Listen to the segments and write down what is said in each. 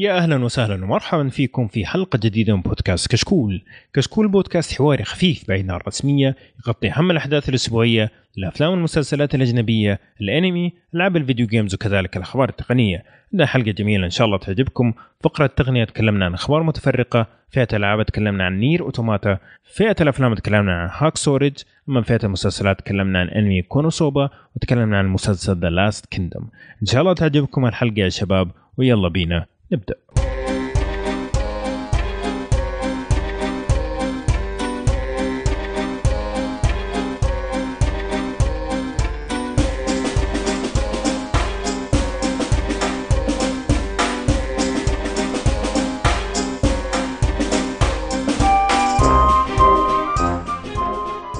يا أهلا وسهلا ومرحبا فيكم في حلقة جديدة من بودكاست كشكول. كشكول بودكاست حواري خفيف بعيد عن الرسمية يغطي أهم الأحداث الأسبوعية، الأفلام والمسلسلات الأجنبية، الأنمي، ألعاب ال video games وكذلك الأخبار التقنية. عندنا حلقة جميلة إن شاء الله تعجبكم. فقرة التقنية تكلمنا عن أخبار متفرقة، فئة الألعاب تكلمنا عن Nier Automata، فئة الأفلام تكلمنا عن Hacksaw Ridge، أما فئة المسلسلات تكلمنا عن أنمي KonoSuba وتكلمنا عن مسلسل The Last Kingdom. إن شاء الله تعجبكم الحلقة يا شباب ويلا بينا نبدأ.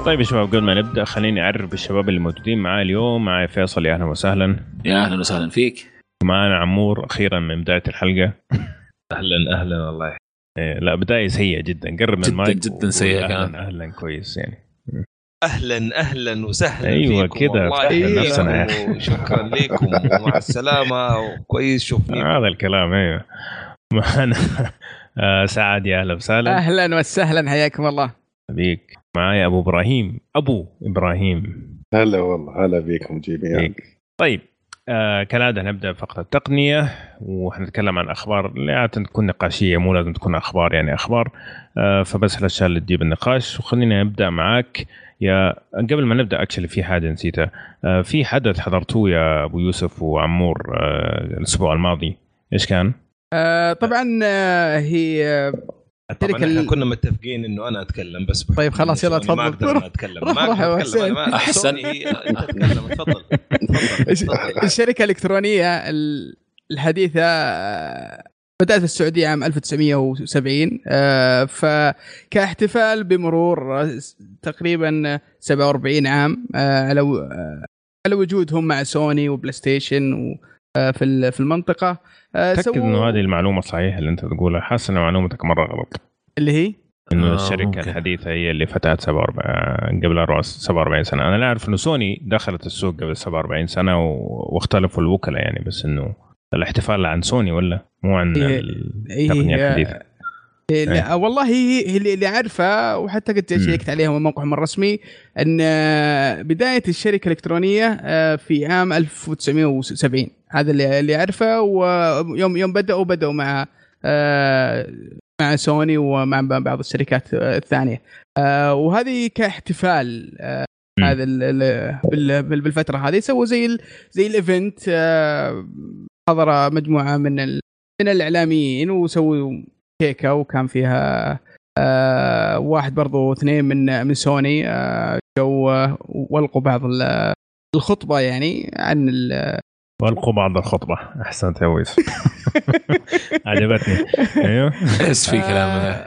طيب يا شباب قبل ما نبدأ خليني أعرف بالشباب اللي موجودين معاي اليوم. معاي فيصل يا أهلا وسهلا. يا أهلا وسهلا فيك. معنا عمور أخيرا من بداية الحلقة. أهلا أهلا والله. إيه لا بداية سيئة جدا. قرب من المايك جدا جدا سيئه كان. أهلا كويس يعني. أهلا أهلا وسهلا أيوه كذا نفسنا شكرا لكم. ومع السلامة. وكويس شوفني هذا الكلام أيوه. معنا آه، سعد يا أهلا وسهلا. أهلا وسهلا حياكم الله. بيك معايا أبو إبراهيم. أبو إبراهيم. هلا والله هلا بيكم جميعا. طيب آه كالعادة نبدأ فقره التقنية وحنتكلم عن أخبار عادة تكون نقاشية مو لازم تكون أخبار يعني أخبار. آه فبس الاشياء اللي تجيب النقاش وخلينا نبدا معاك. يا قبل ما نبدأ اكشلي في حاجة نسيتها. آه في حدث حضرتوه يا أبو يوسف وعمور آه الأسبوع الماضي. إيش كان؟ آه طبعا آه هي طبعا إحنا كنا متفقين إنه أنا أتكلم بس طيب خلاص يلا تفضل ما أقدر أتكلم. ما أقدر أتكلم أحسن. أنت تتكلم تفضل. الشركة الإلكترونية الحديثة بدأت في السعودية عام 1970 فكاحتفال بمرور تقريبا 47 عام على على وجودهم مع Sony و PlayStation في في المنطقة. تاكد إنه هذه المعلومة صحيحة اللي أنت تقولها. حاسس إن معلومتك مرة غلط. اللي هي؟ إنه آه الشركة ممكن. الحديثة هي اللي فتحت 47 قبل 47 سنة. أنا لا أعرف إنه سوني دخلت السوق قبل 47 سنة واختلفوا الوكلاء يعني بس إنه الاحتفال عن سوني ولا مو عن إيه التقنية إيه الحديثه إيه. لا والله هي هي اللي عارفه وحتى قد شيكت عليها من موقعهم الرسمي إن بداية الشركة الإلكترونية في عام 1970 هذا اللي اللي أعرفه ويوم يوم بداوا بدأوا مع مع سوني ومع بعض الشركات الثانية. وهذه كاحتفال هذا بالفترة هذه. سووا زي زي ال event حضر مجموعة من من الإعلاميين وسووا كيكة وكان فيها آه واحد برضو اثنين من من سوني آه جو والقوا بعض الخطبة يعني عن والقوا بعض الخطبة. أحسنت يا ويس. عجبتني. أيوه. أحس في كلام.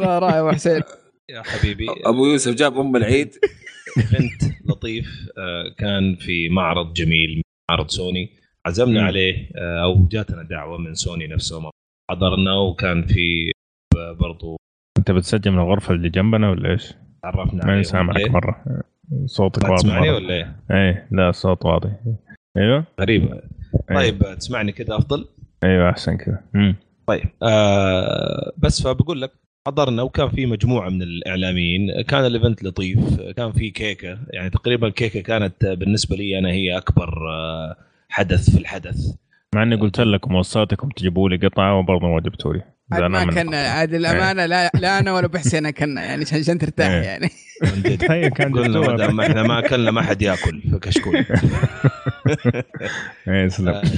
رائع ابو حسين. يا حبيبي. أبو يوسف جاب أم العيد. بنت لطيف آه كان في معرض جميل معرض سوني. عزمنا. عليه أو جاتنا دعوة من سوني نفسهم. حضرنا وكان في برضو. أنت بتسجل من الغرفة اللي جنبنا ولا إيش؟ تعرفنا ماني سامعك مرة. صوتك واضح تسمعني ولا إيه؟ إيه لا الصوت واضح. أيوه. غريبة. طيب أيه. تسمعني كذا أفضل؟ أيوه أحسن كذا. طيب آه بس فبقول لك حضرنا وكان في مجموعة من الإعلاميين كان الإيفنت لطيف كان في كيكة يعني تقريبا الكيكه كانت بالنسبة لي أنا هي أكبر حدث في الحدث. مع إني قلت لكم وصاتكم تجيبوا لي قطعة وبرضه ما جبتوا لي. ما كان عاد الأمانة لا لا أنا ولا بحسين كنا يعني عشان ترتاح يعني. هي كان قلنا ما إحنا ما أكلنا ما حد يأكل كشكول.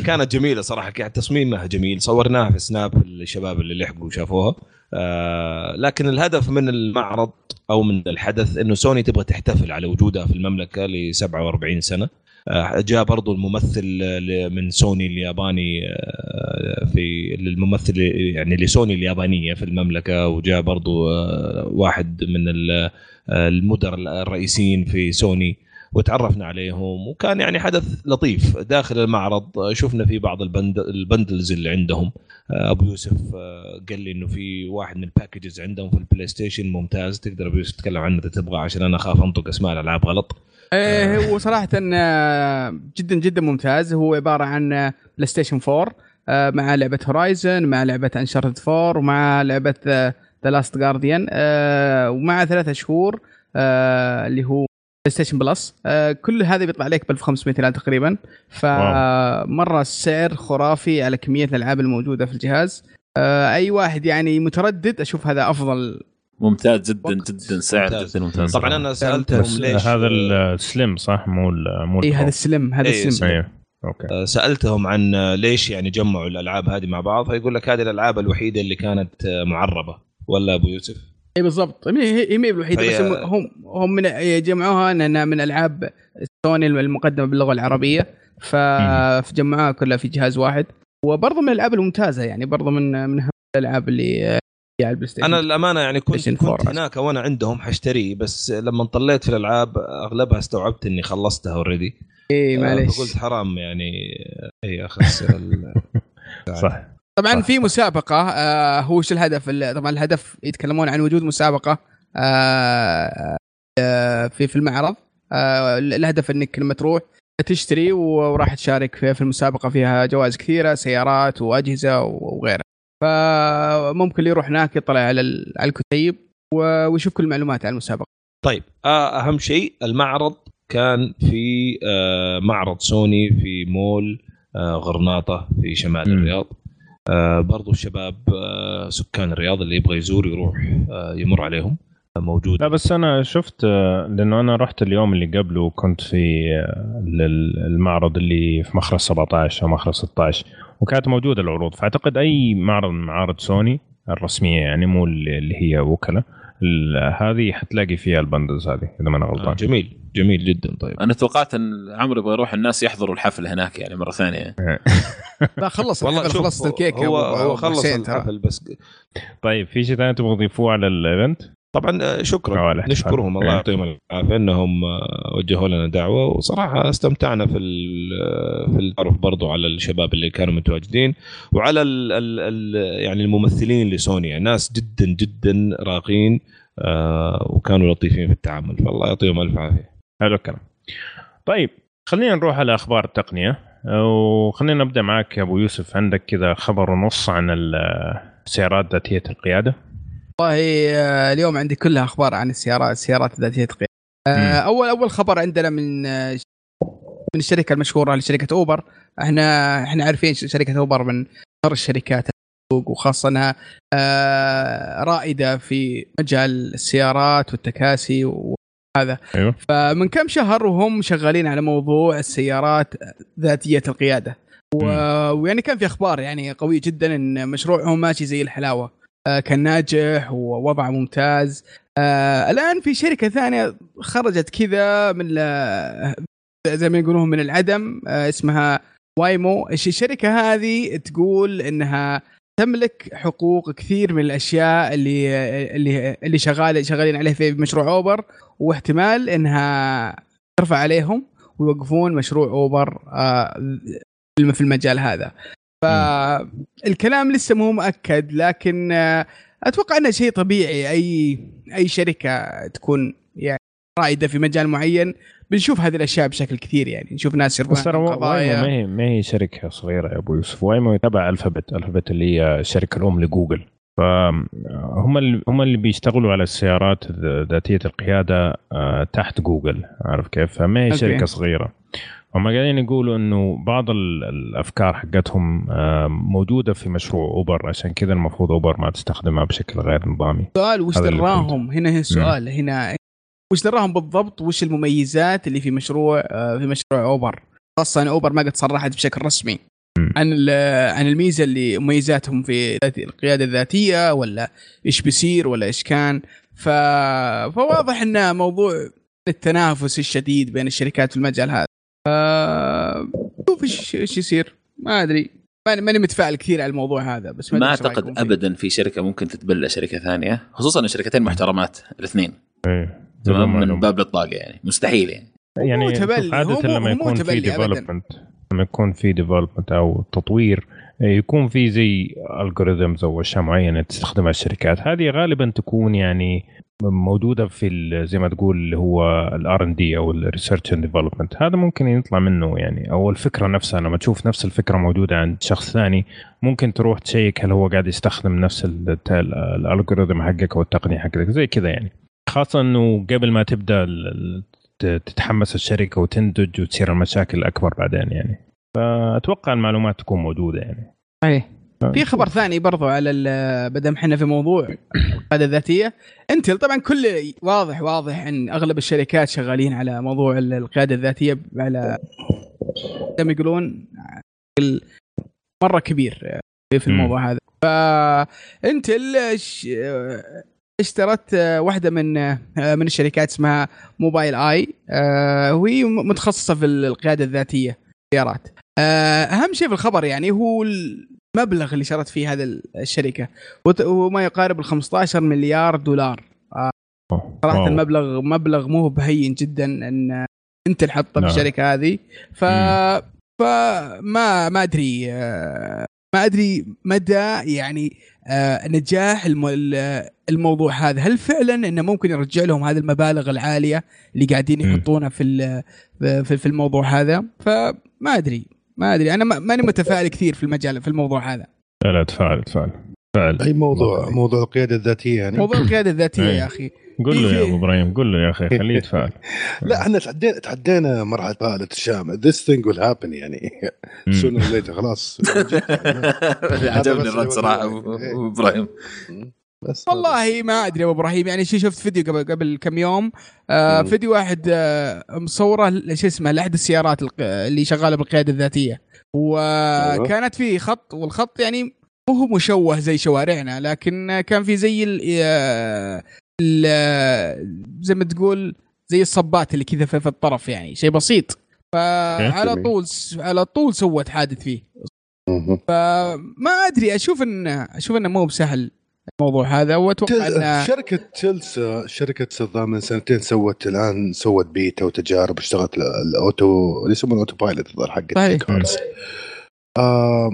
كانت جميلة صراحة تصميمها جميل. صورناها في سناب الشباب اللي لحقوا وشافوها. لكن الهدف من المعرض أو من الحدث إنه سوني تبغى تحتفل على وجودها في المملكة ل 47 سنة. جاء برضو الممثل من سوني الياباني في الممثل يعني لسوني اليابانية في المملكة وجاء برضو واحد من المدراء الرئيسيين في سوني. وتعرفنا عليهم وكان يعني حدث لطيف. داخل المعرض شفنا في بعض ال bund ال bundles اللي عندهم. أبو يوسف قال لي إنه في واحد من ال packages عندهم في ال PlayStation ممتاز. تقدر أبو يوسف تتكلم عنه إذا تبغى عشان أنا أخاف أنطق أسماء الألعاب غلط. إيه هو صراحة جدا جدا ممتاز. هو عبارة عن PlayStation 4 آه، مع لعبة Horizon مع لعبة Uncharted 4 ومع لعبة The Last Guardian ومع ثلاثة شهور آه، اللي هو PlayStation Plus آه، كل هذا بيطلع عليك ب 1500 ريال تقريبا. فمرة السعر خرافي على كمية الألعاب الموجودة في الجهاز. آه، أي واحد يعني متردد أشوف هذا أفضل. ممتاز جدا وقت. جدا سعر ممتاز. جدا ممتاز. طبعا أنا سألتهم ليش هذا ال Slim صح؟ مو ال- مو اي. هذا السلم هذا إيه، السلم أيوه أوكي. آه، سألتهم عن ليش يعني جمعوا الألعاب هذه مع بعض فيقول لك هذه الألعاب الوحيدة اللي كانت آه، معربة. ولا أبو يوسف؟ إي بالضبط. هي هي الوحيده بس هم هم- من يجمعوها انها من ألعاب سوني المقدمة باللغة العربية. فجمعوها كلها في جهاز واحد. وبرضه من الألعاب الممتازة يعني برضه من من الألعاب اللي على البلاي ستيشن أنا الأمانة يعني كنت كنت 4 هناك وأنا عندهم حشتريه بس لما طليت في الألعاب أغلبها استوعبت إني خلصتها already إي معليش. فقلت حرام يعني إي أخسر ال- صح. طبعا صح. في مسابقة آه هو إيش الهدف؟ ال- طبعا الهدف يتكلمون عن وجود مسابقة آه آه في في المعرض. آه الهدف إنك لما تروح تشتري وراح تشارك في في المسابقة فيها جوائز كثيرة سيارات وأجهزة وغيرها. فممكن اللي يروح هناك يطلع على ال- على الكتيب ويشوف كل المعلومات عن المسابقة. طيب آه، أهم شيء المعرض كان في آه، معرض سوني في مول آه، غرناطة في شمال. الرياض. برضو الشباب آه، سكان الرياض اللي يبغى يزور يروح آه، يمر عليهم آه، موجود. لا بس أنا شفت آه، لأنه أنا رحت اليوم اللي قبله كنت في آه، المعرض اللي في مخرج 17 أو مخرج 16 وكانت موجودة العروض. فأعتقد أي معرض من معارض سوني الرسمية يعني مو اللي هي وكلاء هذه حتلاقي فيها البندلز هذه إذا ما أنا آه، غلطان. جميل. جميل جدا طيب أنا توقعت إن عمرو يبغى يروح الناس يحضروا الحفل هناك يعني مرة ثانية لا خلص والله خلصت الكيك هو هو خلص. الحفل بس طيب في شيء ثاني تبغى تضيفوه على الإيفنت؟ طبعا آه، شكرا. نشكرهم الله إيه. يعطيهم العافية إنهم آه، وجهوا لنا دعوة وصراحة استمتعنا في ال- في التعرف برضو على الشباب اللي كانوا متواجدين وعلى ال ال ال يعني الممثلين لسوني يعني ناس جدا جدا راقين آه، وكانوا لطيفين في التعامل فالله يعطيهم ألف عافية حلو الكلام. طيب خلينا نروح على أخبار التقنية. وخلينا نبدأ معك يا أبو يوسف. عندك كذا خبر ونص عن السيارات ذاتية القيادة؟ والله آه، اليوم عندي كلها أخبار عن السيارات السيارات ذاتية القيادة. آه، مم. اول أول خبر عندنا من من الشركة المشهورة لشركة أوبر. إحنا إحنا عارفين شركة أوبر من اشهر الشركات وخاصة إنها آه، رائدة في مجال السيارات والتكاسي وهذا أيوه. فمن كم شهر وهم شغالين على موضوع السيارات ذاتية القيادة. و... ويعني كان في أخبار يعني قويه جدا إن مشروعهم ماشي زي الحلاوة. آه، كان ناجح ووضع ممتاز. آه الآن في شركة ثانية خرجت كذا من زي ما يقولون من العدم آه اسمها وايمو. الش- الشركة هذه تقول إنها تملك حقوق كثير من الأشياء اللي اللي اللي شغال شغالين عليه في مشروع أوبر واحتمال إنها ترفع عليهم ويوقفون مشروع أوبر آه، في المجال هذا. فالكلام لسه مو مؤكد لكن آه، أتوقع إنه شيء طبيعي. اي أي شركة تكون رائدة في مجال معين بنشوف هذه الأشياء بشكل كثير يعني. نشوف ناس يرفعون وايمو قضايا. هي ما هي شركة صغيرة يا أبو يوسف. وايمو تبع ألفابت ألفابت اللي هي الشركة الأم لجوجل. فهم اللي هم اللي بيشتغلوا على السيارات ذاتية القيادة آه، تحت جوجل. عارف كيف؟ فما هي أوكي. شركة صغيرة. هم قاعدين يقولوا إنه بعض ال- الأفكار حقتهم آه، موجودة في مشروع أوبر. عشان كذا المفروض أوبر ما تستخدمها بشكل غير نظامي. سؤال وش دراهم؟ هنا هنا السؤال هنا وش دراهم بالضبط؟ وش المميزات اللي في مشروع آه، في مشروع أوبر؟ خاصة إن أوبر ما قد صرحت بشكل رسمي. عن ال- عن الميزة اللي مميزاتهم في القيادة الذاتية ولا إيش بيصير ولا إيش كان. ف... فواضح انه موضوع التنافس الشديد بين الشركات في المجال هذا. ف... شوف إيش إيش يصير. ما أدري. ماني ماني متفائل كثير على الموضوع هذا بس ما رأيكم أعتقد. ابدا في شركة ممكن تتبلى شركة ثانية خصوصا ان شركتين محترمات الاثنين. إيه. تمام؟ من. باب الإطلاق يعني. مستحيل يعني. يعني مو شوف تبلي، عادة هو مو- لما يكون في. development لما يكون في development أو تطوير يكون في زي algorithms أو أشياء معينة تستخدمها الشركات. هذه غالبا تكون يعني موجودة في ال- زي ما تقول اللي هو ال R and D أو ال research and development هذا ممكن يطلع منه يعني. أو الفكرة نفسها لما تشوف نفس الفكرة موجودة عند شخص ثاني ممكن تروح تشيك هل هو قاعد يستخدم نفس الالجوريثم حقك أو التقنية حقتك زي كذا يعني. خاصة إنه قبل ما تبدأ تتحمس الشركة وتنتج وتصير المشاكل أكبر بعدين يعني. فأتوقع المعلومات تكون موجودة يعني. صحيح. في خبر ثاني برضو على ال- بدل إحنا في موضوع القيادة الذاتية. انتل طبعا كل واضح واضح إن أغلب الشركات شغالين على موضوع ال- القيادة الذاتية على زي ما يقولون مرة كبير في الموضوع هذا. فانتل اشترت واحدة من من الشركات اسمها موبايل آي آه، وهي متخصصة في القيادة الذاتية سيارات آه، أهم شيء في الخبر يعني هو المبلغ اللي شرت فيه هذه الشركة وما يقارب ال 15 مليار دولار صراحة واو. المبلغ مبلغ مو بهين جدا إن أنت اللي حطه في نعم. الشركة هذه ف. فما ما أدري آه، ما أدري مدى يعني آه، نجاح الم- ال- الموضوع هذا. هل فعلا إنه ممكن يرجع لهم هذه المبالغ العالية اللي قاعدين. يحطونها في ال- في في الموضوع هذا؟ فما أدري ما أدري. أنا ما- ماني متفائل كثير في المجال في الموضوع هذا. لا لا تفاعل تفاعل تفاعل أي موضوع؟ موضوع القيادة الذاتية يعني؟ موضوع القيادة الذاتية. يا أخي. قول له يا في- أبو إبراهيم قول له يا أخي خليه يتفاعل لا إحنا تعدينا تعدينا مرحلة هذا الشام. This thing will happen يعني. sooner or later خلاص. عجبني الرد صراحة أبو- أبو إبراهيم. بس والله ما أدري يا أبو إبراهيم يعني شي شفت فيديو قبل قبل كم يوم آه. فيديو واحد آه مصوره شو اسمه لأحد السيارات اللي شغالة بالقيادة الذاتية. وكانت في خط والخط يعني مو هو مشوه زي شوارعنا لكن كان في زي آه، زي ما تقول زي الصبات اللي كذا في في الطرف يعني شيء بسيط فعلى جميل. طول على طول سوت حادث فيه. فما أدري أشوف ان أشوف إنه مو بسهل الموضوع هذا وأتوقع تل- ان شركة تلسا شركة الظاهر من سنتين سوت الآن سوت بيتا وتجارب اشتغلت ال- ال auto اللي يسمونه ال autopilot الظاهر حق. ال cars آه،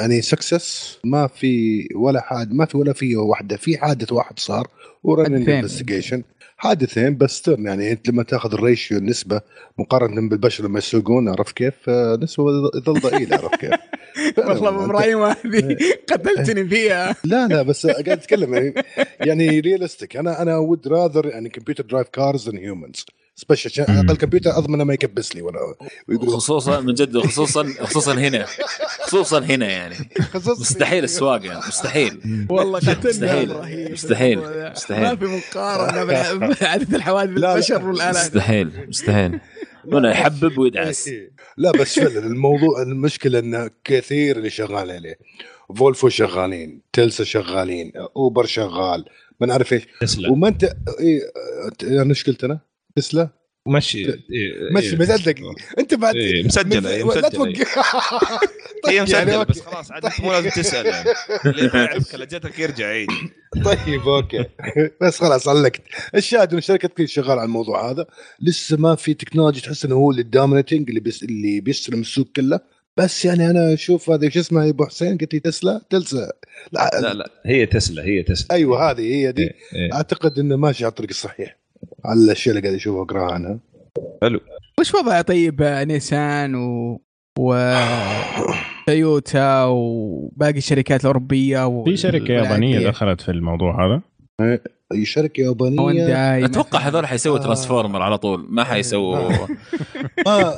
يعني سكسس ما في ولا حاد ما في ولا في واحدة في حادث واحد صار ورننج حادثين. انفستيجيشن حادثين بس ترن يعني أنت لما تاخذ الريشيو النسبة مقارنة بالبشر لما يسوقون عرفت كيف؟ آه، نسبة يظل ضئيلة عرفت كيف؟ والله ابو إبراهيم هذه قتلتني فيها لا لا بس قاعد أتكلم يعني يعني ريالستيك أنا أنا ود راذر يعني كمبيوتر درايف كارز ذان هيومنز سبيشل عشان على الاقل كمبيوتر أضمن ما يكبس لي وأنا ويقول خصوصا من جد خصوصا خصوصا هنا خصوصا هنا يعني مستحيل السواقه يعني مستحيل والله مستحيل. مستحيل. مستحيل. ما في مقارنة بين عدد الحوادث. بالبشر والآلات مستحيل مستحيل هنا يحبب ويدعس لا بس فعلا الموضوع المشكلة انه كثير اللي شغال عليه فولفو شغالين تلسا شغالين أوبر شغال ما نعرف إيش تسلا وما انت إيه أنا إيش قلت أنا؟ تسلا؟ مشي. مشي مصدق أنت بعد إيه، مسجلة، إيه، لا مسجلة، توقف هي يعني مسجلة أوكي. بس خلاص عاد مو لازم تسأل يعني. اللي ما يعرف كلجتك يرجع يعيد طيب أوكي. بس خلاص علقت. الشاهد ان الشركة كثير شغال على الموضوع هذا. لسه ما في technology تحس إنه هو اللي dominating اللي بيس اللي بيستلم السوق كله. بس يعني أنا أشوف هذا شو اسمه يا أبو حسين؟ قلت لي تسلا؟ تلسا. لا, لا لا هي تسلا هي تسلا. أيوه هذه هي دي. إيه، إيه. أعتقد إنه ماشي على الطريق الصحيح. على الأشياء اللي قاعد اشوفها واقراها عنها وش وضع طيب؟ نيسان و و تويوتا وباقي الشركات الأوروبية و... في شركة يابانية. دخلت في الموضوع هذا. اي شركة يابانية هونداي أتوقع. هذول حيسووا آه. transformer على طول ما حيسووا ما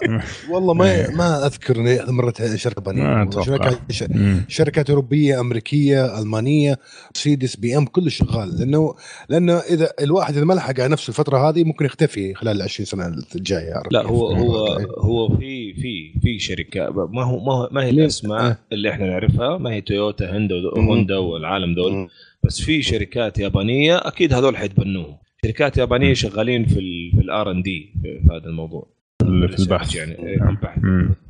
والله ما ما أذكر مرت شركة يابانية. شركات. شركات أوروبية أمريكية ألمانية مرسيدس بي إم كله شغال لأنه لأنه إذا الواحد إذا ما لحق على نفسه الفترة هذه ممكن يختفي خلال ال 20 سنة الجاية عرفت لا؟ هو هو إيه. هو في في في شركة ما هو ما هو ما هي؟ الأسماء. اللي إحنا نعرفها ما هي تويوتا هوندا مم. هوندا والعالم دول. بس في شركات يابانية أكيد هذول حيتبنوهم. شركات يابانية شغالين في ال في ال R and D في هذا الموضوع. في البحث. يعني إيه، في البحث.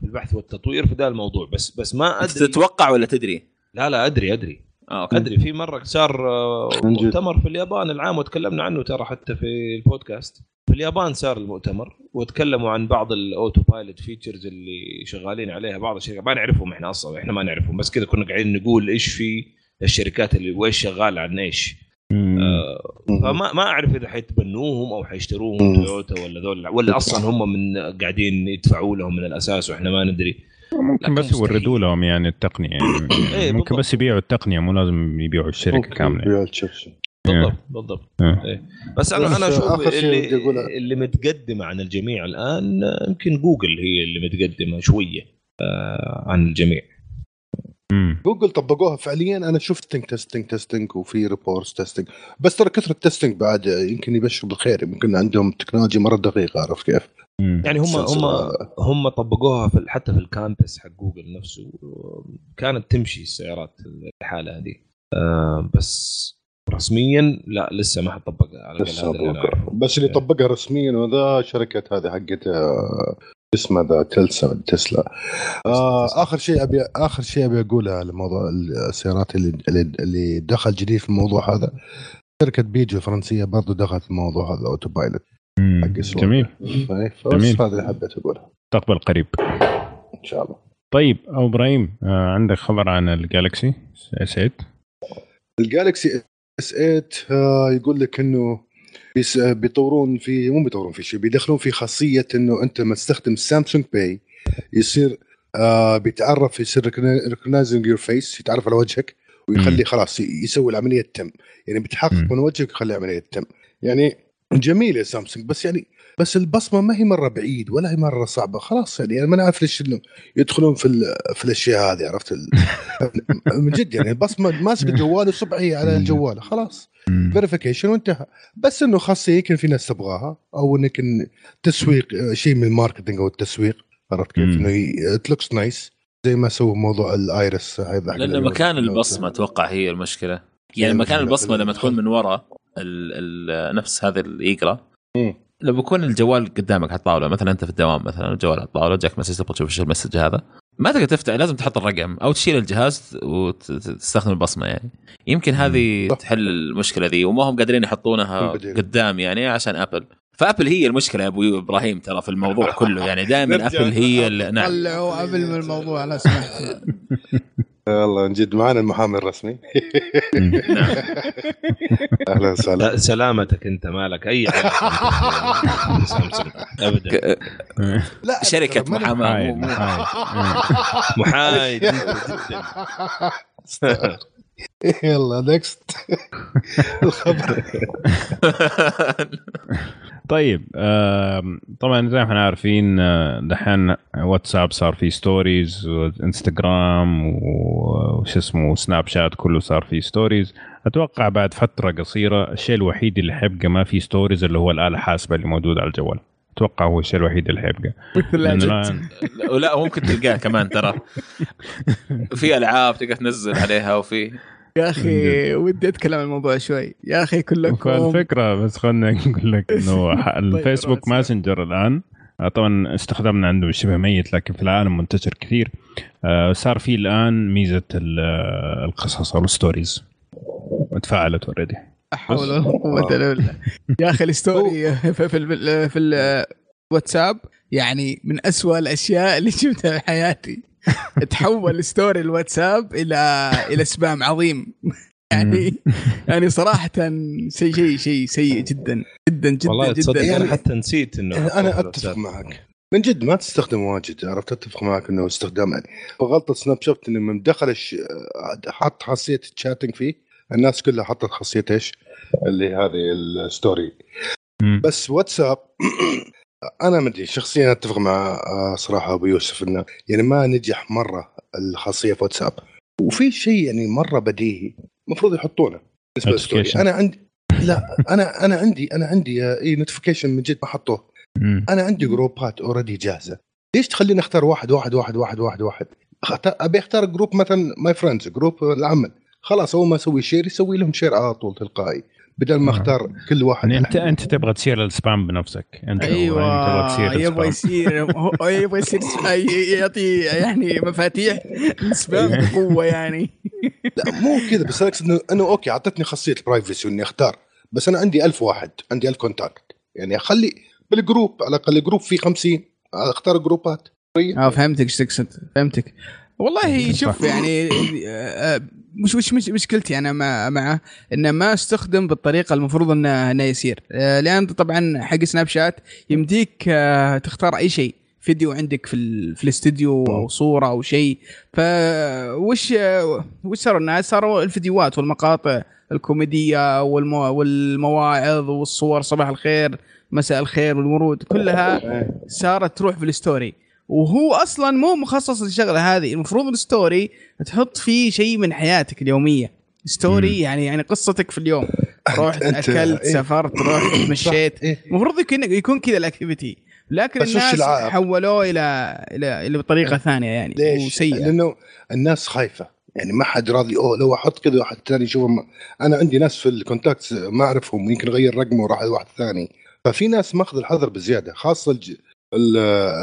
في البحث والتطوير في ذا الموضوع. بس بس ما أدري. تتوقع ولا تدري؟ لا لا أدري أدري. آه أوكي. أدري. في مرة صار آه،. مؤتمر في اليابان العام وتكلمنا عنه ترى حتى في البودكاست. في اليابان صار المؤتمر وتكلموا عن بعض ال autopilot features اللي شغالين عليها بعض الشركات. ما نعرفهم إحنا أصلا إحنا ما نعرفهم. بس كذا كنا قاعدين نقول إيش في الشركات اللي وايش شغال عن إيش. آه فما ما أعرف إذا حيتبنوهم أو حيشتروهم. تويوتا ولا ذول ولا أصلا هم من قاعدين يدفعوا لهم من الأساس وإحنا ما ندري ممكن بس يوردوا لهم يعني التقنية يعني إيه، ممكن بالضبط. بس يبيعوا التقنية مو لازم يبيعوا الشركة ممكن كاملة يبيع الشاشة. بالضبط بالضبط إيه. إيه. بس أنا أنا أشوف اللي. اللي متقدمة عن الجميع الآن يمكن جوجل هي اللي متقدمة شوية آه عن الجميع مم. جوجل طبقوها فعليا أنا شفت testing testing وفي reports testing بس ترى كثرة ال testing بعد يمكن يبشر بالخير يمكن عندهم تكنولوجيا مرة دقيقه عرفت كيف؟ مم. يعني هم. هم هم طبقوها في حتى في ال campus حق جوجل نفسه كانت تمشي السيارات الحالة هذه آه بس رسميا لا لسه ما حطبقها على بس, اللي. بس اللي إيه. طبقها رسميا وذا شركة هذه حقت اسمها ذا تلسا تسلا آه تسلا. آخر شيء ابي آخر شيء أبي أقوله على موضوع السيارات اللي اللي, اللي دخل جديد في الموضوع هذا شركة بيجو الفرنسيه برضو دخلت في الموضوع هذا ال autopilot. حق. جميل فاهم؟ جميل. هذا اللي حبيت أقوله مستقبل قريب إن شاء الله طيب أبو إبراهيم آه عندك خبر عن الجالكسي اس 8 الجالكسي اس 8 آه، يقول لك إنه بيطورون في مو بيطورون في شيء بيدخلون في خاصية إنه أنت لما تستخدم سامسونج Pay يصير آه بيتعرف يصير recognizing your face يتعرف على وجهك ويخلي خلاص يسوي العملية تم. يعني بيتحقق مم. من وجهك ويخلي العملية تم. يعني جميل يا سامسونج بس يعني بس البصمة ما هي مرة بعيد ولا هي مرة صعبة. خلاص يعني أنا ما نعرف ليش يدخلون في ال- في الأشياء هذه عرفت ال... من جد يعني البصمة ماسك الجوال وصبعي على الجوال خلاص. verification وانتهى. بس إنه خاصيه يمكن في ناس تبغاها أو إنك تسويق شيء من ال marketing أو التسويق عرفت كيف. إنه it looks nice زي ما سووا موضوع ال iris لأن. مكان البصمة أتوقع هي المشكلة. يعني مكان البصمة لما تكون من ورا ال ال نفس هذا اللي يقرأ. لو بيكون الجوال قدامك على الطاولة مثلا أنت في الدوام مثلا الجوال على الطاولة جاك message تبغى تشوف إيش ال message هذا ما تقدر تفتح لازم تحط الرقم أو تشيل الجهاز وتستخدم البصمة يعني يمكن هذه. تحل المشكلة ذي وما هم قادرين يحطونها. قدام يعني عشان أبل فأبل هي المشكلة يا أبو إبراهيم ترى في الموضوع كله يعني دائما. أبل هي اللي نعم طلعوا قبل من الموضوع لا سمحت والله من جد معنا المحامي الرسمي. أهلا وسهلا. لا سلامتك أنت مالك؟ أي سامسونج ابدا. لا شركة محاماة. محايد. يلا نكست الخبر. طيب طبعا زي ما إحنا عارفين آه، دحين واتساب صار فيه stories وانستغرام وش اسمه سناب شات كله صار فيه stories أتوقع بعد فترة قصيرة الشيء الوحيد اللي حيبقى ما فيه stories اللي هو الآلة الحاسبه اللي موجودة على الجوال. أتوقع هو الشيء الوحيد اللي حيبقى. الآن- ولا ممكن تلقاه كمان ترى. في ألعاب تقدر تنزل عليها وفي. يا أخي ودي أتكلم عن الموضوع شوي. يا أخي كلكم. فالفكرة بس خلنا نقول لك إنه ح- الفيسبوك. ماسنجر الآن آه، طبعا استخدامنا عنده شبه ميت لكن في العالم منتشر كثير. آه، صار في الآن ميزة آه، القصص أو ال stories وتفعلت already لا حول ولا قوة إلا بالله. يا أخي ال story في في ال- في الواتساب يعني من أسوأ الأشياء اللي شفتها في حياتي. تحول story الواتساب إلى إلى spam عظيم. يعني يعني صراحة شيء شيء شيء سيء جدا جدا جدا والله تصدق جدا أنا حتى نسيت إنه أنا أتفق معك. من جد ما تستخدم واجد عرفت؟ أتفق معك إنه استخدام. يعني غلطه سناب شات إنه من دخل الش... حط خاصية الشاتنج فيه. الناس كلها حطت خاصية إيش؟ اللي هذه الستوري. بس واتساب أنا ما أدري شخصيا أتفق مع آه، صراحة أبو يوسف إنه يعني ما نجح مرة الخاصية في واتساب. وفي شيء يعني مرة بديهي المفروض يحطونه بالنسبة لل story. أنا عندي لا أنا أنا عندي أنا عندي آه، إي notification من جد ما حطوه. أنا عندي جروبات already جاهزة. ليش تخليني أختار واحد واحد واحد واحد واحد واحد؟ أبي أختار group مثلا my friends group العمل. خلاص أول ما أسوي share يسوي لهم share على طول تلقائي. بدل ما آه. اختار كل واحد يعني انت انت تبغى تصير ال spam بنفسك. انت أيوه. تبغى تصير يبغى ال spam. يصير يبغى يصير يعطي يعني مفاتيح spam بقوة يعني. لا مو كذا بس أنا أقصد انه إنه okay أعطتني خاصية ال privacy إني أختار بس أنا عندي ألف واحد عندي ألف contact يعني أخلي بال group على الأقل ال group فيه 50 أختار جروبات آه فهمتك إيش تقصد فهمتك. والله شوف. يعني آه، مش مش مش مشكلتي أنا مع معه إنه ما استخدم بالطريقة المفروض إنه إنه يصير. آه، لأن طبعا حق سناب شات يمديك آه، تختار أي شيء فيديو عندك في ال- في الاستديو أو صورة أو شيء. فوش وش صاروا الناس صاروا الفيديوهات والمقاطع الكوميدية والمو والمواعظ والصور صباح الخير مساء الخير والورود كلها صارت تروح في ال story. وهو أصلا مو مخصص للشغلة هذه. المفروض ال story تحط فيه شيء من حياتك اليومية. story مم. يعني يعني قصتك في اليوم. رحت أكلت إيه. سافرت رحت مشيت إيه. المفروض يكون يكون كذا ال activity لكن الناس؟ حولوه إلى إلى إلى بطريقه ثانية يعني ليش؟ وسيئه لأنه الناس خايفة. يعني ما حد راضي أوه لو أحط كذا واحد ثاني يشوفهم. أنا عندي ناس في ال contacts ما أعرفهم يمكن اغير رقمه وراح لواحد ثاني. ففي ناس ماخذ الحذر بزيادة خاصة الج... ال-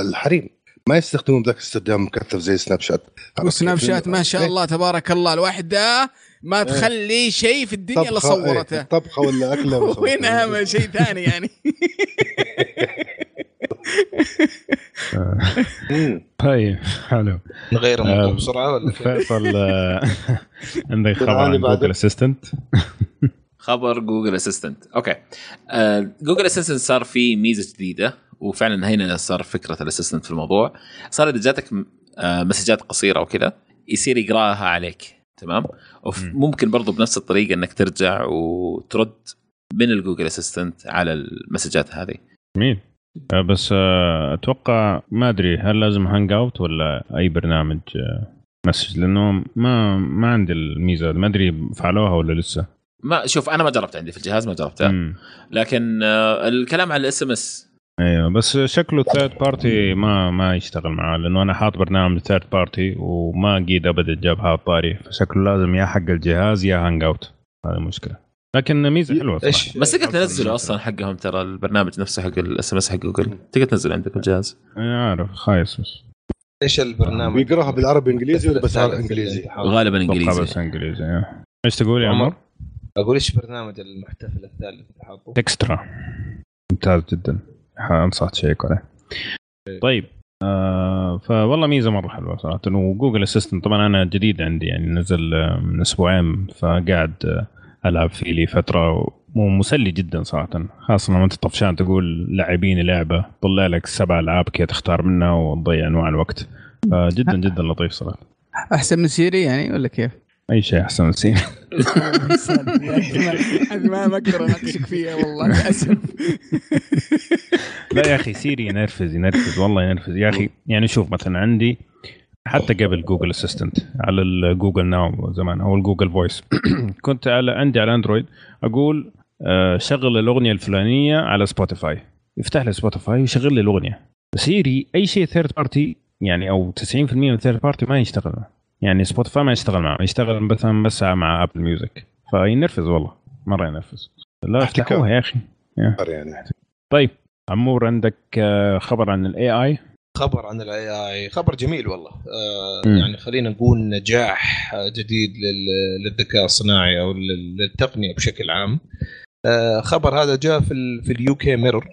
الحريم. ما يستخدمون ذاك استخدام مكثف زي سناب شات والسناب كيف؟ شات ما شاء إيه. الله تبارك الله الواحد ده ما تخلي شيء في الدنيا إلا صورته إيه، طبخة ولا أكلة ولا وين صورته. أهم شيء ثاني يعني. طيب حلو نغير الموضوع آه، بسرعة ولا؟ فيصل آه، عندك خبر عن. جوجل اسيستنت خبر Google Assistant okay آه Google Assistant صار في ميزة جديدة وفعلا هنا صار فكرة ال assistant في الموضوع. صار إذا جاتك آه مسجات قصيرة وكذا يصير يقراها عليك تمام؟ مم. ممكن برضو بنفس الطريقة إنك ترجع وترد من ال Google Assistant على المسجات هذه. جميل. آه، بس آه، أتوقع ما أدري هل لازم Hangout ولا أي برنامج message؟ لأنه ما ما عندي الميزة ما أدري فعلوها ولا لسه. ما شوف أنا ما جربت عندي في الجهاز ما جربتها مم. لكن الكلام على ال SMS أيوه بس شكله third party ما ما يشتغل معاه لأنه أنا حاط برنامج third party وما قيد ابدا جاب هذا الطاري فشكله لازم يا حق الجهاز يا Hangout هذه المشكلة لكن ميزة حلوة إيش؟ بس تقدر تنزله أصلا حقهم ترى البرنامج نفسه حق ال SMS حق جوجل. تقدر تنزله عندك الجهاز. أنا عارف خايس بس. إيش البرنامج؟ بيقراها بالعربي إنجليزي ولا بس إنجليزي؟ غالبا إنجليزي. بس إنجليزي آه. إيش تقول يا عمر؟ أقول إيش برنامج المحتفل الثالث اللي حاطه؟ Textra ممتاز جدا. انصح تشيك عليه طيب آه فوالله ميزة مرة حلوة صراحة. و Google Assistant طبعا أنا جديد عندي يعني نزل آه، من أسبوعين فقاعد آه، ألعب فيه لي فترة ومسلي جدا صراحة. خاصة لما أنت طفشان تقول لاعبين لعبة طلع لك سبع ألعاب كذا تختار منها وتضيع أنواع الوقت. فجدا جدا لطيف صراحة. أحسن من Siri يعني ولا كيف؟ أي شيء أحسن هذه ما ما أقدر أناقشك فيها والله للأسف. لا يا أخي Siri ينرفز ينرفز والله ينرفز. يا أخي يعني شوف مثلا عندي حتى قبل Google Assistant على ال Google Now زمان أو ال Google Voice كنت على عندي على اندرويد أقول آه، شغل الأغنية الفلانية على Spotify يفتح لي Spotify ويشغل لي الأغنية. Siri أي شيء third party يعني أو 90% من third party ما يشتغل. يعني Spotify ما يشتغل معه يشتغل مثلا بس مع Apple Music فينرفز والله مرة ينرفز. لا. افتحوها يا أخي. يعني. طيب عمور عندك آه، خبر عن الاي اي خبر عن ال AI خبر جميل والله. آه مم. يعني خلينا نقول نجاح جديد لل- للذكاء الصناعي أو لل- للتقنية بشكل عام. آه خبر هذا جاء في ال في ال UK Mirror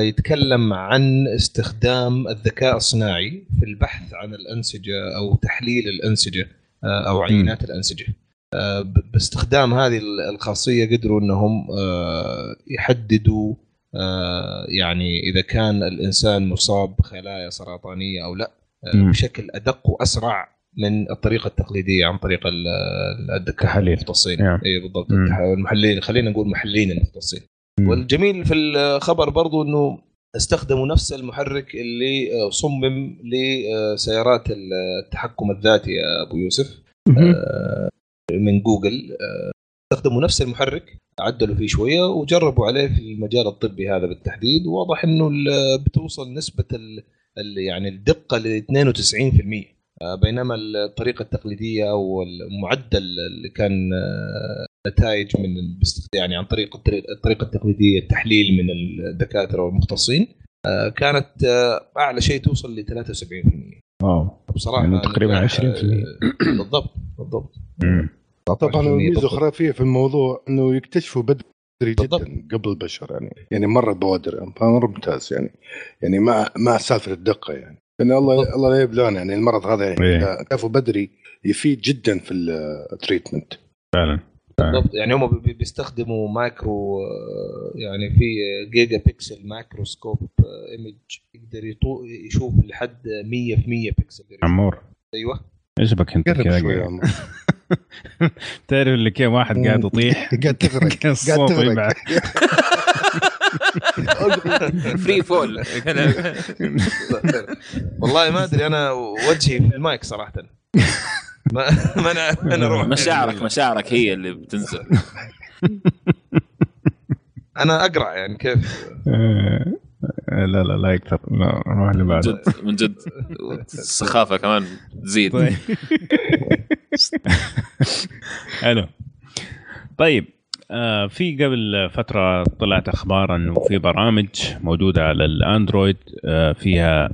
يتكلم عن استخدام الذكاء الصناعي في البحث عن الأنسجة أو تحليل الأنسجة آه أو عينات الأنسجة آه باستخدام هذه ال- الخاصية قدروا إنهم آه يحددوا آه، يعني إذا كان الإنسان مصاب بخلايا سرطانية أو لا آه،. بشكل أدق وأسرع من الطريقة التقليدية عن طريق ال- ال- الدكاتره تحاليل. المختصين نعم. اي بالضبط المحللين خلينا نقول محللين المختصين. والجميل في الخبر برضو إنه استخدموا نفس المحرك اللي آه، صمم لسيارات التحكم الذاتي يا أبو يوسف. آه، من جوجل. آه، استخدموا نفس المحرك عدلوا فيه شوية وجربوا عليه في المجال الطبي هذا بالتحديد. وواضح إنه بتوصل نسبة ال يعني الدقة ل 92% آه، بينما الطريقة التقليدية أو المعدل اللي كان نتائج من يعني عن طريق الطريق- الطريقة التقليدية التحليل من الدكاترة والمختصين آه، كانت آه، أعلى شيء توصل ل 73% واو بصراحة يعني تقريباً نجاح، 20%. آه، بالضبط بالضبط. طبعا 19% الميزه بالضبط. الخرافيه في الموضوع إنه يكتشفوا بدري بالضبط. جدا قبل البشر يعني يعني مرة بوادر فمره ممتاز يعني يعني مع مع سالفه الدقة يعني إن الله الله لا يبلانا يعني المرض هذا يعني إيه. إذا عرفوا بدري يفيد جدا في ال treatment فعلا بالضبط. يعني هم بي- بيستخدموا مايكرو آه، يعني في gigapixel microscope آه، image يقدر يطو- يشوف لحد 100 في 100 بيكسل. عمور. أيوه. إيش بك انت كذا. تعرف اللي كيف واحد قاعد يطيح؟ قاعد تغرق. قاعد الصوت تغرق. free fall والله ما أدري أنا وجهي في المايك صراحة. ما ما أنا أنا أروح. مشاعرك مشاعرك هي اللي بتنزل. أنا اقرع يعني كيف؟ آه، لا لا لا يكثر. لا نروح اللي من بعده جد من جد السخافة كمان تزيد. طيب. حلو. طيب آه في قبل فترة طلعت أخبار أنه في برامج موجودة على الأندرويد آه فيها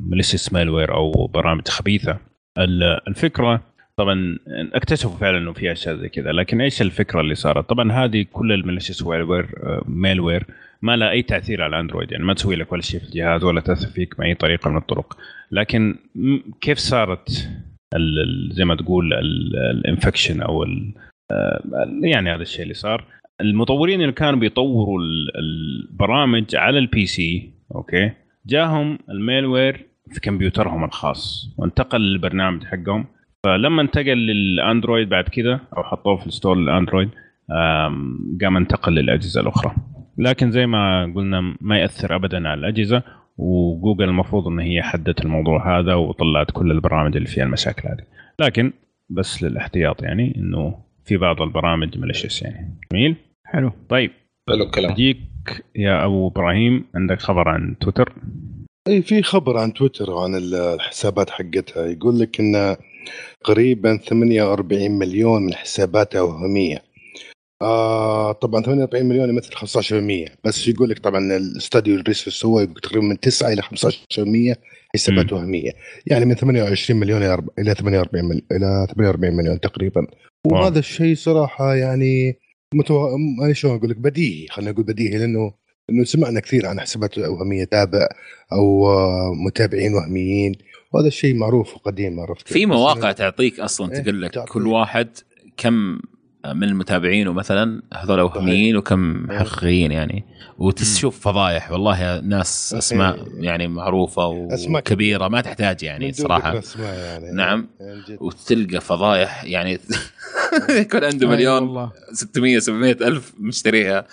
malicious malware أو برامج خبيثة. ال- الفكرة طبعا اكتشفوا فعلا إنه في أشياء زي كذا لكن إيش الفكرة اللي صارت؟ طبعا هذه كل ال malicious malware malware ما لها أي تأثير على الاندرويد يعني ما تسوي لك ولا شيء في الجهاز ولا تأثر فيك بأي طريقة من الطرق لكن كيف صارت زي ما تقول ال infection أو آه، يعني هذا الشيء اللي صار المطورين اللي كانوا بيطوروا ال- البرامج على ال PC okay جاهم ال malware في كمبيوترهم الخاص. وانتقل للبرنامج حقهم. فلما انتقل للأندرويد بعد كذا أو حطوه في ال store للأندرويد آم، قام انتقل للأجهزة الأخرى. لكن زي ما قلنا ما يأثر ابدا على الأجهزة. وجوجل المفروض إن هي حدت الموضوع هذا وطلعت كل البرامج اللي فيها المشاكل هذه. لكن بس للاحتياط يعني إنه في بعض البرامج malicious يعني. جميل؟ حلو. طيب. حلو الكلام. اجيك يا أبو إبراهيم عندك خبر عن تويتر. اي في خبر عن تويتر وعن الحسابات حقتها. يقول لك إن قريبا 48 مليون من حساباتها وهميه آه طبعا 48 مليون يمثل 15% بس يقول لك طبعا ال study ال research سوى يقول تقريبا من 9 إلى 15% حسابات. وهميه يعني من 28 مليون إلى إلى 48 مل... إلى 48 مليون تقريبا. وهذا الشيء صراحة يعني متو... شلون أقول لك بديهي. خلينا نقول بديهي لأنه إنه سمعنا كثير عن حسابات وهمية تابع أو آه، متابعين وهميين وهذا الشيء معروف وقديم عرفت؟ في مواقع تعطيك أصلا إيه، تقول لك. كل واحد كم من المتابعين مثلا هذول وهميين وكم. حقيقيين يعني. وتشوف فضايح. والله ناس. أسماء يعني معروفة وكبيره ما تحتاج يعني صراحة. يعني. نعم. يعني. وتلقى فضايح يعني يكون عنده مليون والله. 600 700 ألف مشتريها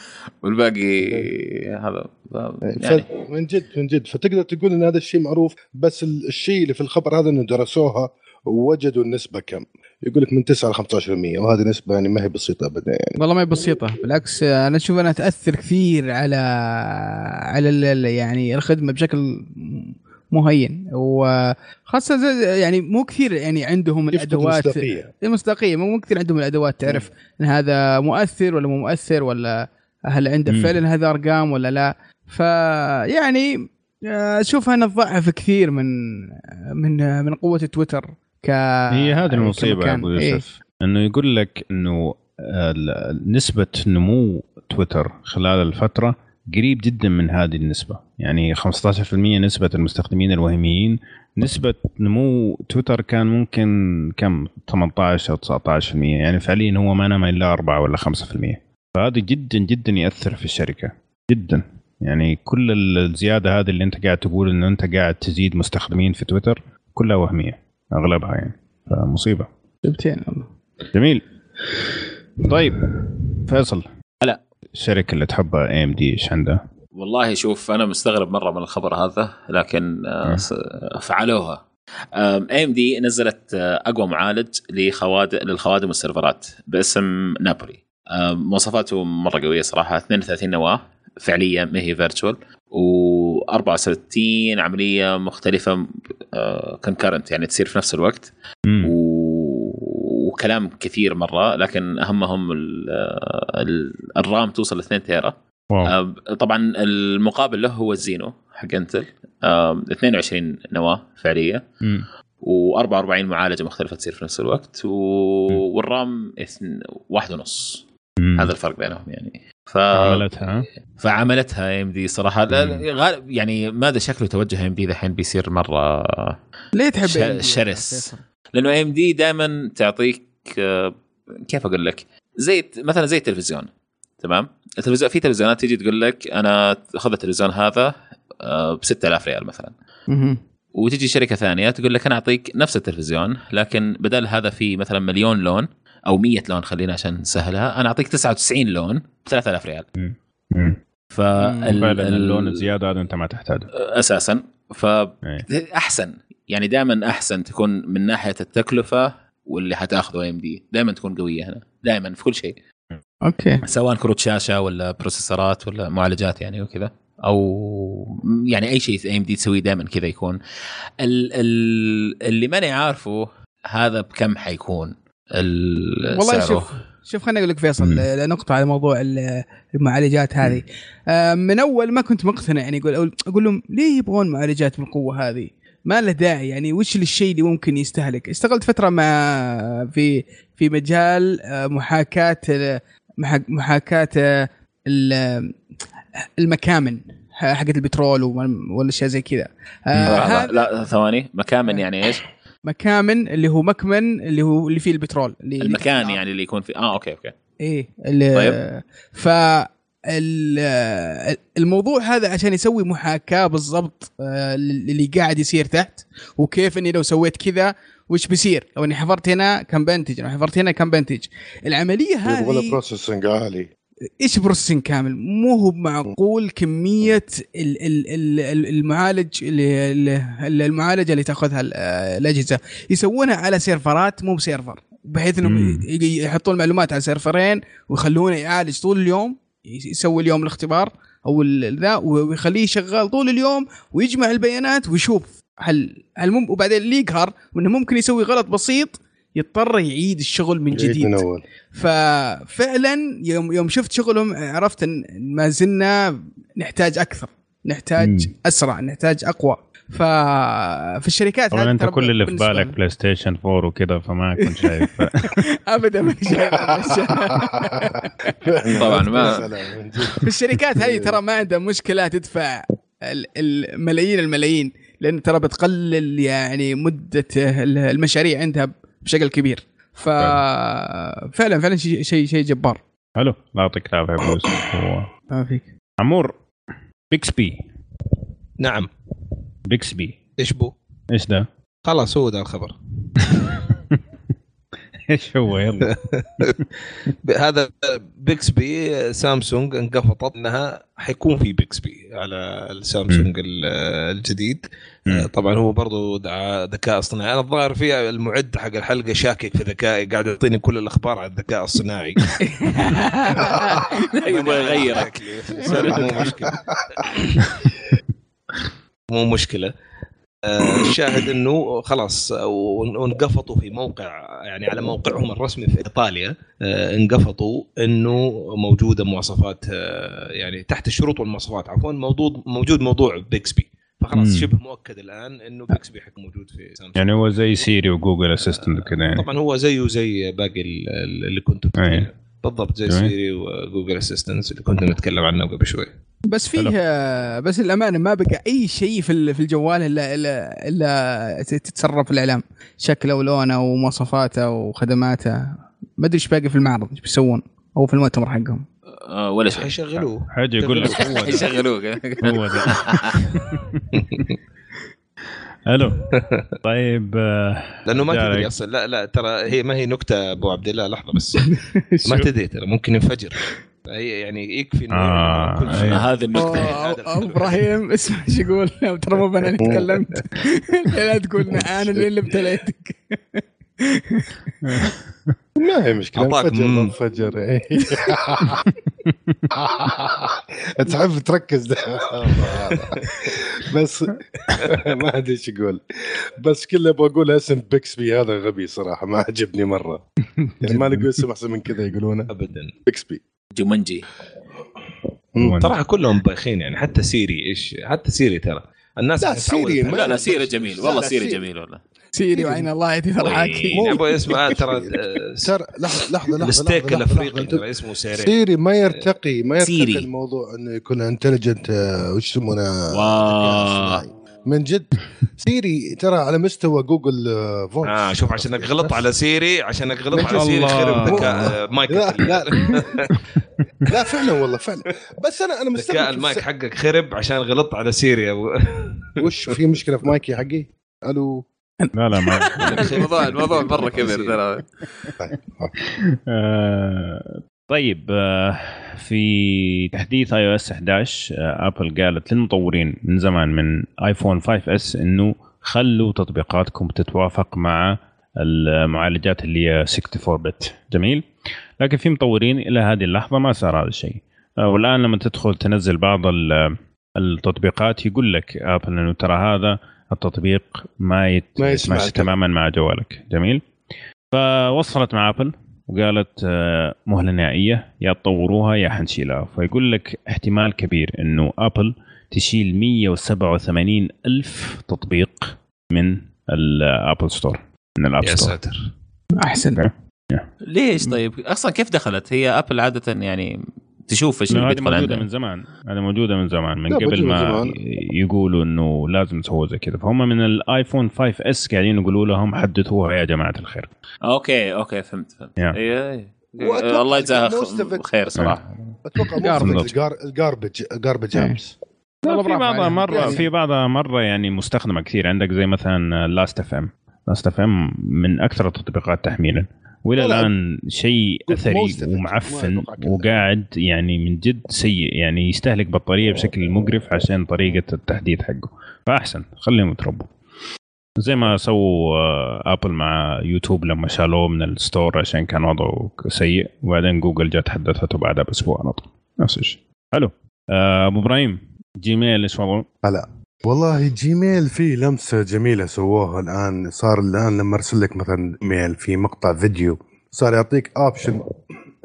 والباقي هذا يعني. من جد من جد. فتقدر تقول إن هذا الشيء معروف بس ال- الشيء اللي في الخبر هذا إنه درسوها ووجدوا النسبة كم. يقول لك من 9 ل 15% وهذه نسبة يعني ما هي بسيطة ابدا يعني. والله ما هي بسيطة بالعكس أنا أشوف أنها تأثر كثير على على يعني الخدمة بشكل مهين وخاصة زي- يعني مو كثير يعني عندهم الأدوات المصداقيه المصداقية مو كثير عندهم الأدوات تعرف إن هذا مؤثر ولا مو مؤثر ولا هل عنده. فعلا هذا أرقام ولا لا. فيعني أشوف إنها تضعف كثير من من من قوة تويتر. ك هي هذه المصيبة يا. أبو إيه. يوسف إنه يقول لك إنه ال- نسبة نمو تويتر خلال الفترة قريب جدا من هذه النسبة. يعني 15% نسبة المستخدمين الوهميين. نسبة نمو تويتر كان ممكن كم؟ 18 أو 19% يعني فعليا هو ما نما إلا 4 ولا 5% فهذا جدا جدا يأثر في الشركة. جدا. يعني كل الزيادة هذه اللي أنت قاعد تقول إنه أنت قاعد تزيد مستخدمين في تويتر كلها وهمية. أغلبها يعني. فمصيبة. جبتين والله جميل. طيب فيصل. هلا. الشركة اللي تحبها AMD إيش عندها؟ والله شوف أنا مستغرب مرة من الخبر هذا لكن آه،. س- فعلوها. AMD نزلت آه، أقوى معالج لخوادم للخوادم والسيرفرات باسم نابولي. مواصفاته مرة قوية صراحة 32 نواة فعليه ما هي virtual و64 عملية مختلفة concurrent يعني تصير في نفس الوقت مم. و- كلام كثير مرة لكن أهمهم ال- ال- ال RAM توصل 2 تيرا wow آه، طبعا المقابل له هو ال Xeon حق إنتل آه، 22 نواة فعلية مم. و44 معالجة مختلفة تصير في نفس الوقت و... وال RAM. واحد ونص مم. هذا الفرق بينهم يعني ف... عملتها ها؟ فعملتها AMD صراحة. غالب يعني ماذا شكله توجه AMD الحين بيصير مرة ليه تحب ش-؟ شرس. لأنه AMD دائما تعطيك آه، كيف أقول لك زي مثلا زي التلفزيون تمام التلفزيون في تلفزيونات تيجي تقول لك أنا خذ التلفزيون هذا ب 6000 ريال مثلا. وتجي شركة ثانية تقول لك أنا أعطيك نفس التلفزيون لكن بدل هذا في مثلا مليون لون أو 100 لون خلينا عشان نسهلها أنا أعطيك 99 لون ب 3000 ريال. فعلا ال- اللون الزيادة هذا أنت ما تحتاجه. أساسا. إيه. فاحسن يعني دائما أحسن تكون من ناحية التكلفة واللي حتاخذه AMD دائما تكون قوية هنا. دائما في كل شيء. okay. سواء كروت شاشة ولا بروسيسورات ولا معالجات يعني وكذا أو يعني أي شيء AMD تسويه دائما كذا يكون. ال ال اللي ماني عارفه هذا بكم حيكون. والله. شوف شوف خليني أقول لك فيصل نقطة على موضوع ال- المعالجات هذه آه، من أول ما كنت مقتنع يعني أقول أقول لهم ليه يبغون معالجات بالقوة هذه؟ ما له داعي يعني وش الشيء اللي ممكن يستهلك؟ اشتغلت فترة مع في في مجال آه، محاكاة آه، محا- محاكاة آه، ال- المكامن حقت البترول وال- والأشياء زي كذا آه، لا, لا ثواني مكامن يعني إيش؟ مكامن اللي هو مكمن اللي هو اللي فيه البترول اللي المكان يعني اللي يكون فيه. آه okay okay. إيه اللي طيب. ف ال- الموضوع هذا عشان يسوي محاكاة بالضبط آه، اللي قاعد يصير تحت وكيف إني لو سويت كذا وش بيصير؟ لو إني حفرت هنا كم بنتج؟ لو حفرت هنا كم بنتج؟ العملية يبغى له هذه processing عالي. إيش processing كامل؟ مو هو معقول كمية ال- ال- ال- ال- المعالج اللي المعالجة اللي تأخذها ال- الأجهزة. يسوونها على سيرفرات مو بسيرفر. بحيث إنهم يحطون المعلومات على سيرفرين ويخلونه يعالج طول اليوم يسوي اليوم الاختبار أو ذا ويخليه شغال طول اليوم ويجمع البيانات ويشوف هل هل مم وبعدين اللي يقهر إنه ممكن يسوي غلط بسيط يضطر يعيد الشغل من جديد من أول. ففعلا يوم يوم شفت شغلهم عرفت إن ما زلنا نحتاج أكثر نحتاج مم. أسرع نحتاج أقوى. ففي الشركات طبعا هذه أنت كل اللي في بالك بلاي ستيشن 4 وكذا فما كنت شايف. ابدا ما شايف. طبعاً ما-. في الشركات هذه ترى ما عندها مشكلة تدفع ال- الملايين الملايين لأن ترى بتقلل يعني مدة المشاريع عندها بشكل كبير. ففعلا فعلا شيء شيء شيء جبار. حلو. لا يعطيك العافية يا فوز و- ما فيك عمور بيكسبي نعم. بيكسبي إيش بو؟ إيش ده؟ خلاص هو ده الخبر. إيش هو؟ يلا. هذا بيكسبي سامسونج انقفطت إنها حيكون في بيكسبي على السامسونج ال- الجديد. مم. طبعا هو برضو ذكاء اصطناعي. أنا الظاهر في المعد حق الحلقة شاكك في ذكائي قاعد يعطيني كل الأخبار عن الذكاء الصناعي يبغى يغيرك. مو مشكلة. مو مشكلة. آه، الشاهد إنه خلاص ون- وانقفطوا في موقع يعني على موقعهم الرسمي في إيطاليا آه، انقفطوا إنه موجودة مواصفات آه، يعني تحت الشروط والمواصفات عفوا موجود موجود موضوع بيكسبي فخلاص مم. شبه مؤكد الآن إنه بيكسبي حيكون موجود في سامسونج. يعني هو زي سيري وجوجل Assistant وكذا يعني. طبعا هو زيه زي باقي ال- ال- اللي كنتوا. بالضبط زي جميل. سيري وجوجل Assistant اللي كنا نتكلم عنه قبل شوي. بس فيه بس الامانه ما بقى أي شيء في ال- في الجوال الا الا إلا تتصرف الإعلام. شكله ولونه ومواصفاته وخدماته. ما أدري إيش باقي في المعرض إيش بيسوون أو في المؤتمر حقهم. آه، ولا شيء. حيشغلوه. حاجة يقول لك. هو ده يشغلوك هو ده. ألو. طيب آه، لأنه ما. تدري أصلا. لا لا ترى هي ما هي نكتة أبو عبد الله لحظة بس. ما تدري ترى ممكن ينفجر. هي يعني يكفي إنه آه، كل شيء. النكتة. أو إبراهيم اسمع إيش يقول. ترى مو أنا اللي تكلمت لا تقول أنا اللي ابتليتك. ما هي مشكلة انفجر انفجر إيه. تحب تركز. ده. بس ما ادري إيش أقول بس كله بقول اسم بيكسبي هذا غبي صراحة ما عجبني مرة. يعني ما لقوا اسم أحسن من كذا يقولونه. ابدا. بيكسبي. جومنجي صراحة كلهم بايخين يعني حتى سيري إيش حتى سيري ترى. الناس لا، سيري لا لا سيري جميل والله سيري. جميل والله. سيري وعين الله يدي الحاكي يا أبوي اسمه آه، ترى آه، ترى لحظة لحظة لحظة لحظة، الافريقي. ترى اسمه سيري. سيري ما يرتقي ما يرتقي سيري. الموضوع إنه يكون انتليجنت وش يسمونه؟ واو. من جد. سيري ترى على مستوى جوجل آه، Voice آه شوف عشانك غلطت على سيري عشانك غلطت على. سيري خرب ذكاء آه، مايك لا لا. لا فعلا والله فعلا. بس أنا أنا ذكاء مستغرب المايك حقك خرب عشان غلطت على سيري يا أبو. وش في مشكلة في مايكي حقي؟ ألو. لا لا ما الموضوع الموضوع مرة كبير ترى. طيب آه، طيب آه، في تحديث iOS 11 آه، ابل قالت للمطورين من زمان من ايفون 5 S إنه خلوا تطبيقاتكم تتوافق مع المعالجات اللي هي 64 bit. جميل. لكن في مطورين إلى هذه اللحظة ما صار هذا الشيء. آه، والآن لما تدخل تنزل بعض ال- التطبيقات يقول لك ابل إنه ترى هذا التطبيق ما يت... ما. تماما مع جوالك. جميل. فوصلت مع أبل وقالت آه، مهلة نهائية يا تطوروها يا حنشيلها. فيقول لك احتمال كبير إنه أبل تشيل 187 ألف تطبيق من ال Apple Store من ال App يا Store. ساتر. أحسن. ليش طيب؟ أصلا كيف دخلت؟ هي أبل عادة يعني تشوف إيش اللي هذه بيدخل موجودة من زمان. هذه موجودة من زمان. من قبل من ما زمان. يقولوا إنه لازم تسووا زي كذا. فهم من الايفون 5 S قاعدين يقولوا لهم حدثوها يا جماعة الخير. أوكي أوكي فهمت فهمت. Yeah. إيه. وأتوقع الله يجزاها خ- خير صراحة. أتوقع Garbage. ال garbage ال garbage والله في بعضها. مرة يعني- في بعضها مرة يعني مستخدمة كثير. عندك زي مثلا Last FM Last FM من أكثر التطبيقات تحميلا. وإلى لا، لا. الآن شيء أثري. ومعفن. وقاعد يعني من جد سيء يعني يستهلك بطارية بشكل مقرف عشان طريقة التحديث حقه فأحسن خليهم يتربوا زي ما سووا آه، ابل مع يوتيوب لما شالوه من ال Store عشان كان وضعه سيء وبعدين جوجل جت حدثته بعدها بأسبوع على طول نفس الشيء حلو آه، أبو إبراهيم جيميل إيش وضعه؟ هلا والله جيميل فيه لمسة جميلة سووها الآن صار الآن لما أرسل لك مثلا mail في مقطع فيديو صار يعطيك option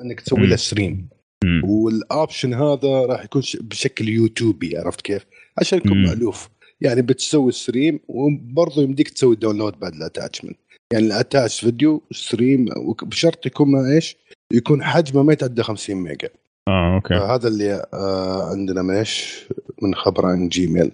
إنك تسوي. له stream. وال option هذا راح يكون بشكل يوتيوبي عرفت كيف؟ عشان يكون. مألوف يعني بتسوي stream وبرضه يمديك تسوي download بعد ال attachment يعني ال attach video stream بشرط يكون ما إيش؟ يكون حجمه ما يتعدى 50 ميجا آه okay. فهذا اللي آه عندنا من إيش؟ من خبر عن جيميل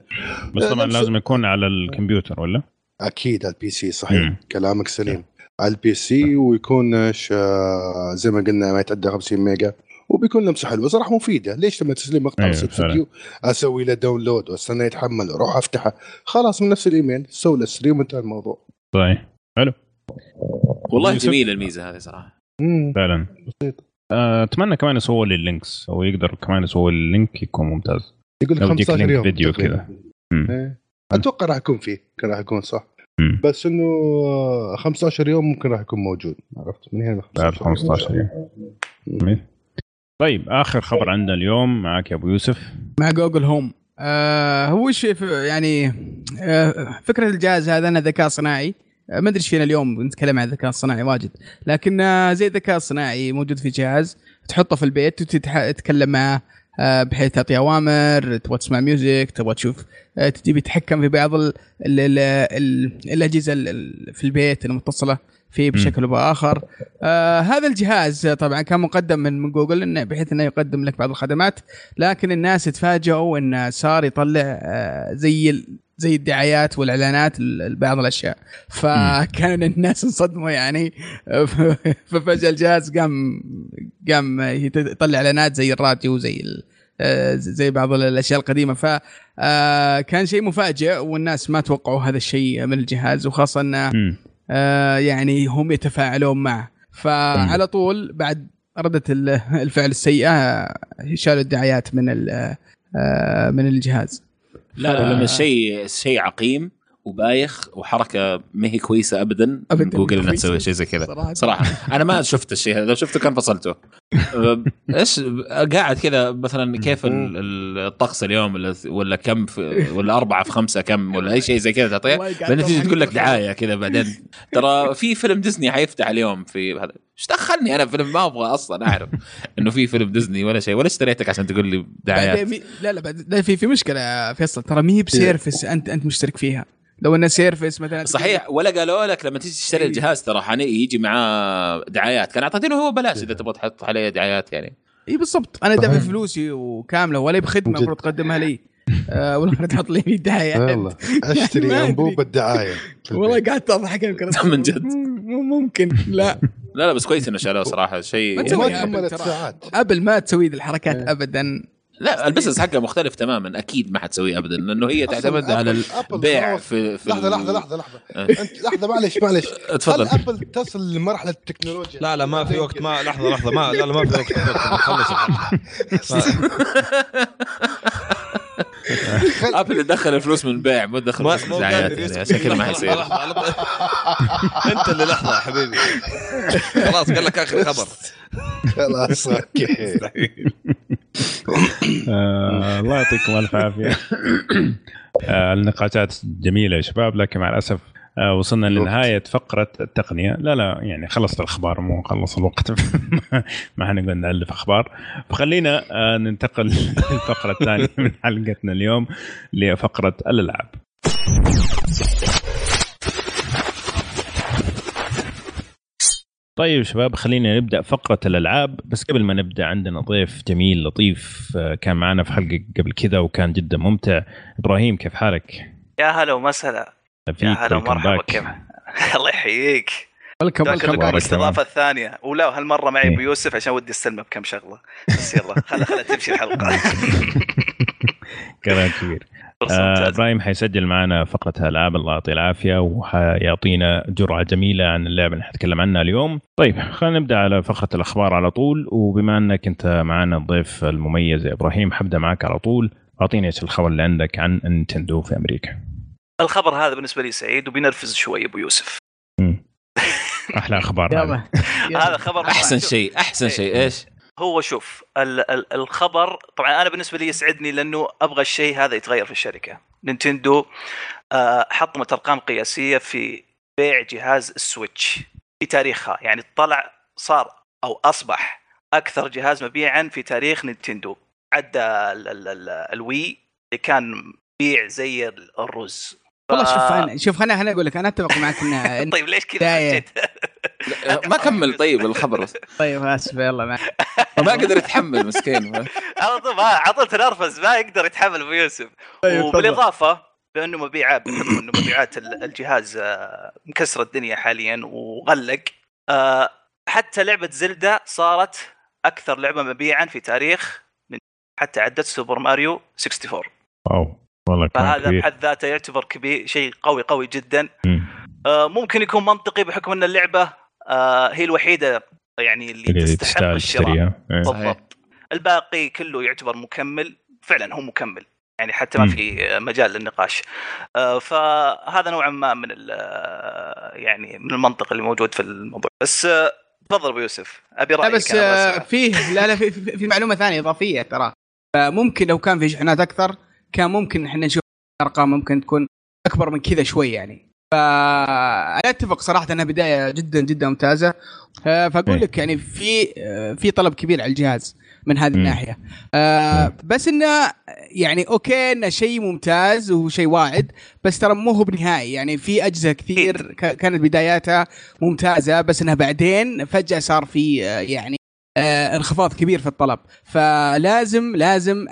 بس طبعا نفس- لازم يكون على الكمبيوتر ولا؟ أكيد على ال PC صحيح. مم. كلامك سليم. على ال PC ويكون إيش آه، زي ما قلنا ما يتعدى 50 ميجا وبيكون لمسة حلوة. صراحة مفيدة. ليش لما تسلم مقطع أيوة،. فيديو أسوي له download واستنى يتحمل أروح أفتحه. خلاص من نفس الإيميل. سوي له stream وانتهى الموضوع. طيب. والله يوسف؟ جميلة الميزة هذه صراحة. مم. فعلا. بسيط. آه، أتمنى كمان يسووا لي ال links أو يقدر كمان يسووا لي ال link يكون ممتاز. يقول لك لو يجيك 15 link يوم. فيديو. كذا. إيه. أتوقع راح يكون فيه كان راح يكون صح. مم. بس إنه آه، 15 يوم ممكن راح يكون موجود عرفت؟ من هنا بعد 15 يوم. طيب آخر خبر عندنا اليوم معك يا أبو يوسف. مع جوجل هوم. آه هو وش ف- يعني آه فكرة الجهاز هذا انه ذكاء صناعي. آه ما أدري إيش فينا اليوم نتكلم عن الذكاء الصناعي واجد. لكن آه زي الذكاء الصناعي موجود في جهاز تحطه في البيت وتتكلم معه آه بحيث تعطي أوامر تبغى تسمع music تبغى تشوف آه تجيب يتحكم في بعض ال ال ال ال الأجهزة ال- ال- في البيت المتصلة فيه بشكل أو بآخر. آه هذا الجهاز طبعا كان مقدم من من جوجل إنه بحيث إنه يقدم لك بعض الخدمات لكن الناس تفاجئوا انه صار يطلع آه، زي زي الدعايات والإعلانات لبعض الأشياء. فكان الناس انصدموا يعني. ففجأة الجهاز قام قام يطلع إعلانات زي الراديو زي آه، زي بعض الأشياء القديمة. ف آه، كان شيء مفاجئ والناس ما توقعوا هذا الشيء من الجهاز وخاصة انه. آه، يعني هم يتفاعلون معه. فعلى طول بعد ردة ال- الفعل السيئة شالوا الدعايات من من الجهاز. لا لا لأن الشيء شيء عقيم. وبايخ وحركة ما هي كويسة ابدا. من أبداً. جوجل انها. تسوي شيء زي كذا. صراحة. صراحة. أنا ما شفت الشيء هذا. لو شفته كان فصلته. أه، إيش؟ قاعد كذا مثلا كيف ال- ال- الطقس اليوم ولا ولا كم في ولا أربعة في خمسة كم ولا أي شيء زي كذا تعطيه بعدين تيجي أضحك. تقول لك. دعاية كذا بعدين. ترى في فيلم ديزني حيفتح اليوم في هذا. إيش دخلني أنا فيلم؟ ما أبغى أصلا أعرف إنه في فيلم ديزني ولا شيء. ولا اشتريتك عشان تقول لي دعايات. لا لا في في مشكلة فيصل. ترى مي ب service انت أنت مشترك فيها. لو انها service مثلا صحيح ولا قالوا لك لما تيجي تشتري إيه. الجهاز ترى يجي معاه دعايات كان اعطيتينه هو بلاش إذا تبغى تحط عليه دعايات يعني اي بالضبط أنا دافع فلوسي وكاملة ولا بخدمه. المفروض تقدمها لي آه ولا تحط لي في دعايات والله أشتري ما أدري. انبوب الدعايه والله قعدت أضحك يمكن من جد. مو ممكن لا لا لا بس كويس إنه شالوه صراحة شيء تسوي ما ترى. ساعات أبل ما تسوي ذي الحركات إيه. ابدا لا ال business حقه مختلف تماما أكيد ما حتسويه ابدا لأنه هي تعتمد على البيع. في, في لحظة لحظة لحظة لحظة. إيه. انت لحظة معلش معلش. تفضل هل ابل تصل لمرحلة التكنولوجيا؟ لا لا ما في وقت ما لحظة لحظة ما لا لا ما في وقت. خلص. ابل تدخل الفلوس من البيع مو تدخل ما فلوس من يسكت. عشان كذا ما لحظة، حيصير. أنت اللي لحظة يا حبيبي. خلاص قال لك آخر خبر. خلاص أوكي. آه الله يعطيكم ألف عافية. آه النقاشات جميلة يا شباب لكن مع الأسف وصلنا لنهاية فقرة التقنية. لا لا يعني خلصت الأخبار مو خلص الوقت. ما حنقعد نألف أخبار. فخلينا آه ننتقل للفقرة الثانية من حلقتنا اليوم لفقره الألعاب. طيب شباب خلينا نبدأ فقرة الألعاب. بس قبل ما نبدأ عندنا ضيف جميل لطيف آه، كان معنا في حلقة قبل كذا وكان جدا ممتع. إبراهيم كيف حالك؟ يا هلا ومسهلا. يا هلا ومرحبا back. كيف الله يحييك ولكم ولكم الاستضافة الثانية ولا هالمرة معي إيه. ابو يوسف عشان ودي استلمه بكم شغلة بس يلا خلا خلا تمشي الحلقة كلام كبير آه،. إبراهيم حيسجل معنا فقره العاب الله يعطيه العافية وحيعطينا جرعة جميلة عن اللعبه اللي حنتكلم عنها اليوم. طيب خلينا نبدأ على فقرة الأخبار على طول وبما أنك أنت معنا الضيف المميز يا إبراهيم حبدأ معك على طول أعطيني إيش الخبر اللي عندك عن نينتندو في أمريكا. الخبر هذا بالنسبة لي سعيد وبينرفز شوي أبو يوسف. أحلى أخبار هذا خبر أحسن شيء أحسن إيه. شيء إيش؟ هو شوف ال- ال- الخبر طبعا أنا بالنسبة لي يسعدني لأنه أبغى الشيء هذا يتغير في الشركة. نينتندو آه، حطمت أرقام قياسية في بيع جهاز السويتش في تاريخها. يعني طلع صار أو أصبح أكثر جهاز مبيعا في تاريخ نينتندو. عدى ال- ال- ال- الوي اللي كان بيع زي الرز. والله شوف أنا شوف خليني خليني أقول لك أنا أتفق معك ان إن- طيب ليش كذا؟ ما كمل طيب الخبر. طيب آسف يلا ما ما قدر يتحمل مسكين. على طول طول تنرفز ما يقدر يتحمل أبو يوسف. طيب، وبالإضافة بانه مبيعات بحكم إنه مبيعات ال- الجهاز آه، مكسره الدنيا حاليا وغلق آه، حتى لعبة زلدة صارت أكثر لعبة مبيعا في تاريخ حتى عدت سوبر ماريو 64 واو. والله فهذا كبير. بحد ذاته يعتبر كبير شيء قوي قوي جدا. آه، ممكن يكون منطقي بحكم أن اللعبة آه، هي الوحيدة يعني اللي اللي تستحق الشراء. تشتريها إيه. بالضبط. الباقي كله يعتبر مكمل. فعلا هو مكمل. يعني حتى ما. في مجال للنقاش. آه، فهذا نوعا ما من ال- آه، يعني من المنطق اللي موجود في الموضوع. بس آه، تفضل أبو يوسف. أبي رأيك بس آه،. فيه لا لا في, في معلومة ثانية إضافية ترى. آه، ممكن لو كان في شحنات أكثر كان ممكن إحنا نشوف ارقام ممكن تكون أكبر من كذا شوي يعني. فانا أتفق صراحة إنها بداية جدا جدا ممتازة. آه، فأقول إيه. لك يعني في آه، في طلب كبير على الجهاز من هذه. الناحية. آه، بس إنه يعني أوكي إنه شيء ممتاز وشيء واعد بس ترى مو هو بنهائي يعني في اجهزه كثير ك- كانت بداياتها ممتازة بس إنها بعدين فجأة صار في يعني انخفاض كبير في الطلب. فلازم لازم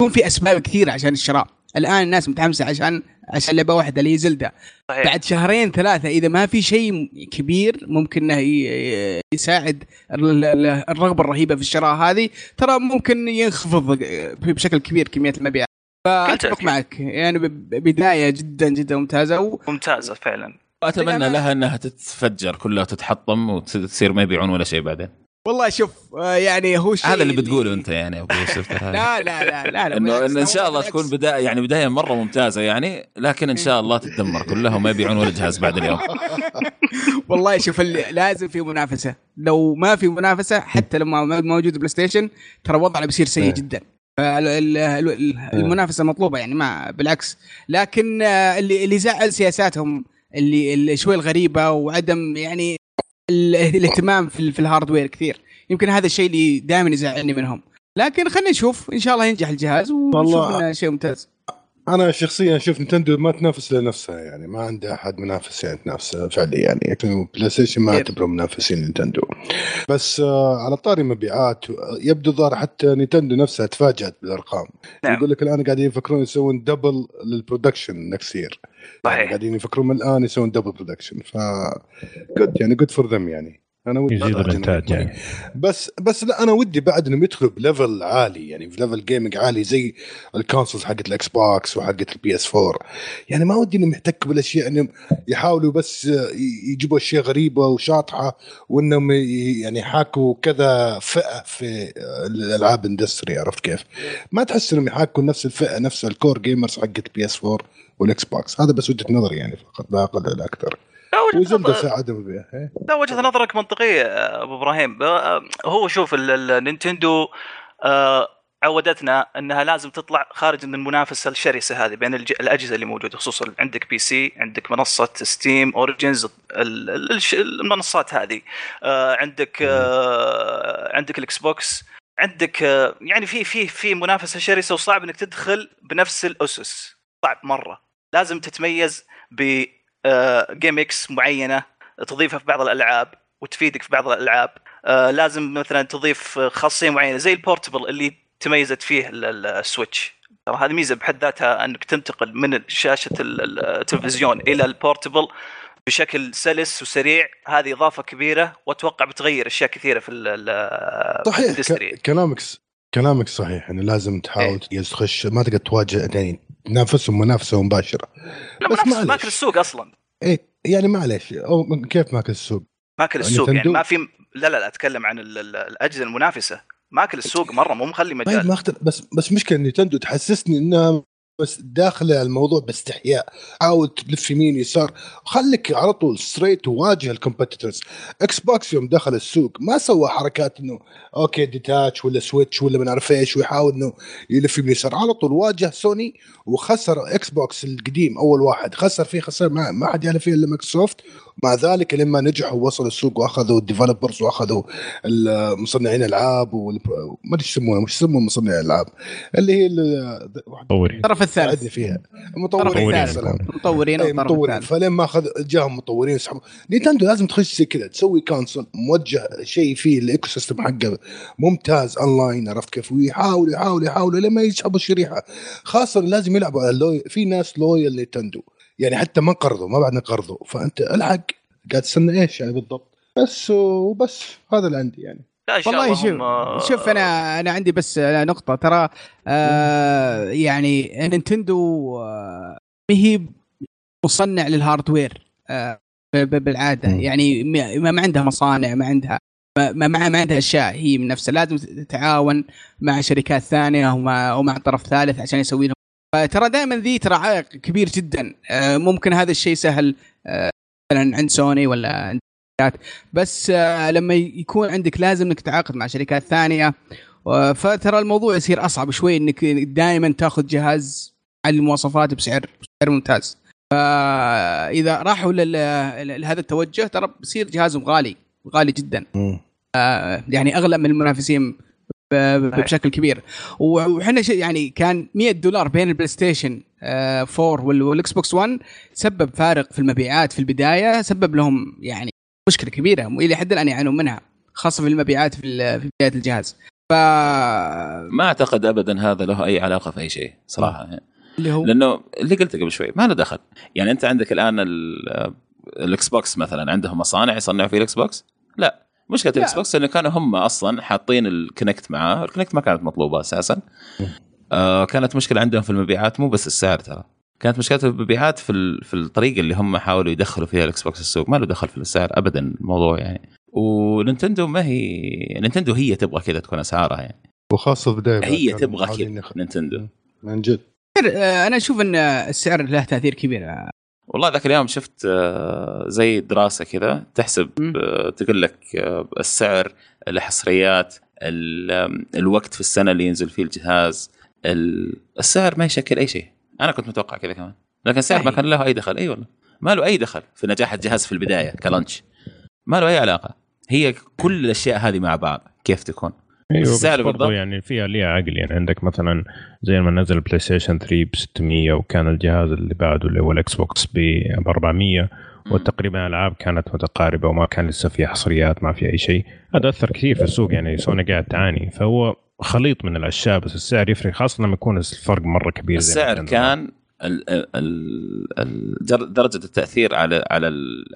يكون في أسباب كثيرة عشان الشراء الآن الناس متحمسة عشان عشان لعبة واحدة اللي هي زلدة. صحيح. بعد شهرين ثلاثة إذا ما في شيء كبير ممكن إنه ي- يساعد ال- ال- الرغبة الرهيبة في الشراء هذه ترى ممكن ينخفض بشكل كبير كمية المبيعات. فأتفق. معك. يعني بداية جدا جدا ممتازة و... ممتازة فعلا. اتمنى أنا- لها إنها تتفجر كلها وتتحطم وتصير ما يبيعون ولا شيء بعدين. والله شوف آه، يعني هو شيء هذا اللي بتقوله أنت يعني يا أبو يوسف. لا لا لا لا, لا إنه إنه إن شاء الله. تكون بداية يعني بداية مرة ممتازة يعني لكن إن شاء الله تتدمر كلها وما يبيعون ولا جهاز بعد اليوم. والله شوف اللي لازم في منافسة. لو ما في منافسة حتى لما موجود بلاي ستيشن ترى وضعنا بيصير سيء إيه. جدا. ال- المنافسة مطلوبة يعني ما بالعكس. لكن آه، اللي اللي زعل سياساتهم اللي, اللي شوي الغريبة وعدم يعني الاهتمام في, في ال hardware كثير. يمكن هذا الشيء اللي دائما يزعلني منهم. لكن خلينا نشوف. إن شاء الله ينجح الجهاز ونشوف إنه شيء ممتاز. أنا شخصيا أشوف نينتندو ما تنافس لنفسها يعني ما عندها أحد منافس يعني تنافسها فعليا يعني. لكن بلاي ستيشن ما كيف؟ أعتبرهم منافسين نينتندو بس آه على طاري مبيعات يبدو ظاهر حتى نينتندو نفسها تفاجأت بالأرقام. نعم. يقول لك الآن قاعدين يفكرون يسوون double لل production next year صحيح. قاعدين يفكرون من الآن يسوون double production ف good يعني good for them يعني. أنا ودي يزيد الإنتاج يعني. بس بس لا أنا ودي بعد انهم يدخلوا ب level عالي يعني في level gaming عالي زي ال consoles حقت الاكس بوكس وحقت البي اس 4 يعني ما ودي انهم يحتكوا بالأشياء إنهم يحاولوا بس يجيبوا أشياء غريبة وشاطحة وإنهم يعني يحاكوا كذا فئة في الألعاب industry عرفت كيف؟ ما تحس إنهم يحاكوا نفس الفئة نفس ال core gamers حقت البي اس 4 والاكس بوكس هذا بس وجهة نظري يعني فقط لا أقل ولا أكثر. وزبده ساعدهم فيها. لا وجهة نظرك منطقية أبو إبراهيم. هو شوف ال- ال- النينتندو عودتنا إنها لازم تطلع خارج من المنافسة الشرسة هذه بين الأجهزة اللي موجودة خصوصا عندك PC عندك منصة ستيم Origin المنصات هذه. عندك عندك الاكس بوكس عندك يعني في في في منافسة شرسة وصعب إنك تدخل بنفس الأسس. صعب مرة. لازم تتميز ب gimmicks معينة تضيفها في بعض الألعاب وتفيدك في بعض الألعاب. آه لازم مثلا تضيف آه، خاصية معينة زي ال portable اللي تميزت فيه ال- ال- السويتش ترى هذه ميزة بحد ذاتها أنك تنتقل من شاشة ال- ال- التلفزيون إلى ال portable بشكل سلس وسريع. هذه إضافة كبيرة وأتوقع بتغير أشياء كثيرة في صحيح كلامك كلامك صحيح انه لازم تحاول تخش ما تقدر تواجه يعني تنافسهم منافسه مباشرة بس معليش. ماكل السوق أصلا إيه يعني معلش كيف ماكل السوق؟ ماكل السوق يعني نينتندو؟ ما في لا لا لا أتكلم عن ال- ال- الأجهزة المنافسة ماكل السوق مرة مو مخلي طيب مجال ما اختلف بس بس مشكلة نينتندو تحسسني انها بس داخله الموضوع باستحياء. حاول تلف يمين يسار. خليك على طول straight وواجه ال competitors إكس بوكس يوم دخل السوق ما سوى حركات إنه أوكي detach ولا switch ولا ما نعرف إيش. ويحاول إنه يلف يمين يسار. على طول واجه سوني وخسر إكس بوكس القديم أول واحد. خسر فيه خسر ما, ما حد يعرف فيه إلا مايكروسوفت مع ذلك لما نجحوا ووصلوا السوق وأخذوا ال developers وأخذوا مصنعين ألعاب والبرو- ما أدري إيش يسمونها مش يسمون مصنعين الالعاب اللي هي ال- طوري الطرف الثالث. فيها. الطرف مطورين مطورين. يا الثالث. سلام مطورين اي الطرف مطورين. الثالث. فلين ما اخذ جاهم مطورين سحبوا نينتندو لازم تخش زي كذا تسوي كونسول موجه شيء فيه الايكو سيستم حقه ممتاز اونلاين عرفت كيف؟ ويحاولوا يحاولوا يحاولوا لما يسحبوا الشريحة. خاصة لازم يلعبوا على اللوي في ناس لويال نينتندو يعني حتى ما قرضوا ما بعد قرضوا فأنت ألحق قاعد تستنى إيش يعني بالضبط؟ بس وبس هذا اللي عندي يعني. لا إن شاء والله الله شوف شوف أنا أنا عندي بس نقطة. ترى آه يعني نينتندو آه ما هي مصنع لل hardware آه بالعادة. يعني ما ما عندها مصانع ما عندها ما ما ما عندها أشياء هي من نفسها. لازم تتعاون مع شركات ثانية ومع ومع طرف ثالث عشان يسوي لهم فترى دائما ذي ترى عائق كبير جدا. آه ممكن هذا الشيء سهل آه مثلا عند سوني ولا عند شركات. بس آه لما يكون عندك لازم إنك تتعاقد مع شركات ثانية. فترى الموضوع يصير أصعب شوي إنك دائما تاخذ جهاز على المواصفات بسعر بسعر ممتاز. فإذا راحوا لهذا التوجه ترى بصير جهازهم غالي غالي جدا. يعني أغلى من المنافسين بشكل كبير. وحنا يعني كان 100 دولار بين ال PlayStation آه، 4 وال- وال Xbox 1 سبب فارق في المبيعات في البداية سبب لهم يعني مشكلة كبيرة والى حد الآن يعانون منها خاصة في المبيعات في في بداية الجهاز. ف ما أعتقد ابدا هذا له أي علاقة في أي شيء صراحة. يعني. اللي هو؟ لأنه اللي قلته قبل شوي ما له دخل. يعني أنت عندك الآن ال- ال Xbox مثلا عندهم مصانع يصنعوا فيه ال Xbox؟ لا. مشكلة ال Xbox إنه كانوا هم أصلا حاطين ال Kinect معاه. ال Kinect ما كانت مطلوبة أساسا. آه كانت مشكلة عندهم في المبيعات مو بس السعر ترى. كانت مشكلتهم في المبيعات في ال- في الطريقة اللي هم حاولوا يدخلوا فيها ال Xbox السوق. ما له دخل في السعر ابدا الموضوع يعني. ونينتندو ما هي نينتندو هي تبغى كذا تكون أسعارها يعني. وخاصة في البدايه هي تبغى كذا نينتندو. من جد. آه، أنا أشوف إن السعر له تأثير كبير. والله ذاك اليوم شفت آه، زي دراسة كذا تحسب. آه، تقول لك آه، السعر الحصريات الوقت في السنة اللي ينزل فيه الجهاز ال- السعر ما يشكل أي شيء. أنا كنت متوقع كذا كمان. لكن السعر ما. كان له أي دخل. أي والله. ما له أي دخل في نجاح الجهاز في البداية ك launch. ما له أي علاقة. هي كل الأشياء هذه مع بعض. كيف تكون؟ أيوه السعر بالضبط. يعني فيها ليها عقل. يعني عندك مثلا زي ما نزل ال PlayStation 3 ب 600 وكان الجهاز اللي بعده اللي هو ال Xbox ب 400 وتقريبا الألعاب كانت متقاربة وما كان لسه في حصريات ما في أي شيء. هذا أثر كثير في السوق. يعني سوني قاعد تعاني. فهو خليط من الأشياء بس السعر يفرق خاصة لما يكون الفرق مرة كبير السعر كان ال- ال- ال- درجة التأثير على على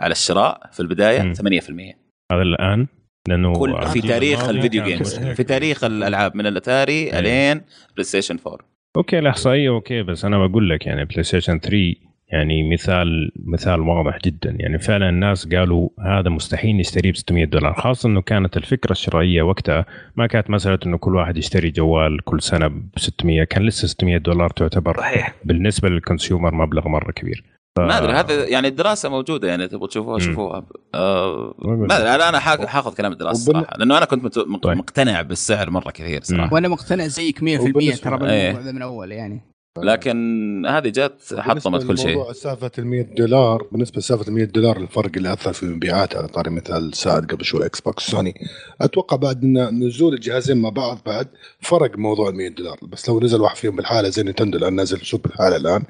على الشراء في البداية مم. 8% هذا الآن؟ لأنه كل في تاريخ ال video games. في تاريخ الألعاب. من الأتاري أيوة. الين PlayStation 4 okay الاحصائيه okay بس أنا بقول لك يعني PlayStation 3 يعني مثال مثال واضح جدا. يعني فعلا الناس قالوا هذا مستحيل نشتريه ب 600 دولار. خاصة إنه كانت الفكرة الشرائية وقتها ما كانت مسألة إنه كل واحد يشتري جوال كل سنة ب 600 كان لسه 600 دولار تعتبر صحيح. بالنسبة للكونسيومر مبلغ مرة كبير. ف... ما أدري هذا يعني الدراسة موجودة يعني تبغوا تشوفوها. شوفوها آه ما أدري أنا أنا حاخ- حاخذ كلام الدراسة وبال- صراحة لأنه أنا كنت طيب. مقتنع بالسعر مرة كثير صراحة وأنا مقتنع زيك 100% وبالنسبة- ترى إيه. بالموضوع ذا من أول يعني لكن هذه جت حطمت كل شيء. موضوع سالفة ال 100 دولار بالنسبة لسالفة ال 100 دولار الفرق اللي أثر في المبيعات على طاري مثال سعد قبل شوي Xbox سوني. أتوقع بعد إن نزول الجهازين مع بعض بعد فرق موضوع ال 100 دولار. بس لو نزل واحد فيهم بالحالة زي نينتندو الان نازل في السوق بالحالة الآن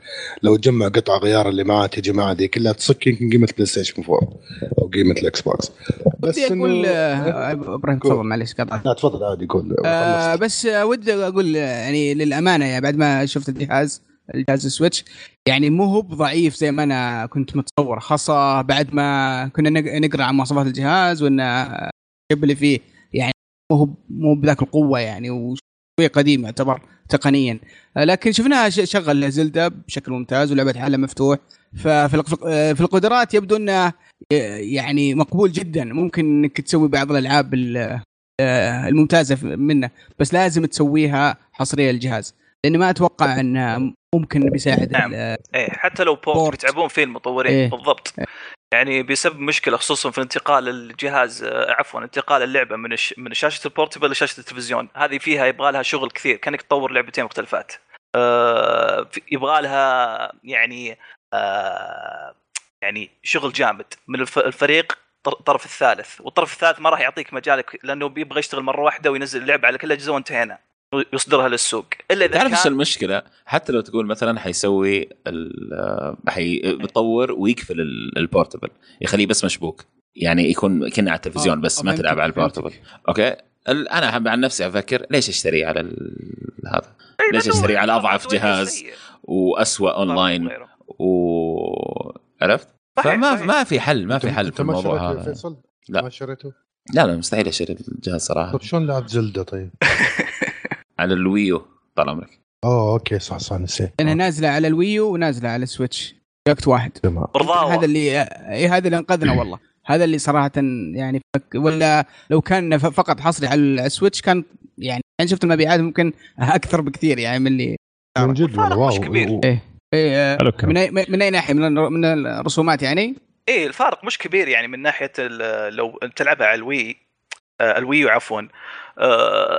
لو تجمع قطع غيار اللي معاه تجي معاه دي كلها تصك يمكن قيمة PlayStation 4 أو قيمة ال Xbox بس بدي أقول آه، إبراهيم. تفضل معلش قطعت لا تفضل عادي قول آه. بس ودي أقول يعني للأمانة يعني بعد ما شفت الجهاز الجهاز السويتش. يعني مو هو ضعيف زي ما أنا كنت متصور. خاصة بعد ما كنا نق- نقرأ عن مواصفات الجهاز وإن اللي فيه. يعني مو هو مو بذاك القوة يعني وشوي قديم يعتبر تقنيا. لكن شفناها شغل زلدة بشكل ممتاز ولعبة عالم مفتوح. ففي في القدرات يبدو إنه يعني مقبول جدا. ممكن إنك تسوي بعض الألعاب ال- الممتازة منه بس لازم تسويها حصرية للجهاز. لاني ما أتوقع إنه ممكن بيساعد نعم. إيه حتى لو port port. بيتعبون فيه المطورين إيه. بالضبط. يعني بيسبب مشكلة خصوصا في انتقال الجهاز آه، عفوا انتقال اللعبة من الش... من شاشه ال portable لشاشة التلفزيون. هذه فيها يبغى لها شغل كثير كأنك تطور لعبتين مختلفات. آه يبغى لها يعني آه يعني شغل جامد. من الف... الفريق طر- الطرف الثالث. والطرف الثالث ما راح يعطيك مجالك لأنه بيبغى يشتغل مرة واحدة وينزل اللعبة على كل الاجهزه وانتهينا. يصدرها للسوق إلا إذا تعرف إيش كان المشكلة؟ حتى لو تقول مثلا حيسوي ال- حي بيطور ويقفل ال- ال portable يخليه بس مشبوك يعني يكون كنا على التلفزيون آه، بس ما تلعب على. ال portable okay ال- أنا عن نفسي أفكر ليش أشتري على ال- هذا إيه، ليش أشتري على أضعف جهاز. واسوء أونلاين. و عرفت؟ فما. ما في حل ما في حل في الموضوع هذا فيصل؟ لا. ما شريته؟ لا لا مستحيل أشتري الجهاز صراحة طيب شلون لعبت زلدة طيب؟ على ال Wii U طال عمرك. أوه okay صح صح نسيت. لانها نازلة على ال Wii U ونازلة على ال Switch. في وقت واحد. تمام. هذا اللي اي هذا اللي انقذنا والله. هذا اللي صراحة يعني فك ولا لو كان فقط حصري على ال Switch كان يعني يعني شفت المبيعات ممكن أكثر بكثير يعني من اللي من جد wow مش كبير. و- إيه. إيه حلو الكلام. من اي من أي ناحية؟ من الر- من الرسومات يعني؟ إيه الفارق مش كبير يعني من ناحية ال- لو تلعبها على ال Wii آه، ال Wii U عفوا. آه،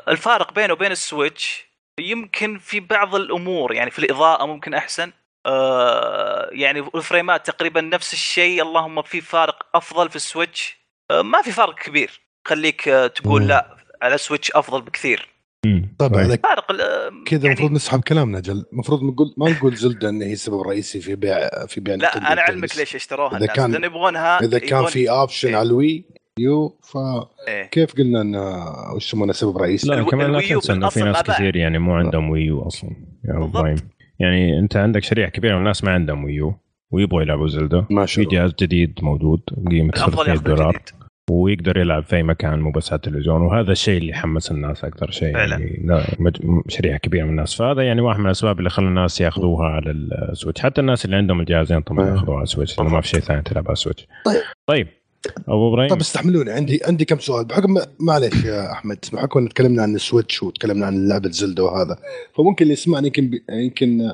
الفارق بينه وبين ال Switch يمكن في بعض الأمور يعني في الإضاءة ممكن أحسن آه، يعني الفريمات تقريبا نفس الشيء اللهم في فارق أفضل في ال Switch آه، ما في فرق كبير خليك آه، تقول مم. لا على ال Switch أفضل بكثير مم. طيب فارق آه، كذا يعني المفروض نسحب كلامنا جل المفروض نقول ما نقول زلدة إن هي سبب رئيسي في بيع في بيع لا أنا. علمك ليش اشتروها الناس كان- لأن يبغونها إذا كان في option. على ال Wii U فكيف إيه. قلنا إنه وش يسمونه سبب رئيسي؟ لا الو- كمان لا تنسى إنه في ناس. كثير يعني مو عندهم Wii U أصلا. بالضبط. إبراهيم يعني أنت عندك شريحه كبيرة من الناس ما عندهم Wii U. ويبغوا يلعبوا زلدا ما في شاء الله. جهاز جديد موجود بقيمه الأفضل 300 ياخذ دولار. ويقدر يلعب في أي مكان مو بس على التلفزيون. وهذا الشيء اللي حمس الناس أكثر شيء فعلا. يعني لا مج... شريحه كبيرة من الناس. فهذا يعني واحد من الأسباب اللي خلى الناس ياخذوها على ال Switch حتى الناس اللي عندهم الجهازين طبعا أيه. ياخذوها على ال Switch لأنه ما في شيء ثاني تلعب على ال Switch طيب. طيب. أبو إبراهيم. طب استحملوني. عندي عندي كم سؤال. بحكم معلش يا أحمد بحكم إن تكلمنا عن ال Switch وتكلمنا عن لعبة زلدا وهذا فممكن اللي يسمعني يمكن بي- يمكن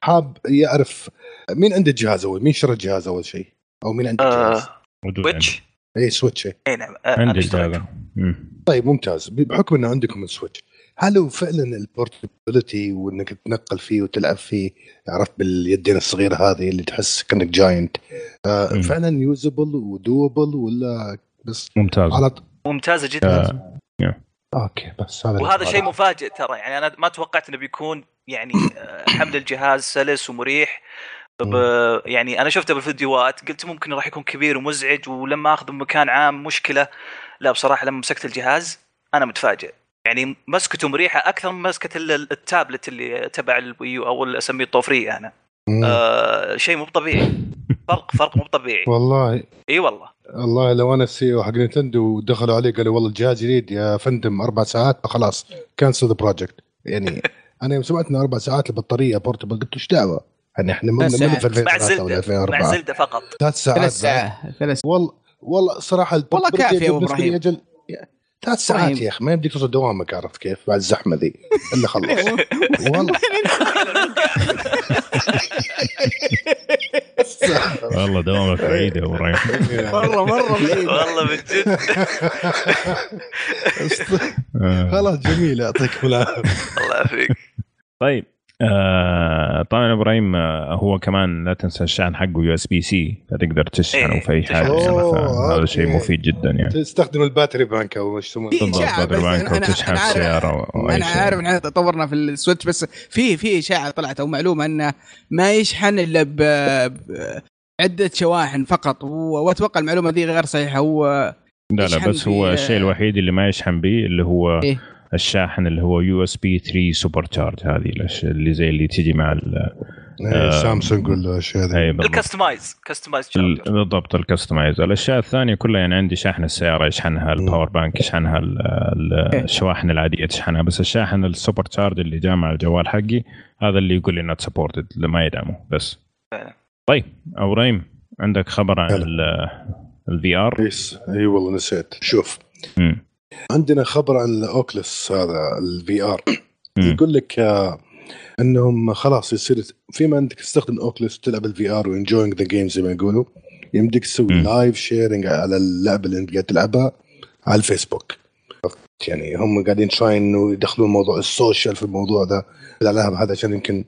حاب يعرف مين عنده الجهاز أول؟ مين شرى الجهاز أول شيء؟ أو مين عنده الجهاز آه ويتش اي Switch. إيه. اي نعم. آه، عندي أنا اشتريت. هذا مم. طيب ممتاز. بحكم ان عندكم ال Switch هل هو فعلا ال portability وإنك تنقل فيه وتلعب فيه عرفت باليدين الصغيرة هذه اللي تحس كأنك giant آه. فعلا usable و doable ولا بس ممتاز. على ممتازة جدا. آه. okay بس هذا وهذا. شيء مفاجئ ترى يعني أنا ما توقعت إنه بيكون يعني آه، حمل الجهاز سلس ومريح. ب... يعني أنا شفته بالفيديوهات قلت ممكن راح يكون كبير ومزعج ولما آخذه بمكان عام مشكلة. لا بصراحة لما مسكت الجهاز أنا متفاجئ. يعني مسكته مريحة أكثر من مسكة ال- التابلت اللي تبع ال Wii U أو اللي أسميه الطوفريه أنا. آه شيء مو طبيعي. فرق فرق مو طبيعي. والله. إي والله. والله لو أنا ال CEO حق نينتندو ودخلوا علي قالوا والله الجهاز جديد يا فندم أربع ساعات خلاص cancel the project يعني أنا يوم سمعت إنه أربع ساعات البطارية بورتبل قلت إيش دعوة؟ يعني إحنا من. في مع 2003 ولا زلده مع 2004 زلدة فقط. ثلاث ساعات ثلاث ساعات. والله والله صراحة والله كافي يا إبراهيم. أجل. ثلاث ساعات إبراهيم. يا أخي ما يمديك توصل دوامك عرفت كيف؟ بعد الزحمة ذي. إلا خلص والله. والله. دوامك بعيد يا أبو إبراهيم مره مرة بعيد. والله من جد. خلاص جميل يعطيكم العافية. الله يعافيك. طيب. آه طبعا إبراهيم آه هو كمان لا تنسى الشحن حقه USB-C فتقدر تشحنه إيه، في أي حاجة تشحن. فهذا شيء okay. مفيد جدا يعني تستخدم ال battery bank أو إيش يسمونه بالضبط بس بانك أنا- أنا- وتشحن أنا عارف- سياره أو أي أنا. عارف إن إحنا تطورنا في ال Switch بس في في اشاعه طلعت أو معلومة إنه ما يشحن إلا ب عدة شواحن فقط وأتوقع المعلومة دي غير صحيحة هو لا لا بس هو في- الشيء الوحيد اللي ما يشحن به اللي هو إيه؟ الشاحن اللي هو USB 3 super charge هذه اللي زي اللي تجي مع ال إيه، سامسونج ولا الاشياء ذي أي بالضبط. ال customize customize بالضبط ال customize الأشياء الثانية كلها يعني عندي شاحن السيارة يشحنها ال power bank يشحنها إيه. الشواحن العادية تشحنها. بس الشاحن ال super charge اللي جاء مع الجوال حقي هذا اللي يقول لي not supported ما يدعمه. بس. طيب إبراهيم عندك خبر عن. ال VR اي والله نسيت. شوف. عندنا خبر عن ال Oculus هذا ال VR يقول لك آه، إنهم خلاص يصير فيما انك تستخدم Oculus تلعب ال VR و enjoying the game زي ما يقولوا يمديك تسوي. live sharing على اللعبة اللي أنت قاعد تلعبها على الفيسبوك؟ يعني هم قاعدين trying إنه يدخلون موضوع ال social في الموضوع ذا الالعاب هذا عشان يمكن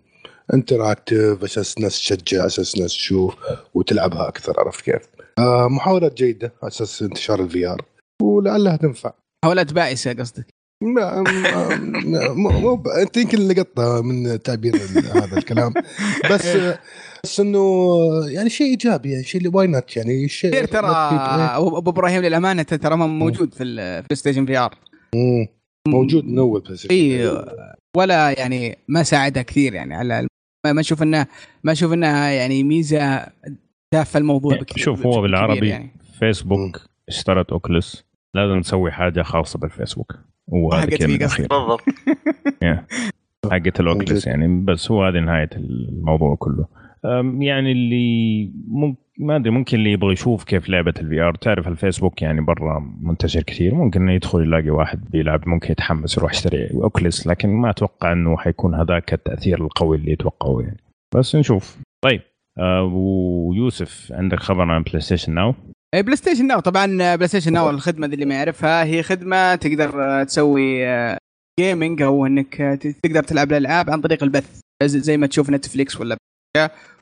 interactive أساس الناس تشجع أساس الناس تشوف وتلعبها أكثر عرفت كيف؟ آه محاولات جيدة أساس انتشار ال VR ولعلها تنفع محاولات بائسه قصدك؟ ما ما- ما- مو ب- أنت يمكن لقطه من تعبير هذا الكلام. بس بس إنه يعني شيء إيجابي يعني شيء why not يعني شيء كثير ترى ابو أبو إبراهيم للأمانة ترى ما موجود في ال PlayStation VR. موجود من أول PlayStation. اي ولا يعني ما ساعدها كثير يعني على ما ما أشوف انه ما أشوف انها يعني ميزة دافه الموضوع بكثير شوف هو بالعربي يعني. فيسبوك اشترت Oculus لازم نسوي حاجة خاصة بالفيسبوك. وهذا حقت كلمه في الاخير بالضبط. حقت ال Oculus يعني بس هو هذه نهاية الموضوع كله. يعني اللي مم... ما أدري ممكن اللي يبغى يشوف كيف لعبة ال VR تعرف الفيسبوك يعني برا منتشر كثير. ممكن انه يدخل يلاقي واحد بيلعب ممكن يتحمس يروح يشتري Oculus لكن ما أتوقع إنه حيكون هذاك التأثير القوي اللي يتوقعوه يعني. بس نشوف. طيب آه ويوسف عندك خبر عن بلاي ستيشن ناو بلاي ستيشن ناو طبعا بلاي ستيشن ناو الخدمة اللي ما يعرفها هي خدمة تقدر آه، تسوي gaming أو إنك آه، تقدر تلعب الألعاب عن طريق البث. زي ما تشوف Netflix ولا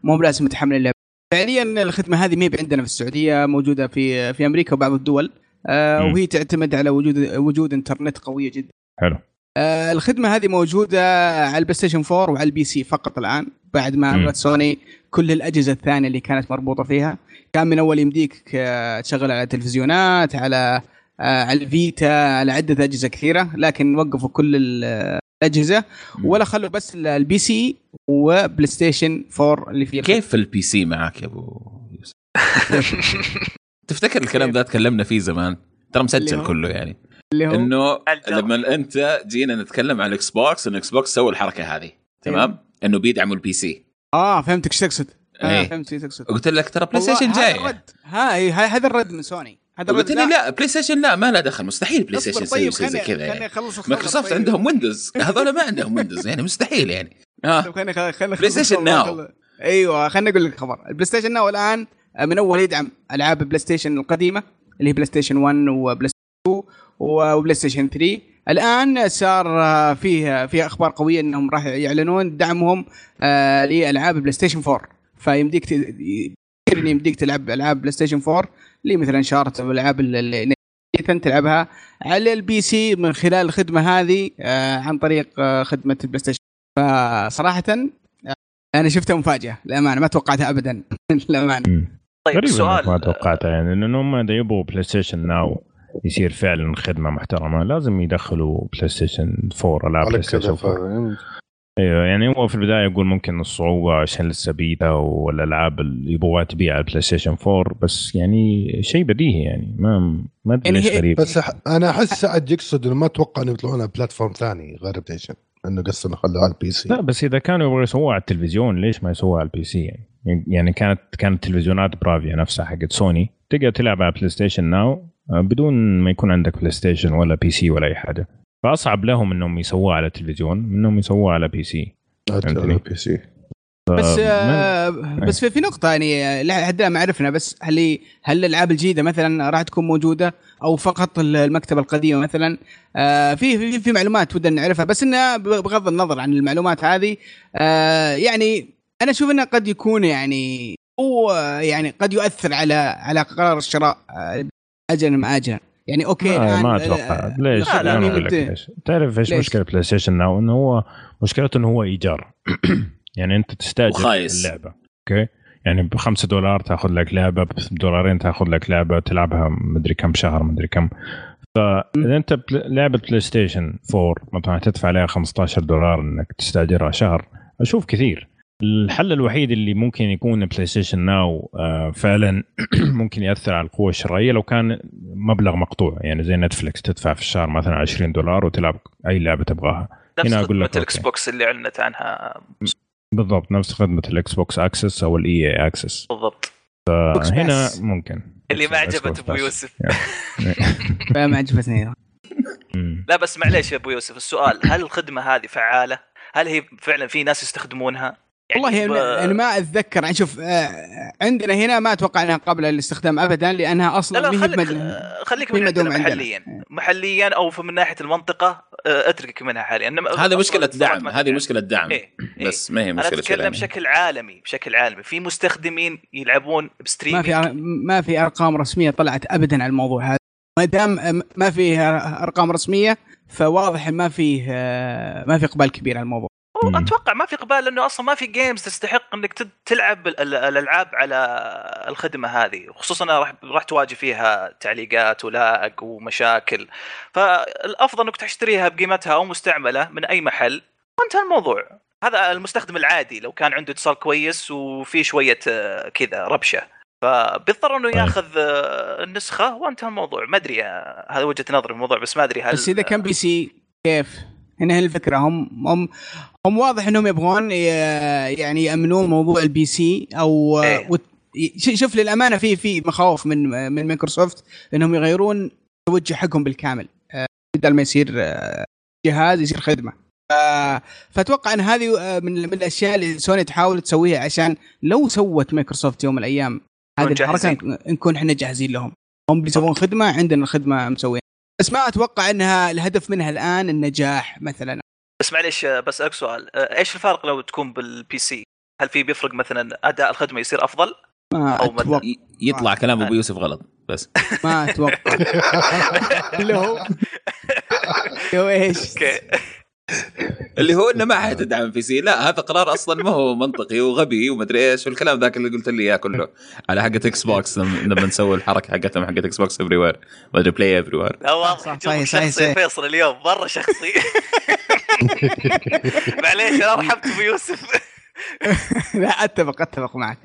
مو بلازم تحمل اللعبة. فعليا الخدمة هذه مهي عندنا في السعودية موجودة في في أمريكا وبعض الدول آه،. وهي تعتمد على وجود وجود إنترنت قوية جدا. حلو. آه، الخدمة هذه موجودة على ال PlayStation 4 وعلى ال PC فقط الآن بعد ما. عملت سوني كل الأجهزة الثانية اللي كانت مربوطة فيها كان من أول يمديك آه، تشغل على التلفزيونات على آه، على ال Vita على عدة أجهزة كثيرة لكن وقفوا كل ال- الأجهزة ولا خلوا بس ال- PC و PlayStation 4 اللي فيه كيف ال PC معك يا أبو يوسف؟ تفتكر الكلام ذا تكلمنا فيه زمان ترى مسجل؟ كله يعني اللي هو إنه. لما أنت جينا نتكلم عن ال Xbox ان ال Xbox سوى الحركة هذه تمام؟ إنه بيدعموا ال PC آه فهمتك إيش تقصد؟ آه إيه. فهمت إيش تقصد؟ قلت لك ترى PlayStation جاي الرد. ها إيه، ه- هذا الرد من سوني هذا قلت لي لا. PlayStation لا ما له دخل مستحيل Play اصبر Station يسوي طيب شيء زي كذا يعني. مايكروسوفت طيب. عندهم Windows هذول ما عندهم Windows يعني مستحيل يعني. ها طيب خليني خليني PlayStation Now. أيوه خليني أقول لك الخبر ال PlayStation Now الآن من أول يدعم ألعاب البلاي ستيشن القديمة اللي هي بلاي ستيشن 1 وبلاي ستيشن 2 وبلاي ستيشن 3 الآن صار آه، فيه فيه أخبار قوية إنهم راح يعلنون دعمهم آه، لألعاب بلاي ستيشن 4 فيمديك يمديك تلعب ألعاب بلاي ستيشن 4 اللي مثلا شاريها والالعاب اللي اللي تلعبها على ال PC من خلال الخدمة هذه آه، عن طريق خدمة البلاي ستيشن فصراحه أنا شفتها مفاجأة للأمانة ما توقعتها ابدا. للأمانة. طيب إنك ما توقعتها يعني لأنه هم اذا يبغوا بلاي ستيشن ناو. يصير فعلا خدمة محترمة. لازم يدخلوا بلاي ستيشن 4 العاب بلاي ستيشن كذا 4 فاهم أيوه يعني هو في البداية يقول ممكن الصعوبة عشان لسه بيتا والألعاب اللي يبغوها تبيع على البلاي ستيشن 4 بس يعني شيء بديهي يعني. ما ما أدري يعني ليش غريب. بس أنا أحس سعد يقصد إنه ما أتوقع إنه يطلعون على platform ثاني غير بلاي ستيشن إنه قصدنا خلوها على ال PC لا بس إذا كانوا يبغوا يسووها على التلفزيون ليش ما يسووها على ال PC يعني؟ يعني كانت كانت تلفزيونات برافيا نفسها حقت سوني تقدر تلعب على بلاي ستيشن ناو بدون ما يكون عندك بلاي ستيشن ولا PC ولا أي حاجة. فأصعب لهم إنهم يسووها على التلفزيون من إنهم يسووها على PC؟ على ال PC بس آه بس في, في نقطة يعني لحد الآن ما عرفنا بس هل هل الألعاب الجديدة مثلا راح تكون موجودة أو فقط المكتبة القديمة مثلا؟ آه في في في معلومات ودنا نعرفها بس إنها بغض النظر عن المعلومات هذه آه يعني أنا أشوف إنه قد يكون يعني هو يعني قد يؤثر على على قرار الشراء آه، أجلا ما أجلا يعني ما, الآن ما آه، أتوقع. ليش؟ لا، لا، أنا أقول لك ليش. تعرف إيش؟ مشكلة بلاي ستيشن ناو إنه هو مشكلته إنه هو إيجار. يعني أنت تستأجر وخايس. اللعبة. أوكي؟ يعني ب 5 دولار تأخذ لك لعبة بدولارين تأخذ لك لعبة تلعبها مدري كم شهر مدري كم. فإذا أنت بل- لعبة بلاي ستيشن 4 مثلا تدفع عليها 15 دولار إنك تستأجرها شهر. أشوف كثير. الحل الوحيد اللي ممكن يكون بلاي ستيشن ناو فعلا ممكن يأثر على القوة الشرائية لو كان مبلغ مقطوع يعني زي نتفلكس تدفع في الشهر مثلا 20 دولار وتلعب أي لعبة تبغاها نفس هنا أقول لك خدمة الإكس. بوكس اللي أعلنت عنها بالضبط نفس خدمة الإكس بوكس Access أو ال EA Access بالضبط بوكس هنا. ممكن اللي ما عجبت أبو. يوسف ما عجبتني. لا بس معليش يا أبو يوسف السؤال هل الخدمة هذه فعالة؟ هل هي فعلا في ناس يستخدمونها؟ والله ب- أنا, أنا ما أتذكر يعني شوف آه، عندنا هنا ما أتوقع إنها قابلة للاستخدام ابدا لأنها لا أصلا لا ما هي خليك بمد- خليك مين من عندنا عندنا. محليا محليا أو في من ناحية المنطقة آه، أتركك منها حاليا هذه مشكلة دعم ما هذه. مشكلة دعم إيه، إيه. بس ما هي أنا مشكلة أتكلم شرائية. بشكل عالمي بشكل عالمي في مستخدمين يلعبون ما ب streaming في أر- ما في أرقام رسمية طلعت ابدا على الموضوع هذا ما دام ما فيه أرقام رسمية فواضح ما فيه آه، ما في إقبال كبير على الموضوع. أتوقع ما في إقبال لأنه أصلا ما في games تستحق إنك تلعب ال- ال- الألعاب على الخدمة هذه. خصوصا راح راح تواجه فيها تعليقات و lag ومشاكل. فالأفضل إنك تشتريها بقيمتها أو مستعملة من أي محل. وانتهى الموضوع. هذا المستخدم العادي لو كان عنده اتصال كويس وفي شوية آه، كذا ربشة. فبيضطر إنه طيب. ياخذ آه، النسخة وانتهى الموضوع. ما أدري آه، هذا وجهة نظري في الموضوع بس ما أدري هل بس إذا كان PC كيف؟ هنا هي الفكرة. هم هم هم واضح إنهم يبغون يعني يأمنون موضوع ال PC أو إيه. وت- شوف للأمانة في في مخاوف من من مايكروسوفت إنهم يغيرون التوجه حقهم بالكامل. آه، بدل ما يصير آه، جهاز يصير خدمة. فأتوقع إن هذه آه، من من الأشياء اللي سوني تحاول تسويها عشان لو سوت مايكروسوفت يوم من الأيام هذه الحركة. نكون إحنا جاهزين لهم. هم بيسوون خدمة عندنا الخدمة مسوينها بس ما أتوقع إنها الهدف منها الآن النجاح مثلا. بس معليش آه، بسالك سؤال. آه، إيش الفرق لو تكون بال PC؟ هل في بيفرق مثلا أداء الخدمة يصير أفضل؟ ما أو ي- يطلع كلام أبو يوسف غلط بس. ما أتوقع. اللي هو اللي هو إيش؟ اللي هو إنه ما حتدعم PC. لا هذا قرار أصلا ما هو منطقي وغبي ومدري إيش والكلام ذاك اللي قلت لي إياه كله. على حقة إكس بوكس لما نسوي الحركة حقتهم حقة إكس بوكس everywhere ما أدري play everywhere لا واضح. شخصي صحيح. فيصل اليوم مرة شخصي. معليش أنا رحبت أبو يوسف. لا أتفق أتفق معك.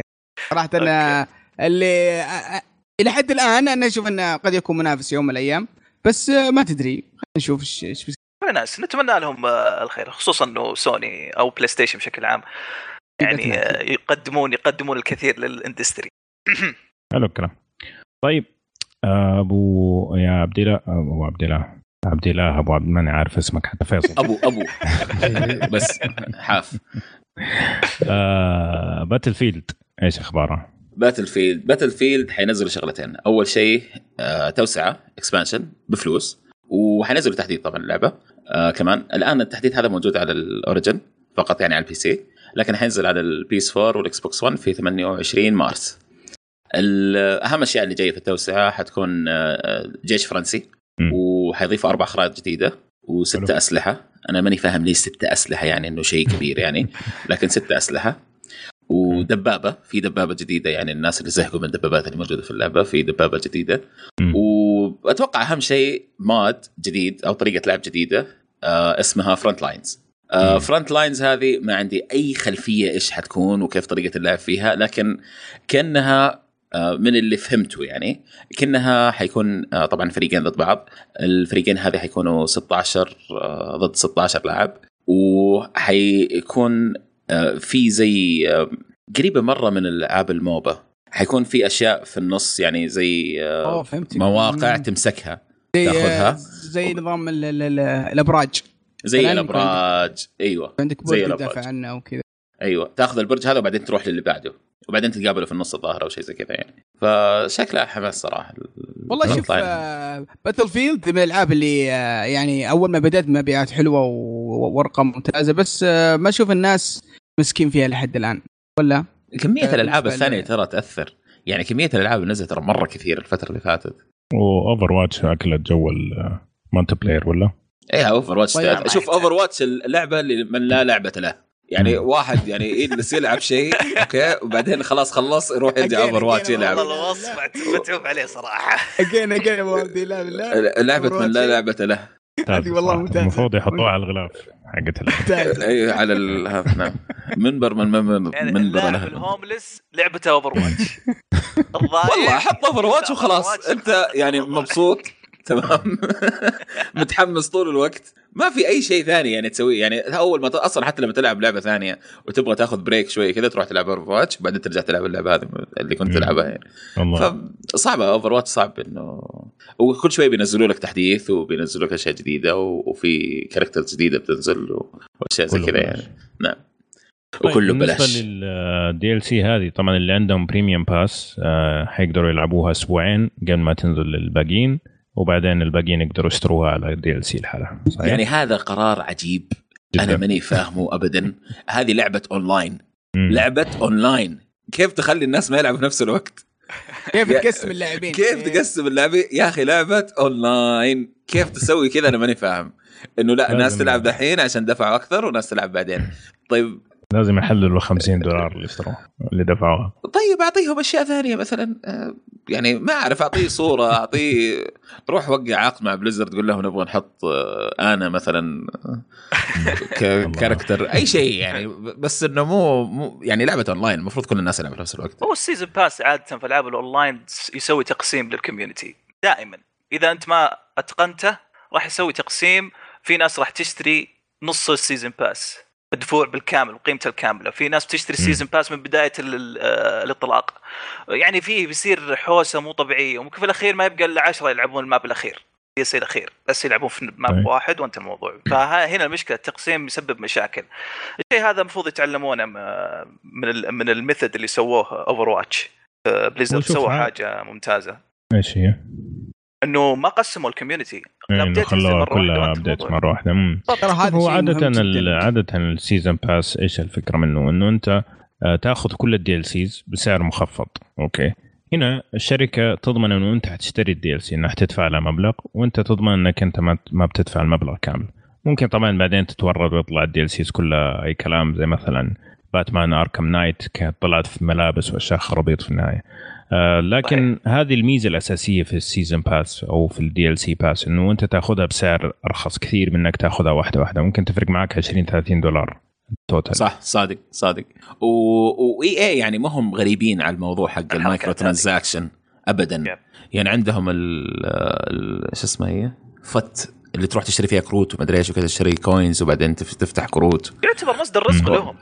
صراحة أنا اللي إلى حد الآن أنا أشوف إنه قد يكون منافس يوم من الأيام بس ما تدري. خلينا نشوف إيش. في ناس نتمنى لهم آه، الخير خصوصا إنه سوني أو بلاي ستيشن بشكل عام يعني آه، يقدمون يقدمون الكثير لل industry حلو الكلام. طيب أبو يا عبد الله أبو عبد الله عبد الله أبو عبد ماني عارف اسمك حتى فيصل. أبو أبو. بس حاف. آه باتل فيلد إيش أخباره؟ باتل فيلد باتل فيلد حينزلوا شغلتين. أول شيء آه توسعة expansion بفلوس وحينزلوا تحديث طبعا اللعبة. آه كمان الآن التحديث هذا موجود على الأوريجن فقط يعني على ال PC لكن حينزل على ال PS 4 والإكس بوكس 1 في 28 مارس أهم الاشياء اللي جاية في التوسعة حتكون آه، جيش فرنسي. وحيضيفوا أربع خرائط جديدة حلو. وستة أسلحة أنا ماني فاهم ليش ستة أسلحة يعني إنه شيء كبير يعني لكن ستة أسلحة ودبابة في دبابة جديدة يعني الناس اللي زهقوا من الدبابات اللي موجودة في اللعبة في دبابة جديدة. وأتوقع أهم شيء mode جديد أو طريقة لعب جديدة آه اسمها Frontlines. Frontlines هذه ما عندي أي خلفية إيش حتكون وكيف طريقة اللعب فيها لكن كأنها آه، من اللي فهمته يعني كأنها حيكون آه، طبعا فريقين ضد بعض. الفريقين هذه حيكونوا 16 آه، ضد 16 لاعب. وحيكون في زي قريبة مرة من الألعاب الموبا. حيكون في أشياء في النص يعني زي آه، مواقع. تمسكها زي تاخذها. زي نظام ال- ال- ال- الأبراج زي الأبراج أيوه عندك برج. تدافع عنه وكذا أيوه تاخذ البرج هذا وبعدين تروح للي بعده وبعدين تتقابلوا في النص الظاهر أو شيء زي كذا يعني فشكلها حماس صراحة والله شوف لاين. باتل فيلد من الألعاب اللي آه، يعني أول ما بدأت مبيعات حلوة وارقام ممتازة بس آه، ما أشوف الناس مسكين فيها لحد الآن ولا كمية الألعاب الثانية ترى تأثر. يعني كمية الألعاب اللي نزلت ترى مرة كثير الفترة اللي فاتت. واوفر واتش اكلت جو ال multiplayer ولا؟ إيه اوفر واتش طيب. شوف اوفر واتش اللعبة اللي من لا لعبة له. يعني واحد يعني يجلس يلعب شيء أوكي وبعدين خلاص خلص يروح يرجع Again, اوفر واتش again, يلعب. والله الوصف متعوب عليه صراحة. again again لعبة من لا لعبة له. هذه والله. ممتازة. المفروض يحطوها على الغلاف حقت. أي على ال... هذا نعم منبر من منبر يعني منبر اللاعب له ال homeless لعبته اوفر واتش والله حط اوفر واتش وخلاص. أنت يعني مبسوط تمام متحمس طول الوقت ما في أي شيء ثاني يعني تسويه. يعني أول ما أصلا حتى لما تلعب لعبة ثانية وتبغى تاخذ break شوية كذا تروح تلعب اوفر واتش وبعدين ترجع تلعب اللعبة هذه اللي كنت. تلعبها يعني. فصعبة اوفر واتش صعب إنه وكل شوي بينزلوا لك تحديث وبينزلوا لك أشياء جديدة وفي characters جديدة بتنزل وأشياء زي كذا. يعني. نعم. طيب، وكله بالنسبة بلاش لل DLC هذه طبعا اللي عندهم premium pass حيقدروا يلعبوها أسبوعين قبل ما تنزل للباقيين. وبعدين الباقيين يقدروا يشتروها على ال DLC لحالها صحيح؟ يعني هذا قرار عجيب. جداً. أنا ماني فاهمه ابدا. هذه لعبة أونلاين. مم. لعبة أونلاين. كيف تخلي الناس ما يلعبوا في نفس الوقت؟ كيف تقسم اللاعبين؟ كيف تقسم اللعبه؟ يا أخي لعبة أونلاين. كيف تسوي كذا؟ أنا ماني فاهم. إنه لا ناس تلعب دحين عشان دفعوا أكثر وناس تلعب بعدين. طيب لازم يحللوا 50 دولار اللي اشتروها اللي دفعوها. طيب أعطيهم أشياء ثانية مثلا آه، يعني ما أعرف أعطيه صورة أعطيه روح وقع عقد مع بليزرد تقول لهم نبغى نحط آه، أنا مثلا آه، ك character أي شيء يعني بس إنه مو, مو يعني لعبة اونلاين المفروض كل الناس يلعبوا في نفس الوقت. هو ال season pass عادة في ألعاب الاونلاين يسوي تقسيم لل community دائما. إذا أنت ما أتقنته راح يسوي تقسيم في ناس راح تشتري نص ال season pass مدفوع بالكامل بقيمته الكاملة. في ناس بتشتري ال season pass من بداية آه، الاطلاق. يعني فيه بيصير حوسة مو طبيعية وممكن في الأخير ما يبقى إلا 10 يلعبون ال map الأخير. يصير الاخير بس يلعبون في map طيب. واحد وانت الموضوع. فهنا المشكلة التقسيم يسبب مشاكل. الشيء هذا المفروض يتعلمونه م- من من ال method اللي سووه اوفر واتش بليزرد وشوف سووا حاجة ممتازة. إيش هي؟ إنه ما قسموا ال community. يعني خلوها مرة واحدة كلها update. مرة واحدة هو جداً. عادة ال season pass إيش الفكرة منه؟ إنه أنت آه، تأخذ كل ال DLCs بسعر مخفض، أوكي؟ هنا الشركة تضمن إنه أنت حتشتري ال DLC إنها حتدفع لها مبلغ وأنت تضمن إنك أنت ما ما بتدفع المبلغ كامل. ممكن طبعا بعدين تتورط ويطلع ال DLCs كلها أي كلام زي مثلا باتمان اركم نايت كانت طلعت في ملابس وأشياء خرابيط في النهاية. آه لكن هذه الميزة الأساسية في ال season pass أو في ال DLC pass إنه أنت تأخذها بسعر أرخص كثير من إنك تأخذها واحدة واحدة ممكن تفرق معك 20 30 دولار total صح صادق صادق وإي أي يعني ما هم غريبين على الموضوع حق ال micro. transaction ابدا. يعني عندهم ال ال- شو اسمها هي؟ FUT اللي تروح تشتري فيها كروت ومدري إيش وكذا تشتري coins وبعدين تف- تفتح كروت. يعتبر مصدر رزق. لهم.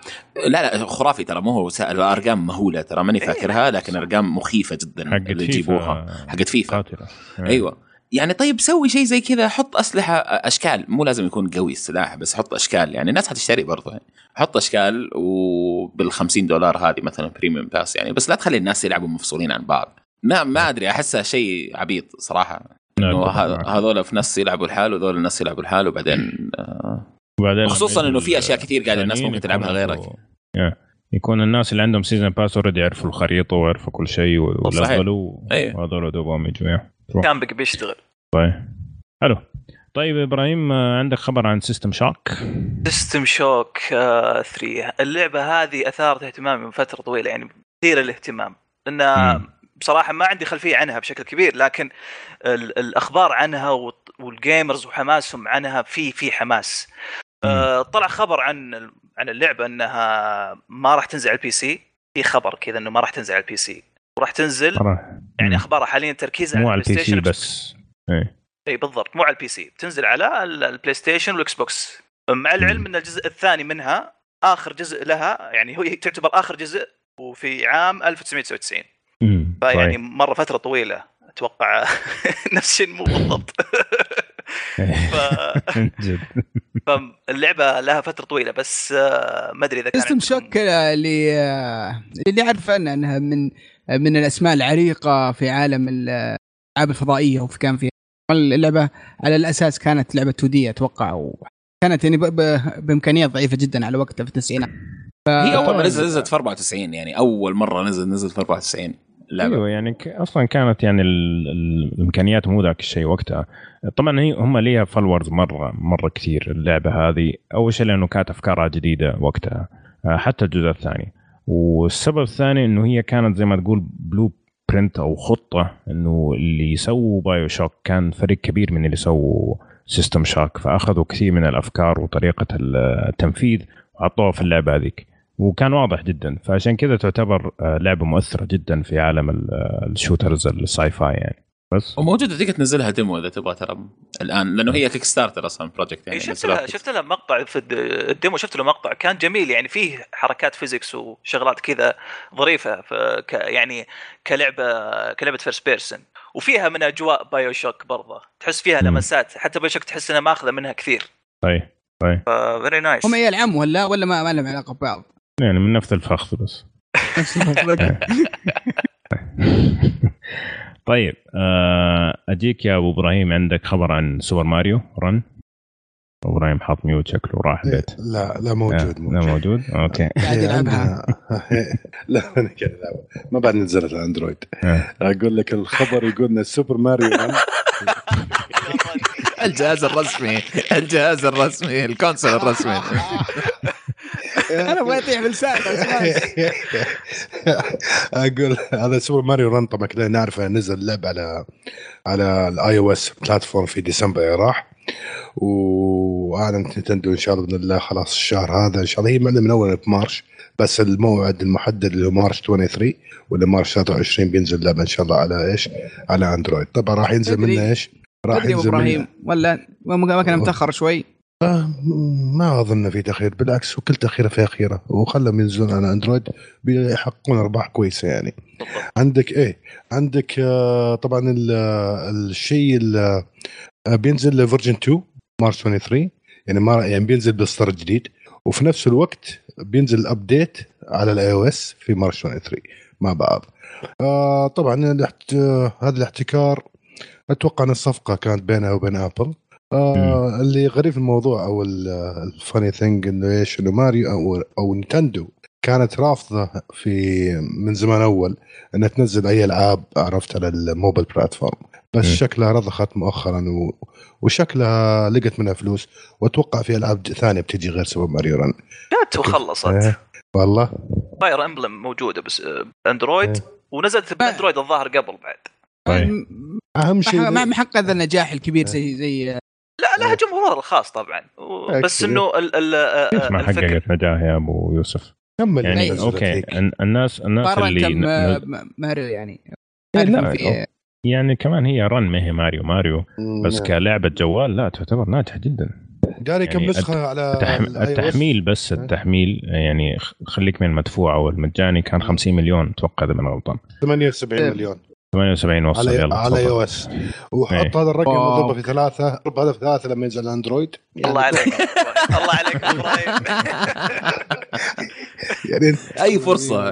لا لا خرافي ترى مو هو سائل ارقام مهولة ترى ماني فاكرها لكن أرقام مخيفة جدا حقت اللي فيفا يجيبوها. حقت فيفا. قاتله أيوه. يعني طيب سوي شيء زي كذا حط أسلحة أشكال. مو لازم يكون قوي السلاح بس حط أشكال. يعني الناس حتشتري برضه. يعني. حط أشكال وبال 50 دولار هذه مثلا premium pass يعني. بس لا تخلي الناس يلعبوا مفصولين عن بعض. ما ما أدري أحسها شيء عبيط صراحة. إنه ه- هذول في ناس يلعبوا لحال وهذول الناس يلعبوا لحال وبعدين آه وبعدين وخصوصاً إنه في أشياء كثير قاعدة الناس ممكن تلعبها غيرك. يكون الناس اللي عندهم season pass already يعرفوا الخريطة ويعرفوا كل شيء. ولفلوا أيوه. وهذول دوبهم يجوا بقى بيشتغل. طيب. حلو. طيب إبراهيم آه، عندك خبر عن سيستم شوك سيستم شوك 3 اللعبة هذه أثارت اهتمامي من فترة طويلة يعني مثيرة للاهتمام. لأن مم. بصراحة ما عندي خلفية عنها بشكل كبير لكن ال- الأخبار عنها وال gamers وحماسهم عنها في في حماس. آه، طلع خبر عن عن اللعبة إنها ما راح تنزل على ال PC في خبر كذا إنه ما راح تنزل على ال PC وراح تنزل يعني. أخبارها حاليا تركيزها مو على البلاي ال PC ستيشن بس. إيه. اي بالضبط مو على ال PC بتنزل على ال- البلاي ستيشن والاكس بوكس مع العلم إن الجزء الثاني منها آخر جزء لها يعني هو تعتبر آخر جزء وفي عام 1999 مم. فيعني. مرة فترة طويلة أتوقع نفس الشيء مو بالضبط ف- فاللعبه لها فترة طويلة بس آه، ما أدري إذا كان عندكم- شوك آه، اللي آه، اللي عارفه إن- إنها من من الأسماء العريقة في عالم الألعاب الفضائية وكان فيها اللعبة على الأساس كانت لعبة 2 دي أتوقع وكانت يعني ب- ب- بامكانيات ضعيفة جدا على وقتها في التسعينات هي أول ما طبعاً. نزل نزلت في 94 يعني أول مرة نزل نزلت في 94 اللعبة. أيوه يعني أصلا كانت يعني ال- ال- الإمكانيات مو ذاك الشيء وقتها. طبعا هي هم ليها فولورز مرة مرة كثير اللعبة هذه. أول شيء لأنه كانت أفكارها جديدة وقتها. آه، حتى الجزء الثاني. والسبب الثاني إنه هي كانت زي ما تقول blueprint أو خطة إنه اللي يسووا بايو شوك كان فريق كبير من اللي سووا سيستم شوك فأخذوا كثير من الأفكار وطريقة التنفيذ وحطوها في اللعبة هذيك. وكان واضح جدا. فعشان كذا تعتبر آه، لعبة مؤثرة جدا في عالم ال- آه، ال shooters ال sci-fi يعني. بس. وموجودة تقدر تنزلها demo إذا تبغى ترى الآن لأنه هي كيك ستارتر أصلا project يعني إيه، شفت لها شفت لها مقطع في الد- ال demo شفت له مقطع كان جميل يعني فيه حركات physics وشغلات كذا ظريفة ف- ك يعني كلعبة كلعبة first person وفيها من أجواء BioShock برضه. تحس فيها. لمسات. حتى BioShock تحس انها ماخذة منها كثير. طيب طيب very nice هم يلعبوا ولا ولا ما, ما لهم علاقة ببعض؟ يعني من نفس الفخ بس. نفس الموضوع. طيب. آه، أجيك يا أبو إبراهيم عندك خبر عن Super Mario Run؟ إبراهيم حاط mute شكله راح البيت. لا لا موجود آه، لا موجود. أوكي. لا أنا قاعد ألعبها. ما بعد نزلت على Android. آه. أقول لك الخبر يقول إن Super Mario Run. الجهاز الرسمي الجهاز الرسمي ال console الرسمي. أنا أبغى يطيح بلسانه أقول هذا Super Mario Run طبعا كلنا نعرفه نزل لعب على على ال iOS platform في ديسمبر اللي راح؟ واعلنت Nintendo إن شاء الله بإذن الله خلاص الشهر هذا إن شاء الله. هي معلنه من أول بمارش بس الموعد المحدد اللي هو مارش 23 ولا مارش 23 بينزل اللعبه إن شاء الله على إيش؟ على Android. طبعا راح ينزل منه إيش؟ راح ينزل إبراهيم. ولا ما ما كان متأخر شوي. ما أظن في تأخير بالعكس وكل تأخيرة في اخيره وخلهم ينزلون على Android بيحققون أرباح كويسة يعني. عندك إيه؟ عندك آه، طبعا آه، الشيء ال- آه، بينزل version 2 مارس 23 يعني ما يعني بينزل باصدار جديد وفي نفس الوقت بينزل ال update على ال iOS في مارس 23 مع بعض آه طبعا آه، هذا الاحتكار أتوقع أن الصفقة كانت بينها وبين Apple آه اللي غريب في الموضوع أو ال funny thing إنه إيش إنه ماريو أو أو Nintendo كانت رافضة في من زمان أول إنها تنزل أي ألعاب عرفت على ال mobile platform بس م. شكلها رضخت مؤخرا و... وشكلها لقت منها فلوس وأتوقع في ألعاب ثانية بتجي غير Super Mario Run جات وخلصت إيه، والله Fire Emblem موجودة بس آه، Android إيه. ونزلت ب Android الظاهر قبل بعد طيب. أهم ما شيء ما محقق النجاح الكبير زي زي لها جمهورها الخاص طبعا. بس. إنه ال ال ليش ما حققت نجاح يا ابو يوسف كمل. يعني نزلت أوكي. ال- الناس الناس اللي آه، ماريو يعني. إيه، لا، يعني كمان هي Run ما هي Mario. Mario بس مم. كلعبه جوال لا تعتبر ناجحة جدا. داري كم يعني نسخة على؟ التحميل بس التحميل يعني خ- خليك من المدفوع. أو المجاني كان 50 مليون أتوقع إذا ما أنا غلطان 78 مليون. 78 وصل على يلا على. i O S وحط إيه. هذا الرقم واو. اضربه في ثلاثة اضرب هذا في ثلاثة لما ينزل الاندرويد يعني الله عليك الله عليك إبراهيم يعني أي فرصة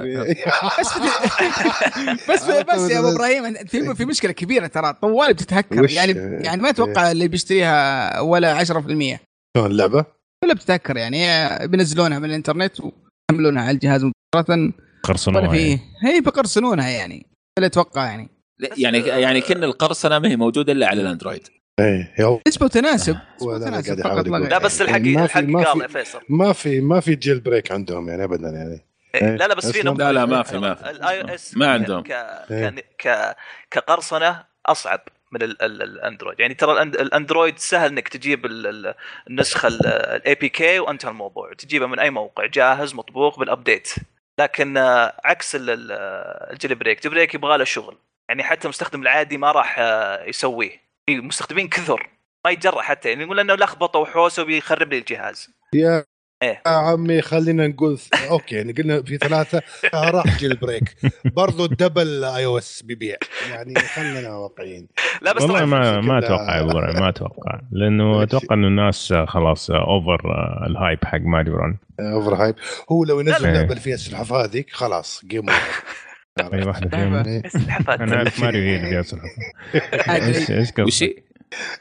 بس بس بس يا أبو إبراهيم في في مشكلة كبيرة ترى طوالي بتتهكر؟ يعني يعني ما أتوقع اللي بيشتريها ولا 10% شلون اللعبة؟ ولا بتتهكر يعني بينزلونها من الإنترنت ويحملونها على الجهاز مباشرة قرصنوها يعني. هي بيقرصنونها يعني ولا أتوقع يعني. يعني يعني كن القرصنة ما هي موجودة إلا على ال Android. إيه هو نسبة وتناسب. فقط لا بس الحق ما في- الحق ما في- قال يا فيصل. ما في ما في jailbreak عندهم يعني ابدا يعني. إيه، لا لا بس في لا، لا، ما في- ما في. ال iOS ما عندهم. ك... إيه. ك... كقرصنة أصعب من ال... ال... ال Android. يعني ترى ال And... ال Android سهل إنك تجيب ال... ال- النسخة ال APK وانتهى الموضوع تجيبها من أي موقع جاهز مطبوق بال update لكن آه، عكس ال- ال jailbreak. ال jailbreak يبغى له شغل. يعني حتى المستخدم العادي ما راح آه، يسويه. في مستخدمين كثر. ما يتجرأ حتى. يعني يقول انه لخبطه وحوسه وبيخرب لي الجهاز. يا إيه. يا عمي خلينا نقول أوكي يعني قلنا في ثلاثة راح jailbreak برضو الدبل iOS بيبيع. يعني خلينا واقعيين. لا بس والله ما ما أتوقع يا أبو ما أتوقع. لأنه. أتوقع إنه الناس خلاص over ال hype حق Mario Run over hype هو لو ينزل. اللعبه اللي فيها السلحفاه هذيك خلاص game أي واحدة فيهم. أنا عارف ماريو هي اللي فيها سلحفاه عادي. إيش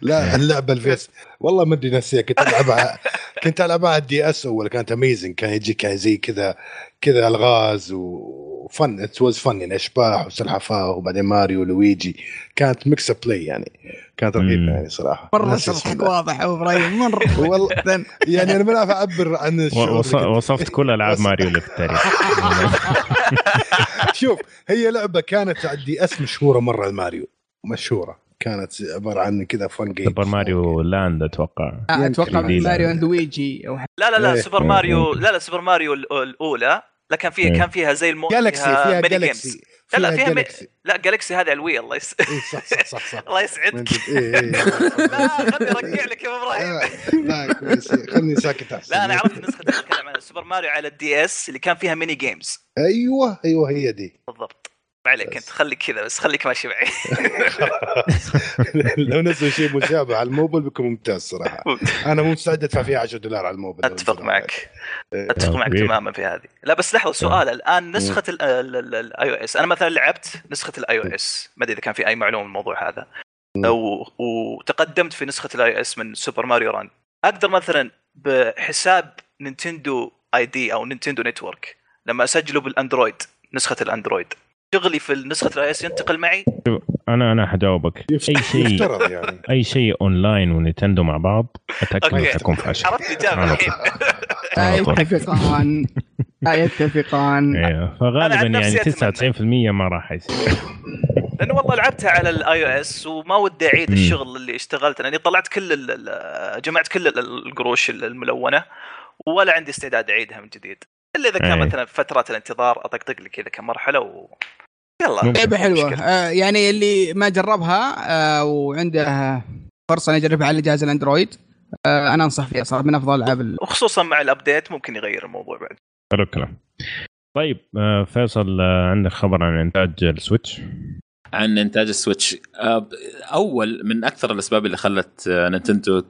لا اللعبة اللي فيها والله ما أدري نسيها كنت ألعبها كنت ألعبها على ال DS أول كانت amazing كان يجيك كان زي كذا كذا ألغاز و fun it was fun يعني اشباح وسلحفاة وبعدين Mario و Luigi كانت mix play يعني. كانت رهيبة. يعني صراحة. مرة شرحك. واضح يا أبو إبراهيم مرة. والله. يعني أنا ما اعرف أعبر عن وصفت كل ألعاب ماريو اللي في التاريخ. شوف هي لعبة كانت على ال DS مشهورة مرة الماريو مشهورة. كانت عبارة عن كذا fun game Super Mario Land أتوقع. أتوقع جديدة. Mario and Luigi أو لا لا لا إيه. Super Mario لا لا Super Mario ال- الأولى لا كان فيها إيه. كان فيها زي المو Galaxy فيها mini galaxy لا لا فيها. Galaxy لا Galaxy هذه على ال Wii الله يس... إيه صح صح صح صح. الله يسعدك. إيه إيه. لا خلني أرجع لك يا إبراهيم. لا لا كويس. خلني ساكت أحسن. لا أنا عرفت النسخه اللي اتكلم عنها. Super Mario على ال DS اللي كان فيها mini games أيوه أيوه هي دي. بالضبط. ما عليك. أنت خليك كذا بس خليك ماشي معي. لو نزل شيء مشابه على الموبل بيكون ممتاز صراحة. أنا مو مستعد أدفع فيها 10 دولار على الموبل أتفق معك. إيه. أتفق معك كبير. تماما في هذه. لا بس لحظة سؤال. الآن نسخة ال iOS أنا مثلا لعبت نسخة ال iOS ما أدري إذا كان في أي معلومة بالموضوع هذا. و... وتقدمت في نسخة ال iOS من Super Mario Run أقدر مثلا بحساب Nintendo ID أو Nintendo Network لما أسجله بال Android نسخة ال Android. شغلي في نسخة ال iOS ينتقل معي؟ أنا أنا حجاوبك. أي شيء يعني. أي شيء online و Nintendo مع بعض أتأكد أوكي. حيكون فاشل. عرفت الاجابه الحين. يتفقان لا يتفقان أنا فغالبا يعني 99% ما راح يصير. لأنه والله لعبتها على الـ iOS وما ودي أعيد. الشغل اللي اشتغلته لاني طلعت كل جمعت كل ال- القروش الملونة ولا عندي استعداد أعيدها من جديد. إلا إذا كان أي. مثلا فترات الانتظار أطقطق لي كذا كم مرحلة و يلا. لعبة حلوة. آه يعني اللي ما جربها آه وعنده فرصة إنه يجربها على جهاز الأندرويد آه أنا أنصح فيها. صراحة من أفضل ألعاب ال- وخصوصا مع ال update ممكن يغير الموضوع بعد. حلو الكلام. طيب آه، فيصل آه، عندك خبر عن إنتاج السويتش؟ عن إنتاج السويتش. آه، أول من أكثر الأسباب اللي خلت آه، نينتندو ت-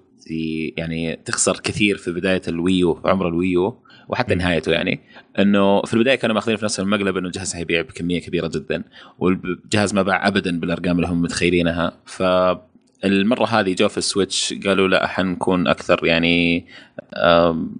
يعني تخسر كثير في بداية الويو في عمر الويو وحتى. نهايته يعني إنه في البداية كانوا ماخذين في نفس المقلب إنه الجهاز حيبيع بكمية كبيرة جدا والجهاز ما باع ابدا بالأرقام اللي هم متخيلينها. فالمرة هذه جو في السويتش قالوا لا حنكون أكثر يعني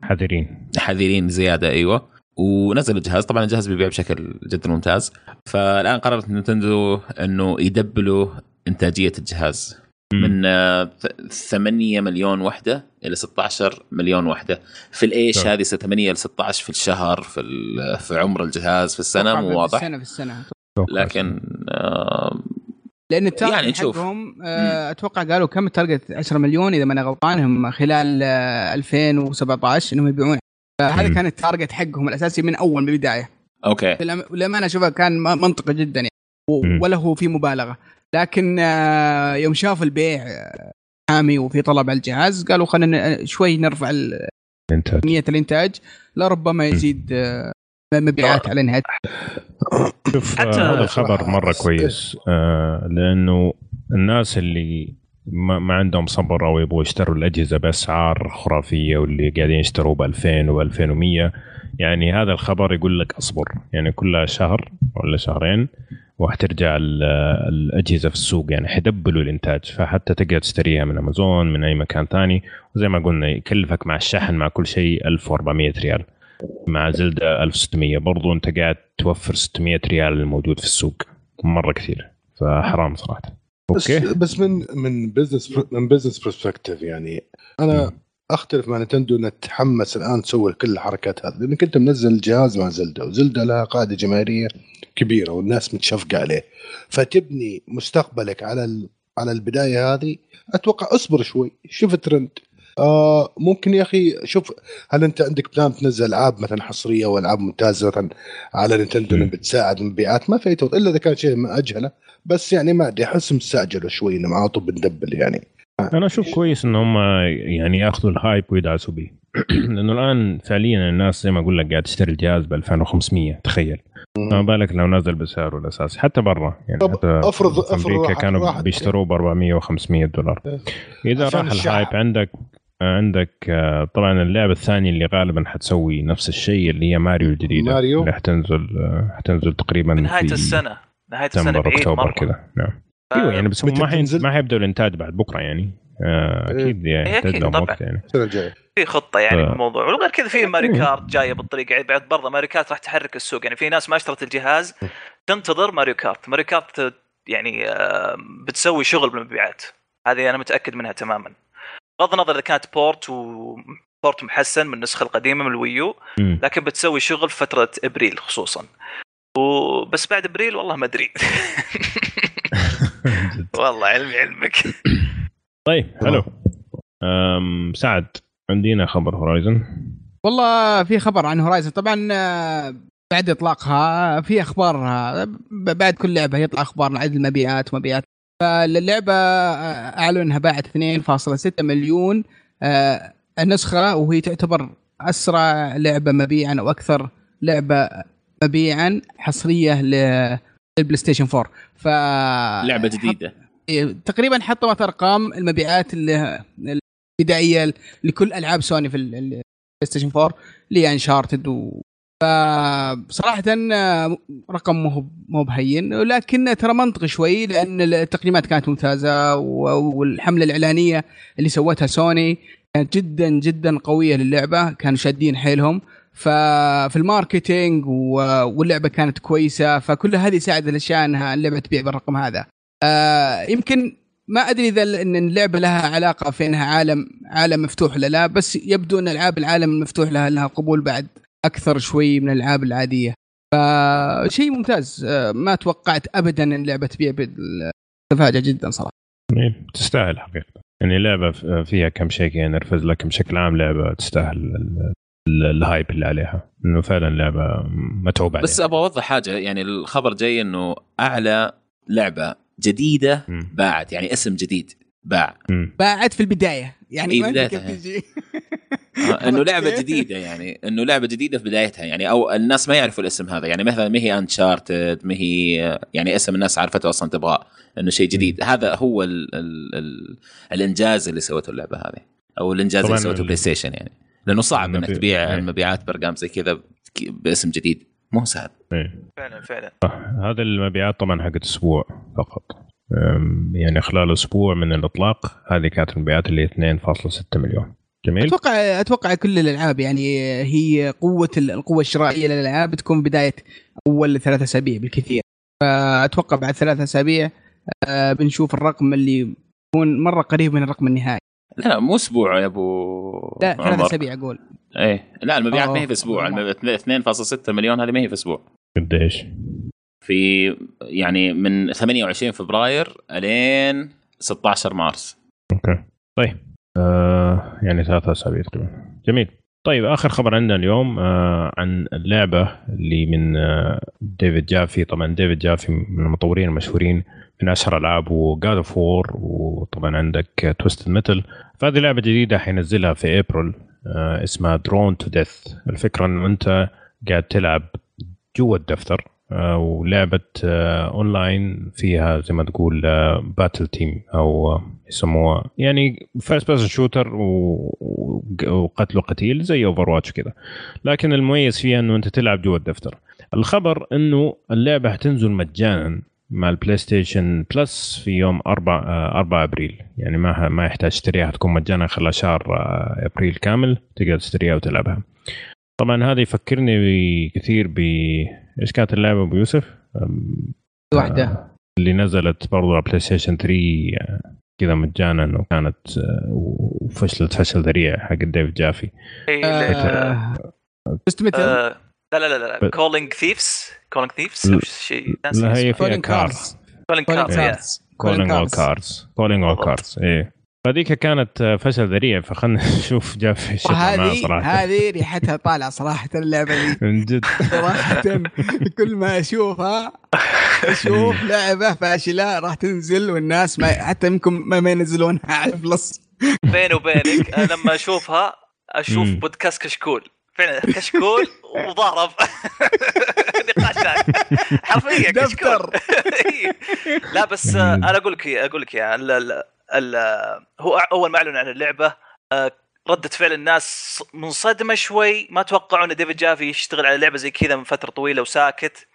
حذرين. حذرين زيادة أيوه. ونزل الجهاز. طبعا الجهاز بيبيع بشكل جدا ممتاز. فالآن قررت نينتندو إنه يدبلوا إنتاجية الجهاز. من آه، ث- 8 مليون وحدة إلى 16 مليون وحدة. في الإيش. هذه 8 ل 16 في الشهر في ال- في عمر الجهاز في السنة مو في واضح. السنة في السنة. لكن آه، لأن ال target يعني نشوف. حقهم آه أتوقع قالوا كم ال target؟ 10 مليون إذا ما أنا غلطان هم خلال آه 2017 إنهم يبيعون فهذا. كان ال target حقهم الأساسي من أول من البدايه okay. لما أنا اشوفها كان منطقي جدا يعني. ولا هو في مبالغة. لكن آه، يوم شافوا البيع آه، حامي وفي طلب على الجهاز قالوا خلينا شوي نرفع ال- انت كمية الإنتاج لربما يزيد آه، مبيعات على نهاية. شوف هذا الخبر صراحة مره كويس آه لأنه الناس اللي ما, ما عندهم صبر أو يبغوا يشتروا الأجهزة بأسعار خرافية واللي قاعدين يشتروا ب 2000 و 2100 يعني هذا الخبر يقول لك اصبر يعني كلها شهر ولا شهرين وحترجع ال- الأجهزة في السوق يعني حيدبلوا الإنتاج. فحتى تقدر تشتريها من أمازون من أي مكان ثاني. وزي ما قلنا يكلفك مع الشحن مع كل شيء 1400 ريال. مع زلدا 1600 برضو أنت قاعد توفر 600 ريال الموجود في السوق. مرة كثير. فحرام صراحة. بس okay. بس من من business من business perspective يعني. أنا أختلف مع نينتندو إنها تتحمس الآن تسوي كل الحركات هذه لانك انت منزل الجهاز مع زلدا وزلدا لها قاعدة جماهيرية كبيرة والناس متشفقة عليه. فتبني مستقبلك على ال... على البداية هذه. أتوقع اصبر شوي شوف الترند آه ممكن يا أخي شوف هل أنت عندك plan تنزل ألعاب مثلا حصرية والعاب ممتازة مثلا على نينتندو. اللي بتساعد المبيعات ما في إلا إذا كان شيء مأجله بس يعني ما أدري أحس مستعجلوا شوي انهم عاطوا بندبل يعني. أنا أشوف كويس إن هم يعني يأخذوا ال hype ويدعسوا به لأنه الآن فعليا الناس زي ما أقول لك قاعد تشتري الجهاز ب 2500 تخيل. ما بالك لو نزل بسعره الأساسي حتى برا. يعني طب حتى أفرض أمريكا واحد- كانوا واحد- بيشتروه ب 400 و500 دولار. إيه. إذا راح. ال hype عندك عندك آه، طبعا اللعبة الثانية اللي غالبا حتسوي نفس الشيء اللي هي ماريو الجديدة ماريو. اللي حتنزل آه، حتنزل تقريبا نهاية السنة. نهاية السنة بعيد مرة. كذا نعم. أيوه يعني بس هم ما حين... بتنزل؟ ما حيبدأوا الإنتاج بعد بكرة يعني آه إيه. أكيد يعني إيه، لهم طبعاً. يعني في خطة يعني ف- بالموضوع وغير كذا في ماريو إيه. كارت جاية بالطريقة يعني بعد برضه ماريو كارت راح تحرك السوق يعني في ناس ما اشترت الجهاز تنتظر ماريو كارت ماريو كارت يعني آه، بتسوي شغل بالمبيعات هذه أنا متأكد منها تماما بغض النظر إذا كانت port و port محسن من النسخة القديمة من الويو. لكن بتسوي شغل في فترة إبريل خصوصا وبس بعد إبريل والله ما أدري. والله علمي علمك. طيب حلو. أم سعد عندنا خبر هورايزن والله في خبر عن هورايزن طبعا آه، بعد إطلاقها في أخبار آه، بعد كل لعبة يطلع أخبار عن المبيعات مبيعات فاللعبة آه، اعلنوا انها باعت 2.6 مليون النسخه وهي تعتبر أسرع لعبة مبيعا أو أكثر لعبة مبيعا حصرية للبلاي ستيشن 4 ف لعبة جديدة. إيه، تقريبا حطمت أرقام المبيعات اللي- البدائية لكل ألعاب سوني في ال- ال- البلاي ستيشن 4 اللي انشارتد و فصراحة آه، رقم مو مو بهين. ولكن ترى منطقي شوي لأن التقييمات كانت ممتازة والحملة الإعلانية اللي سوتها سوني كانت جدا جدا قوية للعبة كانوا شادين حيلهم. ففي الماركتينج و- واللعبة كانت كويسة فكل هذه ساعد الأشياء أنها اللعبة تبيع بالرقم هذا. آه يمكن ما أدري إذا إن اللعبة لها علاقة في إنها عالم عالم مفتوح ولا لا بس يبدو إن ألعاب العالم المفتوح لها لها قبول بعد أكثر شوي من الألعاب العادية. فشيء ممتاز. آه، ما توقعت ابدا إن اللعبة تبيع تفاجأ جدا صراحة. إيه، تستاهل حقيقة. يعني لعبة ف- فيها كم شيء كذا نرفز لكن بشكل عام لعبة تستاهل الهايب اللي عليها. إنه فعلا لعبة متعوب عليها. بس أبغى أوضح حاجة يعني الخبر جاي إنه أعلى لعبة جديدة. باعت يعني اسم جديد باع. باعت في البداية. يعني إيه، بدايتها. تجي. آه، إنه لعبة جديدة يعني إنه لعبة جديدة في بدايتها يعني أو الناس ما يعرفوا الاسم هذا. يعني مثلا ما هي انشارتد ما هي يعني اسم الناس عرفته أصلا تبغاه إنه شيء جديد. هذا هو ال ال ال الإنجاز اللي سوته اللعبة هذه أو الإنجاز اللي سوته بلاي ستيشن يعني. لأنه صعب إنك تبيع إيه. المبيعات بأرقام زي كذا ك- باسم جديد. مو سهل. إيه. فعلا فعلا. هذا المبيعات طبعا حقت أسبوع فقط. يعني خلال أسبوع من الإطلاق هذه كانت المبيعات اللي 2.6 مليون. جميل؟ أتوقع أتوقع كل الألعاب يعني هي قوة ال- القوة الشرائية للألعاب بتكون بداية أول ثلاثة أسابيع بالكثير. فأتوقع بعد ثلاثة أسابيع آه، بنشوف الرقم اللي يكون مرة قريب من الرقم النهائي. لا لا مو أسبوع يا أبو لا ثلاثة عمر. أسابيع أقول إيه لا المبيعات ما هي في. أسبوع. المبيعات 2.6 مليون هذه ما هي في أسبوع. قديش؟ في يعني من 28 فبراير إلين 16 مارس. أوكي. طيب آه يعني ثلاثة أسابيع تقريبا جميل. طيب آخر خبر عندنا اليوم آه عن اللعبة اللي من آه ديفيد جافي. طبعا ديفيد جافي من المطورين المشهورين من أشهر ألعاب وقاد اوف وور وطبعا عندك تويستد ميتل فهذه لعبة جديدة حينزلها في ابريل آه اسمها Drawn to Death الفكرة إنه أنت قاعد تلعب جوا الدفتر آه ولعبة آه اونلاين فيها زي ما تقول battle team أو آه، يسموها. يعني first person shooter وقتل وقتيل زي اوفر واتش كذا لكن المميز فيها إنه أنت تلعب جوا الدفتر. الخبر إنه اللعبة حتنزل مجانا مع البلاي ستيشن بلس في يوم 4 4 أبريل. يعني ما ما يحتاج تشتريها تكون مجانا خلال شهر آه، أبريل كامل تقدر تشتريها وتلعبها. طبعا هذا يفكرني كثير ب إيش كانت اللعبة أبو يوسف؟ واحدة. اللي نزلت برضو على بلاي ستيشن 3 آه، كذا مجانا وكانت آه، وفشلت فشل ذريع حق ديفيد جافي. إيه، آه، Twisted Metal آه، لا لا لا لا Calling Thieves Calling Thieves لا- شيء لا هي فيها cars Calling Calling Cars Calling All Cars. Cars Calling All. Cars إيه فذيك كانت فشل ذريع فخلنا نشوف جافي إيش صراحة. هذه ريحتها طالعة صراحة اللعبة دي من جد. صراحة كل ما أشوفها أشوف لعبة فاشلة راح تنزل والناس ما حتى يمكن ما, ما ينزلونها على بلس بيني وبينك لما أشوفها أشوف. بودكاست كشكول. فعلا كشكول وضارب. نقاشات حرفيا كشكول. إيه. لا بس أنا أقول لك أقول لك ال- هو أول ما اعلن عن اللعبة آه، ردة فعل الناس منصدمة شوي ما توقعوا إن ديفيد جافي يشتغل على لعبة زي كذا من فترة طويلة وساكت.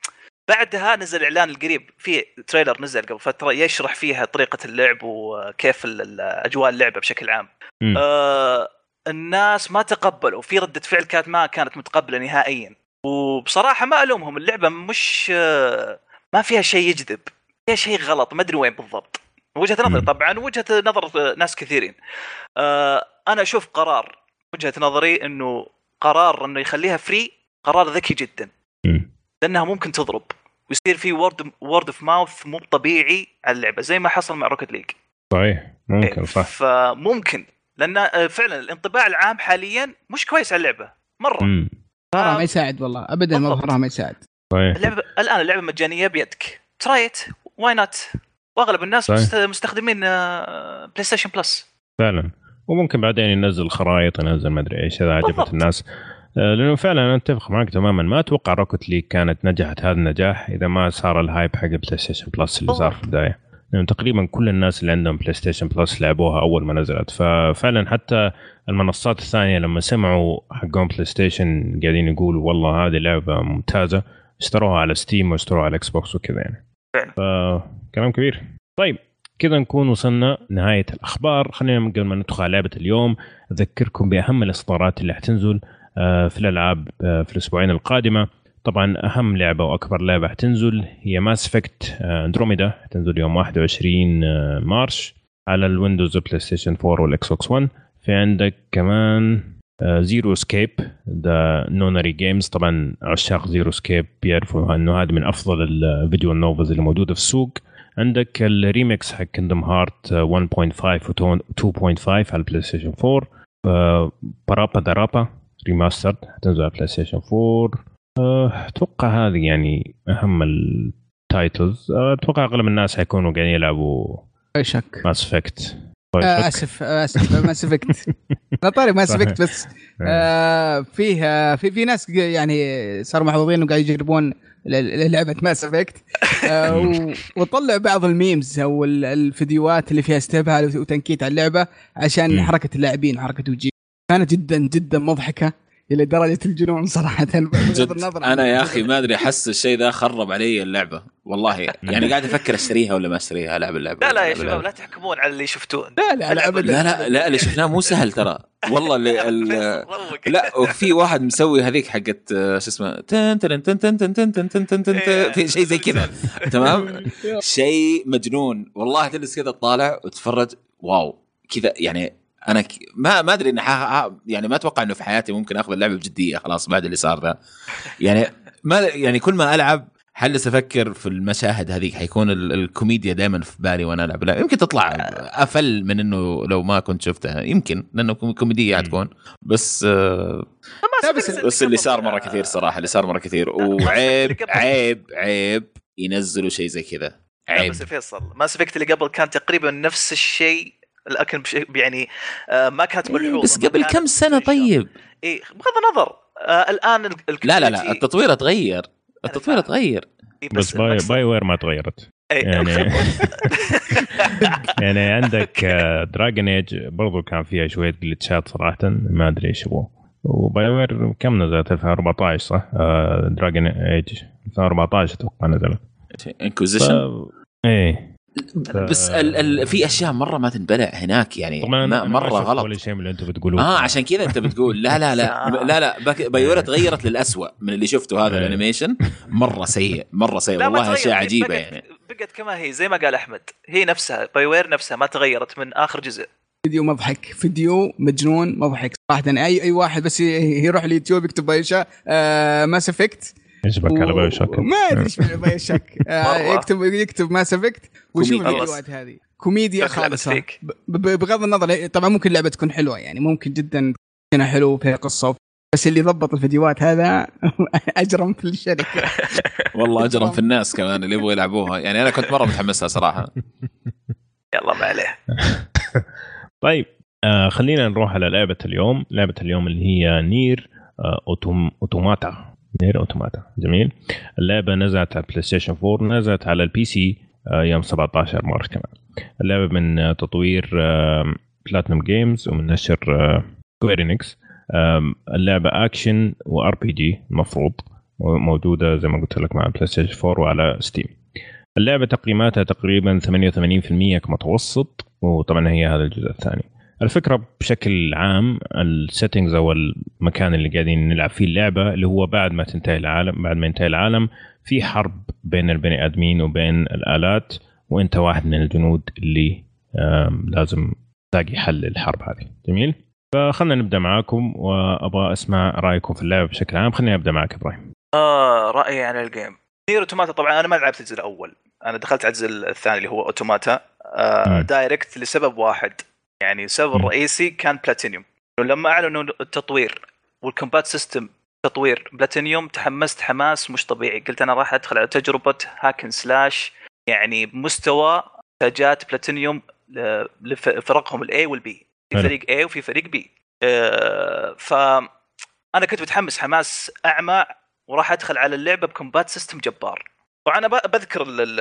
بعدها نزل إعلان القريب في تريلر نزل قبل فترة يشرح فيها طريقة اللعب وكيف أجواء اللعبة بشكل عام. آه الناس ما تقبلوا في ردة فعل كانت ما كانت متقبلة نهائيا. وبصراحة ما ألومهم اللعبة مش آه ما فيها شيء يجذب فيها شيء غلط ما أدري وين بالضبط. وجهة نظري. طبعا وجهة نظر ناس كثيرين. آه أنا أشوف قرار وجهة نظري إنه قرار إنه يخليها free قرار ذكي جدا. لأنها ممكن تضرب. ويصير في word word of mouth مو طبيعي على اللعبة زي ما حصل مع Rocket League صحيح. ممكن صح. فممكن. لأن آه، فعلا الانطباع العام حاليا مش كويس على اللعبة. مرة. مم. مظهرها آه. ما يساعد والله. ابدا. مظهرها ما يساعد. صحيح. اللعبه الآن اللعبة مجانية بيدك. try it why not واغلب الناس صحيح. مست- مستخدمين بلاي ستيشن بلس فعلا. وممكن بعدين ينزل خرائط ينزل ما أدري إيش إذا عجبت. الناس. آه، لأنه فعلا أنا أتفق معك تماما. ما أتوقع Rocket League كانت نجحت هذا النجاح إذا ما صار ال hype حق البلاي ستيشن بلس اللي صار في البداية. لأنه تقريبا كل الناس اللي عندهم بلاي ستيشن بلس لعبوها أول ما نزلت. ففعلا حتى المنصات الثانية لما سمعوا حقهم بلاي ستيشن قاعدين يقولوا والله هذه لعبة ممتازة اشتروها على Steam واشتروها على إكس بوكس وكذا يعني. فعلا. فكلام كبير. طيب كذا نكون وصلنا نهاية الأخبار. خلينا قبل ما ندخل على لعبة اليوم أذكركم بأهم الإصدارات اللي حتنزل آه، في الألعاب آه، في الأسبوعين القادمة. طبعا أهم لعبة وأكبر لعبة حتنزل هي Mass Effect Andromeda حتنزل يوم 21 آه، March على الويندوز بلاي ستيشن 4 والإكس بوكس 1 في عندك كمان Zero Escape The Nonary Games طبعا عشاق Zero Escape بيعرفوا إنه هذه من أفضل ال visual novels اللي موجودة في السوق. عندك الريمكس حق Kingdom Hearts 1.5 و 2.5 على البلاي ستيشن 4 آه، PaRappa the Rapper Remastered حتنزل على البلاي ستيشن 4 آه، أتوقع هذه يعني أهم ال titles آه، أتوقع أغلب الناس حيكونوا قاعدين يلعبوا اي شك. Mass Effect آه، آسف آه، آسف Mass Effect طاري Mass. Effect بس آه، فيه آه، في في ناس يعني صاروا محظوظين انه قاعد يجربون لعبه Mass Effect وطلع بعض ال memes أو ال- الفيديوهات اللي فيها استهبال وتنكيت على اللعبة عشان. حركة اللاعبين وحركه وجيه كانت جدا جدا مضحكة. إلى درجه الجنون صراحة بغض جد أنا يا أخي ما ادري احس الشيء ذا خرب علي اللعبه والله يعني قاعد أفكر اشتريها ولا ما اشتريها العب اللعبه لا لا يا شباب. لا تحكمون على اللي شفتوه لا لا لا لا لا لا اللي شفناه مو سهل ترى والله اللي ال-. لا وفي واحد مسوي هذيك حقت آه، شو اسمه تن تن تن تن تن تن تن تن تن تن تن في شيء زي كذا تمام شيء مجنون والله تجلس كذا تطالع وتتفرج واو كذا يعني أنا ك... ما ما أدري إن ح... يعني ما أتوقع إنه في حياتي ممكن أخذ اللعبة بجدية خلاص بعد اللي صار ذا. يعني ما يعني كل ما ألعب حجلس أفكر في المشاهد هذيك؟ حيكون ال- الكوميديا دائما في بالي وأنا ألعب لا يمكن تطلع أقل من إنه لو ما كنت شفتها. يمكن لأنه كوم- كوميدية حتكون. بس آه، بس بس اللي صار مرة كثير صراحة اللي صار مرة كثير. وعيب عيب عيب ينزلوا شيء زي كذا. عيب بس فيصل Mass Effect اللي قبل كان تقريبا نفس الشيء لكن بش... يعني آه ما كانت إيه، ملحوظة بس قبل كم سنة. طيب؟ اي بغض النظر آه الآن ال- لا لا لا التطوير اتغير التطوير. اتغير. إيه، بس Bio, المقصد- BioWare ما تغيرت. إيه، يعني يعني عندك Dragon Age برضو كان فيها شوية glitch ات صراحة ما أدري إيش هو. و BioWare كم نزلت؟ 2014 صح؟ Dragon Age 2014 أتوقع نزلت. Inquisition ف... إيه. بس ال ال في أشياء مرة ما تنبلع هناك يعني طبعا ما مرة غلط. ولا شيء من اللي أنتم بتقولوه. آه عشان كذا أنت بتقول. لا لا لا. لا لا. BioWare تغيرت للأسوأ من اللي شفته هذا إيه. ال animation. مرة سيء مرة سيء. والله أشياء عجيبة بقت- يعني. بقت كما هي زي ما قال أحمد. هي نفسها BioWare نفسها ما تغيرت من آخر جزء. فيديو مضحك. فيديو مجنون مضحك. صراحة اي أي واحد بس يروح اليوتيوب يكتب بايشا آه Mass Effect إيش بك على بايو شوك ما أدري إيش BioShock مرة. يكتب يكتب Mass Effect ويشوف كوميديا. الفيديوهات هذه. كوميديا خالصة. بغض النظر طبعا ممكن اللعبة تكون حلوة يعني ممكن جدا تكون حلو وفيها قصة بس اللي ضبط الفيديوهات هذا أجرم في الشركة. والله أجرم في الناس كمان اللي يبغوا يلعبوها. يعني أنا كنت مرة متحمسها صراحة. يلا ما عليه. طيب آه خلينا نروح على لعبة اليوم. لعبة اليوم اللي هي Nier آه Autom Automata. Nier Automata. جميل. اللعبة نزلت على بلاي ستيشن 4 نزلت على ال PC آه يوم 17 مارس كمان. اللعبة من آه تطوير Platinum Games ومن نشر Square Enix اللعبة action RPG المفروض موجوده زي ما قلت لك مع بلاي ستيشن 4 وعلى Steam اللعبة تقييماتها تقريبا 88% كمتوسط وطبعا هي هذا الجزء الثاني. الفكرة بشكل عام ال settings أو المكان اللي قاعدين نلعب فيه اللعبة اللي هو بعد ما تنتهي العالم بعد ما ينتهي العالم في حرب بين البني آدمين وبين الآلات وأنت واحد من الجنود اللي لازم تلاقي حل للحرب هذه. جميل؟ فخلنا نبدأ معاكم وأبغى أسمع رأيكم في اللعبة بشكل عام. خليني أبدأ معك إبراهيم. آه رأيي عن ال game Nier Automata طبعا أنا ما لعبت الجزء الأول. أنا دخلت على الجزء الثاني اللي هو Automata آه. direct لسبب واحد. يعني السبب. الرئيسي كان بلاتينيوم لما أعلنوا التطوير وال combat system تطوير بلاتينيوم تحمست حماس مش طبيعي قلت أنا راح أدخل على تجربة hack and slash يعني بمستوى انتاجات بلاتينيوم ل- لفرقهم الاي والبي في. فريق اي وفي فريق بي آه ف أنا كنت متحمس حماس أعمى وراح أدخل على اللعبة ب combat system جبار طبعا أنا ب- بذكر ال- ال-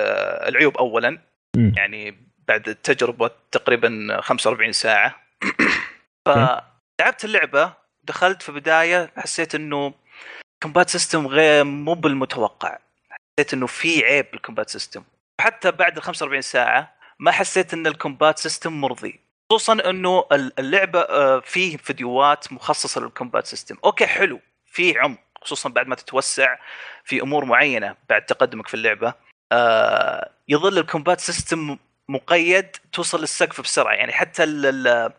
العيوب اولا. يعني بعد التجربة تقريبا 45 ساعة. فلعبت اللعبة دخلت في بدايه حسيت إنه combat system غير مو بالمتوقع. حسيت إنه في عيب بال combat system حتى بعد ال 45 ساعة ما حسيت إن ال combat system مرضي. خصوصا إنه ال- اللعبة آه، فيه فيديوهات مخصصة لل combat system okay حلو. في عمق خصوصا بعد ما تتوسع في أمور معينة بعد تقدمك في اللعبة. آه، يظل ال combat system مقيد توصل للسقف بسرعة يعني حتى ال- ال-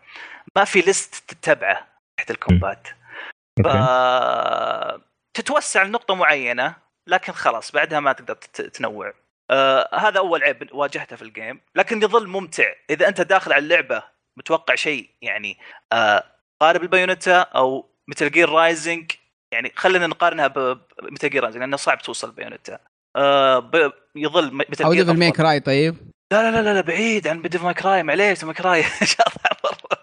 ما في list تتبعه تحت ال combat ف تتوسع لنقطة معينة لكن خلاص بعدها ما تقدر تنوع. آه هذا أول عيب واجهته في ال game لكن يظل ممتع. إذا أنت داخل على اللعبة متوقع شيء يعني آه قارب البايونيتا أو مثل جير رايزنج يعني خلينا نقارنها بمثل جير رايزنج لأنه صعب توصل بايونيتا آه. يظل مثل أو جير ديفل ماي كراي طيب. لا لا لا لا بعيد عن ديفل ماي كراي معليش ماي كراي مرة.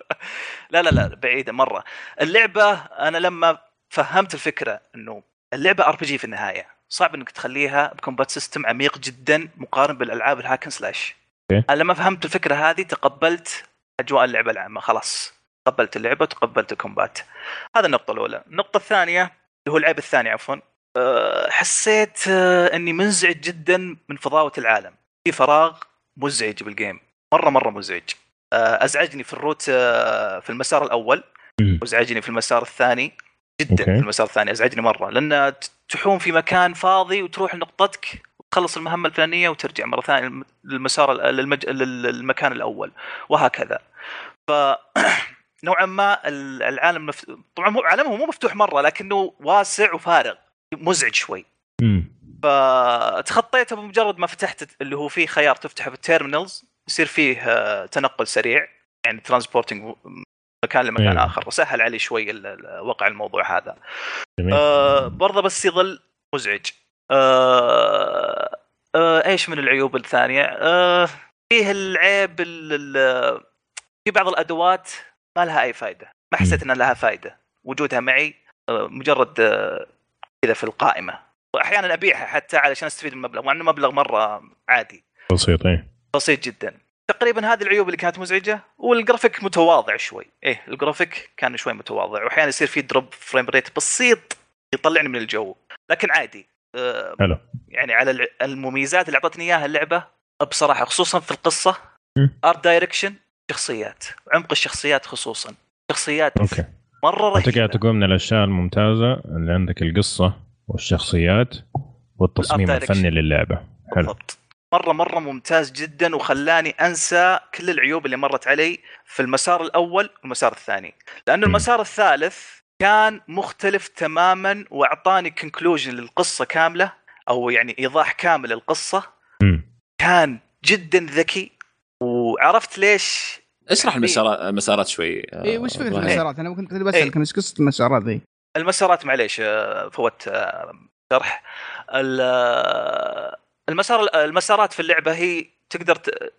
لا لا لا بعيدة مرة. اللعبة أنا لما فهمت الفكرة إنه اللعبة RPG في النهاية صعب إنك تخليها ب combat system عميق جدا مقارن بالألعاب ال hack and slash. أنا لما فهمت الفكرة هذه تقبلت أجواء اللعبة العامة خلاص. تقبلت اللعبة وتقبلت ال combat. هذا النقطة الأولى. النقطة الثانية اللي هو العيب الثاني عفوا أه، حسيت أه، إني منزعج جدا من فضاوة العالم. في فراغ مزعج بالجيم. مرة مرة مزعج. أه، أزعجني في الروت أه، في المسار الأول. وأزعجني في المسار الثاني جدا. في المسار الثاني أزعجني مرة. لأن تحوم في مكان فاضي وتروح لنقطتك وتخلص المهمة الفلانية وترجع مرة ثانية للم- للمسار للمج... لل- للمكان الأول وهكذا. ف نوعا ما ال- العالم مف... طبعا عالمه مو مفتوح مرة لكنه واسع وفارغ مزعج شوي. مم. فتخطيته بمجرد ما فتحت اللي هو فيه خيار تفتحه في ال terminals يصير فيه آه، تنقل سريع. يعني transporting مكان لمكان أيوة. آخر. وسهل علي شوي وقع الموضوع هذا. جميل. آه برضه بس يظل مزعج. آه آه إيش من العيوب الثانية؟ آه فيه العيب ال- ال- في بعض الأدوات ما لها أي فائده ما حسيت ان لها فائده وجودها معي آه مجرد آه كذا في القائمة. واحيانا ابيعها حتى علشان استفيد من المبلغ مع إنه مبلغ مرة عادي. بسيط إيه. بسيط جدا. تقريبا هذه العيوب اللي كانت مزعجة والجرافيك متواضع شوي. إيه الجرافيك كان شوي متواضع واحيانا يصير في drop frame rate بسيط يطلعني من الجو. لكن عادي آه، حلو. يعني على المميزات اللي أعطتني إياها اللعبة بصراحة خصوصا في القصة. art direction شخصيات عمق الشخصيات خصوصا. شخصيات okay. مرة أنت قاعد رهيبة. تقول من الأشياء الممتازة اللي عندك القصة والشخصيات والتصميم. الفني للعبة حلو بالضبط مرة مرة ممتاز جدا وخلاني أنسى كل العيوب اللي مرت علي في المسار الأول والمسار الثاني لأنه. المسار الثالث كان مختلف تماما وأعطاني conclusion للقصة كاملة أو يعني إيضاح كامل للقصة. كان جدا ذكي وعرفت ليش اشرح المسارات المسارات شوي اي وش فكرة. المسارات؟ أنا كنت كنت إيه. بسالك إيش قصة المسارات ذي؟ المسارات معليش آه، فوت آه، شرح. آه، المسار المسارات في اللعبة هي تقدر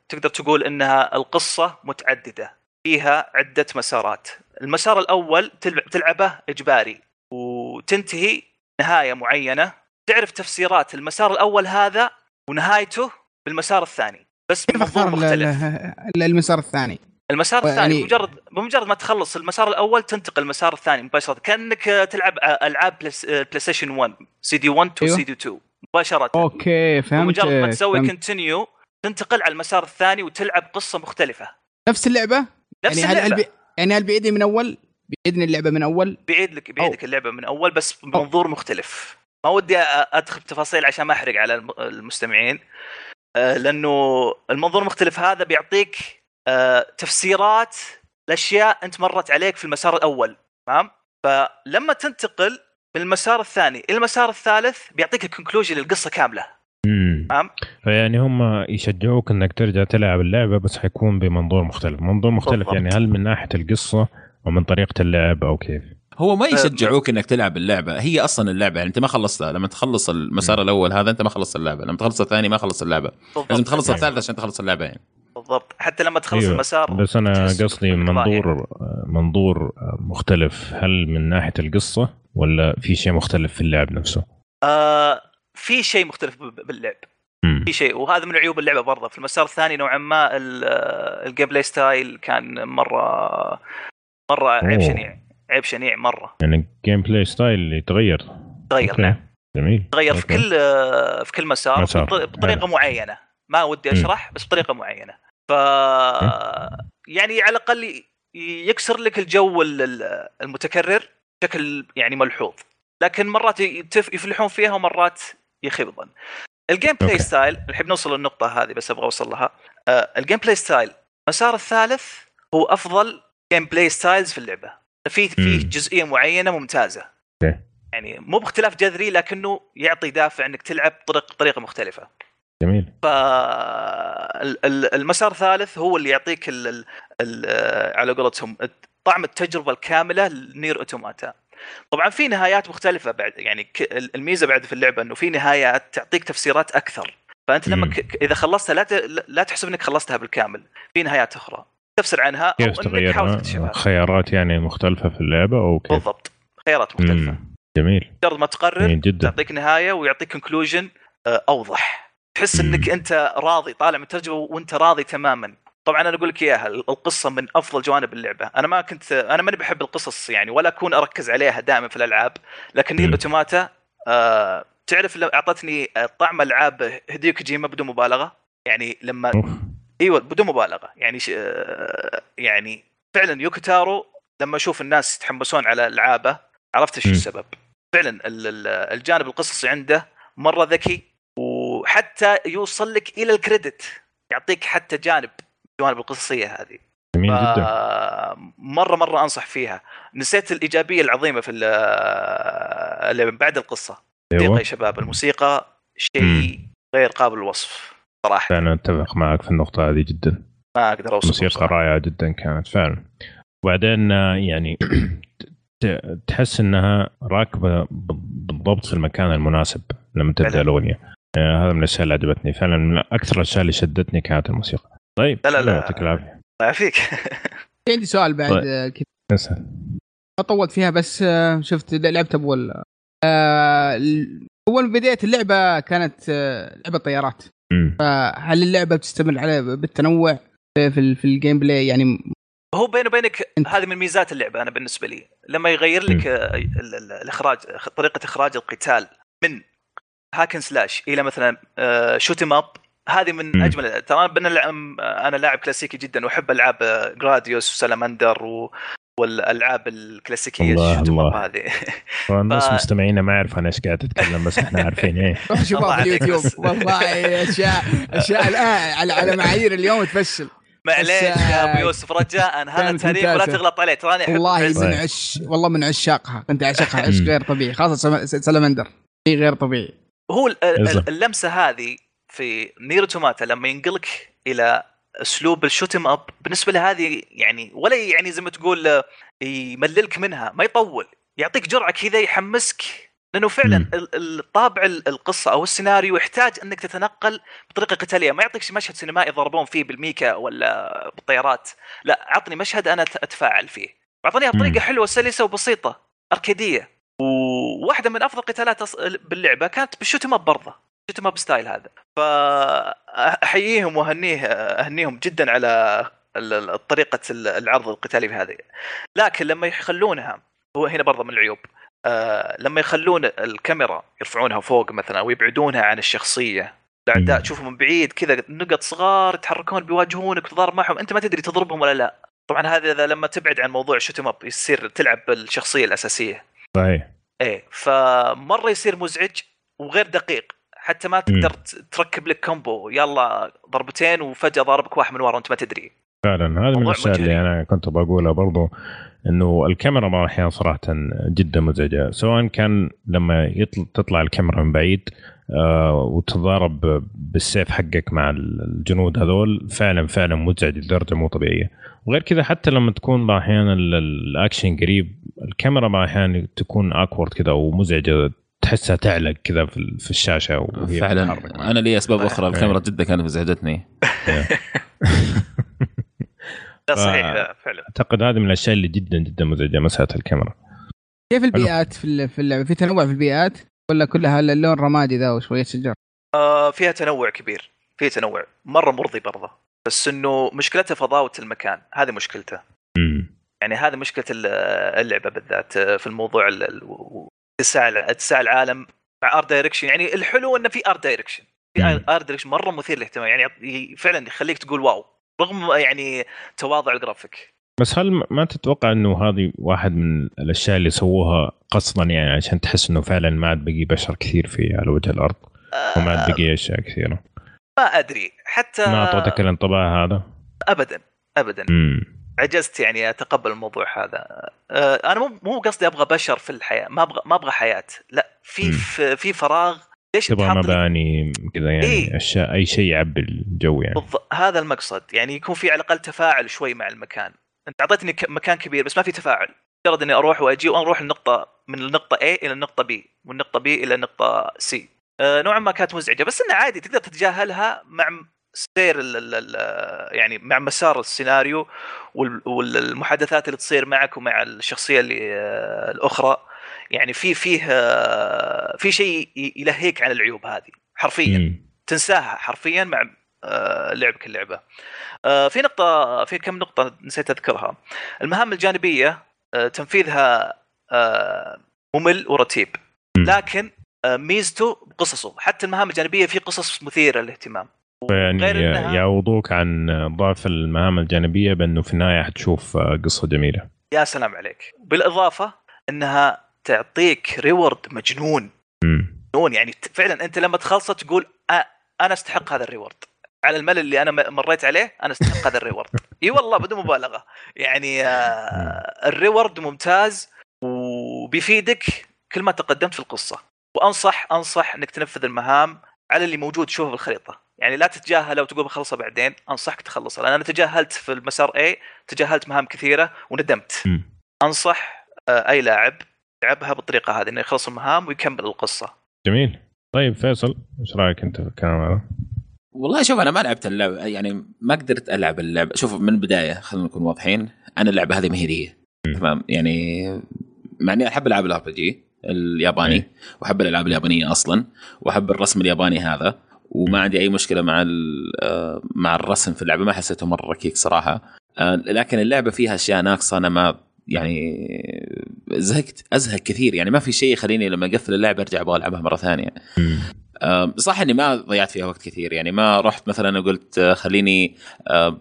تقدر تقول إنها القصة متعددة فيها عدة مسارات. المسار الأول تلع- تلعبه إجباري وتنتهي نهاية معينة. تعرف تفسيرات المسار الأول هذا ونهايته بالمسار الثاني بس كيف أختار مختلف. ال- المسار الثاني؟ المسار يعني- الثاني بمجرد بمجرد ما تخلص المسار الأول تنتقل المسار الثاني مباشره كأنك تلعب ألعاب بلاي ستيشن 1 سي دي 1 to أيوه. سي دي 2 مباشرة okay فهمت بمجرد ما تسوي. continue تنتقل على المسار الثاني وتلعب قصة مختلفة نفس اللعبة؟ نفس يعني هل هل اللعبة بي... يعني هل بيعيدني من أول؟ بيعيدني اللعبة من أول؟ بيعيد لك بيعيدك اللعبة من أول بس بمنظور مختلف ما ودي أدخل بتفاصيل عشان ما أحرق على الم- المستمعين آه، لأنه المنظور المختلف هذا بيعطيك تفسيرات لاشياء أنت مرت عليك في المسار الأول تمام؟ فلما تنتقل من المسار الثاني إلى المسار الثالث بيعطيك ال conclusion للقصة كاملة. تمام؟ فيعني هم يشجعوك إنك ترجع تلعب اللعبة بس حيكون بمنظور مختلف، منظور مختلف بالضبط. يعني هل من ناحية القصة ومن طريقة اللعب أو كيف؟ هو ما يشجعوك إنك تلعب اللعبة. هي أصلا اللعبة يعني أنت ما خلصتها. لما تخلص المسار الأول هذا أنت ما خلصت اللعبة. لما تخلص الثاني ما خلصت اللعبة. بالضبط. لازم تخلص الثالث عشان تخلص اللعبة يعني. بالضبط حتى لما تخلص أيوة. المسار بس أنا قصدي منظور منظور مختلف هل من ناحية القصة ولا في شيء مختلف في اللعب نفسه؟ آه في شيء مختلف باللعب. في شيء وهذا من عيوب اللعبة برضه في المسار الثاني نوعا ما ال- ال gameplay style كان مره مرة عيب. شنيع عيب شنيع مرة يعني ال gameplay style يتغير تغير. نعم جميل تغير في. كل آه، في كل مسار, مسار. بط- بطريقة معينة ما ودي. أشرح بس بطريقة معينة ف يعني على الأقل يكسر لك الجو ال- ال- المتكرر بشكل يعني ملحوظ. لكن مرات يتف- يفلحون فيها ومرات يخيبون. ال gameplay. style الحين بنوصل للنقطة هذه بس أبغى أوصل لها. آه، ال gameplay style المسار الثالث هو أفضل gameplay styles في اللعبة. في في مم. جزئية معينة ممتازة. okay. يعني مو باختلاف جذري لكنه يعطي دافع إنك تلعب بطريق طريقة مختلفة. جميل ف ال- ال- المسار الثالث هو اللي يعطيك ال... ال... على قولتهم طعم التجربة الكاملة لنير أوتوماتا طبعا في نهايات مختلفة بعد يعني. الميزة بعد في اللعبة إنه في نهايات تعطيك تفسيرات أكثر فأنت لما. ك... إذا خلصتها لا ت... لا تحسب إنك خلصتها بالكامل في نهايات أخرى تفسر عنها أو كيف؟ تكتشفها خيارات يعني مختلفة في اللعبة أو كيف؟ بالضبط خيارات مختلفة مم. جميل مجرد ما تقرر جدا تعطيك نهاية ويعطيك كونكلوجن أوضح تحس. انك انت راضي طالع من الترجمة وانت راضي تماما طبعا أنا أقول لك إياها القصة من أفضل جوانب اللعبة أنا ما كنت أنا ماني بحب القصص يعني ولا أكون أركز عليها دائما في الألعاب لكن نير مم. أوتوماتا آه تعرف لو أعطتني طعم ألعاب هديو كوجيما بدون مبالغة يعني لما. إيوه بدون مبالغة يعني ش... آه، يعني فعلا يوكوتارو لما أشوف الناس يتحمسون على ألعابه عرفت إيش. السبب فعلا ال- ال- الجانب القصصي عنده مرة ذكي وحتى يوصل لك إلى الكريدت. يعطيك حتى جانب الجوانب القصصية هذه. جميل جدا. مرة مرة أنصح فيها. نسيت الإيجابية العظيمة في ال- اللي من بعد القصة. موسيقى أيوه يا شباب الموسيقى شيء غير قابل للوصف صراحة. فعلا أتفق معك في النقطة هذه جدا. ما أقدر أوصف موسيقى رائعة جدا كانت فعلا. وبعدين يعني تحس إنها راكبة بالضبط في المكان المناسب لما تبدأ. الأغنية. هذا من الاشياء اللي عجبتني. فعلا من أكثر الاشياء اللي شدتني كانت الموسيقى. طيب لا، لا، لا. يعطيك العافية. الله يعافيك. في عندي سؤال بعد طيب. آه، كذا. اسأل. ما طولت فيها بس آه، شفت لعبت أول آه، أول بداية اللعبة كانت آه، لعبة طيارات. فهل اللعبة بتستمر على بالتنوع في في, في ال gameplay يعني هو بيني وبينك هذه من ميزات اللعبة أنا بالنسبة لي. لما يغير لك آه، ال- ال- الإخراج طريقة إخراج القتال من hack and slash إلى مثلا shoot up هذه من. أجمل ترى أنا بنلعب- أنا لاعب كلاسيكي جدا وأحب ألعاب Gradius و Salamander و والألعاب الكلاسيكية الله، اب الله. هذه فالناس ف- مستمعينا ما يعرفوا عن إيش قاعد تتكلم بس إحنا عارفين إيه روح شوفها في اليوتيوب. والله أشياء أشياء الآن على على معايير اليوم تفشل معليش يا أبو يوسف رجاء هذا التاريخ ولا. تغلط عليه تراني والله. من عش والله من عشاقها كنت أعشقها عشق. غير طبيعي خاصة Sal- Salamander شيء غير طبيعي هو. اللمسة هذه في NieR Automata لما ينقلك إلى أسلوب ال shoot up بالنسبة له هذه يعني ولا يعني زي ما تقول آه، يمللك منها ما يطول يعطيك جرعة كذا يحمسك لأنه فعلا مم. ال- ال- طابع ال- القصة أو السيناريو يحتاج إنك تتنقل بطريقة قتالية ما يعطيك مشهد سينمائي يضربون فيه بال mecha ولا بالطيارات لا عطني مشهد أنا أتفاعل فيه مم. بطريقة حلوة سلسه وبسيطة اركاديه وواحدة من أفضل قتالات باللعبة كانت بال shoot up برضه. shoot up style هذا. فأحييهم واهنيه أهنيهم جدا على طريقة ال- العرض القتالي في هذه لكن لما يخلونها هو هنا برضه من العيوب آه لما يخلون الكاميرا يرفعونها فوق مثلا ويبعدونها عن الشخصية الاعداء. تشوفهم من بعيد كذا نقط صغار يتحركون بيواجهونك تضارب معهم أنت ما تدري تضربهم ولا لا. طبعا هذا لما تبعد عن موضوع shoot up يصير تلعب بالشخصية الأساسية. صحيح. إيه فمرة يصير مزعج وغير دقيق. حتى ما تقدر ت- تركب لك combo. يلا ضربتين وفجأة ضاربك واحد من ورا وانت ما تدري. فعلا هذه من الأشياء اللي. أنا كنت بقولها برضو. إنه الكاميرا بعض الاحيان صراحة جدا مزعجة. سواء كان لما يطل تطلع الكاميرا من بعيد آه وتضارب بالسيف حقك مع الجنود هذول فعلا فعلا مزعج لدرجة مو طبيعية. وغير كذا حتى لما تكون بعض الاحيان ال- الأكشن قريب الكاميرا بعض الاحيان تكون awkward كذا ومزعجة تحسها تعلق كذا في ال- في الشاشة وهي فعلا. أنا لي أسباب أخرى. الكاميرا إيه. جدا كانت مزعجتني. لا ف- صحيح لا، فعلا. أعتقد هذه من الأشياء اللي جدا جدا مزعجة مساله الكاميرا. كيف البيئات في ال- في اللعبه في تنوع في البيئات؟ ولا كلها اللون رمادي ذا وشوية شجر؟ آه فيها تنوع كبير فيها تنوع. مرة مرضي برضه. بس إنه مشكلتها فضاوة المكان. هذه مشكلته. امم يعني هذه مشكلة ال- اللعبة بالذات آه، في الموضوع ال- ال- و- اتساع اتساع العالم مع art direction يعني الحلو إنه في art direction في مم. art direction مرة مثير للاهتمام. يعني فعلا يخليك تقول wow. رغم يعني تواضع الجرافيك. بس هل ما تتوقع إنه هذه واحد من الأشياء اللي سووها قصدا يعني عشان تحس إنه فعلا ما عاد بقي بشر كثير في على وجه الأرض؟ وما عاد آه، بقي أشياء كثيرة. ما أدري. حتى ما اعطتك الانطباع هذا؟ ابدا ابدا. امم عجزت يعني أتقبل الموضوع هذا. آه، أنا مو مو قصدي أبغى بشر في الحياة ما أبغى ما أبغى حياة. لا في مم. في في فراغ ليش تبغى مباني كذا يعني إيه. اشياء أي شيء يعبي الجو يعني. بالضبط هذا المقصد. يعني يكون في على الأقل تفاعل شوي مع المكان. أنت أعطيتني ك- مكان كبير بس ما في تفاعل. مجرد إني أروح وأجي وأروح النقطه من النقطه A إلى النقطه B والنقطه B إلى النقطه C. آه نوعا ما كانت مزعجة. بس إنه عادي تقدر تتجاهلها مع سير ال يعني مع مسار السيناريو وال- والمحادثات اللي تصير معك ومع الشخصية اللي آه الأخرى. يعني في فيه آه في شيء يلهيك عن العيوب هذه حرفيا مم. تنساها حرفيا مع آه، لعبك اللعبة. آه، في نقطة في كم نقطة نسيت أذكرها. المهام الجانبية تنفيذها ممل ورتيب. لكن ميزته قصصه حتى المهام الجانبية في قصص مثيرة للاهتمام. يعني يعوضوك عن ضعف المهام الجانبية بأنه في النهاية حتشوف قصة جميلة يا سلام عليك. بالإضافة إنها تعطيك reward مجنون. مجنون يعني فعلا أنت لما تخلصه تقول أنا أستحق هذا ال reward على الملل اللي أنا مريت عليه أنا أستحق هذا ال reward إي والله بدون مبالغة. يعني آه الريورد ممتاز وبيفيدك كل ما تقدمت في القصة. وأنصح أنصح إنك تنفذ المهام على اللي موجود تشوفه بالخريطه يعني لا تتجاهله وتقول بخلصها بعدين أنصحك تخلصها لأن أنا تجاهلت في المسار A تجاهلت مهام كثيرة وندمت. أنصح آه، أي لاعب يلعبها بالطريقة هذه إنه يخلص المهام ويكمل القصة. جميل. طيب فيصل إيش رأيك أنت في الكلام هذا؟ والله شوف أنا ما لعبت اللعبه يعني ما قدرت ألعب اللعبه شوف من البداية خلينا نكون واضحين أنا اللعبة هذه ما هي لي تمام؟ يعني مع إني أحب العاب ال RPG الياباني إيه. وأحب الألعاب اليابانية أصلا وأحب الرسم الياباني هذا وما عندي أي مشكلة مع ال- آه، مع الرسم في اللعبة. ما حسيته مرة ركيك صراحة. آه، لكن اللعبة فيها أشياء ناقصة أنا ما يعني زهقت أزهق كثير. يعني ما في شيء يخليني لما أقفل اللعبة أرجع أبغى ألعبها مرة ثانية. صح إني ما ضيعت فيها وقت كثير. يعني ما رحت مثلا قلت آه، خليني آه،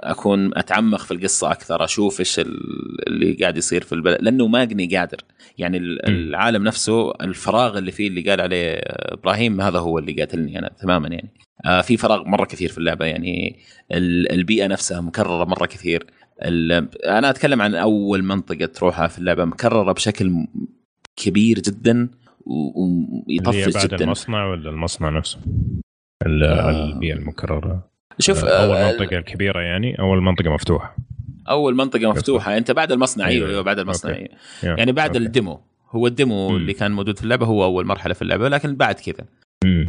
أكون أتعمق في القصة أكثر أشوف إيش ال- اللي قاعد يصير في البلد لأنه ما اني قادر. يعني. العالم نفسه الفراغ اللي فيه اللي قال عليه إبراهيم هذا هو اللي قاتلني أنا تماما يعني. آه، في فراغ مرة كثير في اللعبة. يعني ال- البيئة نفسها مكررة مرة كثير. أنا أتكلم عن أول منطقة تروحها في اللعبة مكررة بشكل كبير جدا ويطفش بعد جدا المصنع ولا المصنع نفسه؟ آه. البيئة المكررة شوف أول آه، منطقة الكبيره يعني أول منطقة مفتوحة أول منطقة مفتوحة أنت بعد المصنع أيوه. أيوه بعد المصنع okay. يعني بعد okay. ال demo هو ال demo مم. اللي كان موجود في اللعبة هو أول مرحلة في اللعبة لكن بعد كذا.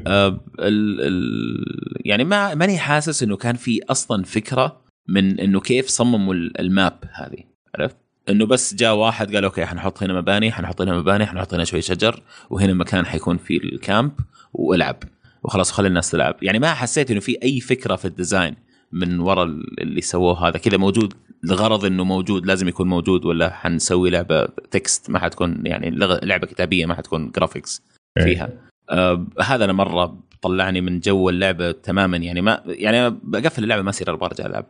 آه ال ال يعني ما ماني حاسس إنه كان في أصلا فكرة من إنه كيف صمموا ال- ال map هذه عرفت؟ إنه بس جاء واحد قال okay حنحط هنا مباني حنحط هنا مباني حنحط هنا شوي شجر وهنا مكان حيكون فيه ال camp وألعب. وخلاص خلي الناس تلعب. يعني ما حسيت إنه في أي فكرة في ال design من وراء اللي سووه هذا. كذا موجود لغرض إنه موجود لازم يكون موجود ولا حنسوي لعبة text ما حتكون يعني لعبة كتابية ما حتكون graphics. فيها. آه هذا أنا مرة طلعني من جو اللعبة تماما. يعني ما يعني بقفل اللعبة ما أصير أبغى ارجع ألعب.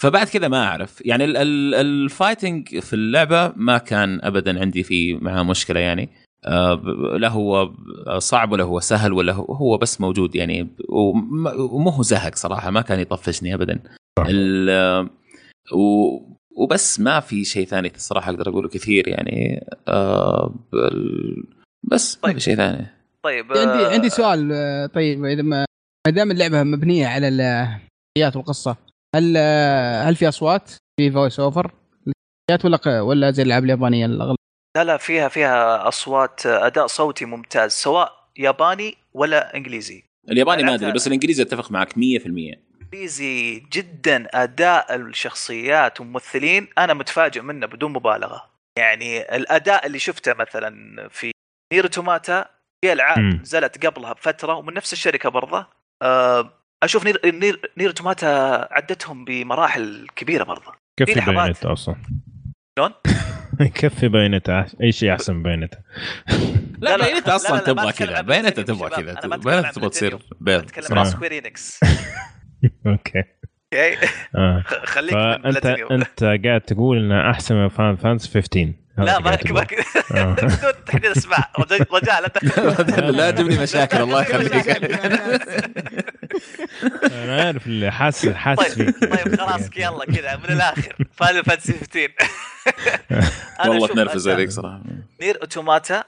فبعد كذا ما أعرف. يعني ال- ال- الفايتنج في اللعبة ما كان ابدا عندي في معاه مشكلة يعني. آه، لا هو صعب ولا هو سهل ولا هو, هو بس موجود يعني. وم- ومو هو زهق صراحة ما كان يطفشني ابدا. وبس ما في شيء ثاني الصراحه أقدر أقوله كثير يعني. آه، بس ما طيب. في شيء ثاني. طيب عندي آه، عندي سؤال طيب إذا ما ما دام اللعبة مبنية على الحياة والقصة هل آه، هل في أصوات؟ في voice over ولا ولا زي الألعاب اليابانية الأغلب؟ لا لا فيها فيها أصوات آه، أداء صوتي ممتاز سواء ياباني ولا إنجليزي. الياباني ما أدري. بس الإنجليزي أتفق معك 100% إنجليزي جدا أداء الشخصيات والممثلين أنا متفاجئ منه بدون مبالغة. يعني الأداء اللي شفته مثلا في نير توماتا في ألعاب. نزلت قبلها بفترة ومن نفس الشركة برضه آه، أشوف نير نير, نير توماتا عدتهم بمراحل كبيرة برضه. في كفي. بايونيتا أصلا. شلون؟ كفي بايونيتا أي شيء أحسن من بايونيتا لا لا، أصلا تبغى كذا. بلاتينيوم تبغى. كذا. عن تبغى تصير. بيض أتكلم عن. سكوير انكس أوكي. أوكي. آه. خليك بلاتينيوم. أنت قاعد تقول إنه أحسن من فان فانس 15 هذا لا ما. ما. بدون تحديد اسماء رجاء رجاء لا تدخل لا تجيب لي مشاكل الله يخليك. أنا عارف اللي حاسس حاسس طيب طيب خلاص يلا كذا من الآخر. Final Fantasy 15 أنا والله تنرفز عليك صراحة. Nier Automata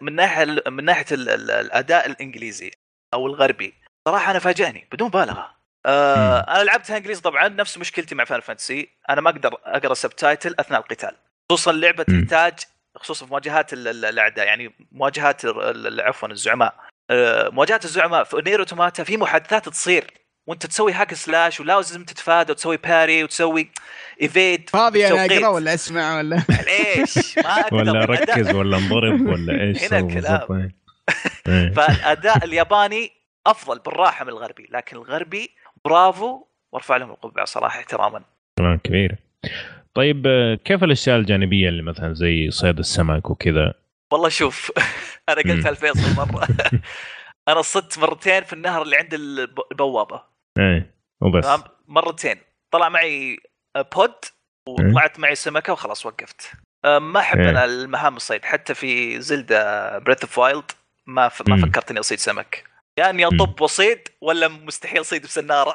من ناحية من ناحية ال- ال- الأداء الإنجليزي أو الغربي صراحة أنا فاجأني بدون مبالغة. آه أنا لعبتها إنجليزي طبعا نفس مشكلتي مع Final Fantasy أنا ما أقدر أقرأ subtitle أثناء القتال. خصوصا اللعبه. تحتاج خصوصا في مواجهات ال- ال- الأعداء يعني مواجهات عفوا الزعماء آه، مواجهات الزعماء في Nier Automata في محادثات تصير وأنت تسوي hack slash ولازم تتفادى وتسوي parry وتسوي evade فاضي أنا. أقرأ ولا أسمع ولا ليش ما أقدر ولا ركز ولا انضرب ولا إيش هنا الكلام. بالضبط؟ إيه. فالأداء الياباني أفضل بالراحة من الغربي لكن الغربي برافو وأرفع لهم القبعة صراحة احتراما كلام كبير طيب آه، كيف الأشياء الجانبية اللي مثلا زي صيد السمك وكذا؟ والله شوف أنا. قلتها لفيصل مرة. أنا صدت مرتين في النهر اللي عند الب- البوابة. إيه وبس. مرتين. طلع معي boot وطلعت معي سمكة وخلاص وقفت. أه، ما احب إيه. أنا المهام الصيد. حتى في Zelda Breath of Wild ما ف... ما. فكرت اني أصيد سمك. يا اني اطب وأصيد ولا مستحيل صيد بسنارة.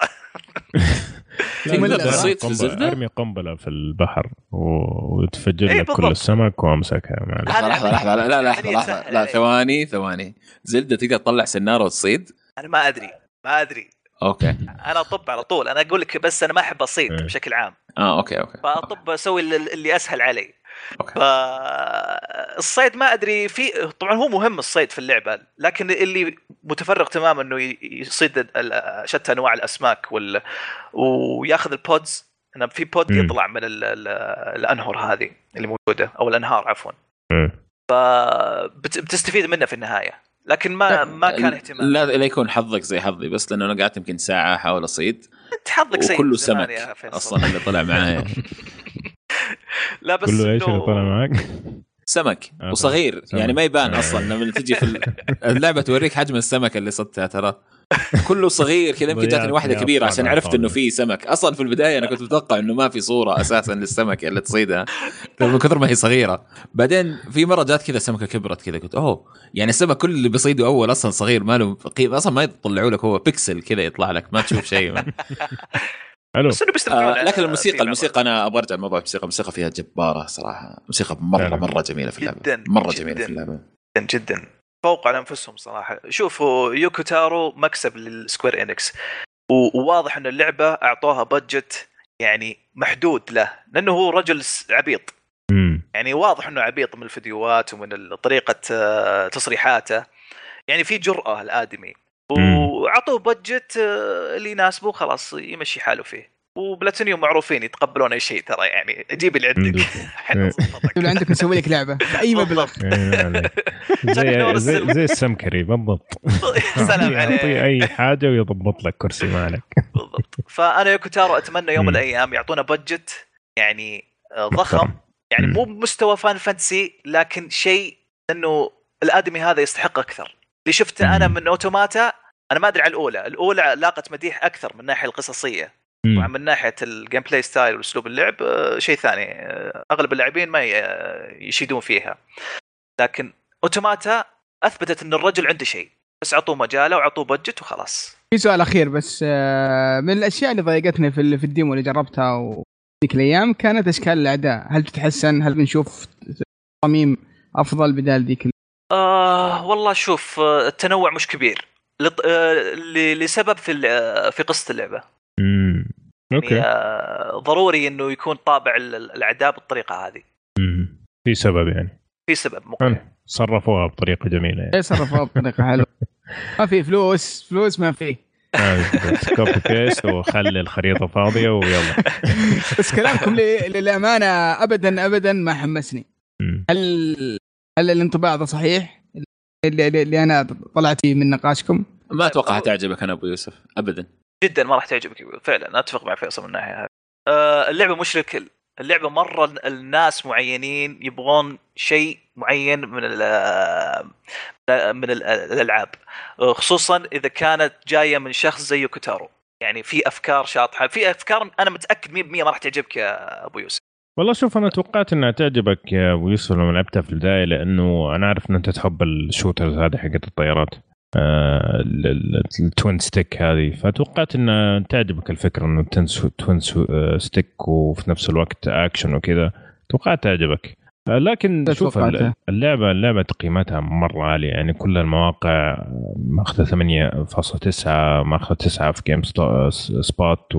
ملل. زلدا، تصيد في. الزلدا؟ أرمي قنبلة في البحر وتفجر لك كل. السمك وأمسكها لحظة لحظة لحظة لا لا لحظة يعني لحظة لا. ثواني ثواني زلدا تقدر تطلع سنارة وتصيد أنا ما أدري ما أدري أوكي أنا أطب على طول أنا أقول لك بس أنا ما أحب أصيد إيه. بشكل عام آه أوكي أوكي فأطب أسوي اللي اللي أسهل علي okay فالصيد ما أدري في طبعا هو مهم الصيد في اللعبة لكن اللي متفرغ تماما إنه يصيد ال- شتى أنواع الأسماك وال... وياخذ البودز إنه في بود. يطلع من ال... ال... الانهر هذه اللي موجودة أو الأنهار عفوا. فبتستفيد منه في النهاية لكن ما ما كان اهتمام لا لا يكون حظك زي حظي بس لأنه أنا قعدت يمكن ساعة أحاول أصيد أنت حظك سيء وكله سمك. أصلا اللي طلع معايا لا بس كله إيش اللي طلع معك؟ سمك آه، وصغير سمك. يعني ما يبان آه. أصلا لما تجي في ال- اللعبة توريك حجم السمكه اللي صدتها ترى كله صغير كذا يمكن جاتني واحدة كبيرة عشان عرفت إنه. في سمك أصلا في البداية أنا كنت متوقع إنه ما في صورة أساسا للسمكه اللي تصيدها من كثر ما هي صغيرة بعدين في مرة جات كذا سمكة كبرت كذا قلت أوه يعني السمك كل اللي بيصيده أول أصلا صغير ما له قيمة أصلا ما يطلعوا لك هو بيكسل كذا يطلع لك ما تشوف شيء حلو بس إنه بيستمتعون آه لكن الموسيقى. الموسيقى أنا أبغى أرجع لموضوع الموسيقى الموسيقى فيها جبارة صراحة موسيقى مرة. مرة جميلة في اللعبة جداً، مرة جداً. جميله في اللعبة جدا جدا تفوقوا على أنفسهم صراحة شوفوا يوكو تارو مكسب لل Square Enix و- وواضح إن اللعبة أعطوها budget يعني محدود له لأنه هو رجل عبيط مم. يعني واضح إنه عبيط من الفيديوهات ومن طريقة آه، تصريحاته يعني في جرأة الآدمي مم. وعطوه budget آه، اللي يناسبه خلاص يمشي حاله فيه. وبلاتينيوم معروفين يتقبلون أي شيء ترى يعني جيب اللي عندك. نظبطك. اللي عندك نسوي لك لعبة. بأي مبلغ. إيه، زي زي. زي السمكري بالضبط. سلام عليك. أي حاجة ويضبط لك كرسي ما عليك بالضبط. فأنا يوكو تارو أتمنى يوم من. الأيام يعطونا budget يعني آه، ضخم. يعني. مو بمستوى Final Fantasy لكن شيء إنه الآدمي هذا يستحق أكثر. اللي شفته أنا. من Automata أنا ما أدري على الأولى الأولى لاقت مديح أكثر من الناحيه القصصية. طبعا. من ناحية ال gameplay style وأسلوب اللعب آه، شيء ثاني. آه، أغلب اللاعبين ما آه، يشيدون فيها. لكن Automata أثبتت إن الرجل عنده شيء بس عطوه مجاله وعطوه budget وخلاص. في سؤال أخير بس من الأشياء اللي ضايقتني في في ال demo اللي جربتها ذيك الأيام كانت أشكال الاعداء هل تتحسن هل بنشوف تصاميم أفضل بدال ذيك آه والله شوف التنوع مش كبير. لط- آه، ل- لسبب في ال- آه، في قصة اللعبة. مم. يعني okay آه، ضروري إنه يكون طابع ال- ال- الأعداء بالطريقة هذه. مم. في سبب يعني. في سبب مقنع. صرفوها بطريقة جميلة يعني. يصرفوها بطريقة حلوة. ما في فلوس. فلوس ما في. copy paste وخلي الخريطة فاضية ويلا. بس كلامكم للأمانة ابدا ابدا ما حمسني. هل هل الانطباع ده صحيح؟ اللي, اللي- أنا طلعت فيه من نقاشكم. ما أتوقع تعجبك أنا أبو يوسف ابدا. جدا ما راح تعجبك فعلا أتفق مع فيصل من الناحية هذه. آه، اللعبة مشرك. اللعبة مرة ال- الناس معينين يبغون شيء معين من ال من ال- الألعاب. آه، خصوصا إذا كانت جاية من شخص زي يوكوتارو. يعني في أفكار شاطحة. في أفكار أنا متأكد 100% ما راح تعجبك يا أبو يوسف. والله شوف أنا توقعت إنها تعجبك يا أبو يوسف لما لعبتها في البداية لأنه أنا عارف إن أنت تحب ال shooters هذه حقت الطيارات آه، ال- ال- ال twin stick هذه. فتوقعت ان تعجبك الفكرة إنه تنس- twin سو- آه، stick وفي نفس الوقت اكشن وكذا. توقعت تعجبك. آه، لكن شوف اللعبه اللعبة تقييماتها مرة عالية يعني كل المواقع ماخذة 8.9 ماخذة 9 في GameSpot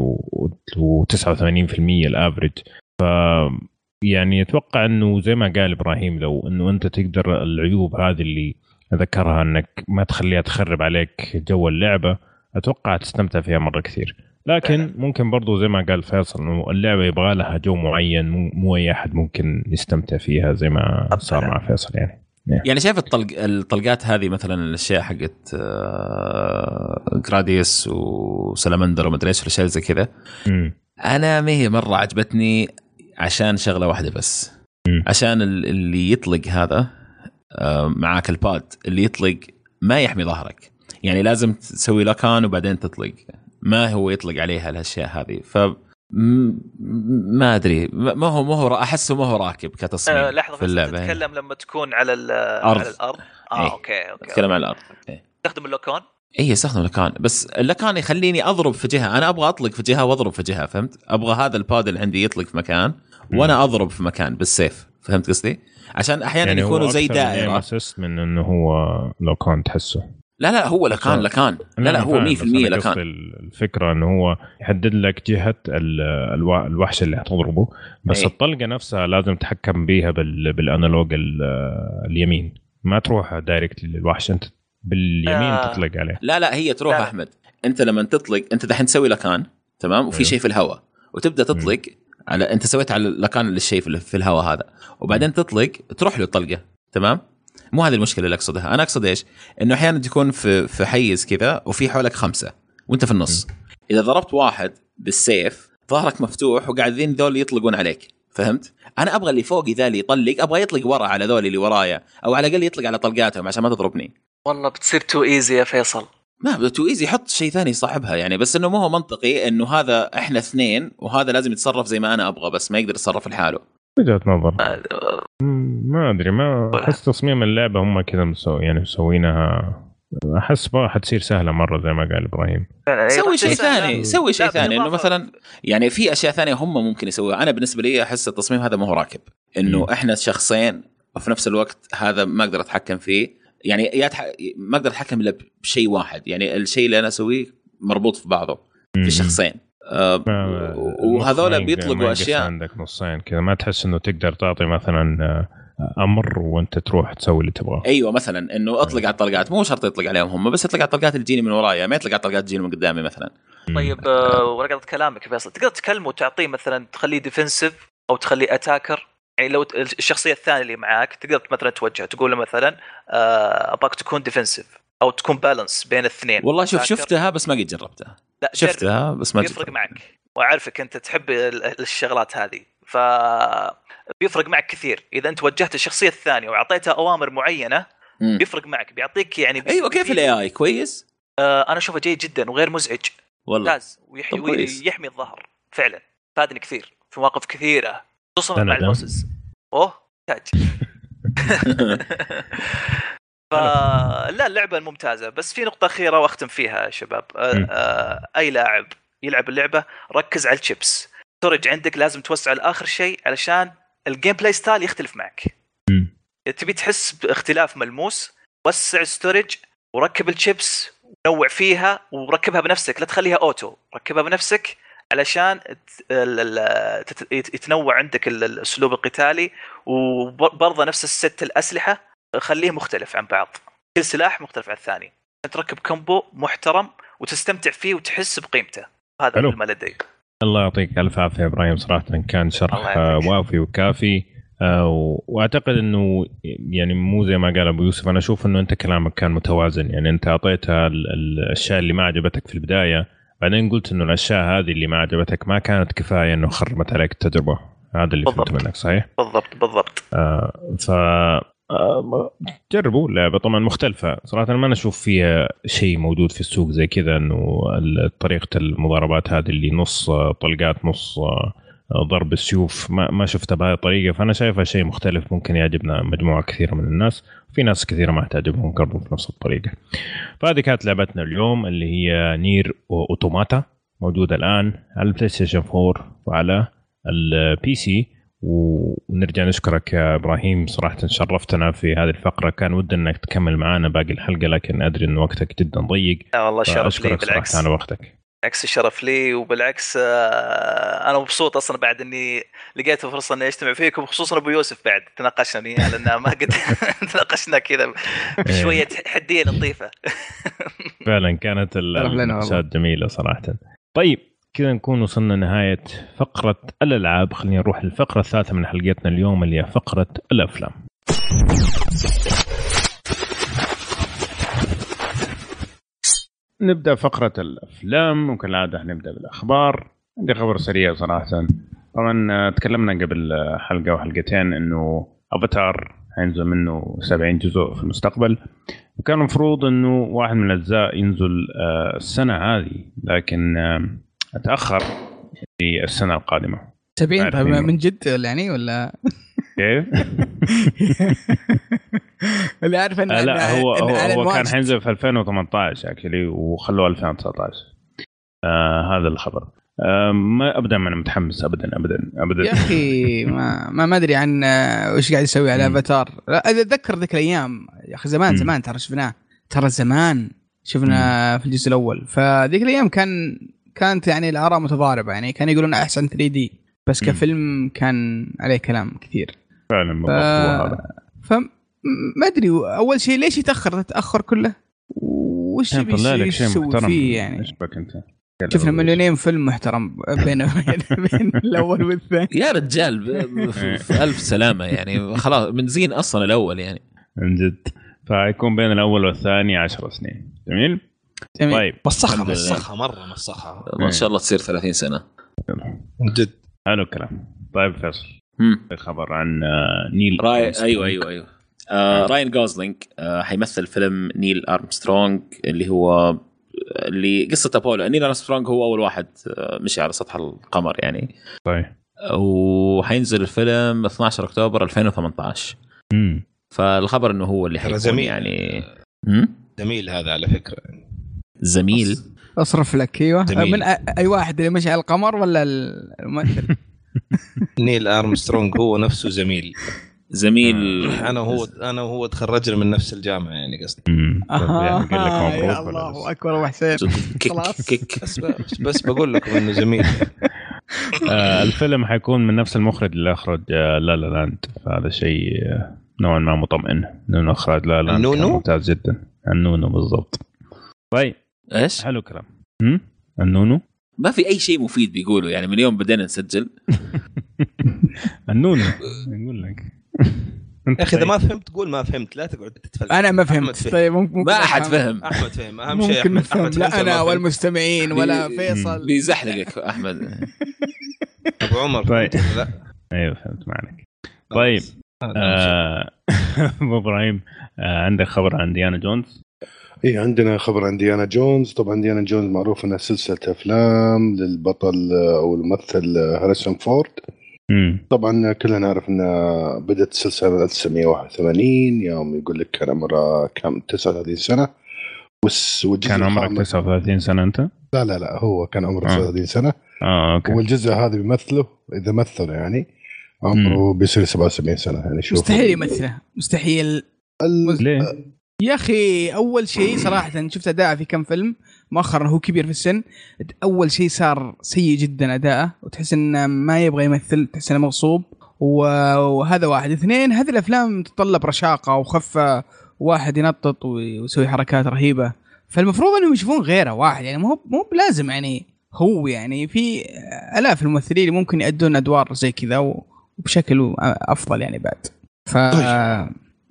و89% ال average ف يعني أتوقع إنه زي ما قال إبراهيم لو إنه أنت تقدر العيوب هذه اللي ذكرها إنك ما تخليها تخرب عليك جو اللعبة أتوقع تستمتع فيها مرة كثير. لكن ممكن برضو زي ما قال فيصل إنه اللعبة يبغى لها جو معين مو- أي أحد ممكن يستمتع فيها زي ما صار مع فيصل يعني. يعني شايف الطلق الطلقات هذه مثلا الأشياء حقت آه، جراديوس وسلامندر ومدري إيش الاشياء زي كذا. أنا ما هي مرة عجبتني. عشان شغلة واحدة بس. مم. عشان ال- اللي يطلق هذا آه، معاك الباد. اللي يطلق ما يحمي ظهرك. يعني لازم تسوي لكان وبعدين تطلق. ما هو يطلق عليها الأشياء هذه. ف م- ما أدري. ما هو ما هو أحسه ما هو راكب كتصميم آه لحظة في اللعبة. تتكلم لما تكون على ال- أرض. على الأرض؟ آه إيه. okay okay اتكلم عن الأرض. إيه. تستخدم ال lock on؟ أي استخدم lock on بس ال lock on يخليني أضرب في جهة. أنا أبغى أطلق في جهة وأضرب في جهة فهمت؟ أبغى هذا ال pod اللي عندي يطلق في مكان. وأنا أضرب في مكان بالسيف فهمت قصدي؟ عشان أحيانا يعني يكونوا زي دائرة. assist من إنه هو lock on تحسه. لا لا هو lock on lock on. لا لا هو 100% lock on. الفكرة إنه هو يحدد لك جهة الوحش اللي حتضربه بس أي. الطلقة نفسها لازم تتحكم بيها بال analog اليمين. ما تروح direct للوحش أنت باليمين آه. تطلق عليه. لا لا هي تروح لا. أحمد. أنت لما تطلق أنت دحين تسوي lock on تمام؟ وفي أيوه. شيء في الهواء وتبدأ تطلق على أنت سويت على lock on الشيء في الهواء هذا. وبعدين تطلق تروح له الطلقة تمام؟ مو هذه المشكلة اللي أقصدها. أنا أقصد إيش؟ إنه أحيانا تكون في في حيز كذا وفي حولك خمسة وأنت في النص. إذا ضربت واحد بالسيف ظهرك مفتوح وقاعدين ذول يطلقون عليك. فهمت؟ أنا أبغى اللي فوقي ذا اللي يطلق أبغى يطلق ورا على ذول اللي ورايا أو على الأقل يطلق على طلقاتهم عشان ما تضربني. والله بتصير too easy يا فيصل. ما too easy حط شيء ثاني يصاحبها يعني بس إنه مو هو منطقي إنه هذا إحنا اثنين وهذا لازم يتصرف زي ما أنا أبغى بس ما يقدر يتصرف لحاله. وجهة نظر. ما أدري ما أحس تصميم اللعبة هم كذا مسو يعني مسوينها أحس ما حتصير سهلة مرة زي ما قال إبراهيم. سوي شيء ثاني سوي شيء ثاني إنه مثلا يعني في أشياء ثانية هم ممكن يسووها أنا بالنسبة لي أحس التصميم هذا ما هو راكب. إنه إحنا شخصين وفي نفس الوقت هذا ما أقدر أتحكم فيه. يعني يا تح... ما أقدر أتحكم إلا بشيء واحد يعني الشيء اللي أنا أسويه مربوط في بعضه في شخصين. آه وهذول بيطلقوا أشياء. عندك نصين كذا ما تحس إنه تقدر تعطي مثلا آه، أمر وأنت تروح تسوي اللي تبغاه. أيوه مثلا إنه أطلق على الطلقات مو شرط يطلق عليهم هم بس يطلق على الطلقات اللي تجيني من ورايا ما يطلق على الطلقات تجيني من قدامي مثلا. طيب آه ورا كلامك فيصل تقدر تكلمه وتعطيه مثلا تخليه defensive أو تخليه attacker يعني لو الشخصية الثانية اللي معاك تقدر مثلا توجه تقول له مثلا آه، ابغاك تكون defensive أو تكون balance بين الاثنين. والله شوف شفتها بس ما قد جربتها. لا شفتها بس ما يفرق معك. وأعرفك أنت تحب الشغلات هذه. ف بيفرق معك كثير. إذا أنت وجهت الشخصية الثانية وأعطيتها أوامر معينة مم. بيفرق معك. بيعطيك يعني بي... أيوه كيف ال AI كويس؟ آه أنا أشوفه جيد جدا وغير مزعج. والله. ممتاز. ويحمي, ويحمي الظهر. فعلا. فادني كثير. في مواقف كثيرة. خصوصا مع ال bosses أوه تاج فلا اللعبة ممتازة بس في نقطة أخيرة وأختم فيها يا شباب. أي لاعب يلعب اللعبة ركز على ال chips. Storage عندك لازم توسع لاخر شيء علشان ال gameplay style يختلف معك. تبي تحس باختلاف ملموس وسع storage وركب الشيبس ونوع فيها وركبها بنفسك لا تخليها auto ركبها بنفسك علشان يتنوع عندك الأسلوب القتالي وبرضه نفس ال set الأسلحة خليه مختلف عن بعض. كل سلاح مختلف عن الثاني. تركب كومبو محترم وتستمتع فيه وتحس بقيمته. هذا ما لدي. الله يعطيك ألف عافية إبراهيم. صراحة كان شرح وافي وكافي. آه، وأعتقد إنه يعني مو زي ما قال أبو يوسف أنا أشوف إنه أنت كلامك كان متوازن. يعني أنت أعطيتها الأشياء اللي ما عجبتك في البداية بعدين قلت إنه الأشياء هذه اللي ما عجبتك ما كانت كفاية إنه خربت عليك التجربة. هذا اللي فهمت منك صحيح؟ بالضبط بالضبط. آه ف آه، جربوا لعبة طبعا مختلفة. صراحة ما نشوف فيها شيء موجود في السوق زي كذا إنه طريقة المضاربات هذه اللي نص طلقات نص ضرب السيوف. ما ما شفتها بهذه الطريقة فأنا شايفها شيء مختلف. ممكن يعجبنا مجموعة كثيرة من الناس في ناس كثيرة ما تعجبهم برضه في نفس الطريقة. فهذه كانت لعبتنا اليوم اللي هي نير أوتوماتا موجودة الآن على البلاي ستيشن 4 وعلى ال PC ونرجع نشكرك يا إبراهيم صراحة شرفتنا في هذه الفقرة. كان ودنا إنك تكمل معنا باقي الحلقة لكن أدري إن وقتك جدا ضيق. لا والله شرف لي بالعكس. على وقتك. بالعكس الشرف لي وبالعكس آه، أنا مبسوط أصلا بعد إني لقيت فرصه إني أجتمع فيكم وخصوصا أبو يوسف بعد تناقشنا وياه لأن ما قد تناقشنا كذا بشوية إيه. حدية لطيفة. فعلا كانت المناقشات جميلة صراحة. طيب كذا نكون وصلنا نهاية فقرة الألعاب. خلينا نروح للفقرة الثالثة من حلقتنا اليوم اللي هي فقرة الأفلام نبدأ فقرة الأفلام وكالعادة نبدأ بالأخبار. عندي خبر سريع صراحة. طبعا تكلمنا قبل حلقة وحلقتين إنه أفاتار حينزل منه 70 جزء في المستقبل. وكان المفروض إنه واحد من الأجزاء ينزل آه، السنة هذه لكن اتاخر في السنة القادمة. 70 طيب من جد يعني ولا؟ كيف؟ اللي عارف إن آه لا هو هو, هو كان. حينزل في 2018 اكشلي وخلوه 2019 آه هذا الخبر آه ما ابدا ما أنا متحمس ابدا ابدا ابدا يا أخي ما ما, أدري عن آه، وش قاعد يسوي على. أفاتار اتذكر ذيك الأيام يا أخي زمان. زمان ترى شفناه ترى زمان شفنا في الجزء الأول فذيك الأيام كان كانت يعني الآراء متضاربة يعني كانوا يقولون أحسن 3 دي بس. كفيلم كان عليه كلام كثير فعلا ف... هذا. فما أدري أول شيء ليش يتأخر؟ التاخر كله؟ وش لك شيء يسوي محترم. فيه يعني؟ إيش بك أنت؟ شفنا مليونين فيلم محترم بين بين الأول والثاني. يا رجال ب- في ألف سلامة يعني. خلاص من زين أصلا الأول يعني. من جد. فيكون بين الأول والثاني 10 سنين. جميل؟ جميل. طيب. مسخها. مسخها مرة مسخها ما شاء الله تصير 30 سنة. من جد. حلو الكلام. طيب فيصل. مم. خبر عن آه، نيل راي. أيوه أيوه أيوه آه راين جوزلينج آه حيمثل فيلم نيل أرمسترونج اللي هو اللي قصة أبولو نيل أرمسترونج هو أول واحد آه، مشي على سطح القمر يعني طيب وحينزل الفيلم 12 أكتوبر 2018 مم. فالخبر إنه هو اللي حيكون زميل. يعني مم؟ جميل هذا على فكرة زميل أصرف لك أيوه. من أي واحد اللي مشي على القمر ولا الممثل نيل ارمسترونج هو نفسه زميل. زميل. أنا وهو أنا وهو تخرجنا من نفس الجامعة يعني قصدي. آه يعني يا الله؟ أكبر ابو حسين كيك خلاص. كيك. بس بس, بقول لكم إنه زميل. آه الفيلم حيكون من نفس المخرج اللي أخرج آه لا لا لاند فهذا شيء آه نوعا ما مطمئن لأنه اخراج لا لا. لاند كان النونو؟ ممتاز جدا. النونو بالضبط. طيب. إيش؟ حلو كلام؟ النونو؟ ما في أي شيء مفيد بيقولوا يعني من يوم بدينا نسجل. النونو يقول لك. يا أخي إذا ما فهمت قول ما فهمت. لا تقعد تتفلسف. أنا ما فهمت. فهم. طيب ممكن ما أحد. فهم. أحمد فهم. أهم شيء ممكن أحمد- أحمد لا أنا؟ والمستمعين ولا فيصل. بيزحلقك أحمد. أبو عمر. طيب. لا. أيوه فهمت معك. طيب. آه، أبو إبراهيم آه عندك خبر عن إنديانا جونز؟ اي عندنا خبر عن إنديانا جونز. طبعا إنديانا جونز معروف إنها سلسلة أفلام للبطل آه، أو الممثل آه، هاريسون فورد. امم طبعا كلنا نعرف إنها بدأت السلسله من 1981 يوم يقول لك كان عمره كم؟ 39 سنة. كان عمرك الخامس- 39 سنة أنت؟ لا لا لا هو كان عمره آه. 39 سنة. آه أوكي. والجزء هذا بيمثله إذا مثله يعني عمره بيصير 77 سنة. يعني شوف مستحيل يمثله. مستحيل. ال- ليه؟ يا أخي أول شيء صراحة شفت اداءه في كم فيلم مؤخرا هو كبير في السن. أول شيء صار سيء جدا أداءه وتحس إنه ما يبغى يمثل تحس إنه مغصوب. وهذا واحد. اثنين هذه الأفلام تتطلب رشاقة وخفة واحد ينطط ويسوي حركات رهيبة. فالمفروض إنهم يشوفون غيره واحد يعني مو مو بلازم يعني هو يعني. في آلاف الممثلين ممكن يأدون أدوار زي كذا وبشكل أفضل يعني بعد. ف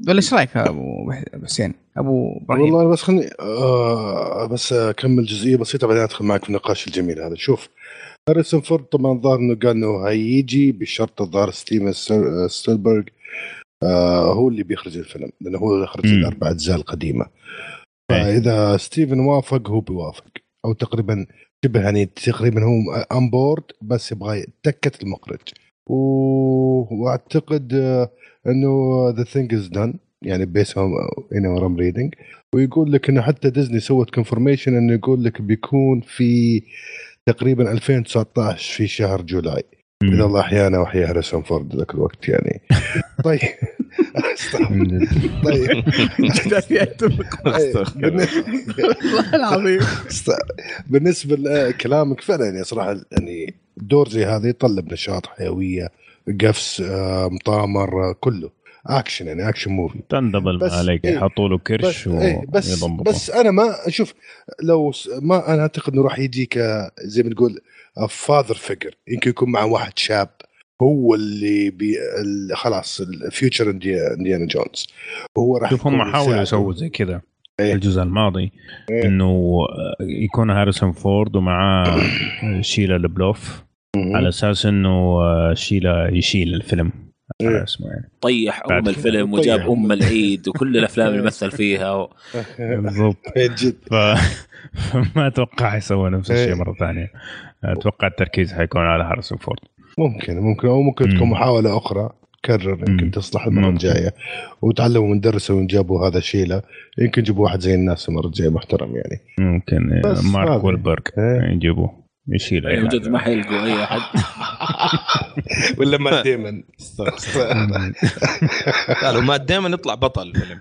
ولا إيش رأيك أبو أبو حسين أبو إبراهيم والله بس خلني آه بس أكمل جزئية بسيطة بعدين أدخل معك في النقاش الجميل هذا شوف هاريسون فورد طبعا ظهر إنه قال إنه هيجي بشرط الظاهر ستيفن سبيل- سبيلبرغ آه هو اللي بيخرج الفيلم لأنه هو اللي اخرج مم. الأربع أجزاء القديمة. فإذا ستيفن وافق هو بيوافق أو تقريبا شبه يعني تقريبا هو on board بس يبغى تكه المخرج. وأعتقد آه، إنه the thing is done يعني based on what I'm reading ويقول لك إنه حتى ديزني سوت confirmation إنه يقول لك بيكون في تقريبا 2019 في شهر جولاي. إذا الله أحيانا واحيا هاريسون فورد ذاك الوقت يعني. طيب. طيب. طيب. بالنسبة- والله العظيم. بالنسبة لكلامك فعلا يعني صراحة يعني دور زي هذا يطلب نشاط حيوية قفز آه، مطامر آه، كله. اكشن يعني اكشن موفي تندبل بس- ما عليك إيه. يحطوا له بس كرش إيه بس بس أنا ما أشوف لو ما أنا أعتقد إنه راح يجيك زي ما تقول father figure يمكن يكون مع واحد شاب هو اللي بي خلاص ال future انديانا جونز هو راح شوف هم حاولوا. يسووا زي كذا. إيه. الجزء الماضي إيه. إنه آه، يكون هاريسون فورد ومعاه شيا لابوف. على أساس إنه آه، شيا يشيل الفيلم إيه. اسمه يعني طيح أم. الفيلم وجاب طيح. أم العيد وكل الأفلام اللي مثل فيها و... بالضبط جد ف... فما أتوقع يسوي نفس الشيء إيه. مرة ثانية أتوقع التركيز حيكون على هاريسون فورد ممكن ممكن أو ممكن مم. تكون محاولة أخرى كرر. يمكن تصلح المرة. الجاية. وتعلموا من درسه وان جابوا هذا الشيء له يمكن جيبوا واحد زي الناس المره الجاية محترم يعني. ممكن بس آه، مارك. وولبرغ إيه. يجيبوه يشيل أي وجد حاجة. ما حيلقوا أي أحد. ولا مات ديمن لا لو مات ديمن يطلع بطل الفيلم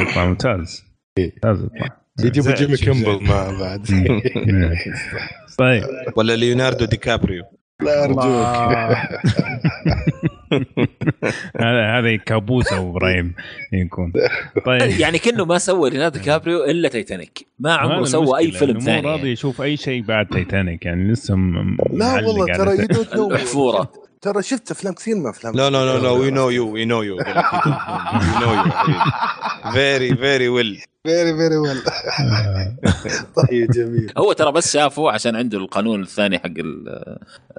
يطلع ممتاز. ممتاز يطلع. جيمي كيمل. معه بعد. طيب. ولا ليوناردو دي كابريو. لا أرجوك. هذا هذا كابوس أبو إبراهيم يكون طيب يعني كأنه ما سوى ليوناردو كابريو إلا تايتانيك ما عمره سوى أي فيلم ثاني مو راضي يعني. يشوف أي شيء بعد تايتانيك يعني لسه لا والله ترى تايتانيك. ترى شفت أفلام كثير من أفلام لا لا لا لا we know you وي نو يو وي نو يو very very well very very well طيب. جميل. هو ترى بس شافه عشان عنده القانون الثاني حق ال-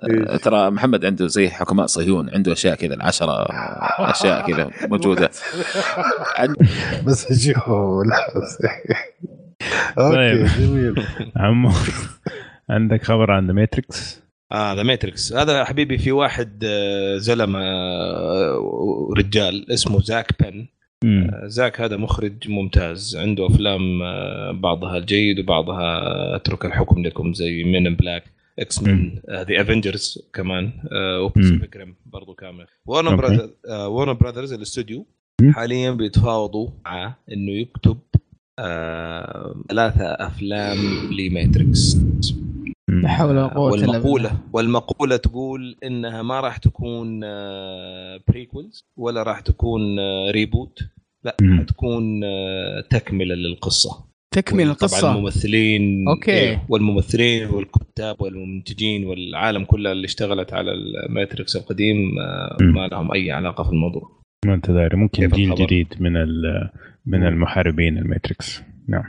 إيه. ترى محمد عنده زي حكماء صهيون عنده أشياء كذا العشرة أشياء كذا موجودة. بس اشوفه لا okay طيب. جميل. عمو عندك خبر عن The Matrix آه The Matrix هذا حبيبي في واحد آه، زلمة آه، رجال اسمه زاك بن. آه، زاك هذا مخرج ممتاز عنده أفلام بعضها الجيد وبعضها أترك الحكم لكم زي Men in Black X-Men The Avengers كمان وباسيفيك ريم برضو كامل. ورنر. براذرز ورنر براذرز الاستوديو. حاليا بيتفاوضوا مع إنه يكتب ثلاثة أفلام لماتريكس. لا حول ولا بالله. والمقولة والمقولة تقول إنها ما راح تكون prequels ولا راح تكون reboot لا مم. حتكون آه، تكملة للقصة. تكمل طبعا القصة الممثلين okay. إيه، والممثلين والكتاب والمنتجين والعالم كلها اللي اشتغلت على الماتريكس القديم آه،. ما لهم أي علاقة في الموضوع. ما أنت داري. ممكن جيل؟ جديد من ال- من المحاربين الماتريكس. نعم.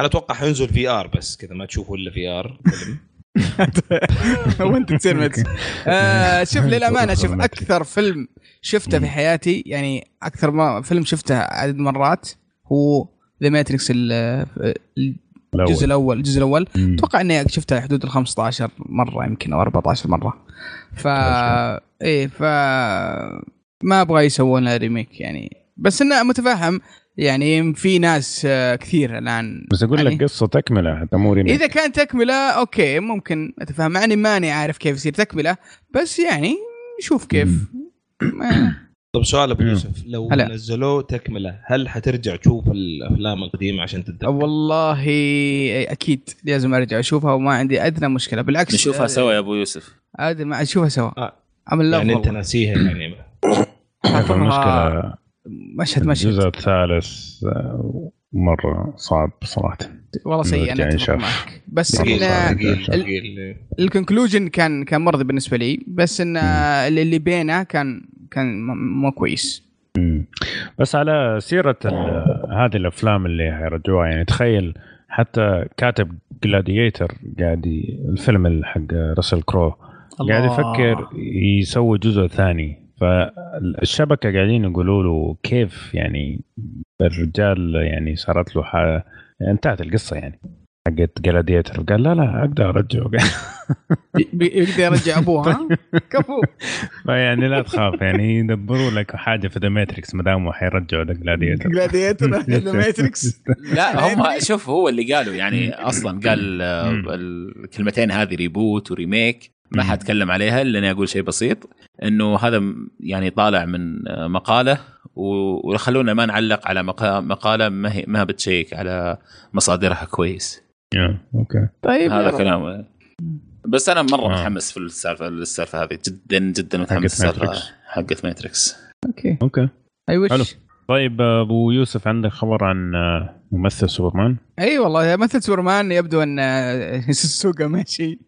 أنا أتوقع حينزل VR بس كذا ما تشوفوا إلا VR فيلم. وانت تصير مت آه شوف للأمانة شوف. أكثر فيلم شفته في حياتي يعني أكثر ما فيلم شفته عدد مرات هو The Matrix الجزء الأول الجزء الأول. أتوقع إني شفتها حدود ال 15 مرة يمكن أو 14 مرة. ف إيه ف ما أبغى يسوون remake يعني. بس إنه متفهم يعني في ناس آه، كثير الآن. بس أقول يعني لك قصة تكملة حتى مو remake إذا كان تكملة okay ممكن أتفهم. مع إني ماني عارف كيف يصير تكملة بس يعني نشوف كيف. طب سؤال أبو. يوسف. لو هلا. نزلوه تكملة هل حترجع تشوف الأفلام القديمة عشان تتذكر؟ والله أكيد لازم أرجع أشوفها وما عندي أدنى مشكلة. بالعكس نشوفها سوا يا أبو يوسف. عادي ما أشوفها سوا. آه. عمل يعني أنت. ناسيها يعني. المشكلة. مشهد مشهد الجزء الثالث آه، مرة صعب صراحة. والله سيء أنا أتفق. معك. بس إن الكونكلوجن كان كان مرضي بالنسبة لي. بس إن اللي اللي بينه كان كان مو كويس. مم. بس على سيرة ال- هذه الأفلام اللي حيرجعوها يعني تخيل حتى كاتب جلاديتر قاعد الفيلم اللي حق راسل كرو قاعد يفكر يسوي جزء ثاني. فالشبكة قاعدين يقولوا له كيف يعني الرجال يعني صارت له حاجة انتهت القصة يعني حقت Gladiator قال لا لا أقدر ارجعه يقدر يرجع أبوه ها؟ كفو. فيعني لا تخاف يعني يدبروا لك حاجة في The Matrix ما دام حيرجعوا The Gladiator Gladiator ماتريكس لا هم شوف هو اللي قالوا يعني أصلا قال. الكلمتين هذه reboot و remake ما مم. حتكلم عليها إلا إني أقول شيء بسيط إنه هذا يعني طالع من مقالة وخلونا ما نعلق على مقا- مقالة ما هي ما بتشيك على مصادرها كويس okay طيب هذا. كلام بس أنا مرة آه. متحمس في السالفه السالفه هذه جدا جدا متحمس حقت السالفه ماتريكس. حقت ماتريكس okay okay أي وش. طيب أبو يوسف عندك خبر عن آه، ممثل سوبرمان؟ أي والله مثل سوبرمان يبدو أن آه، السوق ماشي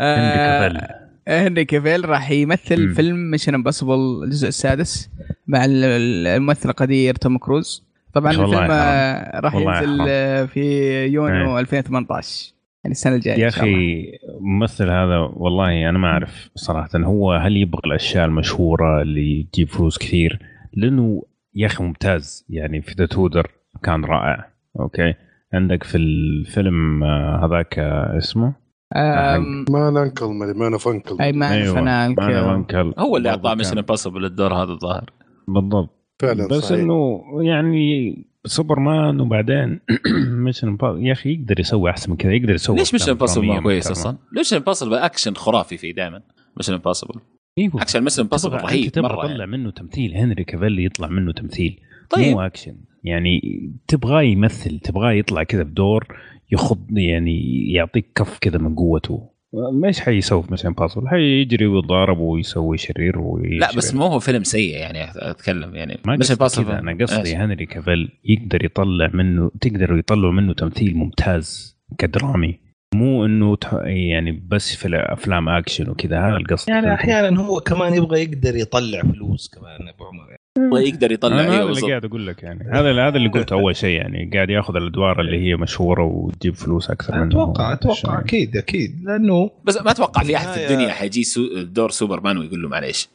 هنري كافيل هنري كافيل راح يمثل مم. فيلم Mission Impossible الجزء السادس مع ال- ال- الممثل القدير توم كروز طبعا الفيلم. آه، راح ينزل. آه، في يونيو إيه. 2018 يعني السنة الجاية يا. أخي الممثل هذا والله أنا ما أعرف صراحة هو هل يبغى الأشياء المشهورة اللي تجيب فلوس كثير؟ لأنه يا أخي ممتاز يعني في The Tudors كان رائع okay عندك في الفيلم آه، هذاك آه، اسمه Man UNCLE Man of UNCLE أي Man from UNCLE هو اللي أعطاه Mission Impossible الدور هذا الظاهر. بالضبط. فعلا بس صحيح. إنه يعني سوبرمان وبعدين Mission يا أخي يقدر يسوي أحسن من كذا يقدر يسوي ليش Mission Impossible ما كويس. أصلا؟ ليش Impossible action خرافي فيه دائما؟ Mission Impossible أيوه. action Mission Impossible رهيب مرة تطلع يعني. منه تمثيل هنري كافيل يطلع منه تمثيل. طيب. مو أكشن. يعني تبغاه يمثل تبغاه يطلع كذا بدور يخض يعني يعطيك كف كذا من قوته. ما إيش حيسوي في Mission Impossible حيجري ويتضارب ويسوي شرير ويشرير. لا بس مو هو فيلم سيء يعني أتكلم يعني. ما Mission Impossible كذا أنا قصدي هنري كافيل يقدر يطلع منه تقدروا يطلعوا منه تمثيل ممتاز كدرامي. مو إنه تح- يعني بس في الافلام أكشن وكذا هذا القصد. يعني أحيانا هو كمان يبغى يقدر يطلع فلوس كمان أبو عمر. يعني. يقدر يطلع أنا هذا أيوه اللي قاعد أقول لك يعني هذا هذا اللي قلته أول شيء يعني قاعد ياخذ الأدوار اللي هي مشهورة وتجيب فلوس أكثر منه أتوقع أتوقع أكيد أكيد لأنه بس ما أتوقع في أحد في بالنهاية- الدنيا حيجي so دور سوبرمان ويقول له معليش.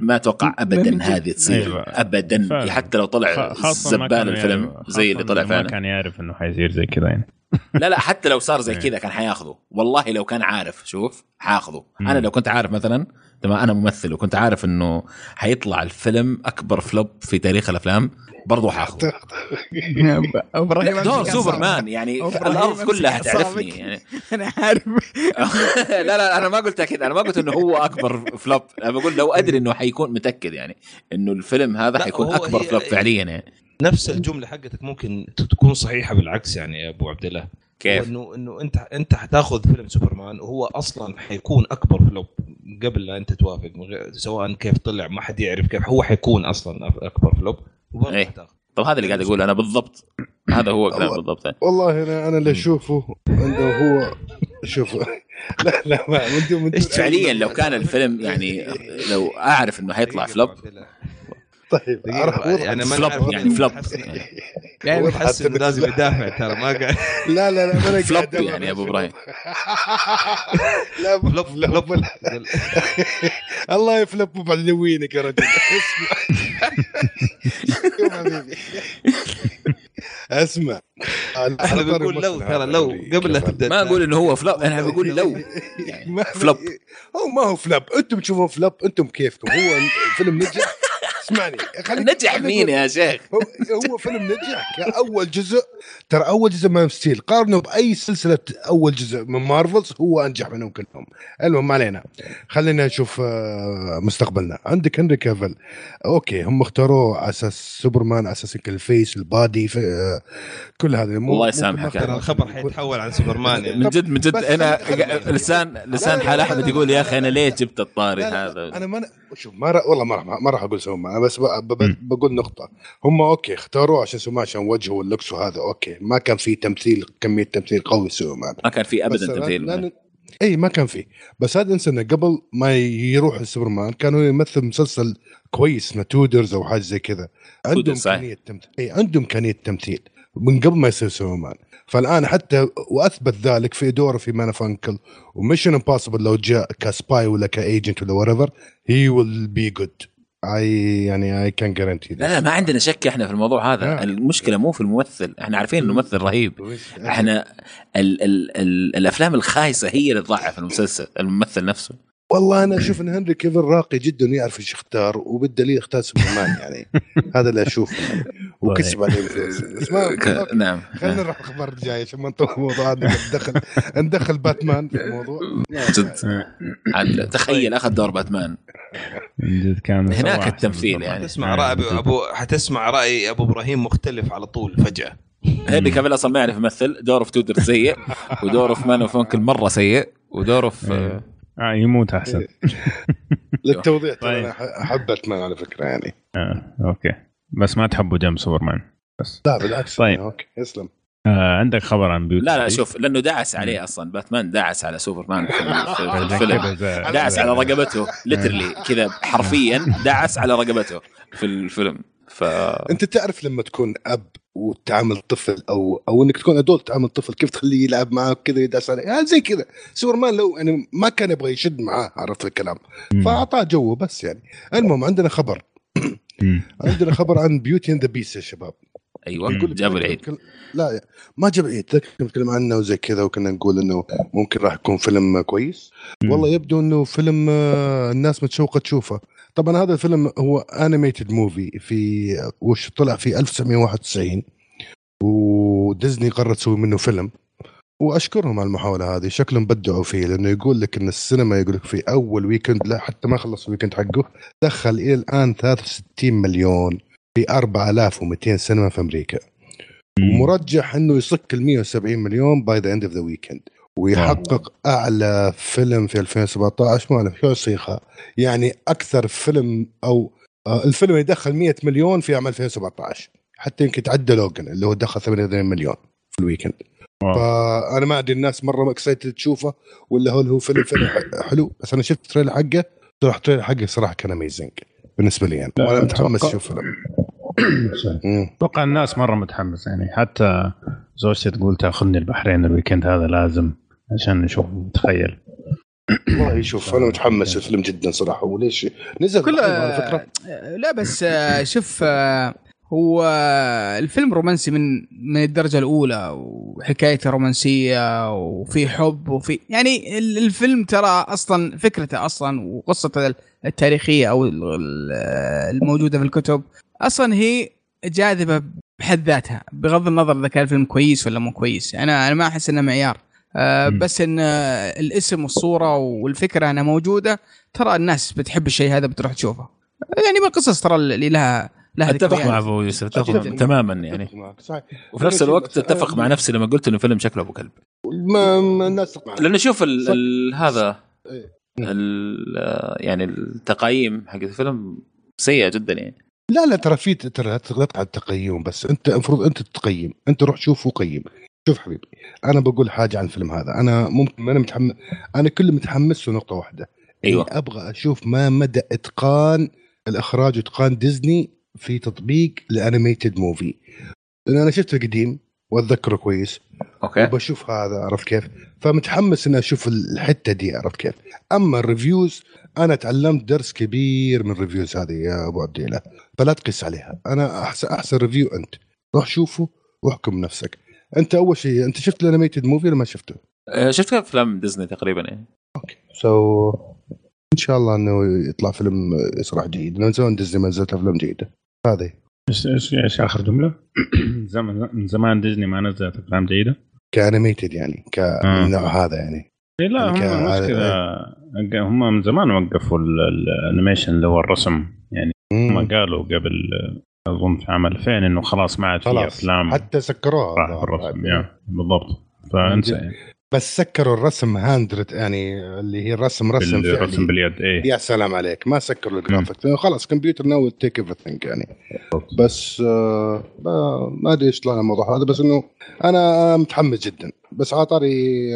ما أتوقع ابدا. هذه تصير أيوة. ابدا فعلا. حتى لو طلع زبال الفيلم زي اللي خاصة طلع إنه ما فعلا كان يعرف إنه حيصير زي كذا يعني لا لا حتى لو صار زي إيه. كذا كان حياخذه والله لو كان عارف شوف حاخذه. أنا لو كنت عارف مثلا تمام؟ أنا ممثل وكنت عارف إنه حيطلع الفيلم أكبر فلوب في تاريخ الأفلام برضو حاخذه. دور سوبرمان يعني الأرض كلها. حتعرفني يعني. أنا عارف. لا لا أنا ما قلت كذا أنا ما قلت إنه هو أكبر flop أنا بقول لو أدري إنه حيكون متأكد يعني إنه الفيلم هذا حيكون أكبر flop فعليا يعني. نفس الجملة حقتك ممكن تكون صحيحة بالعكس يعني يا أبو عبد الله كيف؟ انه إنه أنت أنت حتاخذ فيلم سوبرمان وهو أصلا حيكون أكبر flop قبل لا أنت توافق من غير سواء كيف طلع ما حد يعرف كيف هو حيكون أصلا أكبر flop وبرضه إيه. حتاخذ. طب هذا اللي قاعد اقوله أنا بالضبط هذا هو كلام. بالضبط والله أنا أنا اللي أشوفه عنده هو شوف لا لا ما دون فعليا لو كان الفيلم يعني لو أعرف إنه حيطلع flop. طيب يعني ما flop يعني flop حس- يعني وضحت حس إنه لازم يدافع ترى ما قاعد لا لا لا ما أنا قاعد ألعب. يعني يا أبو إبراهيم. لا flop flop الله يفلب بعلوينك يا رجل. اسمع. شوف حبيبي. اسمع. إحنا بنقول لو ترى لو قبل لا تبدأ ما أقول إنه هو flop أنا بقول لو. يعني ما flop. هو ما هو flop أنتم تشوفون flop أنتم كيفكم. هو الفيلم نجح. اسمعني خليك نجح مين يا شيخ؟ هو هو فيلم نجح كأول جزء. ترى أول جزء Man Steel. قارنه بأي سلسلة أول جزء من Marvel's هو أنجح منهم كلهم. المهم ما علينا. خلينا نشوف آه، مستقبلنا. عندك هنري كافل okay هم اختاروه على أساس سوبرمان على أساس ال face ال body في كل هذا. مو- الله يسامحك. الخبر حيتحول عن سوبرمان. يعني من جد من جد أنا لسان لسان حال أحمد يقول يا أخي أنا ليه جبت الطاري هذا؟ أنا ما شوف ما. والله ما راح ما راح أقول سوبرمان أنا بس ب... ب... بقول نقطة. هم okay اختاروه عشان سوبرمان عشان وجهه وال looks وهذا okay. ما كان في تمثيل كمية تمثيل قوي سوبرمان ما كان في ابدا تمثيل إي ما كان في. بس هذا انسى انه قبل ما يروح لسوبرمان كانوا يمثل مسلسل كويس اسمه Tudors أو حاجة زي كذا. عنده Tudors، صحيح. امكانيه تمثيل. إي عنده امكانيه تمثيل. من قبل ما يصير سوبرمان. فالآن حتى وأثبت ذلك في دوره في Man from U.N.C.L.E. و Mission Impossible لو جاء ك spy ولا ك agent ولا whatever he will be good I يعني I can guarantee لا لا ما عندنا شك إحنا في الموضوع هذا. آه. المشكلة مو في الممثل. إحنا عارفين إنه ممثل رهيب. إحنا ال ال ال الأفلام الخايسة هي اللي تضعف المسلسل الممثل نفسه. والله أنا أشوف إن هنري كيفن راقي جدا ويعرف إيش يختار وبالدليل اختار سوبرمان يعني. هذا اللي أشوفه. يعني وكسب عليه الفلوس نعم. خلينا نروح الأخبار الجاية عشان ما نطول الموضوع. هذا ندخل ندخل باتمان في الموضوع. جد. تخيل أخذ دور باتمان. من جد كان هناك التمثيل يعني. حتسمع رأي ابو ابو حتسمع رأي أبو إبراهيم مختلف على طول فجأة هنري كافيل أصلا ما يعرف يمثل دوره في Tudor سيء ودوره في Man of مرة سيء ودوره في إيه. آه يموت احسن للتوضيح ترى طيب. احب باتمان على فكرة يعني آه. okay بس ما تحبوا جنب سوبرمان بس لا بالعكس طيب. okay اسلم آه عندك خبر عن Beauty لا لا؟ شوف لأنه دعس عليه أصلا. باتمان دعس على سوبرمان في الفيلم. دعس على رقبته literally كذا حرفيا دعس على رقبته في الفيلم. ف أنت تعرف لما تكون أب وتعامل طفل أو أو إنك تكون adult تعامل طفل كيف تخليه يلعب معك كذا يدعس عليه؟ يعني زي كذا. سوبرمان لو يعني ما كان يبغى يشد معاه عرفت الكلام. فأعطاه جوه بس يعني. المهم عندنا خبر. عندنا خبر عن Beauty and the Beast يا شباب. أيوه. جابوا العيد. كل- لا ما جاب العيد. تذكر نتكلم عنه وزي كذا وكنا نقول إنه ممكن راح يكون فيلم كويس. والله يبدو إنه فيلم آه، الناس متشوقة تشوفه. طبعا هذا الفيلم هو animated movie في وش طلع في 1991 وديزني قررت تسوي منه فيلم. وأشكرهم على المحاولة هذه. شكلهم بدعوا فيه لأنه يقول لك إن السينما يقول لك في أول weekend لا حتى ما خلص ال weekend حقه دخل إلى الآن 63 مليون. في 4200 سينما في أمريكا. ومرجح إنه يصك ال 170 مليون by the end of the weekend ويحقق أعلى فيلم في 2017 ما أعرف شو صيغه يعني أكثر فيلم أو آه، الفيلم يدخل 100 مليون في عام 2017 حتى يمكن تعدى Logan اللي هو دخل 88 مليون في ال weekend. wow. فأنا ما أدري الناس مرة excited تشوفه ولا هو هو فيلم فيلم حلو. بس أنا شفت ال trailer حقه صراحة ال trailer حقه صراحة كان amazing بالنسبة لي يعني. لا، وأنا متحمس أشوف فيلم. أتوقع الناس مرة متحمسه يعني حتى زوجتي تقول تاخذني البحرين ال weekend هذا لازم عشان نشوف نتخيل والله شوف أنا متحمس الفيلم جدا صراحة. وليش؟ نزل كله على فكرة. لا بس آه، شوف آه، هو الفيلم رومانسي من من الدرجة الأولى وحكايته رومانسية وفي حب وفي يعني ال- الفيلم ترى أصلا فكرته أصلا وقصته التاريخية أو ال- ال- الموجودة في الكتب أصلا هي جاذبة بحد ذاتها بغض النظر إذا كان الفيلم كويس ولا مو كويس أنا أنا ما أحس إنه معيار مم. بس إن الاسم والصورة والفكرة إنها موجودة ترى الناس بتحب الشيء هذا بتروح تشوفه يعني من القصص ترى اللي لها لها أتفق. مع أبو يوسف أتفق. تماما يعني وفي نفس الوقت أتفق مع نفسي لما قلت إنه فيلم شكله أبو كلب ما الناس لأنه شوف ال صح. ال هذا إيه. ال- يعني التقييم حق الفيلم سيئه جدا يعني لا لا ترى في ترى لا على التقييم بس. أنت المفروض أنت تقيم. أنت روح شوف وقيم شوف حبيبي أنا بقول حاجة عن الفيلم هذا. أنا ممكن أنا متحمس أنا كل متحمس لنقطة واحدة. أيوه. أبغى أشوف ما مدى إتقان الإخراج وإتقان ديزني في تطبيق ال animated movie. لأن أنا شفته قديم. وأتذكره كويس. okay. وبشوف هذا عرفت كيف؟ فمتحمس إني أشوف الحتة دي عرفت كيف؟ أما ال reviews أنا تعلمت درس كبير من ال reviews هذه يا أبو عبد الله فلا تقيس عليها. أنا احسن أحسن review أنت. روح شوفه واحكم بنفسك أنت أول شيء أنت شفت ال animated movie ولا ما شفته؟ آه، شفت افلام ديزني تقريبا يعني so إن شاء الله إنه يطلع فيلم صراحة جيد من زمان ديزني ما نزلت أفلام جيده هذه. إيش إيش إيش آخر جملة؟ زمان من زمان ديزني ما نزلت أفلام جيدة. ك animated يعني كالنوع هذا يعني. إيه لا هم يعني ك- المشكلة هم من زمان وقفوا ال- ال animation اللي هو الرسم. يعني هم. قالوا قبل أظن في عام 2000 إنه خلاص ما عاد في خلاص أفلام حتى سكروها الرسم يا بالضبط. فأنسى يعني. بس سكروا الرسم hand drawn يعني اللي هي الرسم رسم الرسم باليد إيه. يا سلام عليك ما سكروا الجرافيك خلاص computer now take everything يعني. بس آه ما- أدري إيش طلع الموضوع هذا بس إنه أنا متحمس جدا. بس عطاري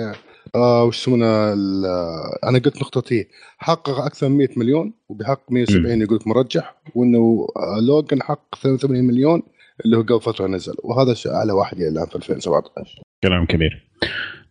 آه وش يسمونه آه، أنا قلت نقطتي حقق أكثر من 100 مليون وبحقق 170 يقول لك مرجح وإنه آه، Logan حقق 82 مليون اللي هو قبل فترة نزل. وهذا أعلى واحد إلى الآن في 2017 كلام كبير.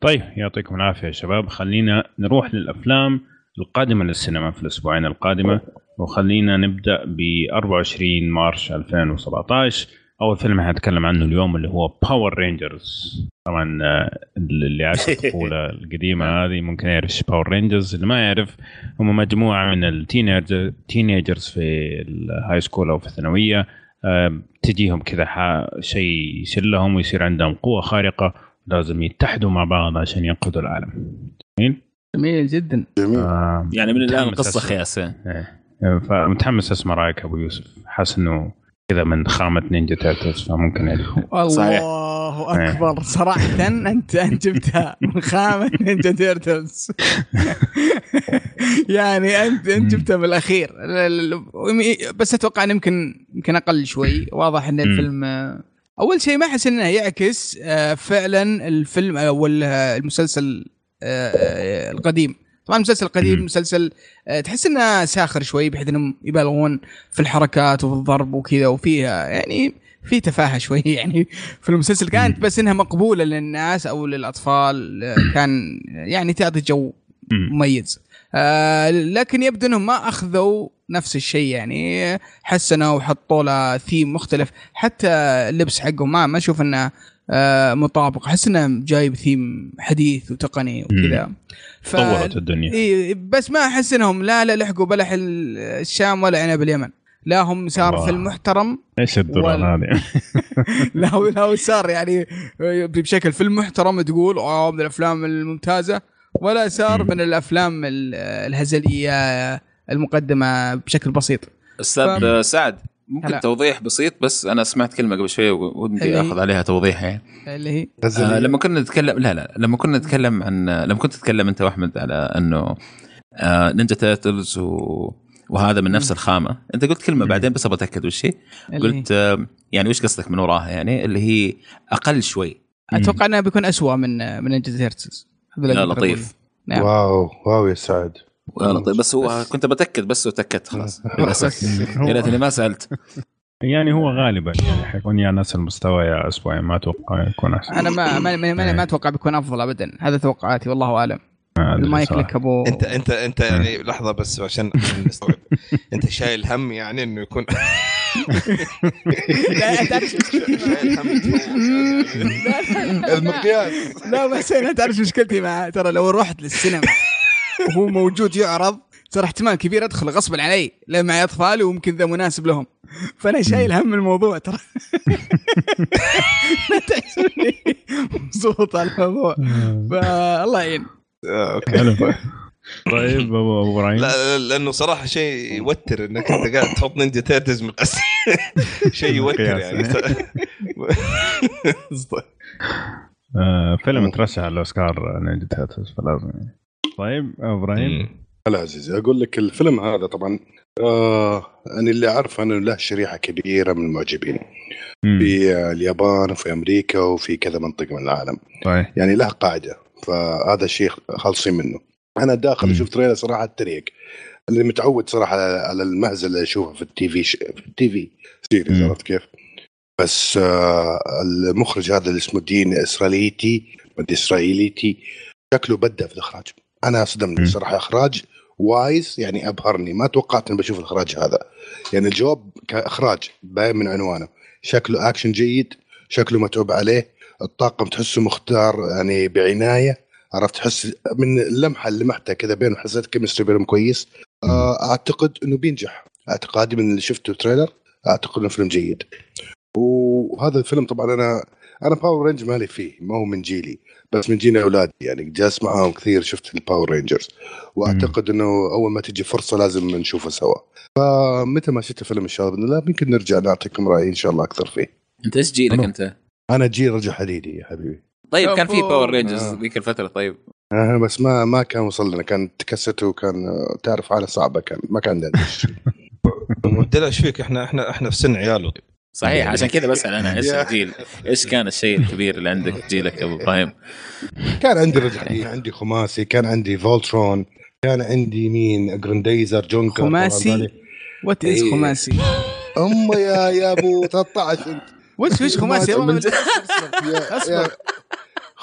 طيب يعطيكم العافية يا شباب. خلينا نروح للأفلام القادمة للسينما في الأسبوعين القادمة وخلينا نبدأ ب 24 March 2017 أول فيلم حنتكلم عنه اليوم اللي هو Power Rangers طبعا آه، اللي عاش الطفولة القديمة هذه ممكن يعرف Power Rangers اللي ما يعرف هم مجموعة من ال teenager teenagers في ال high school أو في الثانوية. تجيهم كذا شيء يشلهم ويصير عندهم قوة خارقة لازم يتحدوا مع بعض عشان ينقذوا العالم. جميل؟ جميل جدا. جميل. آه، يعني من الآن متحمس القصة أسمع. خياس يعني. إيه. فمتحمس أسمع رأيك أبو يوسف. حاسس إنه كذا من خامة Ninja Turtles فممكن يعني. صحيح. الله اكبر صراحة انت أنت جبتها من خامة Ninja Turtles يعني انت أنت جبتها بالأخير. لا- لا- لا- بس أتوقع انه يمكن يمكن أقل شوي. واضح إن الفيلم أول شيء ما أحس إنه يعكس آه، فعلا الفيلم أو المسلسل آه، آه، القديم طبعا المسلسل القديم. مسلسل تحس إنه ساخر شوي بحيث إنهم يبالغون في الحركات وفي الضرب وكذا وفيها يعني في تفاهة شوي يعني في المسلسل كانت بس إنها مقبولة للناس أو للأطفال كان يعني تعطي جو مم. مميز آه لكن يبدو إنهم ما أخذوا نفس الشيء يعني حسنوا وحطوا له ثيم مختلف. حتى اللبس حقهم ما ما أشوف إنه آه، مطابق. أحس إنه جايب ثيم حديث وتقني وكذا. ف... طورت الدنيا. إيه بس ما أحس إنهم لا لا لحقوا بلح ال- الشام ولا عنب اليمن. لا هم صار الله. في المحترم إيش الدرر وال- هذه؟ لا هو لا هو صار يعني بشكل في المحترم تقول آه من الأفلام الممتازة. ولا صار. من الأفلام ال- الهزلية المقدمة بشكل بسيط. أستاذ ف- سعد ممكن هلا. توضيح بسيط بس أنا سمعت كلمة قبل شوي ودي أخذ عليها توضيح يعني اللي هي؟ آه لما كنا نتكلم لا لا لما كنا نتكلم عن لما كنت تتكلم أنت وأحمد على إنه آه نينجا تيرتلز و... وهذا من نفس الخامة. أنت قلت كلمة. بعدين بس أبغى أتأكد وش هي. قلت آه يعني وش قصدك من وراها يعني؟ اللي هي أقل شوي. أتوقع انه بيكون أسوأ من من هذا اللي لا. لطيف. نعم. واو واو يا سعد. طيب بس هو كنت بتأكد بس وتأكدت خلاص. للأسف. يا ريتني ما سألت. يعني هو غالبا يعني حيكون يا نفس المستوى يا اسوء ما أتوقع يكون أحسن. أنا ما ما, ما, ما, ما أتوقع بيكون أفضل ابدا. هذا توقعاتي والله أعلم. المايك. لك ابو انت انت أنت يعني لحظة بس عشان عشان نستوعب. أنت شايل هم يعني إنه يكون. المقياس. لا بس أنا تعرف مشكلتي معاه ترى لو رحت للسينما وهو موجود يعرض ترى احتمال كبير أدخل غصبا علي لأن معي أطفال وممكن ذا مناسب لهم. فأنا شايل هم الموضوع ترى. لا تحسبني مبسوط على الموضوع. فالله يعين. أوكي. حلو. طيب ابو إبراهيم. لا لا، لأنه صراحة شيء يوتر إنك أنت قاعد تحط Ninja Turtles من شيء يوتر يعني. آه، فيلم ترشح على الاوسكار Ninja Turtles فلازم يعني. طيب إبراهيم هلا عزيزي أقول لك الفيلم هذا طبعا آه أنا اللي اعرف أنه له شريحة كبيرة من المعجبين مم. في اليابان وفي أمريكا وفي كذا منطقة من العالم طيب يعني له قاعدة فهذا الشيء خالصين منه أنا داخل مم. أشوف trailer صراحة اتريق اللي متعود صراحة على, المهزله اللي أشوفه في ال TV ش... في ال TV series. عرفت كيف؟ بس آه المخرج هذا اللي اسمه Dean Israelite مدري Israelite شكله بدع في الإخراج أنا صدمني. صراحة إخراج wise يعني أبهرني. ما توقعت إني بشوف الإخراج هذا. يعني الجواب كإخراج باين من عنوانه. شكله أكشن جيد شكله متعوب عليه الطاقم تحسه مختار يعني بعناية عرفت؟ تحس من اللمحة اللي لمحتها كذا بينهم حسيت chemistry بينهم كويس. آه، أعتقد إنه بينجح. أعتقادي من اللي شفته trailer أعتقد إنه فيلم جيد. وهذا الفيلم طبعا أنا أنا Power Rangers مالي فيه ما هو من جيلي. بس من جيل أولادي يعني جالس معاهم كثير شفت ال Power Rangers وأعتقد إنه أول ما تجي فرصة لازم نشوفه سوا. فمتى ما شفت الفيلم ان شاء الله باذن الله يمكن نرجع نعطيكم رأيي إن شاء الله أكثر فيه. أنت إيش جيلك أنا- أنت؟ أنا جيل رجل حديدي يا حبيبي. طيب كان في. Power Rangers آه. ذيك الفترة طيب. آه بس ما ما كان وصل لنا. كان تكسته وكان آه، تعرف حالة صعبة كان ما كان عندنا. مدلع إيش فيك؟ إحنا إحنا إحنا في سن عياله. صحيح عشان كذا بسأل أنا إيش. الجيل؟ إيش كان الشيء الكبير اللي عندك في جيلك يا أبو إبراهيم؟ كان عندي رجل عندي خماسي كان عندي فولترون كان عندي مين جرانديزر جونكر خماسي وات از إيه. خماسي ام يا يا أبو 13 أنت وش وش خماسي من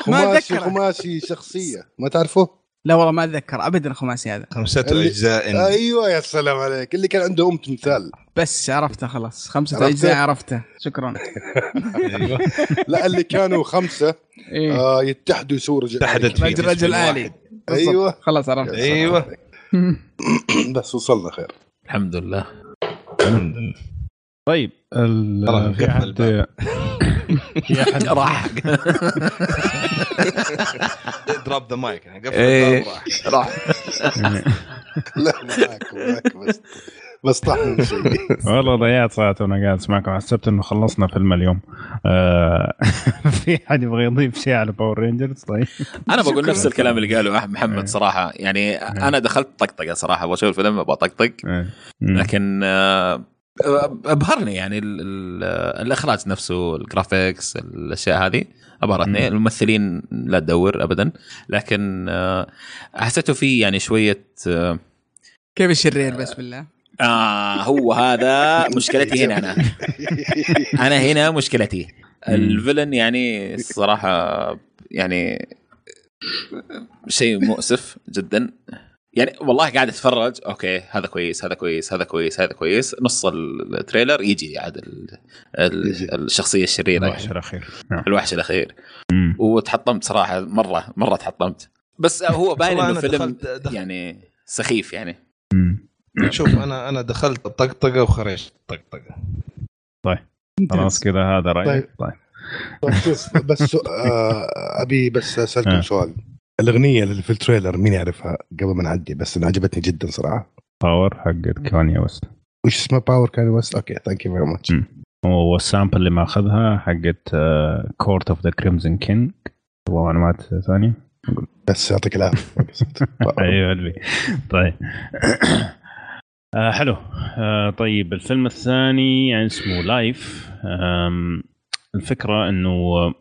ما- أتذكره. خماسي شخصية ما تعرفه؟ لا والله ما أتذكر ابدا خماسي هذا. خمسة اللي- أجزاء. أيوه يا سلام عليك. اللي كان عنده أم تمثال. بس عرفته خلاص. خمسة عرفته؟ أجزاء عرفته. شكرا. أيوه. لا اللي كانوا خمسة إيه. آه يتحدوا يسووا رجل اتحدت رجل رجل بالضبط. أيوه. خلاص عرفت أيوه. بس وصلنا خير. الحمد لله. طيب ال- ترى في احد راح؟ دروب ذا مايك قفل إيه. الباب راح. راح. لا معك معك بس بس طاح من شيء. والله ضيعت ساعة وأنا قاعد أسمعكم. حسبت إنه خلصنا فيلم اليوم. آه، في حد يبغى يضيف شيء على Power Rangers طيب. أنا بقول نفس الكلام اللي قاله أحمد محمد صراحة. يعني أنا دخلت طقطقة صراحة. أبغى أشوف الفيلم أبغى أطقطق. إيه. لكن آه، أبهرني يعني ال ال الأخراج نفسه ال graphics الأشياء هذه أبهرتني. مم. الممثلين لا تدور ابدا. لكن آه، حسيته فيه يعني شوية آه، كيف الشرير؟ بس بالله آه هو هذا مشكلتي هنا أنا. أنا هنا مشكلتي. ال villain يعني الصراحه يعني شيء مؤسف جدا. يعني والله قاعد اتفرج أوكي هذا كويس هذا كويس هذا كويس هذا كويس نص ال trailer يجي عاد ال- ال- يجي. الشخصية الشريرة الوحش يعني. الأخير نعم. الوحش الأخير مم. وتحطمت صراحة مرة مرة تحطمت بس هو باين إنه فيلم دخلت- يعني سخيف يعني مم. شوف أنا أنا دخلت طقطقة وخرجت طقطقة خلاص كذا هذا رأيك طيب. طيب طيب بس سو- آه أبي بس أسألكم آه. سؤال الأغنية اللي في ال trailer مين يعرفها قبل ما نعدي؟ بس أنا عجبتني جدا صراحة. Power حق Kanye West وش اسمها Power Kanye West okay thank you very much. وال sample اللي ماخذها حقت Court of the Crimson King ومعلومات ثانية؟ بس يعطيك العافية. أيوه اللي طيب. آه حلو. آه طيب الفيلم الثاني يعني اسمه لايف الفكرة إنه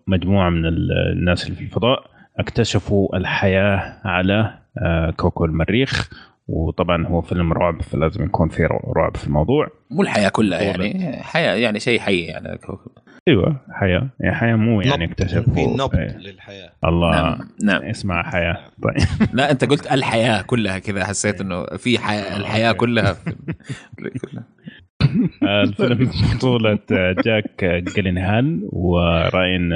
مجموعة من ال- الناس اللي في الفضاء اكتشفوا الحياة على آه كوكو المريخ وطبعا هو فيلم رعب فلازم يكون في رعب في الموضوع مو الحياة كلها. يعني حياة يعني شيء حي يعني الكوكب. أيوه حياة يعني حياة مو يعني. اكتشفوا في نبض إيه. للحياة الله نعم نعم اسمع حياة طيب لا أنت قلت الحياة كلها كذا حسيت إنه في حياة الحياة كلها في كلها. الفيلم بطولة جاك جلينهال وراين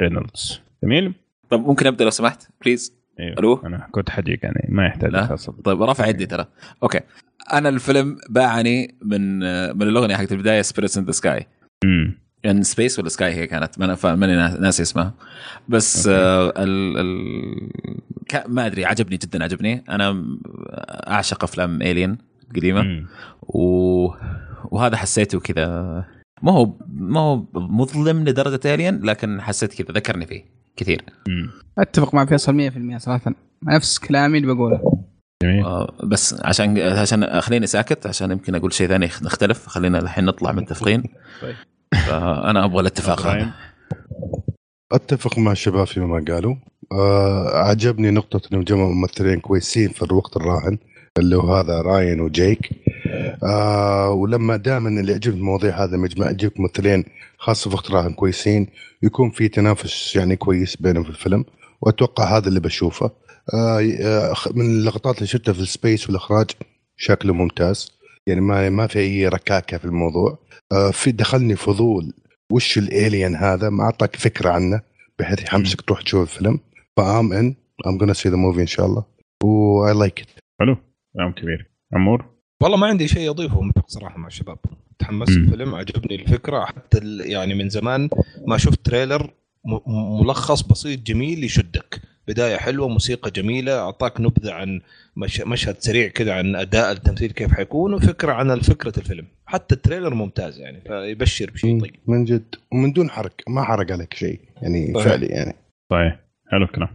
رينولدز جميل؟ طب ممكن أبدأ لو سمحت؟ please أيوه ألو؟ أنا كنت حجيك يعني ما يحتاج لا. طيب رفع يدي ترى. okay. أنا الفيلم باعني من من الاغنيه حقت البداية Spirits in the Sky in space ولا sky هي كانت؟ ما أنا فا- ماني نا- ناسي اسمها. بس okay. آه ال ال ما أدري عجبني جدا عجبني. أنا أعشق أفلام Alien القديمة. و... وهذا حسيته كذا. ما هو ما هو مظلم لدرجة Alien لكن حسيت كذا ذكرني فيه. كثير. أمم. أتفق مع فيصل 100% صراحة. نفس كلامي اللي بقوله. جميل. آه، بس عشان عشان خليني ساكت عشان يمكن أقول شيء ثاني نختلف. خلينا الحين نطلع متفقين طيب. فأنا أبغى الاتفاق؟ هذا. أتفق مع الشباب فيما قالوا. آه عجبني نقطة انهم جمعوا ممثلين كويسين في الوقت الراهن اللي هو هذا راين وجيك. آه ولما دائما اللي يعجبني المواضيع هذا مجمع يجيك ممثلين خاصة في وقت راهن كويسين يكون في تنافس يعني كويس بينهم في الفيلم وأتوقع هذا اللي بشوفه. آه آه، من اللقطات اللي شفتها في السبيس والإخراج شكله ممتاز. يعني ما ما في أي ركاكة في الموضوع. آه في دخلني فضول وش ال alien هذا ما أعطاك فكرة عنه بحيث يحمسك تروح تشوف الفيلم. ف I'm I'm gonna see the movie إن شاء الله. و I like it حلو. كلام كبير. عمور؟ والله ما عندي شيء اضيفه متفق صراحة مع الشباب. تحمست. الفيلم عجبني الفكرة. حتى ال- يعني من زمان ما شفت trailer ملخص بسيط جميل يشدك. بداية حلوة موسيقى جميلة أعطاك نبذة عن مش مشهد سريع كذا عن أداء التمثيل كيف حيكون وفكرة عن فكرة الفيلم. حتى ال trailer ممتاز يعني فيبشر بشيء طيب. من جد. ومن دون حرق. ما حرق عليك شيء. يعني صحيح. فعلي يعني. طيب حلو الكلام.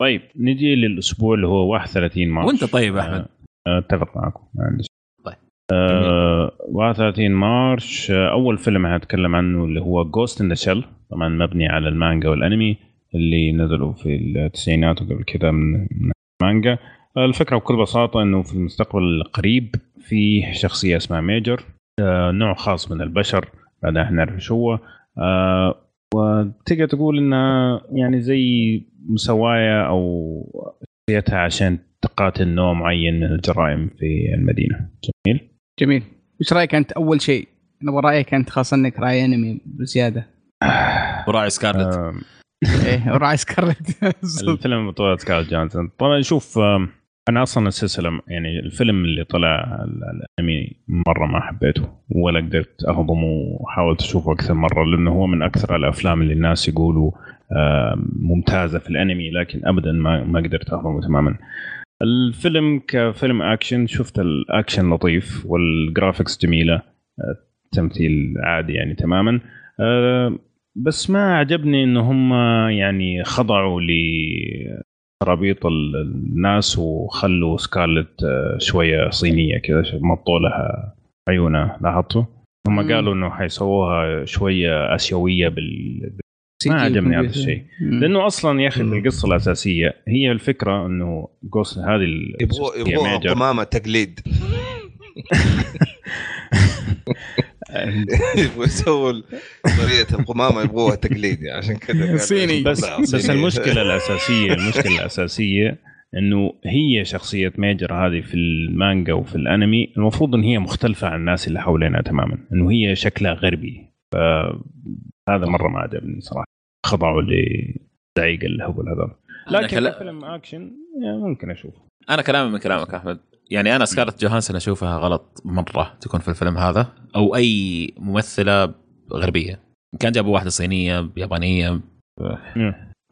طيب نجي للأسبوع اللي هو 31 مارس. وأنت طيب يا أحمد؟ آه، أتفق معكم ما عندي. طيب. آه 31 مارش آه أول فيلم هنتكلم عنه اللي هو Ghost in the Shell طبعا مبني على المانجا والأنمي اللي نزلوا في التسعينات وقبل كذا من المانجا الفكرة بكل بساطة إنه في المستقبل القريب في شخصية اسمها ميجر آه نوع خاص من البشر بعدها نعرف شو هو آه وتقدر تقول إنها يعني زي مسواية أو شخصيتها عشان تقاتل نوع معين من الجرائم في المدينة. جميل. جميل. وش رأيك أنت؟ أول شيء نبغى رأيك أنت خاصة إنك رأي أنمي بزيادة. وراعي سكارلت. آه إيه وراي سكارلت. الفيلم بطولة سكارلت جونسون طبعا شوف آم، أنا أصلا السلسلة يعني الفيلم اللي طلع ال- الأنمي مرة ما حبيته ولا قدرت أهضمه وحاولت أشوفه أكثر مرة لأنه هو من أكثر الأفلام اللي الناس يقولوا ممتازة في الأنمي لكن ابدا ما ما قدرت أهضمه تماما. الفيلم كفيلم اكشن شفت الاكشن لطيف وال graphics جميلة آه، تمثيل عادي يعني تماما آه، بس ما عجبني إن هم يعني خضعوا لترابيط ال- الناس وخلوا سكارلت آه، شوية صينية كذا مطوا لها عيونها لاحظتوا؟ هم. قالوا إنه حيسووها شوية آسيوية بال... ما عجبني هذا الشيء. لأنه أصلا يا أخي. القصة الأساسية هي الفكرة إنه Ghost هذه يبغوا يبغوها Major. قمامة تقليد يبغوا يسووا طريقة القمامة يبغوها تقليد يعني عشان كذا صيني. بس بس. المشكلة الاساسيه المشكلة الأساسية إنه هي شخصية Major هذه في المانجا وفي الأنمي المفروض إن هي مختلفة عن الناس اللي حوالينا تماما إنه هي شكلها غربي فهذا مرة ما عجبني صراحة. خضعوا لزعيق الهبل هذول أنا لكن كلا- فيلم اكشن يعني ممكن أشوفه. أنا كلامي من كلامك أحمد. يعني أنا سكارلت جوهانسون أشوفها غلط مرة تكون في الفيلم هذا أو أي ممثلة غربية. كان جابوا واحدة صينية يابانية.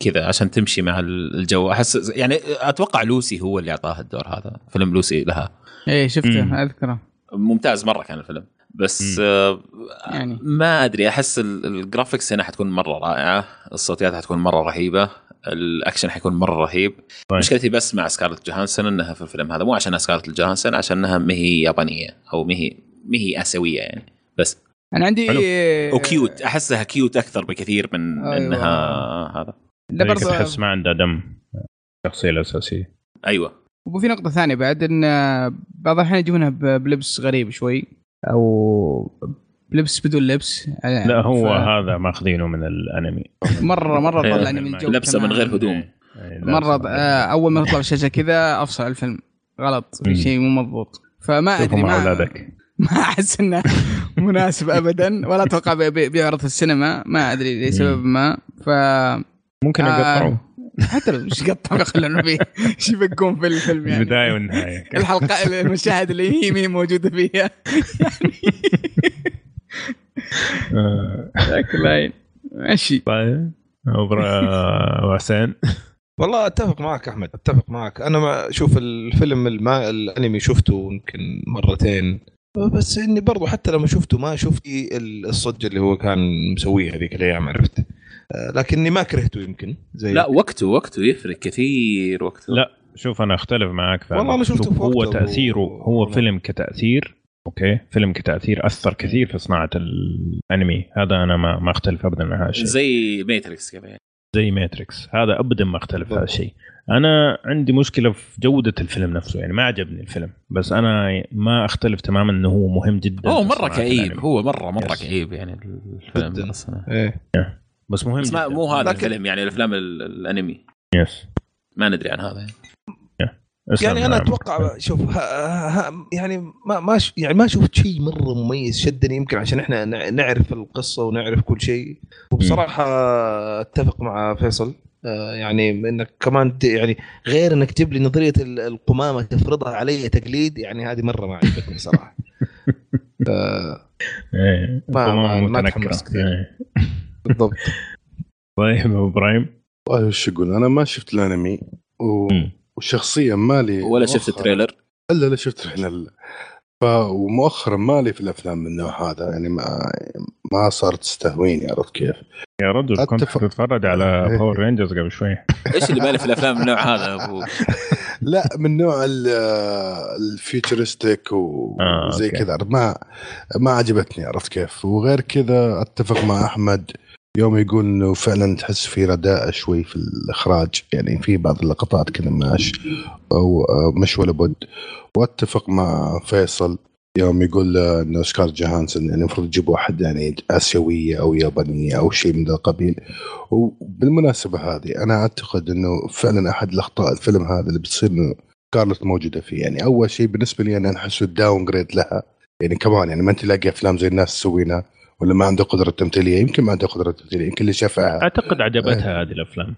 كذا عشان تمشي مع الجو. أحس يعني أتوقع لوسي هو اللي أعطاها الدور هذا. فيلم لوسي لها. إيه شفته. أذكره. ممتاز مرة كان الفيلم. بس. آه يعني. ما أدري أحس ال- ال graphics هنا حتكون مرة رائعة الصوتيات حتكون مرة رهيبة الأكشن حيكون مرة رهيب طيب. مشكلتي بس مع سكارلت جوهانسون إنها في الفيلم هذا مو عشانها سكارلت جوهانسون عشانها ما هي يابانية أو ما هي ما هي آسيوية يعني بس أنا عندي حلو. و cute أحسها cute أكثر بكثير من أيوة. إنها هذا لا هيك برضه تحس ما عندها دم الشخصيه الاساسيه أيوه وفي نقطة ثانية بعد إن بعض الأحيان يجونها ب- بلبس غريب شوي أو بلبس بدون لبس. لا هو ف- هذا ماخذينه من الانمي. مرة مرة إيه، طلعني من جو لبسه من. غير هدوم. إيه،. آه، أول ما تطلع بالشاشة كذا أفصل الفيلم. غلط. في. شيء مو مضبوط. فما أدري ما أولادك. ما أحس إنه مناسب ابدا ولا أتوقع بي- بي- بيعرض في السينما. ما أدري لسبب ما. ف ممكن آه، يقطعوا حتى لو إيش قطعوا يخلونه فيه. إيش يبقون في الفيلم يعني. البداية والنهاية. الحلقة المشاهد اللي هي مين موجودة فيها. آه، شكلين ماشي. طيب. أبرا- وحسين والله أتفق معك أحمد أتفق معك. أنا ما أشوف الفيلم الما الأنمي شفته يمكن مرتين. بس إني برضو حتى لما شفته ما شفت الصج اللي هو كان مسويه هذيك الأيام عرفت؟ لكني ما كرهته يمكن. زي لا وقته وقته يفرق كثير وقته. لا شوف أنا أختلف معك فعلا. والله أنا شفته شوف في هو تأثيره و- هو والله. فيلم كتأثير okay؟ فيلم كتأثير أثر كثير في صناعة الأنمي. هذا أنا ما ما أختلف ابدا مع هذا الشيء. زي Matrix يعني زي Matrix هذا ابدا ما أختلف هذا الشيء. أنا عندي مشكلة في جودة الفيلم نفسه يعني ما عجبني الفيلم. بس أنا ما أختلف تماما إنه هو مهم جدا هو مرة كئيب. هو مرة مرة. كئيب يعني الفيلم. بس, إيه. بس مهم بس ما. مو هذا لكن- الفيلم يعني الأفلام ال- الأنمي بس ما ندري عن هذا يعني. يعني أنا نعم. أتوقع شوف ها ها يعني ما ما ش- يعني ما شفت شيء مرة مميز شدني يمكن عشان إحنا نع- نعرف القصة ونعرف كل شيء وبصراحة أتفق مع فيصل آه، يعني إنك كمان يعني غير إنك تجيب لي نظرية ال- القمامة تفرضها علي تقليد يعني هذه مرة ما عجبتني صراحة آه، إيه ما- ما- ما. تحمست كثير. إيه. بالضبط طيب أبو إبراهيم وش أقول أنا ما شفت الأنمي و... وشخصيا مالي ولا شفت التريلر إلا لا شفت التريلر ف ومؤخرا مالي في الأفلام من النوع هذا يعني ما ما صارت تستهويني عرفت كيف؟ يا رجل كنت أتفق. تتفرج على إيه. Power Rangers قبل شوي إيش اللي بالي في الأفلام من النوع هذا يا أبو لا من نوع ال- ال futuristic آه، وزي okay. كذا ما ما عجبتني عرفت كيف؟ وغير كذا أتفق مع أحمد يوم يقول إنه فعلا تحس في رداء شوي في الإخراج يعني في بعض اللقطات كذا ماش أو مش ولا بد. وأتفق مع فيصل يوم يقول إنه سكار جوهانسون يعني المفروض يجيب واحد يعني اسيويه أو يابانيه أو شيء من ذا القبيل. وبالمناسبة هذه أنا أعتقد إنه فعلا أحد الأخطاء الفيلم هذا اللي بتصير إنه سكارلت موجودة فيه. يعني أول شيء بالنسبة لي أنا احسه downgrade لها. يعني كمان يعني ما أنت تلاقي أفلام زي الناس تسوينها. ولا ما عنده قدرة تمثيلية؟ يمكن ما عنده قدرة تمثيلية يمكن اللي شافها. أعتقد عجبتها هذه الأفلام.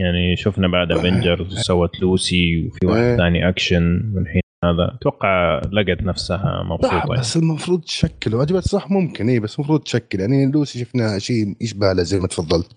يعني شفنا بعد Avengers سوت لوسي وفي واحد إيه. ثاني أكشن والحين هذا. أتوقع لقت نفسها مبسوطة يعني. بس المفروض تشكل. وعجبت صح ممكن. اي بس المفروض تشكل. يعني لوسي شفنا شيء يشبه له زي ما تفضلت.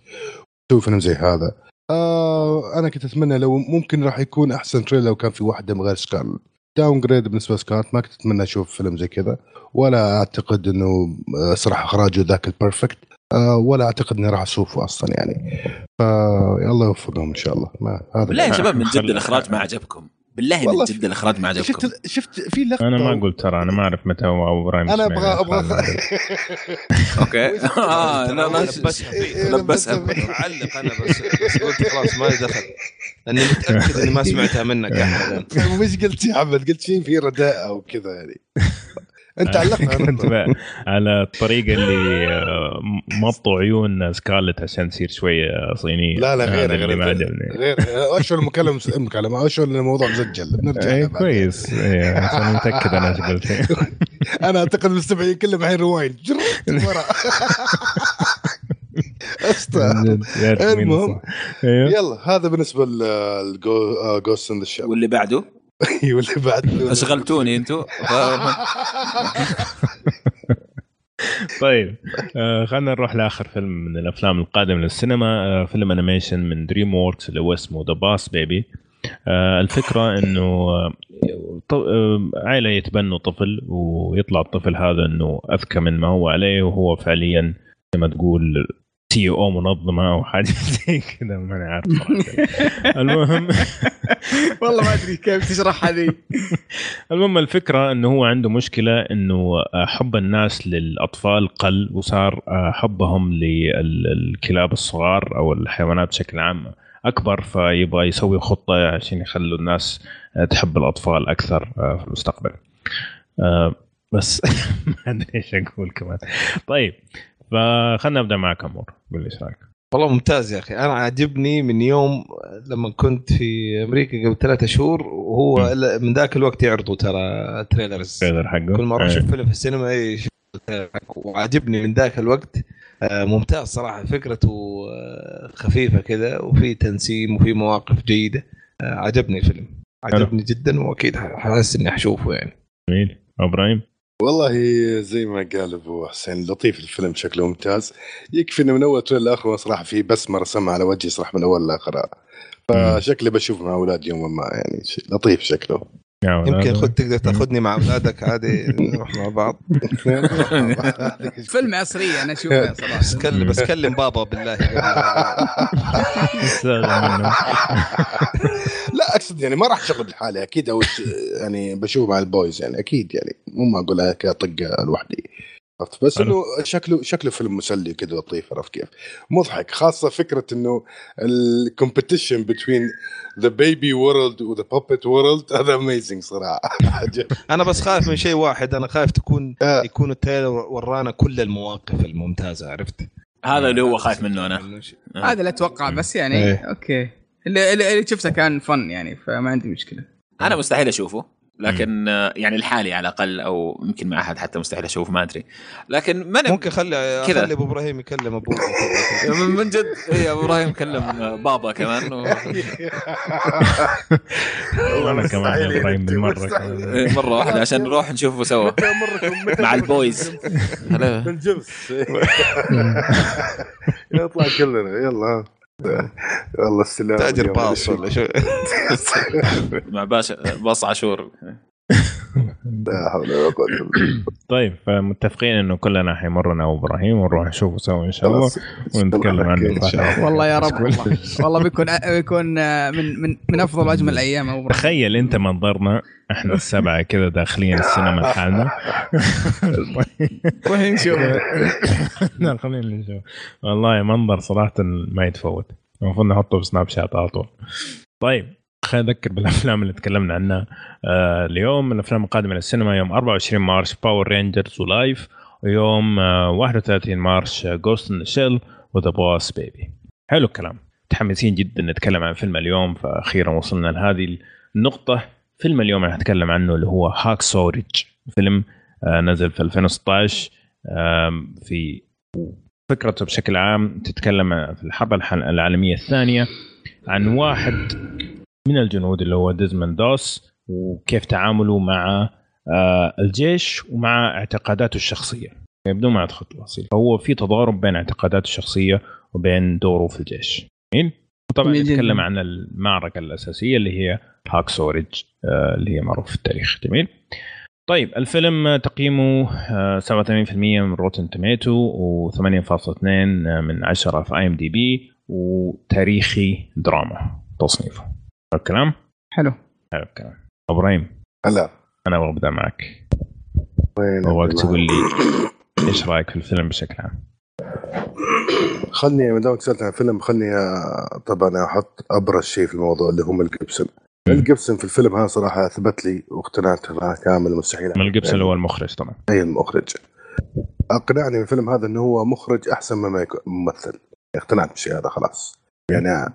تسوي فيلم زي هذا. آه أنا كنت أتمنى لو ممكن راح يكون أحسن trailer لو كان في واحدة من غير سكارلت downgrade بالنسبة لسكارلت ما كنت أتمنى أشوف فيلم زي كذا ولا أعتقد إنه صراحة إخراجه ذاك ال perfect آه ولا أعتقد إني راح أشوفه أصلا يعني. فالله يوفقهم إن شاء الله. ما هذا بالله يا شباب من جد الإخراج ما عجبكم. بالله من جد الإخراج ما عجبكم شفت شفت في لقطة أنا ما قلت ترى أنا ما أعرف متى هو أبو إبراهيم أنا أبغى أبغى okay. آه لا لا لبسها إيه، لبسها لبسها. أعلق أنا بس. بس قلت خلاص ما لي دخل. لأني متأكد إني ما سمعتها منك يا احمد مش قلت يا عبد قلت شيء فيه رداء أو كذا يعني. انت علقت على الطريقة اللي آه، مطوا عيون سكارلت عشان تصير شوية صينية. لا لا غير غير ما عجبني غير. اشهر المكالمه المكالمه اشهر الموضوع مسجل. بنرجع بعدين. كويس. إيه، عشان متأكد أنا إيش قلت أنا أعتقد المستمعين كلهم الحين روايد جرت ورا. أستاذ المهم. أيوه يلا هذا بالنسبة ل Ghost in the واللي بعده؟ واللي بعد أشغلتوني أنتم طيب آه خلينا نروح لآخر فيلم من الأفلام القادمة للسينما آه فيلم animation من DreamWorks اللي هو اسمه The Boss Baby آه الفكرة إنه آه، عائلة يتبنوا طفل ويطلع الطفل هذا إنه أذكى من ما هو عليه وهو فعليا زي ما تقول سي أو منظمة أو حاجة زي كذا ما أنا عارف صراحة المهم والله ما أدري كيف تشرح هذه المهم الفكرة إنه هو عنده مشكلة إنه حب الناس للأطفال قل وصار حبهم للكلاب الصغار أو الحيوانات بشكل عام أكبر فيبغى يسوي خطة عشان يخلوا الناس تحب الأطفال أكثر في المستقبل. آه، بس ما أدري إيش أقول كمان. طيب فخلنا نبدأ معك أمور قول لي إيش رأيك؟ والله ممتاز يا أخي. أنا عاجبني من يوم لما كنت في أمريكا قبل ثلاثة شهور وهو من ذاك الوقت يعرضوا ترى trailers ال trailer حقه. كل ما أروح إيه. أشوف فيلم في السينما اي. وعاجبني من ذاك الوقت آه، ممتاز صراحة. فكرته آه، خفيفة كذا وفي تنسيم وفي مواقف جيدة. آه، عجبني الفيلم. عجبني جدا وأكيد حاسس إني حشوفه يعني. جميل. أبراهيم؟ والله زي ما قال أبو حسين لطيف الفيلم شكله ممتاز. يكفي إنه من أول تريلر لاخر صراحة في بسمه رسمها على وجهي صراحة من أول لآخر. فشكلي بشوف مع اولادي يوما ما يعني لطيف شكله. يمكن خد تقدر تاخذني مع أولادك عادي نروح مع بعض. فيلم عصري أنا أشوفه صراحة. بس كلم بس كلم بابا بالله. لا أقصد يعني ما راح اشغل لحالي أكيد أو يعني بشوف مع ال boys يعني أكيد يعني. مو ما اقولها كطقه لوحدي عرفت بس. إنه شكله شكله فيلم مسلي كذا لطيف عرفت كيف؟ مضحك خاصة فكرة إنه ال competition بين the baby world و the puppet world هذا amazing صراحة. أنا بس خايف من شيء واحد أنا خايف تكون آه. يكون ال trailer ورانا كل المواقف الممتازة عرفت؟ هذا اللي هو خايف منه أنا هذا اللي أتوقع بس يعني إيه. أوكي اللي, اللي اللي شفته كان فن يعني فما عندي مشكلة أنا مستحيل أشوفه لكن آه، يعني لحالي على الأقل أو يمكن مع أحد حتى مستحيل أشوف ما أدري. لكن ما ممكن خلي كذا. خلي أبو إبراهيم يكلم ابوه من من جد. هي أبو إبراهيم كلم بابا كمان و... أنا كمان يا إبراهيم بالمرة. إيه، مرة واحدة عشان نروح نشوفه سوا. مع البويز. هلا. بالجبس. يطلع كلنا. يلا. والله السلام تأجر. باص ولا شو مع باشا باص عاشور لا حول ولا قوة إلا بالله. طيب فمتفقين إنه كلنا حيمر أنا وابراهيم ونروح نشوفه سوا إن شاء الله. ونتكلم عنه إن شاء الله. والله يا رب والله. والله بيكون بيكون آه، من من من أفضل واجمل الأيام أبو. تخيل أنت منظرنا إحنا السبعة كذا داخلين السينما لحالنا. روح نشوف داخلين نشوف. والله منظر صراحة ما يتفوت. المفروض نحطه في Snapchat على طول. طيب خلينا نذكر بالأفلام اللي تكلمنا عنها آه اليوم الأفلام القادمة للسينما يوم 24 مارس Power Rangers و Life ويوم آه 31 مارس Ghost in Shell و The Boss Baby حلو الكلام. متحمسين جدا نتكلم عن فيلم اليوم فاخيرا وصلنا لهذه النقطة. فيلم اليوم اللي هنتكلم عنه اللي هو Hacksaw Ridge فيلم آه نزل في 2016 آم، في فكرته بشكل عام تتكلم في الحرب الح- العالمية الثانية عن واحد من الجنود اللي هو ديزموند دوس وكيف تعامله مع آه، الجيش ومع اعتقاداته الشخصية. بدون ما ادخل تفاصيل فهو في تضارب بين اعتقاداته الشخصية وبين دوره في الجيش. جميل؟ جداً. نتكلم عن المعركة الأساسية اللي هي Hacksaw Ridge آه، اللي هي معروف في التاريخ. جميل؟ طيب الفيلم تقييمه آه، 87% من Rotten Tomato و8.2 من 10 في IMDb وتاريخي دراما تصنيفه. حلو الكلام؟ حلو. حلو الكلام. إبراهيم هلا. أنا أبغى أبدأ معك. وين أبغاك تقول لي إيش رأيك في الفيلم بشكل عام؟ خلني ما دامك سالت عن فيلم خلني آه، طبعا أحط أبرز شيء في الموضوع اللي هو ميل جيبسون ميل جيبسون في الفيلم هذا صراحة أثبت لي واقتنعت معه كامل مستحيل ميل جيبسون اللي هو المخرج طبعا. أي المخرج. أقنعني الفيلم هذا إنه هو مخرج أحسن مما يكون ممثل. اقتنعت بالشيء هذا خلاص. يعني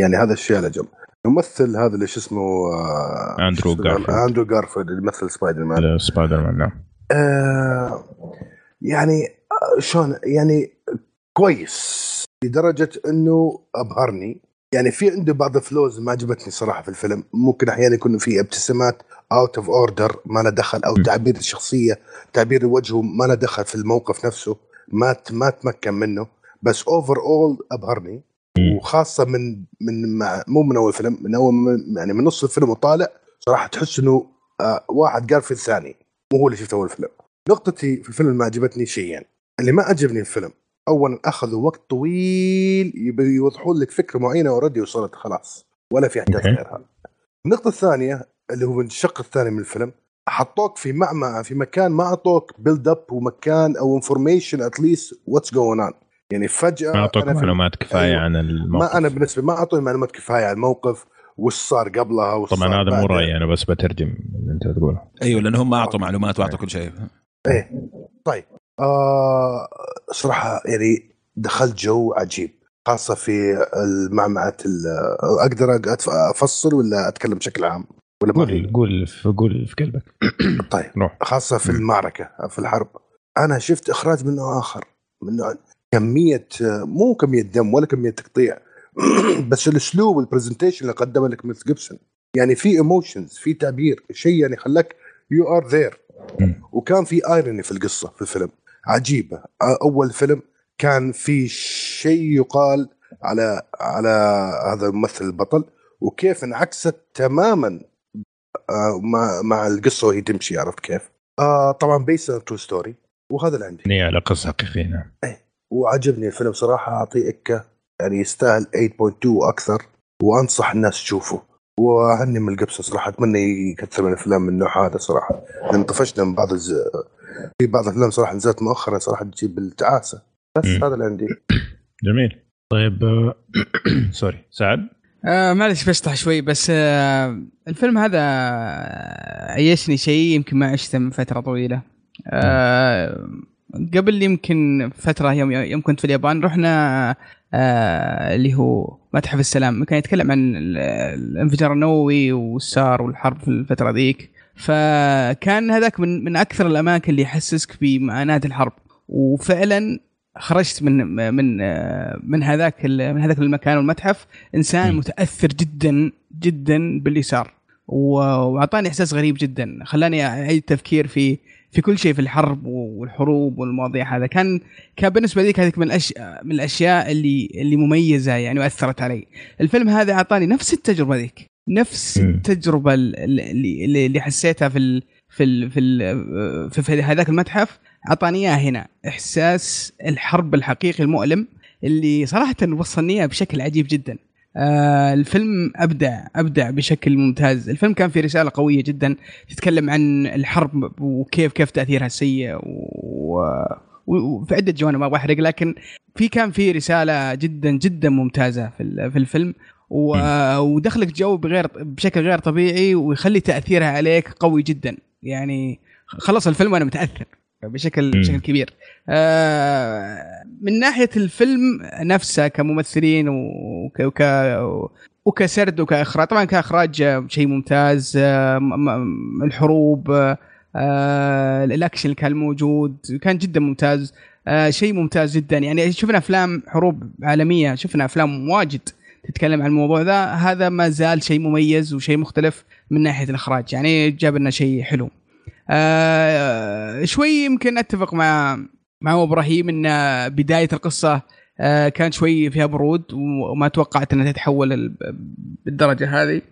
يعني هذا الشيء على جنب. الممثل هذا اللي شو اسمه آه، اسمه؟ جارفيلد. أندرو جارفيلد اللي يمثل سبايدر مان سبايدر مان نعم آه يعني آه، شلون يعني كويس لدرجة إنه أبهرني يعني في عنده بعض ال flaws ما عجبتني صراحة في الفيلم ممكن أحيانا يكون في ابتسامات out of order ما له دخل أو. تعبير الشخصية تعبير وجهه ما له دخل في الموقف نفسه ما ما تمكن منه بس overall أبهرني. وخاصة من من مع مو من أول فيلم من أول من يعني من نص الفيلم وطالع صراحة تحس إنه آه واحد قال في الثاني مو هو اللي شفته أول فيلم. نقطتي في الفيلم ما عجبتني شيئين اللي ما عجبني الفيلم اولا أخذوا وقت طويل يبي يوضحون لك فكرة معينة already وصلت خلاص ولا في أحداث. غيرها. النقطة الثانية اللي هو من الشق الثاني من الفيلم حطوك في معمعة في مكان ما أعطوك build up ومكان أو information at least what's going on يعني فجأة ما أعطوك معلومات كفاية أيوة. عن الموقف ما أنا بالنسبة ما أعطوني معلومات كفاية عن الموقف وش صار قبلها وش طبعا صار هذا مو. رأيي أنا بس بترجم اللي أنت تقوله. أيوه لانهم ما أعطوا معلومات وأعطوا كل شيء. إيه. طيب. آه صراحة يعني دخلت جو عجيب خاصة في المعمعة ال- أقدر أفصل ولا أتكلم بشكل عام؟ ولا قول في؟ قول في قول في قلبك. طيب. روح. خاصة في. المعركة في الحرب. أنا شفت إخراج من نوع آخر من نوع كمية مو كمية دم ولا كمية تقطيع. بس الأسلوب وال presentation اللي قدمه لك ميل جيبسون. يعني في emotions في تعبير شيء يعني خلاك you are there. وكان في irony في القصة في الفيلم. عجيبة. أول فيلم كان في شيء يقال على على هذا الممثل البطل وكيف انعكست تماما آه، مع مع القصة وهي تمشي عرفت كيف؟ آه طبعا based true story وهذا اللي عندي. مبنية على قصة حقيقية نعم. وعجبني الفيلم صراحة أعطيه إكة. يعني يستاهل 8.2 وأكثر وأنصح الناس تشوفه. وأهني ميل جيبسون صراحة أتمنى يكثر من الأفلام من النوع هذا صراحة. لأن طفشنا من بعض الز... في بعض الأفلام صراحة نزلت مؤخرا صراحة تجيب التعاسة. بس. هذا اللي عندي. جميل. طيب آه، سوري. سعد؟ آه معلش بشطح شوي بس آه الفيلم هذا آه، عيشني شيء يمكن ما عشته من فترة طويلة. آه قبل يمكن فترة يوم يوم كنت في اليابان رحنا آه اللي هو متحف السلام. كان يتكلم عن ال- الانفجار النووي والسار والحرب في الفترة ذيك. فكان هذاك من من أكثر الأماكن اللي يحسسك بمعاناة الحرب. وفعلا خرجت من من آه، من هذاك من هذاك المكان والمتحف إنسان. متأثر جدا جدا باللي صار وأعطاني إحساس غريب جدا خلاني أعيد التفكير في في كل شيء في الحرب والحروب والمواضيع هذا. كان كان بالنسبة لي هذيك من الاشياء من الأشياء اللي اللي مميزة يعني وأثرت علي. الفيلم هذا أعطاني نفس التجربة ذيك. نفس. التجربة اللي اللي, حسيتها في ال في ال في, ال في, في هذاك المتحف. أعطاني اياه هنا. إحساس الحرب الحقيقي المؤلم اللي صراحة وصلني بشكل عجيب جدا. آه الفيلم أبدع أبدع بشكل ممتاز. الفيلم كان فيه رسالة قوية جدا تتكلم عن الحرب وكيف كيف تأثيرها السيء و... وفي عدة جوانب ما بحرق لكن في كان في رسالة جدا جدا ممتازة في في الفيلم. و... ودخلك جو بغير بشكل غير طبيعي ويخلي تأثيرها عليك قوي جدا. يعني خلص الفيلم وأنا متأثر. بشكل. بشكل كبير. آه من ناحية الفيلم نفسه كممثلين وك... وك... وكسرد وكإخراج طبعا كإخراج شيء ممتاز آه، الحروب آه، آه، الأكشن اللي كان موجود كان جدا ممتاز آه، شيء ممتاز جدا. يعني شفنا أفلام حروب عالمية شفنا أفلام واجد تتكلم عن الموضوع ذا هذا ما زال شيء مميز وشيء مختلف من ناحية الإخراج. يعني جاب لنا شيء حلو. آه شوي يمكن أتفق مع مع إبراهيم إن بداية القصة آه كان شوي فيها برود وما توقعت إنها تتحول ال- بالدرجة هذه.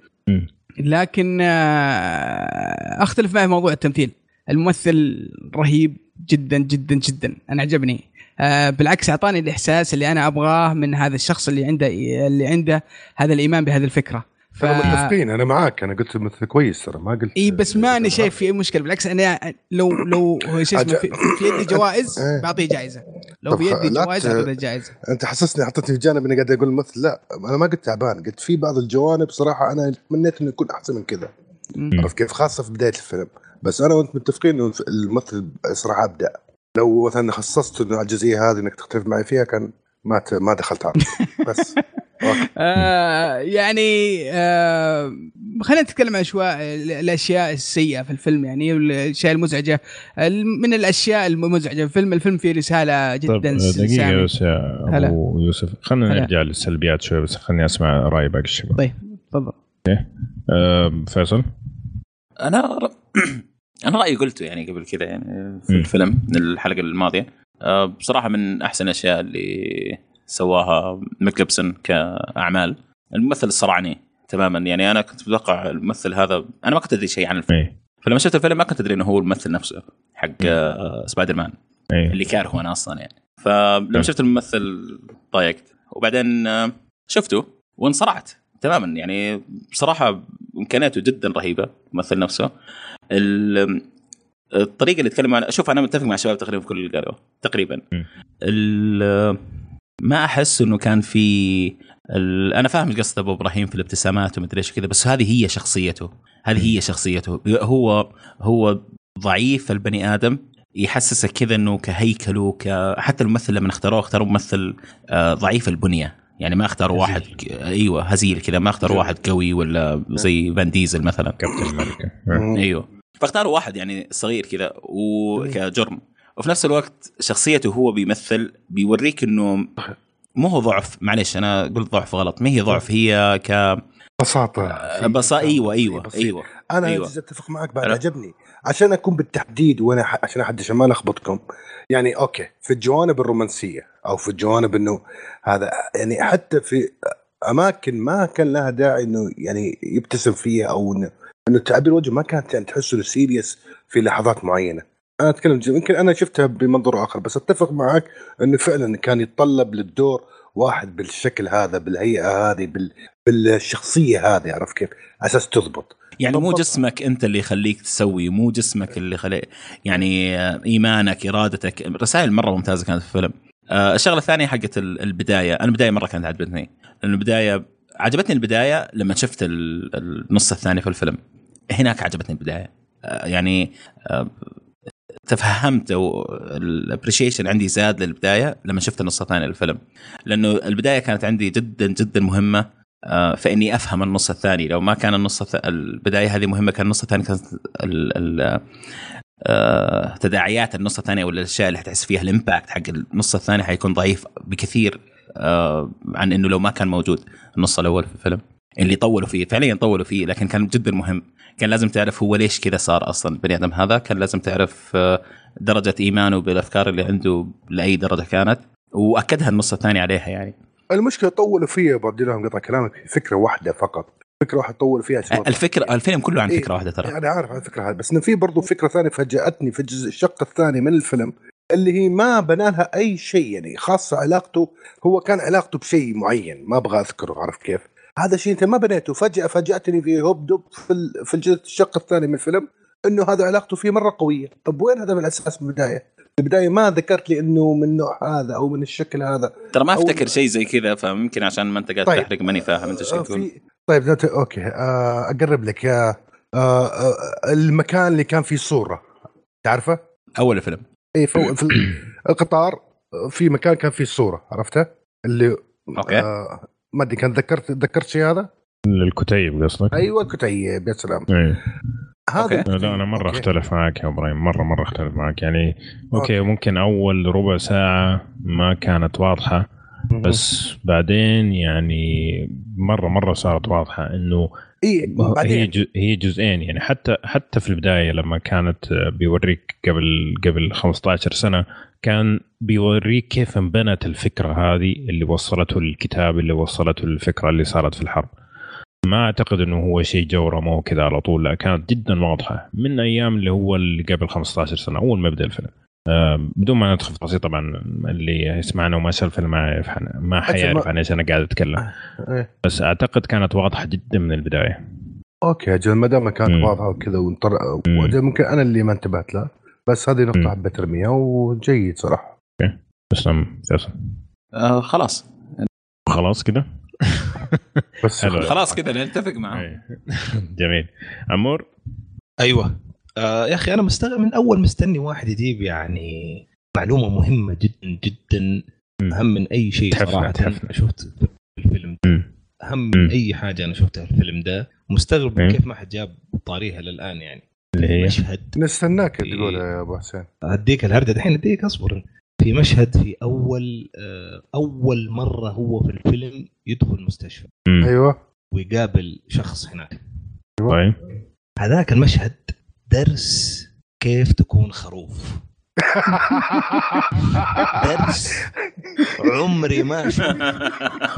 لكن آه أختلف معي موضوع التمثيل. الممثل رهيب جدا جدا جدا. أنا عجبني. آه بالعكس أعطاني الإحساس اللي أنا أبغاه من هذا الشخص اللي عنده اللي عنده هذا الإيمان بهذه الفكرة. ف... متفقين أنا معاك أنا قلت مثل كويس ترى ما قلت إي بس ما أنا شايف في أي مشكلة بالعكس أنا لو لو شو اسمه في, في يدي جوائز إيه. بعطيه جائزة. لو في يدي جوائز اعطيه جائزة. أنت حسسني حطيتني في جانب إني قاعد أقول مثل لا أنا ما قلت تعبان قلت في بعض الجوانب صراحة أنا تمنيت إنه يكون أحسن من كذا. عرفت كيف؟ خاصة في بداية الفيلم. بس أنا وأنت متفقين إنه الممثل صراحة أبدع. لو مثلا خصصت إنه الجزئية هذه إنك تختلف معي فيها كان ما ت... ما دخلت عرض. بس. آه يعني آه خلينا نتكلم عن شوي الأشياء السيئة في الفيلم يعني والاشياء المزعجة ال- من الأشياء المزعجة في الفيلم الفيلم فيه رسالة جدا دقيقة سامية. بس يا هلا. أبو يوسف خلينا. نرجع للسلبيات شوي بس خليني أسمع رأي باقي الشباب طيب تفضل أه فيصل أنا ر... أنا رأيي قلته يعني قبل كذا يعني في مم. الفيلم من الحلقة الماضية أه، بصراحة من أحسن الأشياء اللي سواها ميل جيبسون كأعمال. الممثل الصرعني تماما. يعني أنا كنت متوقع الممثل هذا أنا ما كنت أدري شيء عن الفيلم. اي فلما شفت الفيلم ما كنت أدري إنه هو الممثل نفسه حق أه، سبايدر مان اي اللي كارهه أنا أصلا يعني. فلما حلو. شفت الممثل ضايقت. وبعدين آه، شفته وانصرعت تماما. يعني بصراحة إمكانياته جدا رهيبة الممثل نفسه. ال- الطريقة اللي يتكلم عنها شوف أنا متفق مع الشباب تقريبا في كل اللي قالوه. تقريبا. ال- ما أحس إنه كان في ال- أنا فاهم قصد أبو إبراهيم في الابتسامات ومدري إيش كذا بس هذه هي شخصيته هذه هي شخصيته. هو هو ضعيف البني آدم يحسسك كذا إنه كهيكله ك... حتى الممثل لما اختاروه اختاروا ممثل آه، ضعيف البنية. يعني ما اختاروا واحد ك- أيوه هزيل كذا ما اختاروا واحد قوي ولا زي فان ديزل مثلا. كابتن أمريكا. أيوه. فاختاروا واحد يعني صغير كذا وكجرم. وفي نفس الوقت شخصيته هو بيمثل بيوريك إنه مو هو ضعف معلش أنا قلت ضعف غلط ما هي ضعف هي ك بساطة. بس أيوه أيوه بسيط. أيوه أنا أيوة. أتفق معك بعد أنا- عجبني. عشان أكون بالتحديد وأنا ح... عشان احد عشان ما الخبطكم يعني okay في الجوانب الرومانسية أو في الجوانب إنه هذا يعني حتى في أماكن ما كان لها داعي إنه يعني يبتسم فيها أو إنه إنه تعبير وجهه ما كانت يعني تحسه serious في لحظات معينة. أنا أتكلم يمكن أنا شفتها بمنظور آخر بس أتفق معك إنه فعلا كان يتطلب للدور واحد بالشكل هذا بالهيئة هذه بال... بالشخصية هذه عرفت كيف؟ على أساس تضبط. يعني مو. جسمك أنت اللي يخليك تسوي مو جسمك اللي خلي يعني إيمانك إرادتك رسائل مرة ممتازة كانت في الفيلم. آه، الشغلة الثانية حقت ال- البداية أنا البداية مرة كانت عجبتني. لأن البداية عجبتني البداية لما شفت ال- النص الثاني في الفيلم. هناك عجبتني البداية. آه، يعني آه، تفهمت أو الابريشيشن عندي زاد للبداية لما شفت النص الثاني للفيلم لأنه البداية كانت عندي جدا جدا مهمة آه، فإني أفهم النص الثاني لو ما كان النص. البداية هذه مهمة كان النص الثاني كانت. آه، تداعيات النص الثاني ولا الأشياء اللي حتحس فيها الإمباكت حق النص الثاني حيكون ضعيف بكثير آه، عن إنه لو ما كان موجود النص الأول في الفيلم اللي طولوا فيه فعليا طولوا فيه لكن كان جدا مهم. كان لازم تعرف هو ليش كذا صار أصلا البني آدم هذا. كان لازم تعرف آه، درجة إيمانه بالأفكار اللي عنده لأي درجة كانت. وأكدها النص الثاني عليها يعني. المشكلة طولوا فيها بعد لهم قطع كلامك فكرة واحدة فقط. فكرة واحدة طول فيها سوى الفكرة الفيلم كله عن إيه. فكرة واحدة ترى. يعني عارف على الفكرة هذه بس إنه في برضو فكرة ثانية فاجأتني في الجزء الشق الثاني من الفيلم اللي هي ما بنى لها أي شيء يعني خاصة علاقته هو كان علاقته بشيء معين ما أبغى أذكره عارف كيف؟ هذا شيء أنت ما بنيته. فجأة فاجأتني في هوب دب في في الجزء الشق الثاني من الفيلم إنه هذا علاقته فيه مرة قوية، طب وين هذا من الأساس من البداية؟ في البداية ما ذكرت لي إنه من النوع هذا أو من الشكل هذا. ترى ما أفتكر شيء زي كذا فممكن عشان ما أنت قاعد طيب. تحرق ماني فاهم أنت إيش آه، تقول في طيب okay. آه، أقرب لك. آه، آه، آه، المكان اللي كان فيه صورة. تعرفه؟ أول الفيلم اي في في القطار آه، في مكان كان فيه صورة عرفته؟ اللي okay. آه ما أدري كان ذكرت ذكرت شيء هذا؟ الكتيب قصدك؟ أيوه كتيب يا سلام إيه okay. هذا لا أنا مرة okay. أختلف معك يا إبراهيم مره مرة أختلف معك يعني okay ممكن أول ربع ساعة ما كانت واضحة بس بعدين يعني مره مرة صارت واضحة إنه إي هي هي جزئين يعني. حتى حتى في البداية لما كانت آه، بيوريك قبل قبل 15 سنة كان بيوريك كيف انبنت الفكرة هذه اللي وصلته الكتاب اللي وصلته الفكرة اللي صارت في الحرب. ما أعتقد إنه هو شيء جورمه وكذا على طول لا كانت جدا واضحة. من أيام اللي هو اللي قبل 15 سنة أول ما بدأ الفيلم. بدون ما ندخل في تفاصيل طبعا اللي يسمعنا وما الفيلم ما يعرف ما حيعرف عن إيش أنا قاعد أتكلم. إيه. بس أعتقد كانت واضحة جدا من البداية. أوكي أجل ما دام كانت مم. واضحة وكذا ونطر... ممكن أنا اللي ما انتبهت لها بس هذه. نقطة حبيت ارميها وجيد صراحة. تسلم فيصل. آه خلاص. خلاص كده؟ بس. خلاص كذا نتفق معه. إيه. جميل. عمور؟ أيوه. آه يا أخي أنا مستغرب من أول مستني واحد يجيب يعني معلومة مهمة جدا جدا مم. أهم من أي شيء تحفنا- صراحة تحفنا. شفت في الفيلم ده. مم. أهم مم. من أي حاجة أنا شفتها في الفيلم ده مستغرب. من كيف ما حد جاب طاريها للآن يعني اللي هي مشهد نستناك إيه. تقول يا أبو حسين أديك الهرجة دحين أديك أصبر في مشهد في أول آه، أول مرة هو في الفيلم يدخل مستشفى مم. أيوه ويقابل شخص هناك طيب هذاك المشهد درس كيف تكون خروف درس عمري ما شفت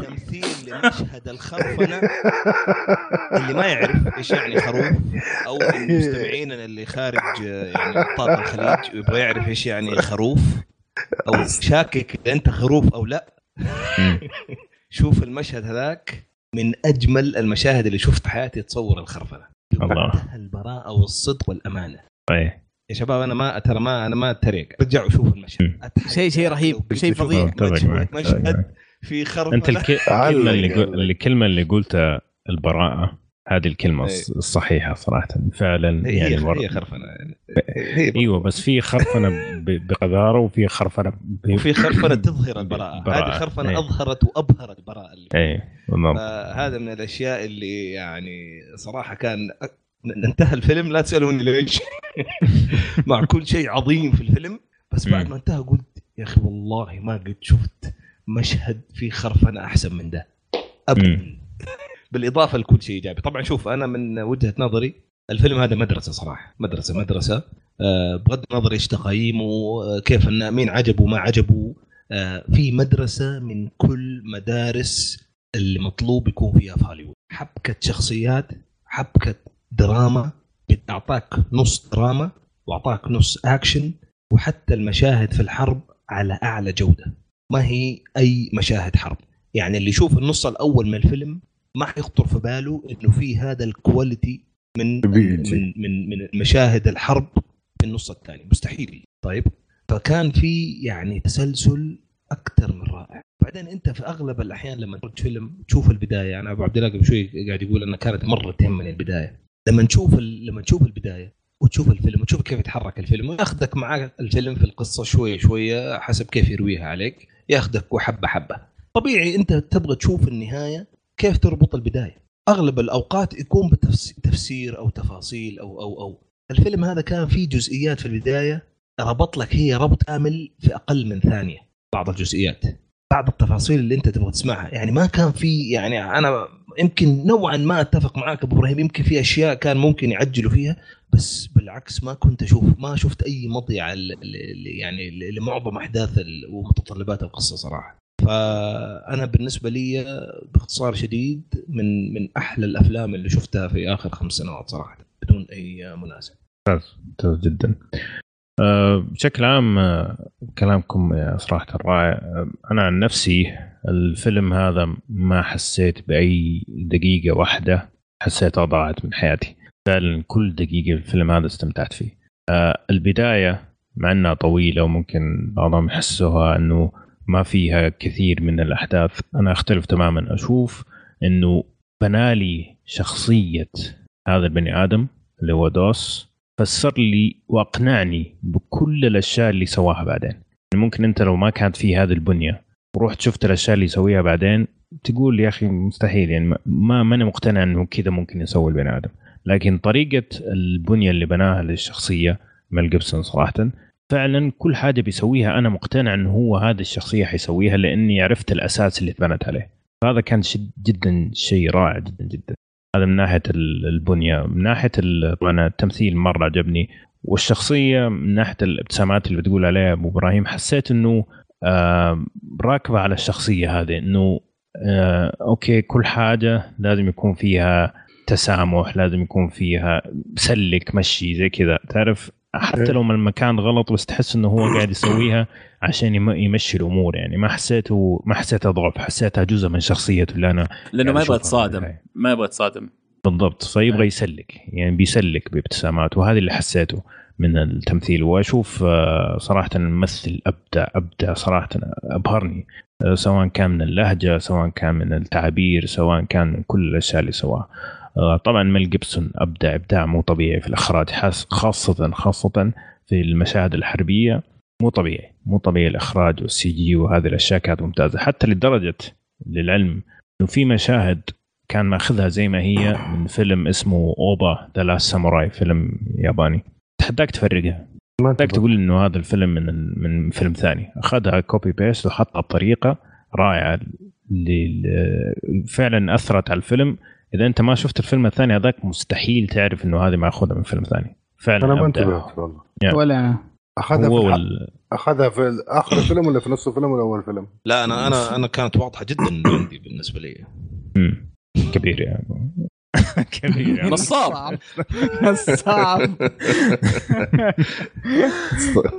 تمثيل لمشهد الخرفنة اللي ما يعرف إيش يعني خروف أو من مستمعيننا اللي خارج يعني نطاق الخليج ويبغى يعرف إيش يعني خروف أو شاكك إذا أنت خروف أو لا. شوف المشهد هذاك من أجمل المشاهد اللي شفت حياتي تصور الخرفنة. بمنتهى البراءة والصدق والأمانة. طيب يا شباب أنا ما ترى ما أنا ما أتريق. رجعوا شوفوا المشهد. شيء- شيء رهيب، شيء فظيع. مشهد-. في خرفنه أنت الك... الكلمة اللي قل... الكلمة اللي قلتها البراءة هذه الكلمة إيه. الص- الصحيحة صراحة. فعلا هي يعني هي, المر... هي خرفنة. يعني. هي إيوه بس في خرفنة ب... بقذاره وفي خرفنة ب... وفي خرفنة تظهر البراءة. براءة. هذه خرفنة إيه. أظهرت وأبهرت البراءة اللي فيها. فهذا من الأشياء اللي يعني صراحة كان انتهى الفيلم لا تسألوني ليش. مع كل شيء عظيم في الفيلم بس بعد. ما انتهى قلت يا أخي والله ما قد شفت مشهد فيه خرفنه أحسن من ده. ابدا. بالإضافة لكل شيء إيجابي. طبعا شوف أنا من وجهة نظري الفيلم هذا مدرسة صراحة مدرسة مدرسة. آه، بغض النظر إيش تقييمه آه، كيف مين عجبه ما عجبه. آه، في مدرسة من كل مدارس اللي مطلوب يكون فيها في هوليوود. حبكة شخصيات حبكة دراما اعطاك نص دراما وأعطاك نص اكشن وحتى المشاهد في الحرب على أعلى جودة. ما هي أي مشاهد حرب. يعني اللي يشوف النص الأول من الفيلم ما حيخطر في باله إنه في هذا ال quality من. من من من مشاهد الحرب في النص الثاني. مستحيل. طيب. فكان في يعني تسلسل أكثر من رائع. بعدين أنت في أغلب الأحيان لما تشوف فيلم تشوف البداية. يعني أبو عبد الله قبل شوي قاعد يقول انها كانت مرة تهمني البداية. لما نشوف ال- لما تشوف البداية وتشوف الفيلم وتشوف كيف يتحرك الفيلم وياخذك معاه الفيلم في القصة شوية شوية حسب كيف يرويها عليك. ياخذك وحبه حبة. طبيعي أنت تبغى تشوف النهاية كيف تربط البداية. أغلب الأوقات يكون بتفسير أو تفاصيل أو أو أو. الفيلم هذا كان فيه جزئيات في البداية ربط لك هي ربط كامل في أقل من ثانية. بعض الجزئيات. بعض التفاصيل اللي انت تبغى تسمعها. يعني ما كان في يعني أنا يمكن نوعا ما أتفق معك أبو إبراهيم يمكن في أشياء كان ممكن يعجلوا فيها بس بالعكس ما كنت أشوف ما شفت أي مضيعة يعني لمعظم أحداث ومتطلبات القصة صراحة. فأنا بالنسبة لي باختصار شديد من من أحلى الأفلام اللي شفتها في آخر خمس سنوات صراحة بدون أي مناسبه ممتاز جدا. آه، بشكل عام آه، كلامكم آه، صراحة رائع آه، أنا عن نفسي الفيلم هذا ما حسيت بأي دقيقة واحدة حسيتها ضاعت من حياتي. فعلا كل دقيقة في الفيلم هذا استمتعت فيه. آه، البداية مع أنها طويلة وممكن بعضهم يحسوها أنه ما فيها كثير من الأحداث أنا أختلف تماما. أشوف أنه بنالي شخصية هذا البني آدم اللي هو دوس. فسر لي واقنعني بكل الأشياء اللي سواها بعدين. يعني ممكن أنت لو ما كانت في هذه البنية ورحت شفت الأشياء اللي يسويها بعدين تقول يا أخي مستحيل يعني ما ماني مقتنع إنه كذا ممكن يسوي البني آدم. لكن طريقة البنية اللي بناها للشخصية ميل جيبسون صراحة فعلا كل حاجة بيسويها أنا مقتنع إنه هو هذه الشخصية حيسويها لأني عرفت الأساس اللي اتبنت عليه. فهذا كان جدا شيء رائع جدا جدا. هذا من ناحية ال- البنية. من ناحية طبعا التمثيل مرة عجبني والشخصية من ناحية الابتسامات اللي بتقول عليها أبو إبراهيم حسيت إنه آه، راكبة على الشخصية هذه إنه آه، أوكي كل حاجة لازم يكون فيها تسامح لازم يكون فيها سلك مشي زي كذا تعرف؟ حتى لو ما المكان غلط بس تحس إنه هو قاعد يسويها. عشان يم- يمشي الأمور يعني. ما حسيته ما حسيتها ضعف حسيتها جزء من شخصيته اللي أنا لأنه ما يبغى يتصادم. ما يبغى يتصادم. بالضبط. فيبغى يسلك. يعني بيسلك بابتسامات. وهذا اللي حسيته من التمثيل. وأشوف آه، صراحة الممثل أبدع أبدع صراحة أبهرني. آه، سواء كان من اللهجة سواء كان من التعابير سواء كان من كل الأشياء اللي سواها. آه، طبعا ميل جيبسون أبدع إبداع مو طبيعي في الإخراج. خاصة خاصة في المشاهد الحربية مو طبيعي. مو طبيعي الإخراج وال CG وهذه الأشياء كانت ممتازة. حتى لدرجة للعلم إنه في مشاهد كان ماخذها زي ما هي من فيلم اسمه أوبا The Last Samurai فيلم ياباني. تحداك تفرقها ما تحداك. تقول إنه هذا الفيلم من من فيلم ثاني. أخذها copy paste وحطها بطريقة رائعة لل- فعلا أثرت على الفيلم. إذا أنت ما شفت الفيلم الثاني هذاك مستحيل تعرف إنه هذه ماخوذة من فيلم ثاني. فعلا أنا ما. انتبهت والله. Yeah. ولا أخذها هو في وال... أخذها في اخر الفيلم ولا في نص الفيلم ولا أول فيلم؟ لا أنا أنا أنا كانت واضحة جدا عندي بالنسبة لي. كبير يعني. كبير يعني. نصاب. نصاب.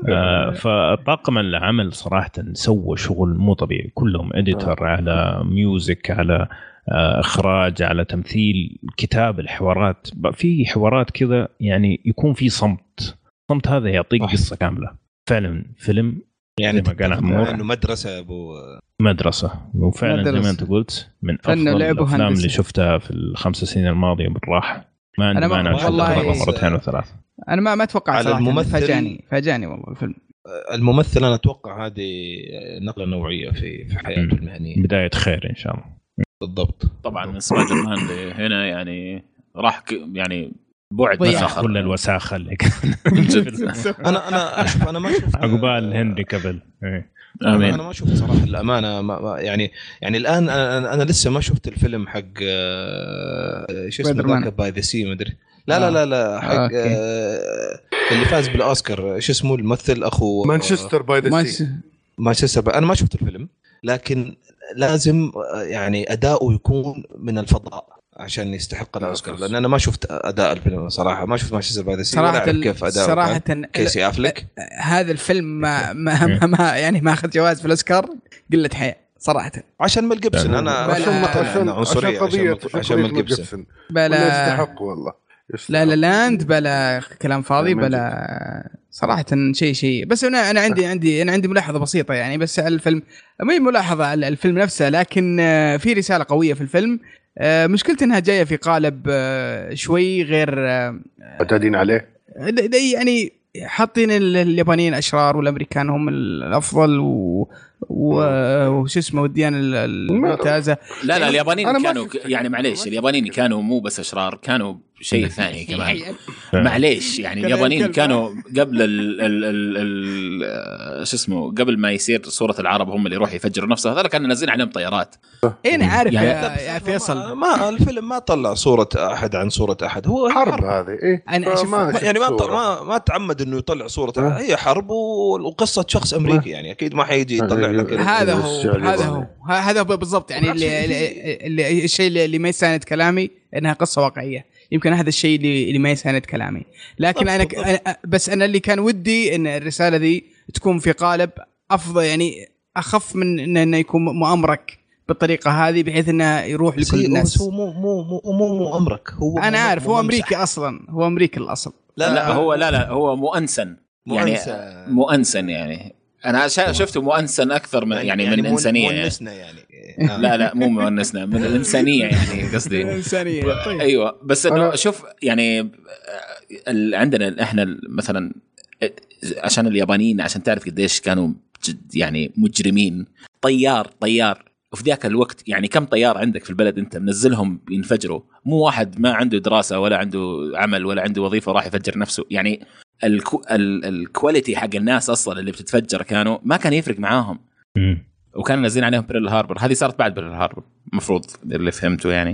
آه، فطاقم العمل صراحة سوى شغل مو طبيعي. كلهم editor على music على آه، إخراج على تمثيل كتاب الحوارات. في حوارات كذا يعني يكون في صمت. الصمت هذا يعطيك صح. قصة كاملة فعلا فيلم يعني زي ما قال عمور. إنه مدرسة ابو مدرسة وفعلا زي ما مدرسة. انت قلت من أفضل الأفلام. اللي شفتها في الخمس سنين الماضية بالراحة ما أنا ما- أشوفها والله- مرتين وثلاث أنا ما ما أتوقع على صراحة الممثل- فاجأني فاجأني والله الفيلم الممثل أنا أتوقع هذه نقلة نوعية في في حياته. المهنية بداية خير إن شاء الله بالضبط طبعا من سبايدر مان هنا يعني راح ك- يعني بعد بس اخر كل الوساخة اللي كانت أنا أنا أشوف أنا ما شفت عقبال هنري كافيل إيه. آمين. أنا ما شفت صراحة الأمانة. ما ما يعني يعني الآن أنا, أنا لسه ما شفت الفيلم حق آه، شو اسمه. ذاك؟ by the Sea مدري لا لا لا لا حق. آه، اللي فاز بالأوسكار. شو اسمه؟ الممثل أخو مانشستر باي ذا سي مانشستر. أنا ما شفت الفيلم لكن لازم آه، يعني أداؤه يكون من الفضاء. عشان يستحق الأوسكار. لأن أنا ما شفت أداء الفيلم صراحة. ما شفت Manchester by the Sea صراحة ولا اعرف كيف اداؤه صراحة. كيسي أفليك. هذا الفيلم ما ما, ما, ما يعني ما أخذ جوائز في الأوسكار قلة حياة صراحة. عشان ميل جيبسون. أنا عشان- عشان عنصريه عشان عشان ميل جيبسون. بلا يستحق والله. يستحق. La La Land بلا كلام فاضي بلا صراحة شيء شيء. بس أنا أنا عندي عندي أنا عندي ملاحظة بسيطة يعني بس على الفيلم. ما هي ملاحظة على الفيلم نفسه لكن آه، في رسالة قوية في الفيلم. مشكلتي إنها جاية في قالب آه، شوي غير آه، معتادين عليه؟ يعني حاطين ال- اليابانيين أشرار والأمريكان هم الأفضل و- وش اسمه والديانه ال- الممتازه لا لا اليابانيين كانوا يعني معليش اليابانيين كانوا مو بس أشرار كانوا شيء ثاني كمان. معليش يعني اليابانيين. كانوا قبل ال ال ال ال شو اسمه قبل ما يصير صورة العرب هم اللي يروحوا يفجروا نفسهم هذول كانوا نازلين عليهم طيارات. إيه أنا عارف يعني- يا, فيصل. ما, الفيلم ما طلع صورة أحد عن صورة أحد. هو حرب هذه شفت يعني ما صورة. ما ما تعمد إنه يطلع صورة. هي حرب وقصة شخص أمريكي يعني أكيد ما حيجي يطلع هذا هو هذا. هو. هذا هو بالضبط. يعني اللي, اللي, اللي الشيء اللي- اللي ما يساند كلامي إنها قصة واقعية. يمكن هذا الشيء اللي, اللي ما يساند كلامي. لكن أنا أنا- بس أنا اللي كان ودي إن الرسالة ذي تكون في قالب أفضل يعني أخف من إن- انه يكون مؤامرك بالطريقة هذه بحيث إنه يروح لكل الناس. هو مو مو مو مو مو امرك هو أنا مو- عارف مو هو. أمريكي أصلا. هو أمريكي الأصل. لا, لا هو لا لا هو مؤنسن. يعني. مؤنسن يعني. أنا شفته مؤنسن أكثر من يعني, من مو- إنسانية يعني. مونسنا يعني. لا لا مو مؤنسنا من الإنسانية يعني قصدي. الانسانيه طيب. أيوه بس إنه شوف يعني ال- عندنا إحنا مثلا عشان اليابانيين عشان تعرف قديش كانوا جد يعني مجرمين. طيار طيار. وفي ذاك الوقت يعني كم طيار عندك في البلد أنت؟ منزلهم ينفجروا. مو واحد ما عنده دراسة ولا عنده عمل ولا عنده وظيفة وراح يفجر نفسه. يعني ال qua- ال- ال quality حق الناس أصلا اللي بتتفجر كانوا ما كان يفرق معاهم. وكانوا نازلين عليهم بيرل هاربر هذه صارت بعد بيرل هاربر المفروض اللي فهمته يعني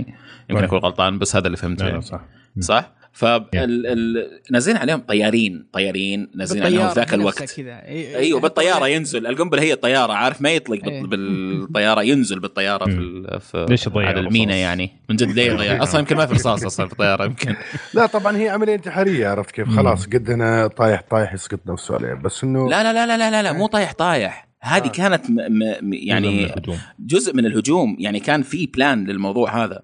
يمكن طيب. أكون غلطان بس هذا اللي فهمته يعني. صح صح؟ فنازلين عليهم طيارين طيارين نازلين عليهم في ذاك الوقت. كذا. أيوه بالطيارة ينزل. القنبلة هي الطيارة عارف؟ ما يطلق إيه. بالطيارة ينزل بالطيارة في, في ليش على المينا؟ يعني؟ من جد ليه يضيع؟ أصلا يمكن ما في رصاص أصلا في الطيارة يمكن. لا طبعا هي عملية انتحارية عرفت كيف؟ خلاص قد هنا طايح طايح يسقط نفسه عليه. بس إنه لا لا لا لا لا لا, لا مو طايح طايح. هذه آه. كانت م م يعني. جزء من الهجوم. يعني كان في بلان للموضوع هذا.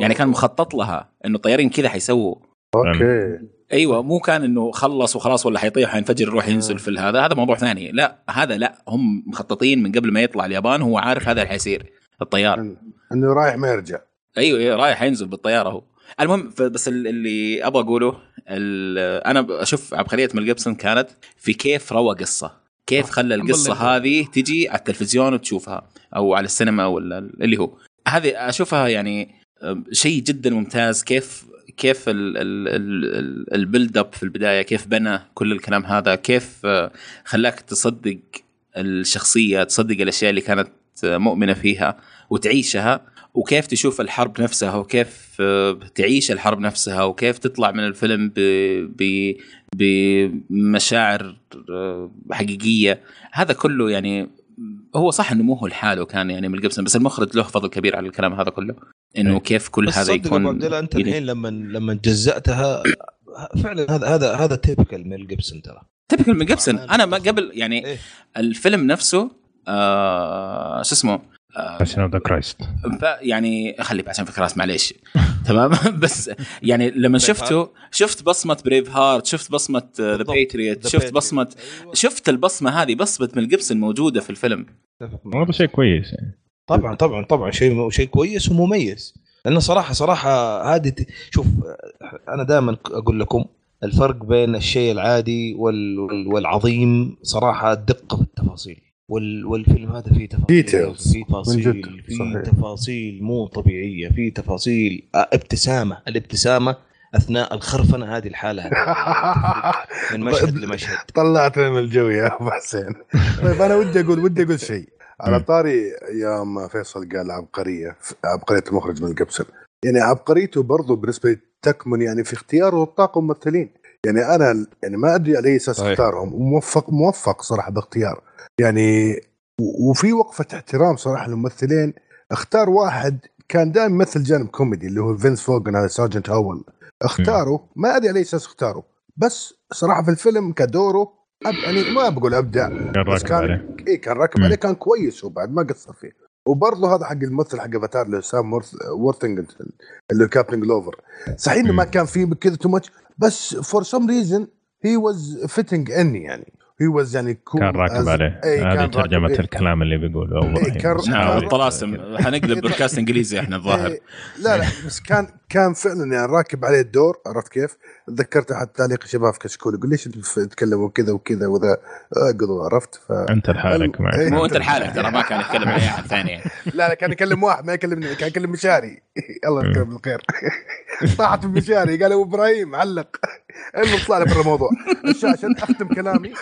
يعني كان مخطط لها إنه الطيارين كذا حيسووا. أوكي. أيوه مو كان إنه خلص وخلاص ولا حيطيح حينفجر يروح ينزل في هذا هذا موضوع ثاني. لا هذا لا. هم مخططين من قبل ما يطلع اليابان هو عارف هذا اللي حيصير الطيار. إنه رايح ما يرجع. أيوه أيوه رايح ينزل بالطيارة هو. المهم بس ال- اللي أبغى أقوله ال- أنا أشوف عبقريه ميل جيبسون كانت في كيف روى قصة. كيف خلى القصة. هذه تجي على التلفزيون وتشوفها أو على السينما ولا اللي هو. هذه أشوفها يعني أم، شيء جدا ممتاز كيف كيف ال- ال- ال- ال- build up في البداية كيف بنى كل الكلام هذا كيف خلاك تصدق الشخصية تصدق الأشياء اللي كانت مؤمنة فيها وتعيشها وكيف تشوف الحرب نفسها وكيف تعيش الحرب نفسها وكيف تطلع من الفيلم ب... ب... بمشاعر حقيقية. هذا كله يعني هو صح إنه مو هو لحاله كان يعني من جيبسون بس المخرج له فضل كبير على الكلام هذا كله إنه إيه. كيف كل هذا يكون أنت. الحين لما لما جزأتها فعلا هذا هذا هذا typical ميل جيبسون ترى typical ميل جيبسون أنا ما قبل يعني إيه. الفيلم نفسه آه شو اسمه Passion of the Christ ف- يعني خلي عشان في راس معليش تمام بس يعني لما شفته شفت بصمة Braveheart شفت بصمة ذا بالضبط. The Patriot شفت. بصمه أيوة. شفت البصمة هذه بصمة ميل جيبسون موجودة في الفيلم. هذا شيء كويس يعني طبعا طبعا طبعا شيء شيء كويس ومميز لأنه صراحة صراحة هذه ت- شوف أنا دائما أقول لكم الفرق بين الشيء العادي وال وال والعظيم صراحة الدقة في التفاصيل وال والفيلم هذا فيه تفاصيل. فيه تفاصيل. فيه. تفاصيل مو طبيعية فيه تفاصيل آه، ابتسامة الابتسامة أثناء الخرفنة هذه الحالة من مشهد لمشهد طلعتنا من الجو يا أبو حسين طيب أنا ودي أقول ودي أقول شيء على. طاري يوم فيصل قال عبقرية عبقرية المخرج من قبسل يعني عبقريته برضو بالنسبة تكمن يعني في اختياره الطاقم ممثلين يعني أنا يعني ما أدري على أي أساس. اختارهم وموفق موفق صراحة باختيار يعني وفي وقفة احترام صراحة للممثلين اختار واحد كان دائما يمثل جانب كوميدي اللي هو فينس فوجن هذا sergeant هاول اختاره ما أدري على أي أساس اختاره بس صراحة في الفيلم كدوره أب يعني ما بقول أبدع كان بس راكب عليه اي كان راكب مم. عليه كان كويس وبعد ما قصر فيه وبرضه هذا حق الممثل حق أفاتار اللي هو سام وورث- وورثنجتون اللي هو كابتن جلوفر صحيح إنه ما. كان فيه كذا too much بس for some reason he was fitting اني يعني. he was يعني cool كان راكب عليه. كان هذه ترجمة إي. الكلام اللي بيقوله اول إي، كان- حاول- الطلاسم. حنقلب بودكاست إنجليزي إحنا الظاهر. إيه، لا لا بس كان كان فعلا يعني راكب عليه الدور عرفت كيف؟ تذكرت أحد تعليق شباب في كشكول يقول ليش تتكلموا كذا وكذا وذا؟ اقضوا عرفت؟ ف أنت لحالك معك. إيه. مو أنت لحالك ترى ما كان يتكلم عن أي أحد ثاني. يعني. لا لا كان يكلم واحد ما يكلمني كان يكلم مشاري. الله يذكره بالخير. طاحت بمشاري قال أبو إبراهيم علق. المهم طلع لي برا الموضوع. عشان أختم كلامي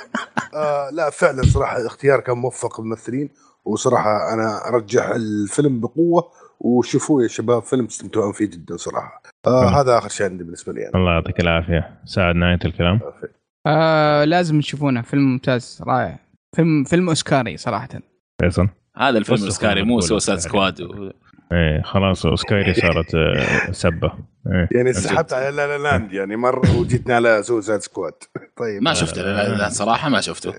آه لا فعلا صراحة اختيار كان موفق الممثلين وصراحة أنا أرجح الفيلم بقوة وشوفوه يا شباب فيلم تستمتعون فيه جدا صراحة. آه مم. هذا آخر شيء عندي بالنسبة لي أنا. الله يعطيك العافية. ساعد نهاية الكلام. آه لازم تشوفونه. فيلم ممتاز رائع فيلم فيلم أوسكاري صراحة. فيصل؟ هذا الفيلم خلنا مو Suicide. Squad. و... إيه خلاص أوسكاري صارت آه، سبة. إيه يعني سحبت على La La Land يعني مرة وجيتنا على Suicide Squad. طيب. ما شفته لا- لا- لا، صراحة ما شفته.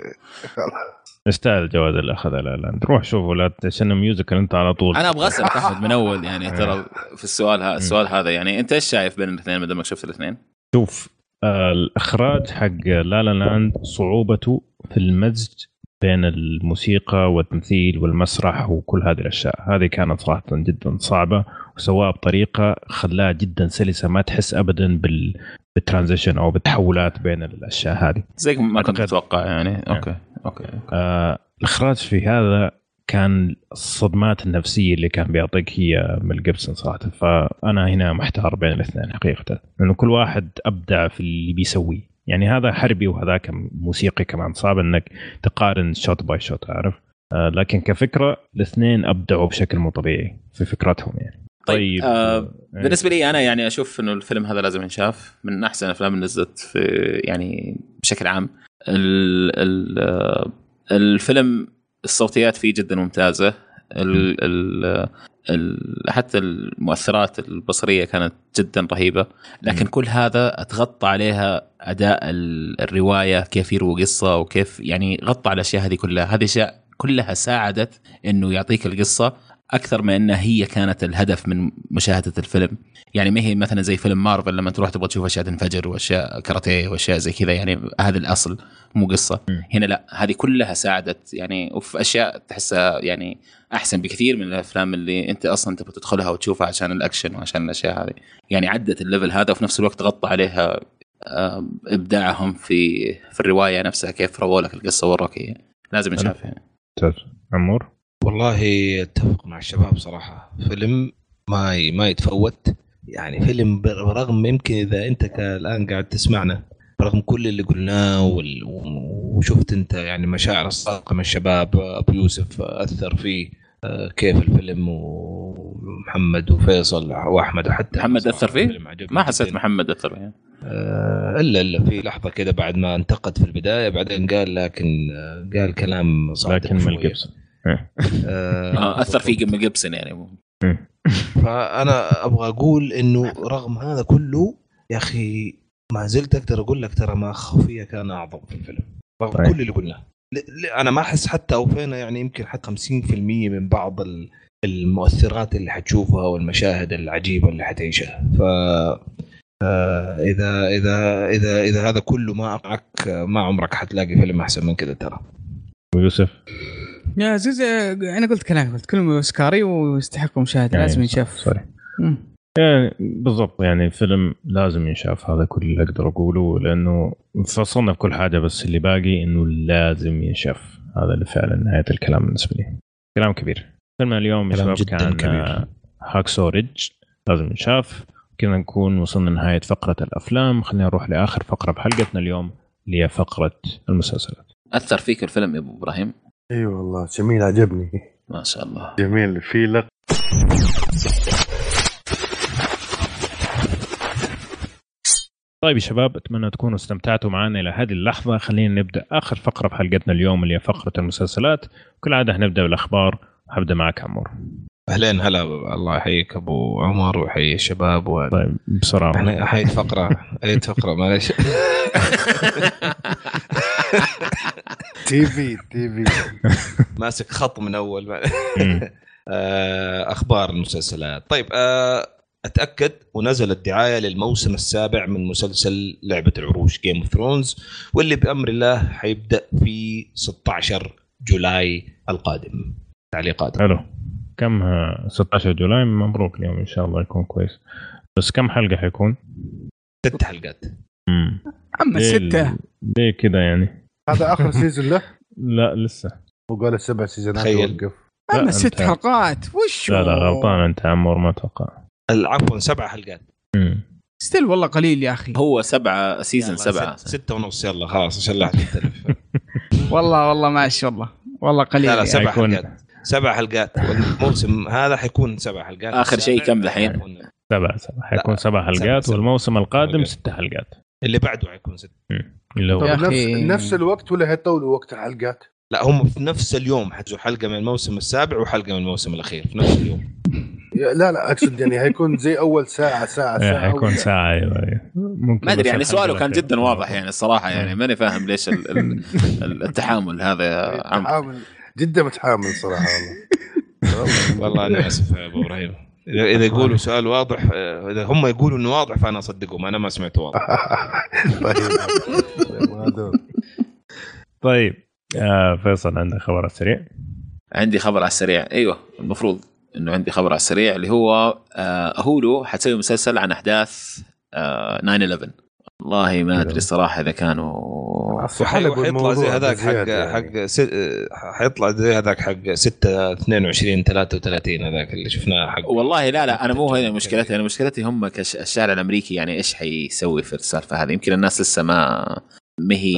يستاهل الجوائز اللي اخذها لا لا روح شوفوا لا عشان musical أنت على طول. أنا أبغى أسألك أحمد من أول يعني ترى في السؤال ها السؤال هذا يعني أنت إيش شايف بين الاثنين ما دامك شفت الاثنين؟ شوف آه الإخراج حق La La Land صعوبته في المزج بين الموسيقى والتمثيل والمسرح وكل هذه الأشياء. هذه كانت صراحة جدا صعبة وسواها بطريقة خلاها جدا سلسة ما تحس ابدا بال بال transition أو بالتحولات بين الأشياء هذه. زي ما كنت أتوقع يعني. أوكي أوكي آه الإخراج في هذا كان الصدمات النفسية اللي كان بيعطيك ميل جيبسون صراحة. فأنا هنا محتار بين الاثنين حقيقة. لأنه كل واحد أبدع في اللي بيسويه. يعني هذا حربي وهذاك موسيقي كمان. صعب إنك تقارن shot by shot عارف؟ آه لكن كفكرة الاثنين أبدعوا بشكل مو طبيعي في فكرتهم يعني. طيب, آه إيه. بالنسبة لي أنا يعني أشوف إنه الفيلم هذا لازم ينشاف من أحسن الافلام اللي نزلت في يعني بشكل عام. ال ال آه، الفيلم الصوتيات فيه جدا ممتازة. ال ال ال حتى المؤثرات البصرية كانت جدا رهيبة. لكن كل هذا أتغطى عليها أداء ال- الرواية كيف يروي قصة وكيف يعني غطى على الأشياء هذه كلها. هذه أشياء كلها ساعدت إنه يعطيك القصة. أكثر ما أنها هي كانت الهدف من مشاهدة الفيلم يعني ما هي مثلا زي فيلم مارفل لما تروح تبغى تشوف أشياء تنفجر وأشياء كاراتيه وأشياء زي كذا يعني هذا الأصل مو قصة مم. هنا لا هذه كلها ساعدت يعني وفي أشياء تحسها يعني أحسن بكثير من الأفلام اللي أنت أصلا تبغى تدخلها وتشوفها عشان الأكشن وعشان الأشياء هذه يعني عدت ال level هذا وفي نفس الوقت غطى عليها إبداعهم في في الرواية نفسها كيف رووا لك القصة وروك لازم يعني. ممتاز. عمور والله أتفق مع الشباب صراحة فيلم ما ي- ما يتفوت يعني فيلم برغم يمكن إذا أنت ك- الآن قاعد تسمعنا برغم كل اللي قلناه وال- وشفت أنت يعني مشاعر الصادقة من الشباب أبو يوسف أثر فيه آه، كيف الفيلم ومحمد وفيصل وأحمد وحتى محمد أثر فيه؟ ما حسيت. محمد أثر. آه، الا إلا في لحظة كده بعد ما انتقد في البداية بعدين قال لكن آه، قال كلام صادق لكن مل. جيبسون آه، آه أثر في ميل جيبسون يعني. فأنا أبغى أقول إنه رغم هذا كله يا أخي ما زلت أقدر أقول لك ترى ما خفيه كان أعظم في الفيلم. رغم طيب. كل اللي قلناه. ل- ل- أنا ما أحس حتى اوفينا يعني يمكن حتى 50% من بعض ال- المؤثرات اللي حتشوفها والمشاهد العجيبة اللي حتعيشها. ف آه، اذا اذا اذا إذا هذا كله ما معك ما عمرك حتلاقي فيلم أحسن من كذا ترى. ويوسف يا عزيز آه، أنا قلت كلام قلت كلهم أوسكاري ويستحق مشاهده يعني لازم ينشاف. sorry. يعني بالضبط يعني فيلم لازم ينشاف هذا كل اللي أقدر أقوله لأنه فصلنا في كل حاجة بس اللي باقي إنه لازم ينشاف. هذا اللي فعلا نهاية الكلام بالنسبة لي. كلام كبير. فيلمنا اليوم يا كلام شباب كان كبير. Hacksaw Ridge. لازم ينشاف. كذا نكون وصلنا لنهاية فقرة الأفلام. خلينا نروح لآخر فقرة بحلقتنا اليوم اللي هي فقرة المسلسلات. أثر فيك الفيلم يا أبو إبراهيم؟ إي أيوة والله جميل عجبني. ما شاء الله. جميل في لق طيب يا شباب أتمنى تكونوا استمتعتوا معنا إلى هذه اللحظة. خلينا نبدأ آخر فقرة بحلقتنا اليوم اللي هي فقرة المسلسلات. كل عادة هنبدأ بالأخبار. هبدأ معك عمور. أهلين هلا. الله يحييك أبو عمر ويحيي الشباب و... طيب بسرعة. إحنا أحيي فقره أي فقرة؟ معلش تي في تي في ماسك خط من أول. آه، أخبار المسلسلات. طيب آه، أتأكد ونزلت دعاية للموسم السابع من مسلسل لعبة العروش Game of Thrones واللي بأمر الله حيبدأ في 16 July القادم. تعليقات حلو. كم ها- 16 July؟ مبروك اليوم إن شاء الله يكون كويس. بس كم حلقة حيكون؟ ست حلقات. مم. اما ليه ستة. ال- ليه كذا يعني؟ هذا آخر season له؟ لا لسه. وقال السبع سيزونات تخيل. يوقف. اما ست حلقات. وش لا لا غلطان أنت عمور ما أتوقع. عفوا سبع حلقات. still والله قليل يا أخي. هو سبعة season ست- ستة ونص يلا خلاص عشان لا أحد يختلف والله والله ماشي والله والله قليل لا لا يعني. سبع حيكون- حلقات. سبع حلقات. والموسم هذا حيكون سبع حلقات. آخر شيء كم دحين؟ سبعة سبعة حيكون سبع حلقات. والموسم القادم. ست حلقات. اللي بعده حيكون ست يا نفس. نفس الوقت ولا هيطولوا وقت الحلقات؟ لا هم في نفس اليوم حتجوا حلقة من الموسم السابع وحلقة من الموسم الأخير في نفس اليوم لا لا أقصد يعني هيكون زي أول ساعة ساعة إيه، ساعه حيكون ساعة أيوه أيوة. ممكن ما أدري يعني سؤاله كان. جدا واضح يعني الصراحة يعني ماني فاهم ليش ال- ال- ال- التحامل هذا يا عم جدا متحامل صراحة والله والله أنا آسف يا أبو إبراهيم اذا إذا يقولوا سؤال واضح آه، إذا هم يقولوا إنه واضح فأنا أصدقهم أنا ما سمعته واضح. طيب. طيب آه فيصل عندك خبر على السريع؟ عندي خبر على السريع. أيوه المفروض إنه عندي خبر على السريع اللي هو آه هولو حتسوي مسلسل عن أحداث آه 9 11 والله ما أدري الصراحه إذا كانوا حلقوا حيطلع زي هذاك حق يعني. حق س- حيطلع زي هذاك حق 6 22 33 هذاك اللي شفناه حق. والله لا لا أنا مو هنا مشكلتي أنا مشكلتي هم كالشارع الأمريكي يعني إيش حيسوي في السالفة هذه؟ يمكن الناس لسه ما ما هي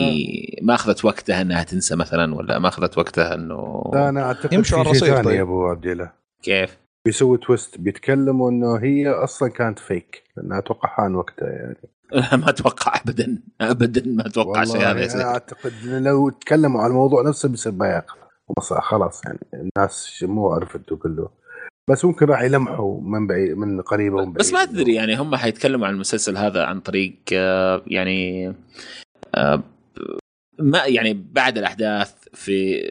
ما أخذت وقتها إنها تنسى مثلا ولا ما أخذت وقتها إنه لا أنا أعتقد يمشوا على الرصيف طيب. يا أبو عبد الله. كيف؟ بيسوي تويست بيتكلموا إنه هي أصلا كانت فيك لأنها أتوقع حان وقتها يعني. ما أتوقع ابدا ابدا ما أتوقع شيء هذا يصير. أنا أعتقد لو تكلموا عن الموضوع نفسه بيصير وص- خلاص يعني الناس شموه عرفت وكله بس ممكن راح يلمحوا من بعيد من قريبة ومن بعيد بس ما تدري يعني هم حيتكلموا عن المسلسل هذا عن طريق آه، يعني آه، ما يعني بعد الأحداث في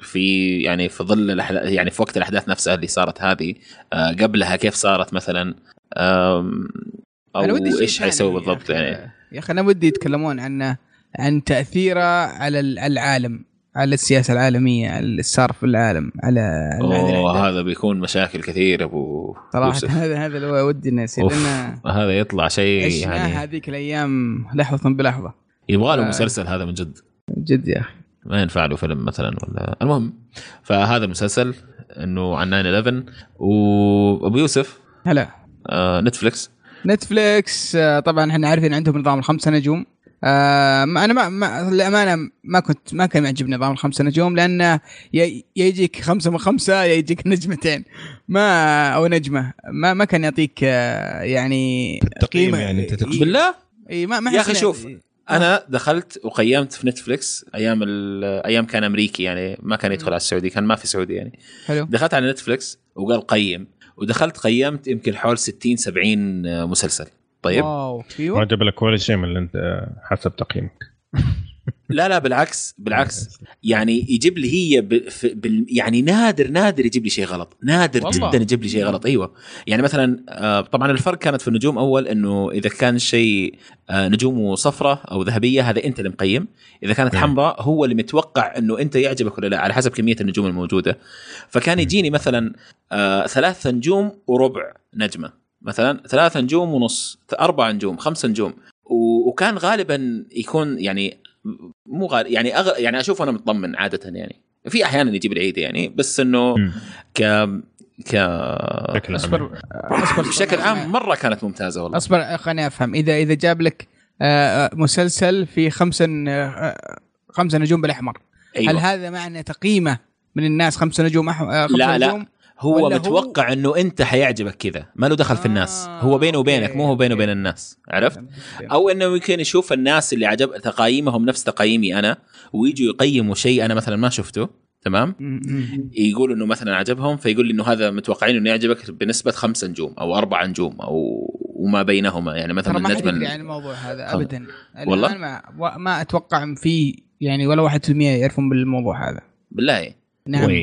في يعني في ظل الأحداث يعني في وقت الأحداث نفسها اللي صارت هذه آه، قبلها كيف صارت مثلا أو إيش حيسوي يا بالضبط. يعني يا أخي أنا ودي يتكلمون عنه عن تأثيره على ال- العالم على السياسة العالمية على اللي صار في العالم على أوه الأحداث. هذا بيكون مشاكل كثير أبو صراحة يوسف. هذا هذا اللي ودي إنه يصير هذا يطلع شيء يعني هذيك الأيام لحظة بلحظة يبغى له. مسلسل هذا من جد جد يا أخي ما ينفع له فيلم مثلا ولا المهم فهذا المسلسل إنه عن 9 11 وأبو يوسف هلا. آه نتفلكس نتفليكس آه، طبعا إحنا عارفين عندهم نظام الخمسة نجوم. آه ما- أنا ما, ما للأمانة ما كنت ما كان يعجبني نظام الخمسة نجوم لأنه يجيك خمسة من خمسة يا يجيك نجمتين. ما أو نجمة. ما ما كان يعطيك آه يعني التقييم قيمة- يعني أنت تقصد؟ بالله؟ إي ما ما يا أخي حسنا- شوف. أنا دخلت وقيمت في نتفلكس أيام ال- أيام كان أمريكي يعني ما كان يدخل على السعودي كان ما في سعودي يعني. حلو. دخلت على نتفلكس وقال قيم ودخلت قيمت يمكن حول 60 70 مسلسل. طيب؟ واو ما أيوه جاب لك ولا شيء من اللي أنت حسب تقييمك لا لا بالعكس بالعكس. يعني يجيب لي هي ب... بال... يعني نادر نادر يجيب لي شيء غلط. نادر والله. جدا يجيب لي شيء غلط. أيوه. يعني مثلا آه، طبعا الفرق كانت في النجوم أول إنه إذا كان شيء آه، نجومه صفراء أو ذهبية هذا أنت اللي مقيم. إذا كانت مم. حمراء هو اللي متوقع إنه أنت يعجبك ولا لا على حسب كمية النجوم الموجودة. فكان يجيني مثلا آه، ثلاث نجوم وربع نجمة. مثلا ثلاثة نجوم ونص أربع نجوم خمسة نجوم. و- وكان غالبا يكون يعني مو غالب يعني أغ... يعني أشوف أنا مطمن عادة يعني في أحيانا يجيب العيد يعني بس إنه. ك ك بشكل عام. أصبر أصبر بشكل عام مرة كانت ممتازة والله أصبر خليني أفهم إذا إذا جاب لك آه، مسلسل في خمسة آه، خمسة نجوم بالأحمر أيوة. هل هذا معنى تقييمه من الناس خمسة نجوم أح... آه، خمسة لا، لا. هو ولا هو- متوقع إنه أنت حيعجبك كذا. ما له دخل في الناس. آه، هو بينه وبينك مو هو بينه. وبين الناس. عرفت؟ أو إنه يمكن يشوف الناس اللي عجب تقايمهم نفس تقايمي أنا ويجوا يقيموا شيء أنا مثلا ما شفته. تمام؟ يقول إنه مثلا عجبهم فيقول لي إنه هذا متوقعين إنه يعجبك بنسبة خمسة نجوم أو أربع نجوم أو وما بينهما. يعني مثلا ما النجم عن الموضوع هذا. ابدا. والله؟ ما و- ما أتوقع في يعني ولا 1% يعرفون بالموضوع هذا. بالله. نعم. وين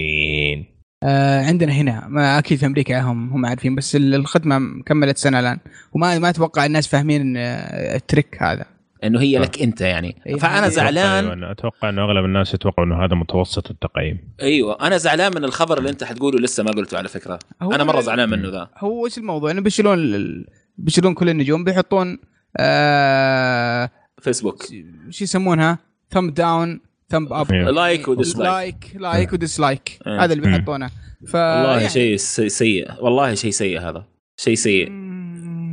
آه عندنا هنا ما أكيد في أمريكا هم هم عارفين بس ال- الخدمة كملت سنة الآن. وما ما أتوقع الناس فاهمين آه، التريك هذا. إنه هي لك أنت يعني. إيه، فأنا زعلان. أيوة، أتوقع إنه أغلب الناس يتوقعوا إنه هذا متوسط التقييم. أيوه أنا زعلان من الخبر اللي أنت حتقوله لسه ما قلته على فكرة. هو أنا مرة زعلان منه ذا. هو إيش الموضوع؟ إنه بيشيلون ال- بيشيلون كل النجوم بيحطون آه فيسبوك شو يسمونها؟ thumb down thumb up. like و dislike like like و dislike. هذا اللي مم. بيحطونه. ف والله يعني- شيء سي- سيء. والله شيء سيء هذا. شيء سيء.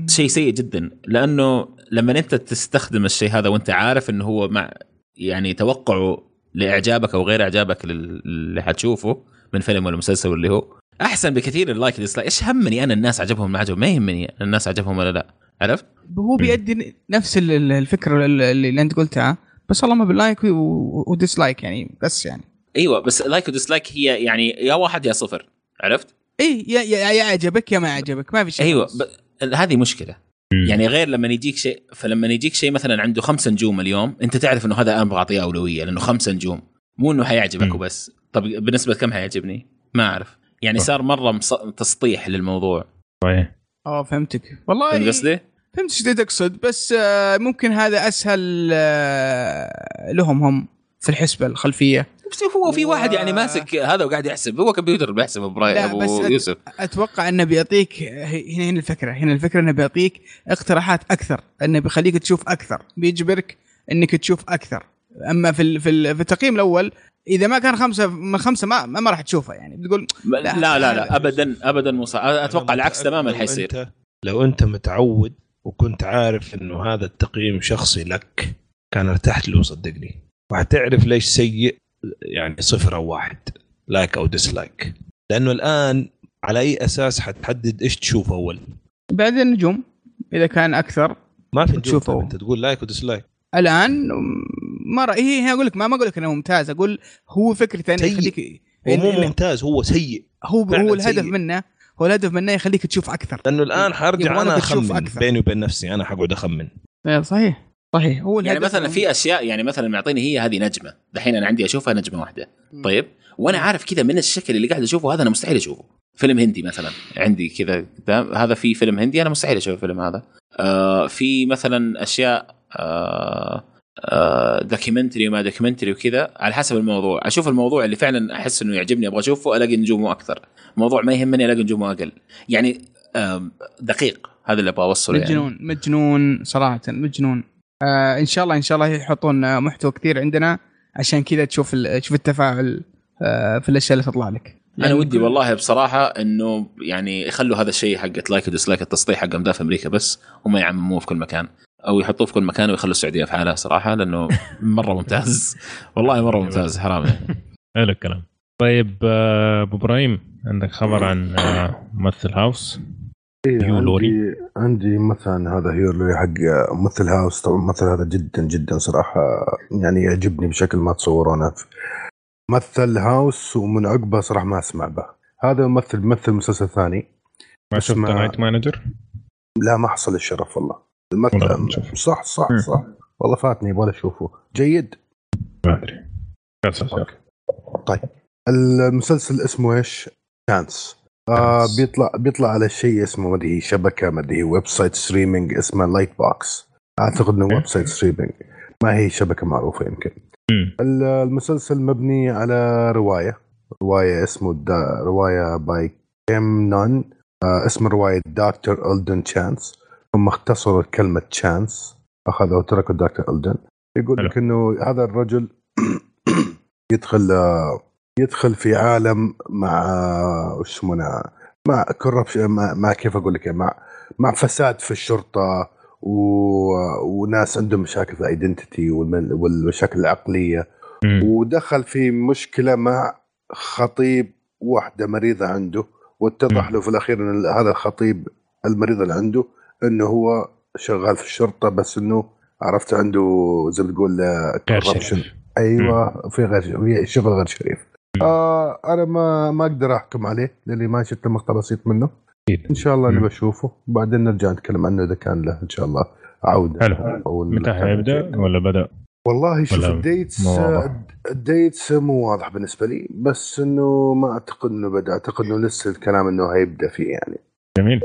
شيء سيء جدا. لأنه لما أنت تستخدم الشيء هذا وأنت عارف إنه هو مع يعني توقعه لإعجابك أو غير إعجابك لل- اللي حتشوفه من فيلم ولا مسلسل اللي هو أحسن بكثير ال like dislike إيش همني أنا الناس عجبهم ما عجبهم؟ ما يهمني الناس عجبهم ولا لا. عرفت؟ هو بيأدي نفس ال- ال- الفكرة اللي, اللي أنت قلتها. بس اللهم بال like و dislike يعني بس يعني أيوه بس like و dislike هي يعني يا واحد يا صفر عرفت؟ اي يا, يا, يا عجبك يا ما عجبك ما في شيء أيوه. ب... هذه مشكلة. يعني غير لما يجيك شيء فلما يجيك شيء مثلا عنده خمسة نجوم اليوم أنت تعرف إنه هذا أنا أبغى اعطيه أولوية لأنه خمسة نجوم مو إنه حيعجبك. وبس طب بالنسبة كم حيعجبني؟ ما أعرف يعني. صار مرة مص... تسطيح للموضوع صحيح آه فهمتك والله فهمت قصدي؟ فهمت إيش تقصد بس آه، ممكن هذا أسهل آه، لهم هم في الحسبة الخلفية. بس هو في و- واحد يعني ماسك هذا وقاعد يحسب. هو كمبيوتر بيحسب براي لا، أبو بس أت- يوسف. أتوقع إنه بيعطيك هنا هنا الفكرة هنا الفكرة إنه بيعطيك اقتراحات أكثر إنه بيخليك تشوف أكثر بيجبرك إنك تشوف أكثر. أما في ال- في, ال- في التقييم الأول إذا ما كان خمسة من خمسة ما ما ما راح تشوفه يعني. بتقول لا لا لا, لا ابدا ابدا مو صح أتوقع العكس تماما لو حيصير. أنت لو أنت متعود وكنت عارف إنه هذا التقييم شخصي لك كان ارتحت له صدقني وحتعرف ليش سيء يعني صفر أو واحد like أو dislike لأنه الآن على أي أساس حتحدد إيش تشوف أول؟ بعدين النجوم إذا كان أكثر ما في نجوم تشوفه. طيب أنت تقول لايك وديسلايك الآن ما رأي هي أقول لك ما ما أقول لك إنه ممتاز أقول هو فكرته انه. يخليك هو مو ممتاز هو سيء هو هو الهدف سيء. منه هو الهدف منه يخليك تشوف أكثر. لأنه الآن حرجع يبغونك أنا أخمن أكثر. بيني وبين نفسي أنا حقعد أخمن. إيه، صحيح صحيح. هو يعني مثلا في أشياء يعني مثلا معطيني هي هذه نجمة. دحين أنا عندي أشوفها نجمة واحدة. طيب وأنا عارف كذا من الشكل اللي قاعد أشوفه هذا أنا مستحيل أشوفه. فيلم هندي مثلا عندي كذا قدام هذا في فيلم هندي أنا مستحيل أشوف الفيلم هذا. آه في مثلا أشياء آه documentary وما documentary وكذا على حسب الموضوع. أشوف الموضوع اللي فعلا أحس إنه يعجبني أبغى أشوفه ألاقي نجومه أكثر. موضوع ما يهمني ألاقي نجومه أقل. يعني آه دقيق. هذا اللي أبغى أوصله يعني. مجنون مجنون صراحة مجنون. آه إن شاء الله إن شاء الله يحطون آه، محتوى كثير عندنا عشان كذا تشوف تشوف التفاعل آه في الأشياء اللي تطلع لك. أنا ودي والله بصراحة إنه يعني يخلوا هذا الشيء حق like و dislike التسطيح ده في أمريكا بس وما يعمموه في كل مكان. أو يحطوه في كل مكان ويخلوا السعودية في حالها صراحة لأنه مرة ممتاز. والله مرة ممتاز حرام يعني. حلو الكلام. طيب آه، أبو إبراهيم عندك خبر عن آه، ممثل هاوس؟ إيه هيو لوري. عندي عندي مثلا هذا هيو لوري حق ممثل هاوس. طبعا الممثل هذا جدا جدا صراحة يعني يعجبني بشكل ما تصورونه مثل هاوس ومن عقبه صراحة ما أسمع به. هذا ممثل ممثل مسلسل ثاني. ما شفت نايت مانجر؟ لا ما حصل الشرف والله. المثل نشوف. صح صح مم. صح. والله فاتني يبغى أشوفه. جيد. ما أدري. طيب. المسلسل اسمه إيش؟ شانس آه. بيطلع بيطلع على شيء اسمه ما أدري شبكة ما أدري website streaming اسمه لايت بوكس أعتقد إنه website streaming ما هي شبكة معروفة يمكن. مم. ال- المسلسل مبني على رواية. رواية اسمه دا رواية by كيم نان آه اسم الرواية دكتور ألدن تشانس هم اختصروا كلمة تشانس اخذوا وتركوا دكتور ألدن. يقول لك إنه هذا الرجل يدخل يدخل في عالم مع وش مع corruption مع, مع كيف أقول لك مع مع فساد في الشرطة و... وناس عندهم مشاكل في الايدنتيتي والمشاكل العقلية. مم. ودخل في مشكلة مع خطيب واحدة مريضة عنده واتضح. له في الأخير إن هذا الخطيب المريض اللي عنده إنه هو شغال في الشرطة بس إنه عرفت عنده زي ما تقول آه،. شريف. أيوه في غير شغل غير شريف آه أنا ما ما أقدر أحكم عليه لأني ما شفت مقطع بسيط منه أكيد. إن شاء الله مم. نبى أشوفه وبعدين نرجع نتكلم عنه إذا كان له إن شاء الله عودة حلو. متى حيبدا ولا بدأ؟ والله شوف ال dates واضح؟ ال dates مو واضح بالنسبة لي بس إنه ما أعتقد إنه بدأ أعتقد إنه لسه الكلام إنه هيبدأ فيه يعني جميل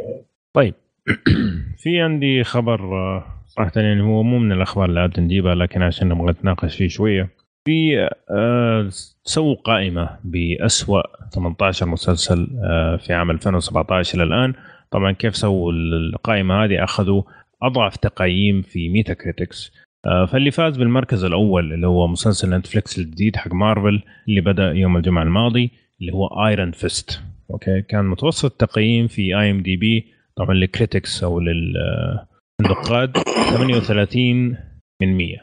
طيب في عندي خبر آه، صراحة يعني هو مو من الأخبار اللي عاد نجيبها لكن عشان نبغى نتناقش فيه شوية. في آه، سووا قائمة بأسوأ 18 مسلسل آه، في عام 2017 إلى الآن. طبعا كيف سووا القائمة هذه؟ أخذوا أضعف تقييم في ميتا كريتكس فاللي فاز بالمركز الأول اللي هو مسلسل نتفليكس الجديد حق مارفل اللي بدأ يوم الجمعة الماضي اللي هو ايرون فيست أوكي؟ كان متوسط التقييم في اي ام دي بي طبعا لل critics أو للنقاد 38 من 100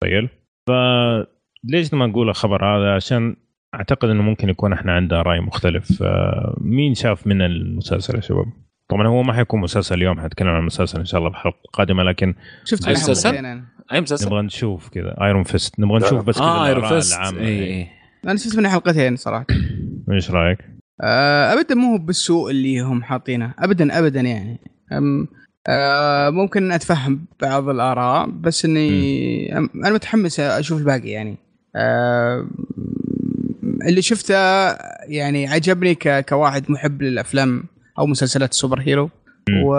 تخيل فليش ما نقول الخبر هذا؟ عشان أعتقد إنه ممكن يكون إحنا عندنا رأي مختلف. آه، مين شاف من المسلسل يا شباب؟ طبعا هو ما حيكون مسلسل اليوم حنتكلم عن المسلسل إن شاء الله بحلقة قادمة لكن شفت على مسلسل؟ أي مسلسل؟ نبغى نشوف كذا. ايرون فيست نبغى نشوف بس كذا آه ايرون فيست. اي أنا شفت منها حلقتين صراحة. إيش رأيك؟ آه، ابدا مو بالسوء اللي هم حاطينه. ابدا ابدا يعني. أم آه، ممكن أتفهم بعض الآراء بس إني أم- أنا متحمس أشوف الباقي يعني. آه، اللي شفته يعني عجبني ك- كواحد محب للأفلام أو مسلسلات السوبر هيرو. و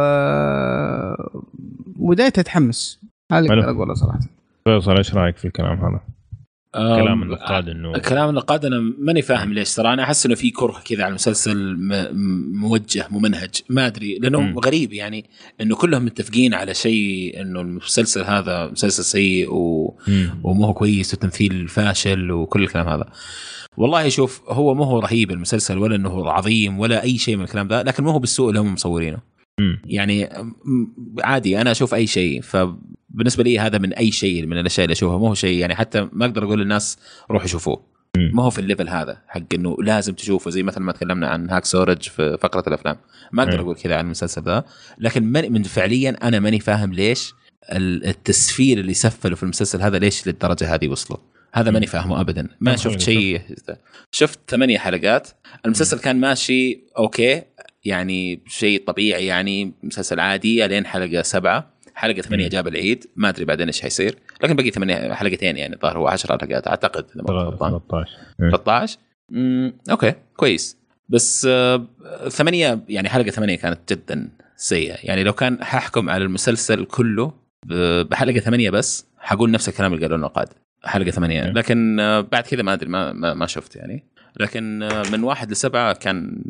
وبداية اتحمس هذا اللي. أقدر أقوله صراحة. فيصل إيش رأيك في الكلام هذا؟ كلام النقاد إنه كلام النقاد أنا ماني فاهم ليش ترى أنا أحس إنه في كره كذا على المسلسل م- م- موجه ممنهج ما أدري لأنه مم. غريب يعني إنه كلهم متفقين على شيء إنه المسلسل هذا مسلسل سيء و... ومو هو كويس وتمثيل فاشل وكل الكلام هذا والله شوف هو مو هو رهيب المسلسل ولا إنه عظيم ولا أي شيء من الكلام ده لكن مو هو بالسوء اللي هم مصورينه. يعني م- عادي أنا أشوف أي شيء فبالنسبه لي هذا من أي شيء من الأشياء اللي أشوفها. مو هو شيء يعني حتى ما أقدر أقول للناس روحوا شوفوه. ما هو في ال level هذا حق إنه لازم تشوفه. زي مثلا ما تكلمنا عن هاكسو ريدج في فقرة الأفلام. ما أقدر. أقول كذا عن المسلسل ذا لكن ماني من فعليا أنا ماني فاهم ليش ال- التسفيل اللي سفلوا في المسلسل هذا ليش للدرجة هذه وصلوا. هذا ماني فاهمه ابدا. ما شفت شيء. شفت ثمانية حلقات. المسلسل كان ماشي okay يعني شيء طبيعي يعني مسلسل عادي لين حلقة سبعة. حلقة ثمانية مم. جاب العيد ما أدري بعدين إيش حيصير لكن بقي ثمانية حلقتين يعني الظاهر هو 10 حلقات أعتقد إذا ما كنت غلطان. 13 13 امم okay كويس. بس آه، ثمانية يعني حلقة ثمانية كانت جدا سيئة. يعني لو كان ححكم على المسلسل كله ب- بحلقة ثمانية بس حقول نفس الكلام اللي قالوا النقاد حلقة ثمانية. okay. لكن آه، بعد كذا ما أدري ما, ما, ما شفت يعني. لكن آه، من واحد لسبعة كان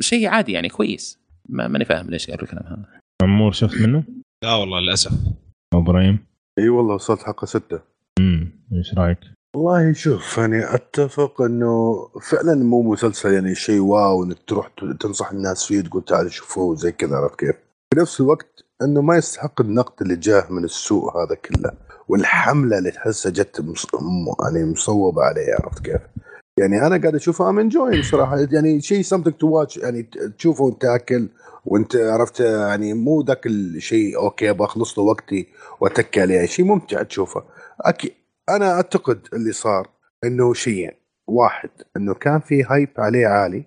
شيء عادي يعني كويس. ما ماني فاهم ليش قالوا الكلام هذا. عمور شفت منه؟ لا والله للأسف إبراهيم إي والله وصلت حلقه ستة امم إيش رأيك؟ والله شوف يعني أتفق إنه فعلا مو مسلسل يعني شيء wow إنك تروح تنصح الناس فيه تقول تعالوا شوفوه زي كذا عرفت كيف؟ في نفس الوقت إنه ما يستحق النقد اللي جاه من السوق هذا كله والحملة اللي تحسها جت مص... م- يعني مصوبة عليه عرفت كيف؟ يعني أنا قاعد اشوفها I'm enjoying صراحة. يعني شيء something to watch يعني تشوفه وأنت تاكل وأنت عرفت يعني مو ذاك الشيء okay بخلص له وقتي واتكي عليه شيء ممتع تشوفه. أكيد أنا أعتقد اللي صار إنه شيئين. واحد إنه كان في hype عليه عالي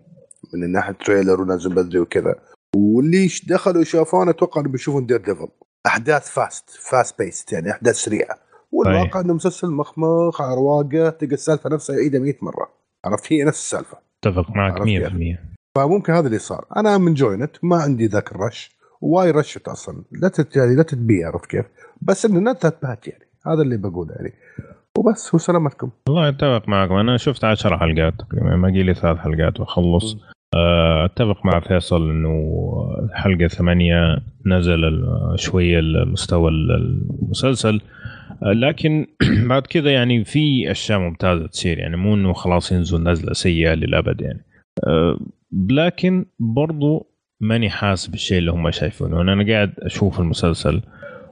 من ناحية trailer ونزل بدري وكذا. واللي دخلوا شافوه أتوقع انه بيشوفون Daredevil أحداث fast fast paced يعني أحداث سريعة. والواقع إنه مسلسل مخمخ على رواقه تلقى السالفة نفسها يعيدها 100 مرة. عرفت؟ هي نفس السالفة. اتفق معك عرفت 100% فممكن هذا اللي صار. أنا I'm enjoying it ما عندي ذاك ال rush. Why rush it أصلا. لا تت يعني لا تتبيع عرفت كيف؟ بس إنه not bad يعني. هذا اللي بقوله يعني. وبس وسلامتكم. والله أتفق معك أنا شفت 10 حلقات تقريبا باقي لي ثلاث حلقات وأخلص. آه، أتفق مع فيصل إنه حلقة ثمانية نزل شوية المستوى المسلسل. لكن بعد كذا يعني في أشياء ممتازة تصير. يعني مو إنه خلاص ينزل نزلة سيئة للأبد يعني. آه، لكن برضو ماني حاسس بالشيء اللي هم شايفينه. أنا قاعد أشوف المسلسل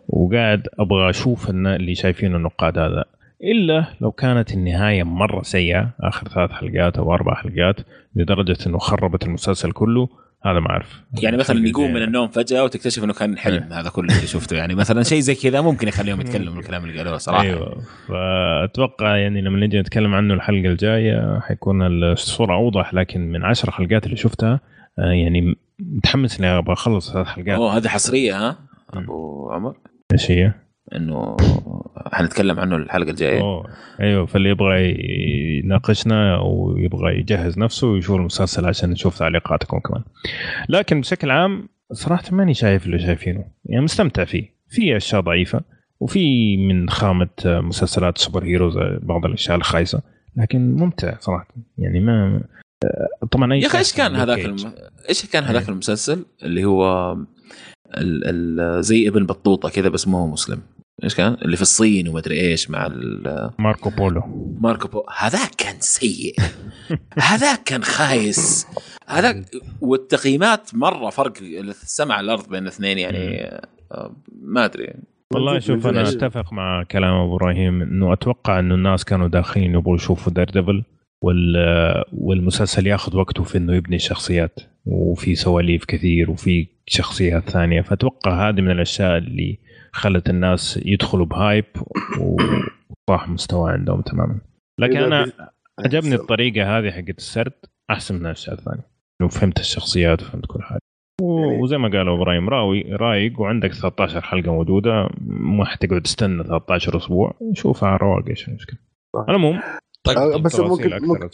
وقاعد أبغى أشوف اللي شايفينه النقاد هذا. إلا لو كانت النهاية مرة سيئة آخر ثلاث حلقات أو أربع حلقات لدرجة إنه خربت المسلسل كله هذا ما أعرف. يعني مثلا يقوم. من النوم فجأة وتكتشف إنه كان حلم هذا كله اللي شفته. يعني مثلا شيء زي كذا ممكن يخليهم يتكلموا الكلام اللي قالوه صراحة. أيوه. فأتوقع يعني لما نجي نتكلم عنه الحلقة الجاية حيكون الصورة أوضح لكن من عشر حلقات اللي شفتها آه، يعني متحمس إني أبغى أخلص ثلاث حلقات. أوه هذه حصرية ها؟ أبو عمر؟ إيش هي؟ إنه حنتكلم عنه الحلقة الجاية أوه أيوه فاللي يبغى يناقشنا أو يبغى يجهز نفسه ويشوف المسلسل عشان نشوف تعليقاتكم كمان. لكن بشكل عام صراحة ماني شايف اللي شايفينه، يعني مستمتع فيه، في أشياء ضعيفة وفي من خامة مسلسلات super heroes بعض الأشياء الخايسة، لكن ممتع صراحة يعني ما طبعا أي يا أخي إيش كان هذاك. الم... إيش كان هذاك إيه. المسلسل اللي هو ال... ال... زي ابن بطوطة كذا بس ما هو مسلم إيش كان؟ اللي في الصين ومدري إيش مع ال... ماركو بولو. ماركو بو هذاك كان سيء. هذاك كان خايس. هذاك والتقييمات مرة فرق السما الأرض بين الاثنين يعني آه، ما أدري. والله شوف أنا أتفق مع كلام أبو إبراهيم إنه أتوقع إنه الناس كانوا داخلين يبغوا يشوفوا Daredevil وال والمسلسل ياخذ وقته في إنه يبني الشخصيات وفي سواليف كثير وفي شخصيات ثانية. فأتوقع هذه من الأشياء اللي خلت الناس يدخلوا ب hype وطاح مستوى عندهم تماما. لكن أنا عجبني الطريقة هذه حقت السرد أحسن من الأشياء الثانية. انه فهمت الشخصيات وفهمت كل حاجة. و- وزي ما قال إبراهيم راوي رايق وعندك 13 حلقة موجودة. ما حتقعد تستنى 13 أسبوع. شوفها على رواق إيش المشكلة. صح. على العموم آه، بس ممكن ممكن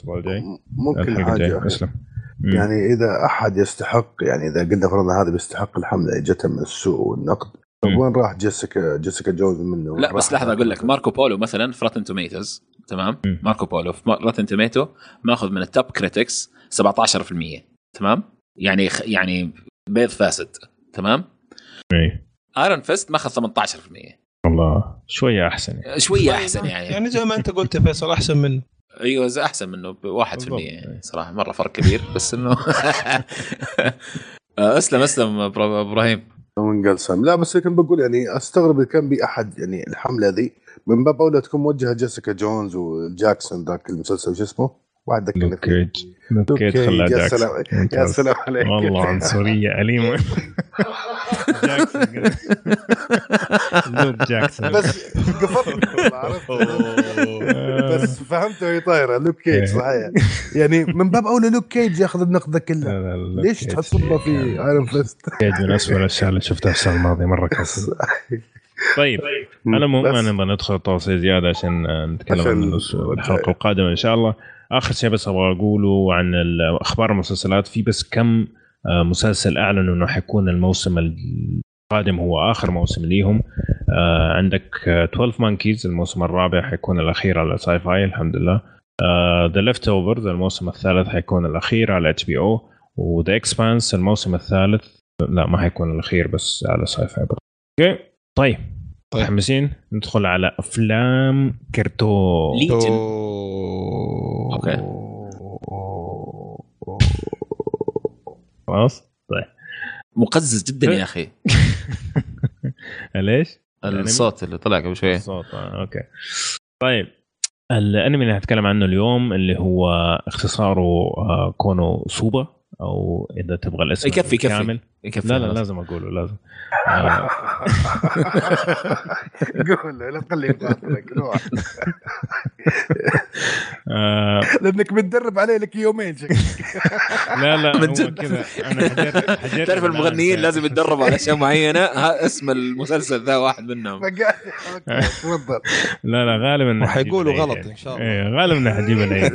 ممكن حاجة اسلم مم. يعني إذا أحد يستحق يعني إذا قلنا فرضنا هذا بيستحق الحملة جته من السوق والنقد طب مم. وين راح جيسيكا جيسيكا جونز منه؟ لا بس لحظة أقول لك ماركو بولو مثلا في Rotten Tomatoes تمام مم. ماركو بولو في Rotten Tomato ماخذ من ال top critics 17% تمام يعني خ... يعني بيض فاسد تمام إيه. Iron Fist ماخذ 18% والله شوية أحسن يعني. شوية أحسن يعني يعني زي ما أنت قلت يا فيصل أحسن منه أيوه زي أحسن منه ب 1% بالضبط. يعني صراحة مرة فرق كبير بس إنه أسلم أسلم إبراهيم وانقسم لا بس كنت بقول يعني أستغرب إذا كان بي احد يعني الحملة ذي من باب أولى تكون موجهة Jessica Jones وجاكسون ذاك المسلسل شو اسمه؟ واحد ذكرني Luke. Cage Luke Cage خلاه يا سلام يا. سلام عليك. والله عنصرية أليمة. جاكسون لوك جاكسون. بس قفلت بس فهمت وهي طايرة. لوك إيه. Cage صحيح. يعني من باب اولى Luke Cage ياخذ النقد كله ليش. تحسبها في Iron Fist Cage من أسوأ الأشياء اللي شفتها السنة الماضية. مرة كسر طيب أنا مو نبغى ندخل تفاصيل زيادة عشان نتكلم عن الحلقة القادمة إن شاء الله. آخر شيء بس أبغى أقوله عن أخبار المسلسلات. في بس كم آه، مسلسل أعلنوا إنه حيكون الموسم القادم هو آخر موسم ليهم. آه، عندك آه، 12 Monkeys الموسم الرابع حيكون الأخير على Syfy الحمد لله The Leftovers الموسم الثالث حيكون الأخير على HBO و The Expanse الموسم الثالث لا ما حيكون الأخير بس على Syfy okay؟ طيب. طيب. متحمسين ندخل على أفلام كرتون. Legion okay. خلاص؟ طيب. مقزز جدا يا أخي. ليش؟ الصوت اللي طلع قبل شوية. الصوت آه، okay. طيب. الأنمي اللي هنتكلم عنه اليوم اللي هو اختصاره آه، كونو سوبا أو إذا تبغى الاسم يكفي- يكفي. كامل. لا لا. لازم أقوله لازم. آه، قول له، لا تخليه آه، لأنك متدرب عليه لك يومين شكلك. لا لا من جد. كذا. أنا تعرف المغنيين لازم يتدربوا على أشياء معينة؟ ها اسم المسلسل ذا واحد منهم. تفضل. لا لا غالبا وحيقولوا حجيب غلط. إن شاء الله. إيه غالبا حجيب العيد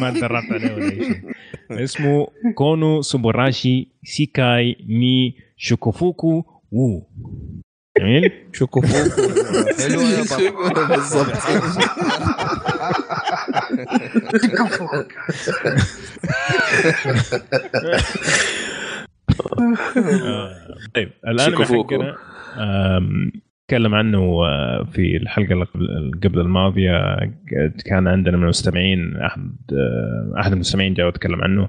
ما تدربت عليه ولا شيء. اسمه كونو سوبوراشي سيكاي ني شوكوفوكو وو جميل شوكوفوكو حلو. بالضبط طيب الان. حقنا نتكلم عنه آه، في الحلقة اللي قبل- الماضية كان عندنا من المستمعين احد آه، أحد المستمعين جاء وتكلم عنه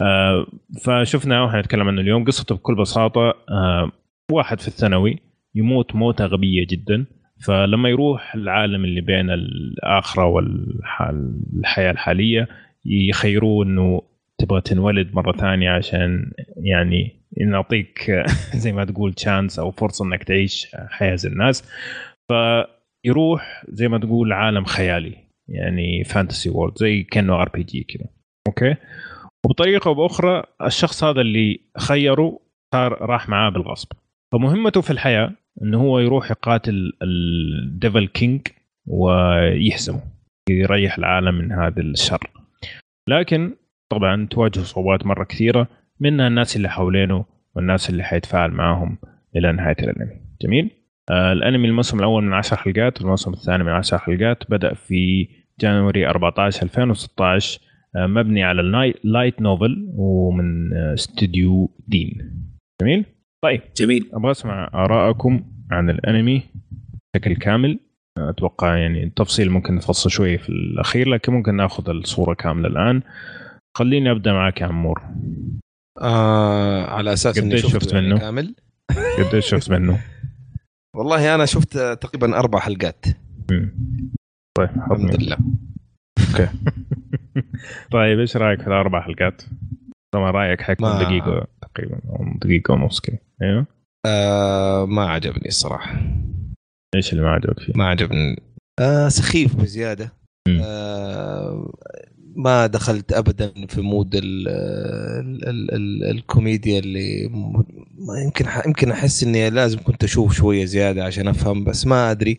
آه، فشفناه وحنتكلم عنه اليوم. قصته بكل بساطة آه، واحد في الثانوي يموت موتة غبية جدا. فلما يروح العالم اللي بين الآخرة والحياة الحالية يخيروه إنه تبغى تنولد مرة ثانية عشان يعني نعطيك زي ما تقول chance أو فرصة إنك تعيش حياة زي الناس. فيروح زي ما تقول عالم خيالي يعني fantasy world زي كأنه RPG كذا okay؟ وبطريقة أو بأخرى الشخص هذا اللي خيره صار راح معاه بالغصب. فمهمته في الحياة إنه هو يروح يقاتل ال devil king ويهزمه يريح العالم من هذا الشر. لكن طبعا تواجه صعوبات مرة كثيرة منها الناس اللي حوالينه والناس اللي حيتفاعل معاهم إلى نهاية الأنمي. جميل؟ آه الأنمي الموسم الأول من 10 حلقات والموسم الثاني من 10 حلقات بدأ في January 14 2016 آه مبني على ال light light novel ومن آه استوديو Deen جميل؟ طيب. جميل. أبغى أسمع ارائكم عن الأنمي بشكل كامل. أتوقع يعني التفصيل ممكن نفصل شوي في الأخير لكن ممكن نأخذ الصورة كاملة الآن. خليني أبدأ معك يا عمور. آه على أساس إني شفت شفت يعني منه؟ كامل. قديش شفت منه؟ والله أنا شفت تقريبا أربع حلقات. طيب الحمد منه. لله طيب إيش رأيك في الأربع حلقات؟ طبعا رأيك حيكون ما- دقيقة تقريبا أو دقيقة ونص كذا. أيوه؟ آه ما عجبني الصراحة. إيش اللي ما عجبك فيه؟ ما عجبني. آه سخيف بزيادة. آه ما دخلت ابدا في mood ال ال ال ال الكوميديا اللي يمكن يمكن أحس إني لازم كنت أشوف شوية زيادة عشان أفهم بس ما أدري.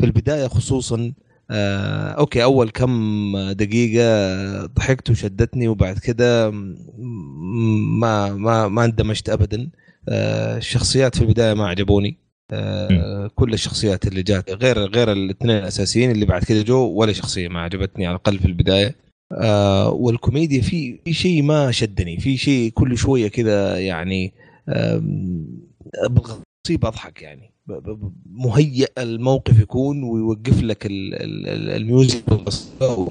في البداية خصوصا آه okay أول كم دقيقة ضحكت وشدتني وبعد كده ما ما ما اندمجت ابدا. آه الشخصيات في البداية ما عجبوني. آه كل الشخصيات اللي جات غير غير الاثنين الأساسيين اللي بعد كده جو ولا شخصية ما عجبتني على الأقل في البداية. آه والكوميديا في في شيء ما شدني في شيء كل شوية كذا يعني بالغصب مصيبه أضحك يعني. مهيئ الموقف يكون ويوقف لك ال- ال- ال- ال music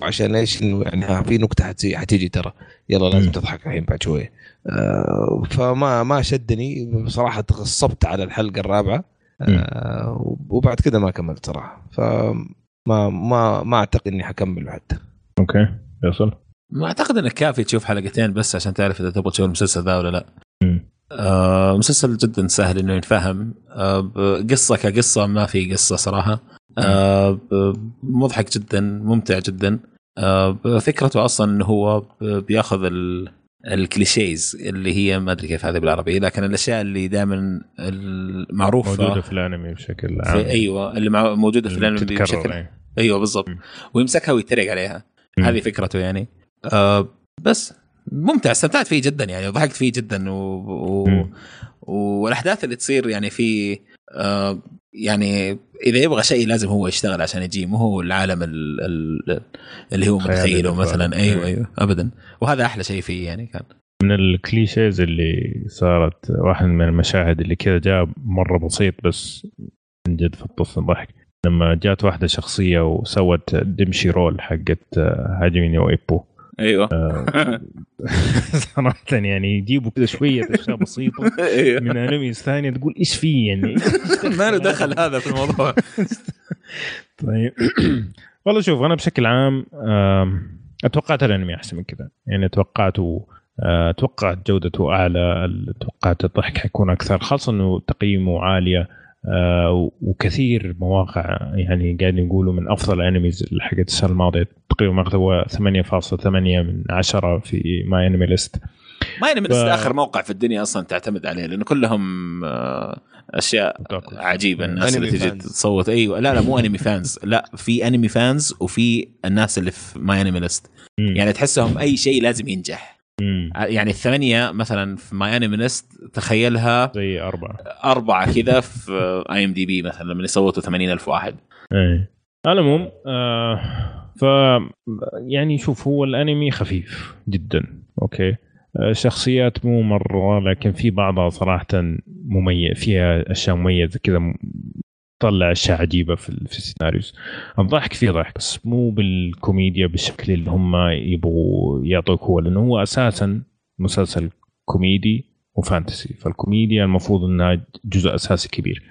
عشان إيش؟ إنه يعني في نكتة حتجي, حتيجي ترى. يلا لازم. تضحك الحين بعد شوية آه، فما ما شدني. بصراحة تغصبت على الحلقة الرابعة. آه، وبعد كده ما كملت صراحة. فما ما ما أعتقد إني حكمل حتى okay. فيصل ما أعتقد إنك كافي تشوف حلقتين بس عشان تعرف إذا تبغى تشوف المسلسل ذا ولا لا. مم. آه مسلسل جدا سهل إنه ينفهم. آه قصة كقصة ما في قصة صراحة. آه ب- مضحك جدا ممتع جدا. آه فكرته أصلا إنه هو بيأخذ ال الكليشيز اللي هي ما أدري كيف هذا بالعربي لكن الأشياء اللي دائما المعروفة موجودة في الأنمي بشكل عام. أيوه اللي موجودة في الأنمي بشكل. أيوه بالضبط. ويمسكها ويتريق عليها. هذه فكرته يعني. آه بس. ممتع استمتعت فيه جدا يعني وضحكت فيه جدا و... و... والأحداث اللي تصير يعني في آه يعني إذا يبغى شيء لازم هو يشتغل عشان يجي مو هو العالم ال... ال... اللي هو متخيله. مثلا. أيوه مم. أيوه ابدا. وهذا أحلى شيء فيه يعني كان. من ال clichés اللي صارت واحد من المشاهد اللي كذا جاء مرة بسيط بس من جد فطسني ضحك لما جات واحدة شخصية وسوت damashi roll حقت آه، هاجميني وإيبو. أيوه. آه، صراحة يعني يجيبوا كذا شوية أشياء بسيطة أيوه. من animes ثانية تقول إيش في يعني؟ ما له دخل هذا في الموضوع. طيب. والله شوف أنا بشكل عام أتوقعت الأنمي أحسن من كذا. يعني توقعته آه، توقعت جودته أعلى توقعت الضحك حيكون أكثر خاصة إنه تقييمه عالية. آه، وكثير مواقع يعني قاعدين يقولوا من أفضل الانميز حقت السنة الماضية. تقريبا ماخذ هو 8.8 من 10 في ماي انمي ليست ما يعني من ف- آخر موقع في الدنيا أصلا تعتمد عليه لأنه كلهم آه، أشياء عجيبة. الناس اللي تجي. تصوت. أيوه. لا لا مو anime fans لا في anime fans وفي الناس اللي في MyAnimeList. يعني تحسهم أي شيء لازم ينجح. مم. يعني الثمانية مثلا في MyAnimeList تخيلها زي أربعة. أربعة كذا في IMDb مثلا لما يصوتوا 80 ألف واحد. إيه. على العموم آه ف يعني شوف هو الأنمي خفيف جدا okay؟ آه شخصيات مو مرة لكن في بعضها صراحة مميز فيها أشياء مميزة كذا تطلع أشياء عجيبة في, ال- في ال scenarios. الضحك فيه ضحك بس مو بالكوميديا بالشكل اللي هم يبغوا يعطوك هو لأنه هو أساسا مسلسل كوميدي و fantasy فالكوميديا المفروض إنها جزء أساسي كبير.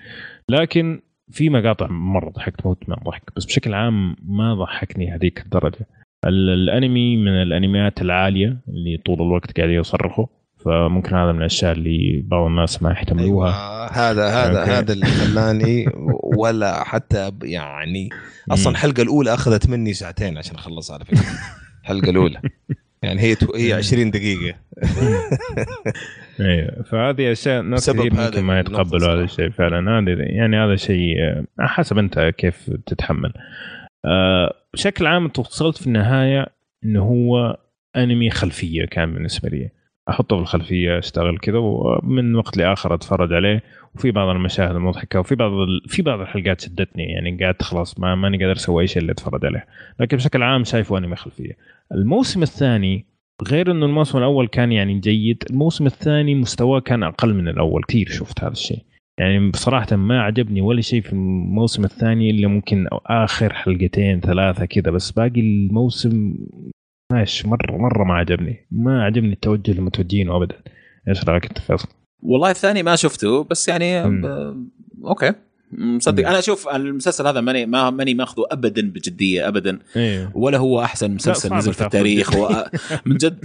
لكن في مقاطع مرة ضحكت موت من الضحك بس بشكل عام ما ضحكني هذيك الدرجة. ال- الأنمي من الأنميات العالية اللي طول الوقت قاعد يصرخوا. فممكن هذا من الأشياء اللي بعض الناس ما يحتملوها أيوة. هذا هذا أوكي. هذا اللي خلاني ولا حتى يعني أصلا. الحلقة الأولى أخذت مني ساعتين عشان اخلصها على فكره الحلقة الأولى. يعني هي هي 20 دقيقة. أيوه. فهذه أشياء ناس كثير هذا ممكن ما يتقبلوا هذا. الشيء فعلا. هذا يعني هذا شيء آه، حسب أنت كيف تتحمل. آه، بشكل عام أنت وصلت في النهاية إنه هو أنمي خلفية كان بالنسبة لي. أحطه في الخلفية أشتغل كذا ومن وقت لآخر أتفرج عليه. وفي بعض المشاهد المضحكة وفي بعض ال... في بعض الحلقات شدتني يعني قاعد خلاص ما ماني قادر أسوي أي شيء إلا أتفرج عليه. لكن بشكل عام شايفه أنمي خلفية. الموسم الثاني غير إنه الموسم الأول كان يعني جيد الموسم الثاني مستواه كان أقل من الأول. كثير شفت هذا الشيء. يعني بصراحة ما عجبني ولا شيء في الموسم الثاني إلا ممكن آخر حلقتين ثلاثة كذا بس باقي الموسم ماشي مرة مرة ما عجبني. ما عجبني التوجه اللي متوجهينه أبدا. إيش رأيك أنت فيصل؟ والله الثاني ما شفته بس يعني. ب... أوكي. مصدق. أنا أشوف المسلسل هذا ماني ما ماني ماخذه ابدا بجدية ابدا. أيوه ولا هو أحسن مسلسل نزل في التاريخ. و... من جد.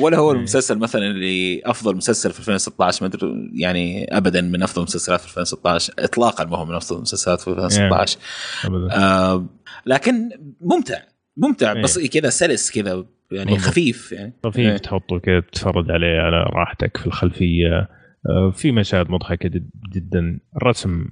ولا هو إيه. المسلسل مثلا اللي أفضل مسلسل في 2016 ما أدري يعني ابدا من أفضل المسلسلات في 2016 اطلاقا ما هو من أفضل المسلسلات في 2016 أبدا. آه لكن ممتع. ممتع إيه. بس كذا سلس كذا يعني بالضبط. خفيف يعني خفيف إيه. تحطه كذا تتفرج عليه على راحتك في الخلفية آه، في مشاهد مضحكة جد جدا الرسم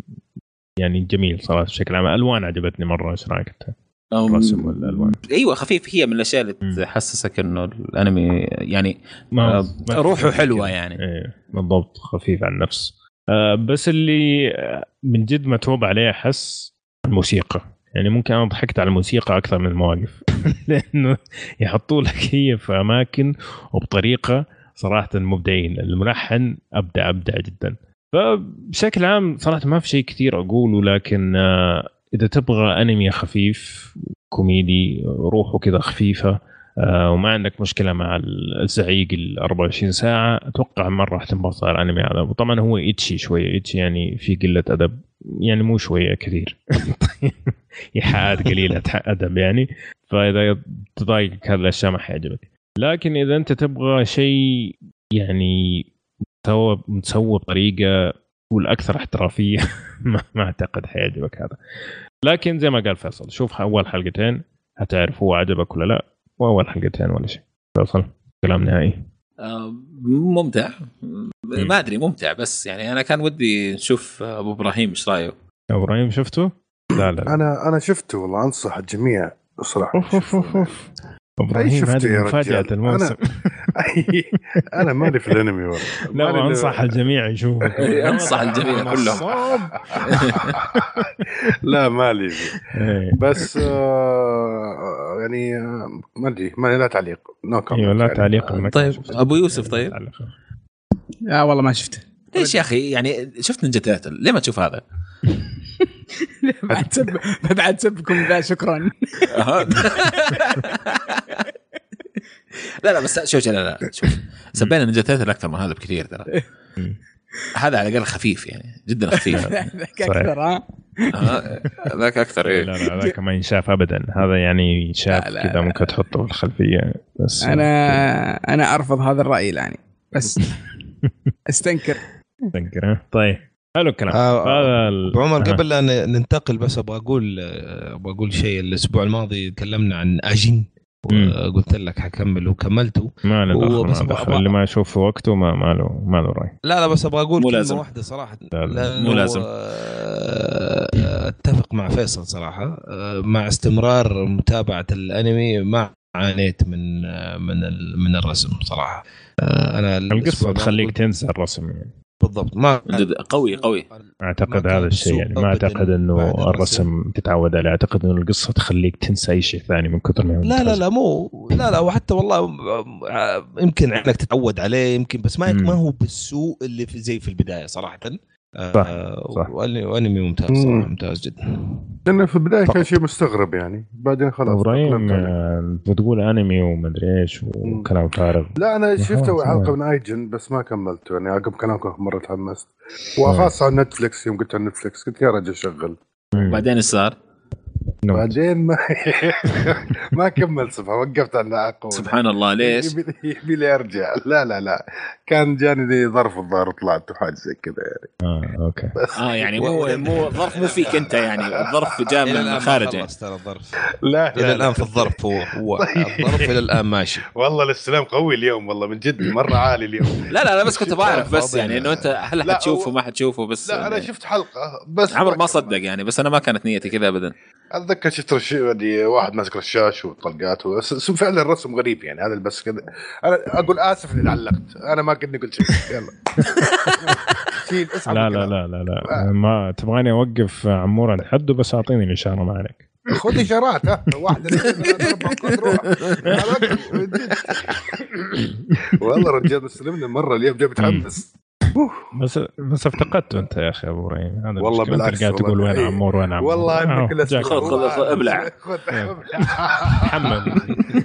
يعني جميل صراحة بشكل عام الألوان عجبتني مرة إيش رأيك أنت؟ أم، الرسم والألوان. أيوه خفيف هي من الأشياء اللي. تحسسك إنه الأنمي يعني ما آه، روحه حلوة يعني إيه بالضبط خفيف على النفس آه بس اللي من جد متعوب عليه أحس الموسيقى يعني ممكن أنا ضحكت على الموسيقى أكثر من المواقف لأنه يحطوا لك هي في أماكن وبطريقة صراحة مبدعين. الملحن أبدع أبدع جدا. فبشكل عام صراحة ما في شيء كثير أقوله لكن آه، إذا تبغى أنمي خفيف كوميدي روحه كذا خفيفة وما عندك مشكلة مع الزعيق ال 24 ساعة. أتوقع مرة راح تنبسط على الأنمي هذا. وطبعا هو اتشي شوية. اتشي يعني في قلة أدب. يعني مو شوية كثير. ايحاءات قليله أدب يعني. فإذا تضايقك هذه الأشياء ما حيعجبك. لكن إذا أنت تبغى شيء يعني متسوى متسوى بطريقه تقول أكثر احترافية ما أعتقد حيعجبك هذا. لكن زي ما قال فيصل شوف أول حلقتين هتعرف هو عجبك ولا لا. واول حلقتين ولا شيء. فيصل كلام نهائي. آه، ممتع. ما أدري ممتع بس يعني أنا كان ودي نشوف أبو إبراهيم إيش رأيه؟ أبو إبراهيم شفته؟ لا لا. أنا أنا شفته والله أنصح الجميع صراحة. أوف أوف أوف أوف. إبراهيم هذه مفاجأة رجال. الموسم أنا مالي في الأنمي والله لا مالي- انصح الجميع يشوفه أنصح الجميع كلهم. لا مالي. إيه. بس آه يعني آه، ما أدري ما لا تعليق no أيوه لا يعني. تعليق طيب. أبو يوسف طيب لا والله ما شفته ليش يا أخي يعني شفت Ninja Turtle ليه ما تشوف هذا؟ بعد سب بعد سبكم ذا شكرا. لا لا بس شوف لا لا شوف. سبينا نينجا تيرتل أكثر من هذا بكثير ترى. هذا على الأقل خفيف يعني جدا خفيف. ذاك أكثر ها؟ ذاك أكثر لا إيه لا هذاك ما ينشاف ابدا. هذا يعني شاف لا، لا، كذا لا. ممكن تحطه في الخلفيه بس أنا أنا أرفض هذا الرأي يعني بس أستنكر ها؟ طيب. حلو الكلام. آه، أبو عمر. قبل لا ن- ننتقل بس أبغى أقول أبغى أقول شيء. الأسبوع الماضي تكلمنا عن اجين مم. وقلت لك حكمل وكملته. ما له دخل اللي ما يشوف في وقته ما ما له ما له رأي. لا لا بس أبغى أقول مو كلمة لازم. واحدة صراحة. لا، لا، مو لازم. آه، أتفق مع فيصل صراحة. آه، مع استمرار متابعة الأنمي ما عانيت من آه، من ال- من الرسم صراحة. آه، أنا القصة تخليك قلت تنسى الرسم يعني. بالضبط ما قوي قوي أعتقد هذا الشيء يعني ما أعتقد إنه الرسم. تتعود عليه أعتقد إنه القصة تخليك تنسى أي شيء ثاني من كثر ما لا لا. لا مو لا لا وحتى والله آه، يمكن انك تتعود عليه يمكن بس ما. ما هو بالسوء اللي في زي في البداية صراحة صح، آه، صح. وأنمي ممتاز مم. صراحة ممتاز جدا لأنه في البداية. كان شيء مستغرب يعني بعدين خلاص أبراهيم عليه. آه، بتقول أنمي ومدري إيش وكلام فارغ لا أنا خلاص، شفت حلقه. من Ajin بس ما كملته يعني عقب كلامكم مرة تحمست وخاصة على نتفلكس يوم قلت على نتفلكس قلت يا رجل شغل. بعدين إيش صار؟ بعدين ما ما كمل صفحه وقفت عند عقب سبحان الله ليش؟ يبي لي أرجع. لا لا لا. كان جاني ذي ظرف الظاهر طلعت وحاجة زي كذا يعني. آه أوكي. آه يعني مو مو الظرف مو فيك أنت يعني. الظرف جاء من ما يعني. ترى الظرف. لا إلى لا, الآن لا. في الظرف هو هو. طيب. الظرف إلى الآن ماشي. والله الاستلام قوي اليوم والله من جد مرة عالي اليوم. لا لا لا بس كنت بعرف بس. يعني إنه أنت هل حتشوفه هو- ما حتشوفه بس لا أنا يعني شفت حلقة بس عمر ما صدق يعني بس أنا ما كانت نيتي كذا ابدا. أتذكر شفت رش... يعني واحد ماسك رشاش وطلقات بس فعلا الرسم غريب يعني هذا بس كذا. أنا أقول آسف إني علقت أنا ما كني قلت شيء. يلا. شيل اسحب لا لا الكلام. لا لا. لا ما تبغاني أوقف عمور عند حده بس أعطيني الاشاره ما عليك خذ إشارات ها. واحدة. والله رجال مسلمنا مرة اليوم جاي متحمس. بس بس افتقدته انت يا أخي أبو إبراهيم. هذا والله. بالعكس قاعد تقول. وين. عمور وين عمور. والله انك جاك. خذ- خذ- أبلع. حمل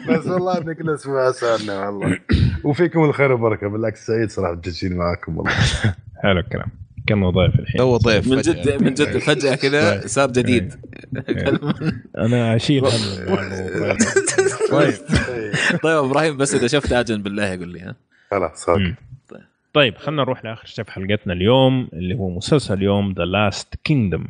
بس والله انك الأسبوع اسعدنا والله. وفيكم الخير والبركه بالعكس سعيد صراحة جالسين معاكم والله. حلو الكلام. كم ضيف الحين. تو ضيف من. جد من جد فجأة كذا طيب. صار جديد. أنا أشيل. طيب. طيب إبراهيم بس إذا شفت Ajin بالله قول لي ها. خلاص. طيب خلينا نروح لآخر شيء في حلقتنا اليوم اللي هو مسلسل اليوم The Last Kingdom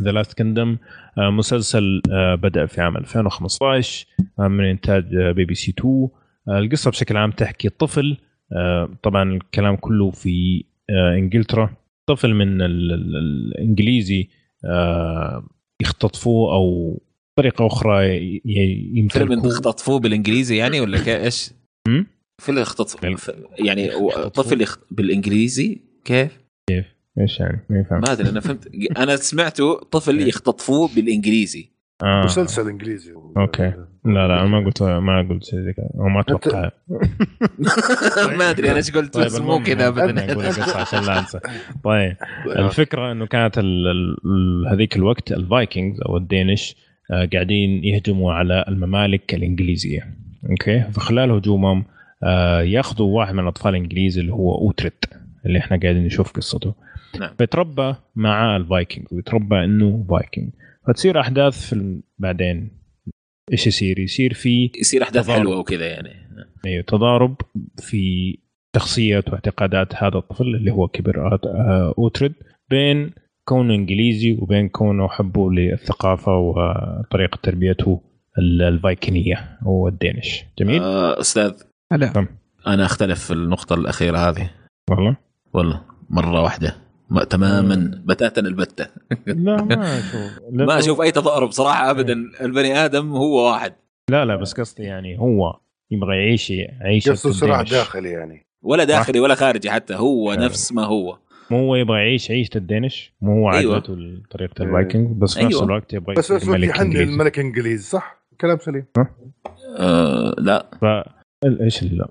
The Last Kingdom مسلسل آه، بدأ في عام 2015 آه، من إنتاج بي بي سي 2 آه، القصة بشكل عام تحكي طفل آه، طبعا الكلام كله في آه، إنجلترا. طفل من ال- ال- الإنجليزي آه، يختطفوه أو بطريقه أخرى ي- ي- فيلم يمتلكوه يختطفوه بالإنجليزي يعني ولا إيش؟ هم؟ فيلم يختطف بال- ف- يعني. طفل يخ... بالإنجليزي كيف؟ إيش يعني؟ ما يفهم ما أدري أنا فهمت أنا سمعته طفل إيه. يختطفوه بالإنجليزي آه. مسلسل إنجليزي أوكي. لا لا أنا ما قلت ما قلت شيء زي كذا أو ما أتوقع ما أدري أنا إيش قلت طيب بس مو كذا أنا ابدا أقول القصة عشان لا أنسى طيب الفكرة إنه كانت ال- ال- هذيك الوقت ال Vikings أو ال Danish آه، قاعدين يهجموا على الممالك الإنجليزية okay فخلال هجومهم آه، ياخذوا واحد من الأطفال الانجليز اللي هو Uhtred اللي إحنا قاعدين نشوف قصته نعم. فيتربى مع الفايكنج ويتربى إنه فايكنج فتصير أحداث في بعدين إيش يصير؟ يصير في يصير أحداث تضارب. حلوة وكذا يعني أيوه تضارب في شخصيه واعتقادات هذا الطفل اللي هو كبر آت- آه، اوتريد بين كونه إنجليزي وبين كونه حبه للثقافة وطريقة تربيته ال- الفايكنية أو ال Danish جميل آه أستاذ هلا. أنا أختلف في النقطة الأخيرة هذه. والله؟ والله مرة واحدة. ما تماما بتاتا البتة. لا ما أشوف. ما أشوف أي تضارب صراحة ابدا. البني آدم هو واحد. لا لا بس قصدي يعني هو يبغى يعيش عيشه قصده صراع. داخلي يعني. ولا داخلي ولا خارجي حتى هو أيوة. نفس ما هو. مو هو يبغى يعيش عيشه الدينش. مو هو أيوة. عجبته طريقة الفايكنج بس في نفس أيوة. الوقت يبغى بس يصير بس في ملك حن إنجليزي. الملك إنجليزي صح؟ كلام سليم. آه لا. ف إيش اللي لا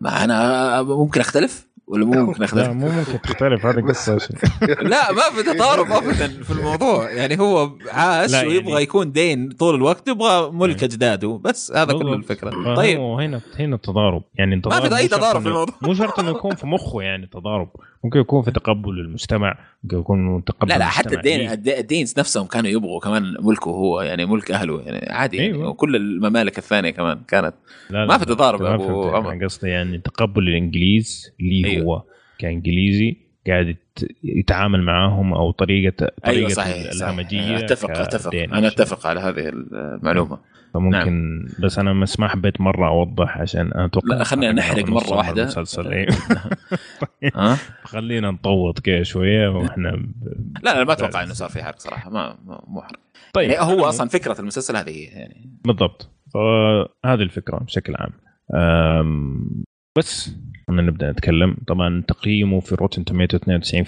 ما أنا ممكن أختلف؟ ولا مو ممكن لا اختلف مو ممكن تختلف هذه قصة لا ما في تضارب ابدا في الموضوع يعني هو عاش لا يعني- ويبغى يكون دين طول الوقت يبغى ملك يعني. أجداده بس هذا كل. الفكرة طيب هنا هنا التضارب يعني التضارب في أي مو شرط تضارب في الموضوع. مو شرط إنه يكون في مخه يعني تضارب ممكن يكون في تقبل المجتمع ممكن يكون تقبل لا لا حتى الدين ليه. الد- الدينز نفسهم كانوا يبغوا كمان ملكه هو يعني ملك أهله يعني عادي يعني أيوة. وكل الممالك الثانية كمان كانت لا ما في تضارب ما فهمت. عمر. قصدي يعني تقبل الإنجليز ليه أيوة. هو كإنجليزي قاعد يت- يتعامل معاهم أو طريقه طريقة أيوه صحيح, صحيح. الهمجية أتفق أتفق كدينش. أنا أتفق على هذه المعلومة فممكن بس أنا بس ما حبيت مرة أوضح عشان أنا أتوقع لا، خلينا نحرق مرة نوصل واحدة. المسلسل إيه. ها خلينا نطوط كذا شوية وإحنا. لا لا ما أتوقع إنه صار في حرق صراحة ما مو حرق طيب يعني هو أصلا فكرة المسلسل هذه هي يعني بالضبط فهذه الفكرة بشكل عام بس خلينا نبدأ نتكلم. طبعا تقييمه في Rotten Tomato 92%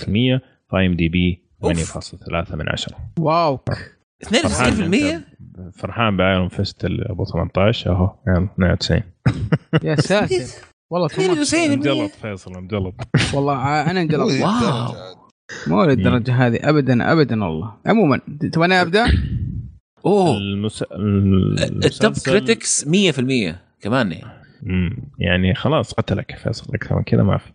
في IMDb 8.3 من 10 واو. 92% فرحان بايرون فيست أبو 18 أهو يلا 92 يا ساتر. والله طماط. انجلط فيصل انجلط. والله ع- أنا انجلط. واو. مو للدرجه هذه ابدا ابدا والله. عموما تبغى أبدأ؟ أوه. المس... التوب كريتكس 100% كمان يعني. يعني خلاص قتلك فيصل أكثر من كذا ما في.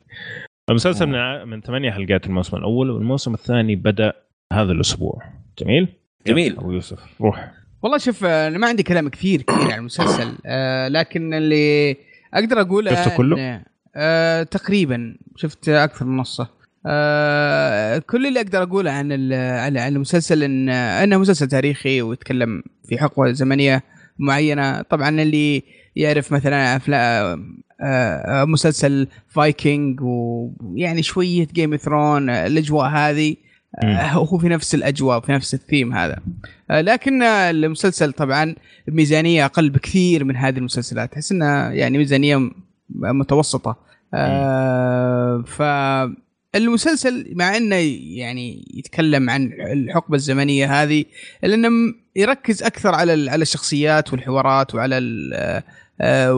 المسلسل من ثمانية حلقات الموسم الأول والموسم الثاني بدأ هذا الأسبوع. جميل؟ جميل. أبو يوسف روح. والله شوف أنا ما عندي كلام كثير كثير عن المسلسل آه لكن اللي أقدر اقوله شفته كله؟ آه تقريبا شفت أكثر من نصه. آه كل اللي أقدر اقوله عن ال- عن عن المسلسل إن إنه مسلسل تاريخي ويتكلم في حقبة زمنية. معينة. طبعا اللي يعرف مثلا أفلام آه، آه، مسلسل فايكنج ويعني شوية Game Throne الأجواء هذه آه، هو في نفس الأجواء في نفس الثيم هذا. لكن المسلسل طبعا ميزانية أقل بكثير من هذه المسلسلات. تحس إنها يعني ميزانية متوسطة. آه، فالمسلسل مع إنه يعني يتكلم عن الحقبة الزمنية هذه الا انه يركز أكثر على على الشخصيات والحوارات وعلى آه،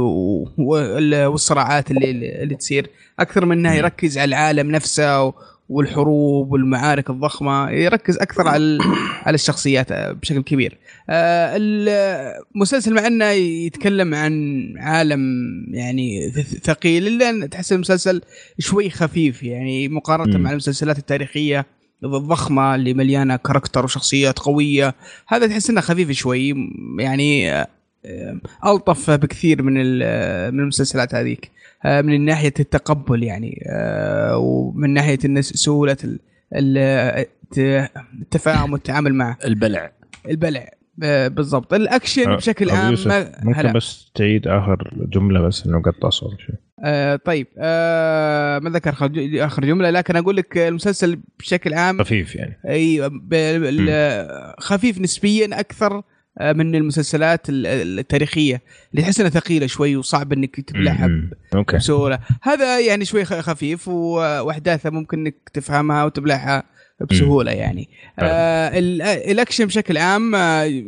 والصراعات اللي اللي تصير. أكثر من إنه يركز على العالم نفسه والحروب والمعارك الضخمة يركز أكثر على على الشخصيات آه، بشكل كبير آه، المسلسل مع إنه يتكلم عن عالم يعني ثقيل إلا تحس المسلسل شوي خفيف يعني مقارنة. مع المسلسلات التاريخية الضخمة اللي مليانة character وشخصيات قوية هذا تحس إنه خفيف شوي يعني آه، ألطف بكثير من ال- من المسلسلات هذيك. من ناحية التقبل يعني آه، ومن ناحية الناس سهولة ال- ال- الت- التفاهم والتعامل معه البلع. البلع. آه، بالضبط. الأكشن أه، بشكل عام ممكن هلا. بس تعيد آخر جملة بس إنه قطع صوت شوي. آه طيب. آه ما ذكر آخر جملة لكن أقول لك المسلسل بشكل عام خفيف يعني. اي ب- ال- خفيف نسبيا أكثر آه، من المسلسلات ال- ال- التاريخية اللي تحس إنها ثقيلة شوي وصعب إنك تبلعها بسهولة. هذا يعني شوي خفيف وأحداثه ممكن إنك تفهمها وتبلعها. بسهولة يعني. آه ال- الأكشن بشكل عام آه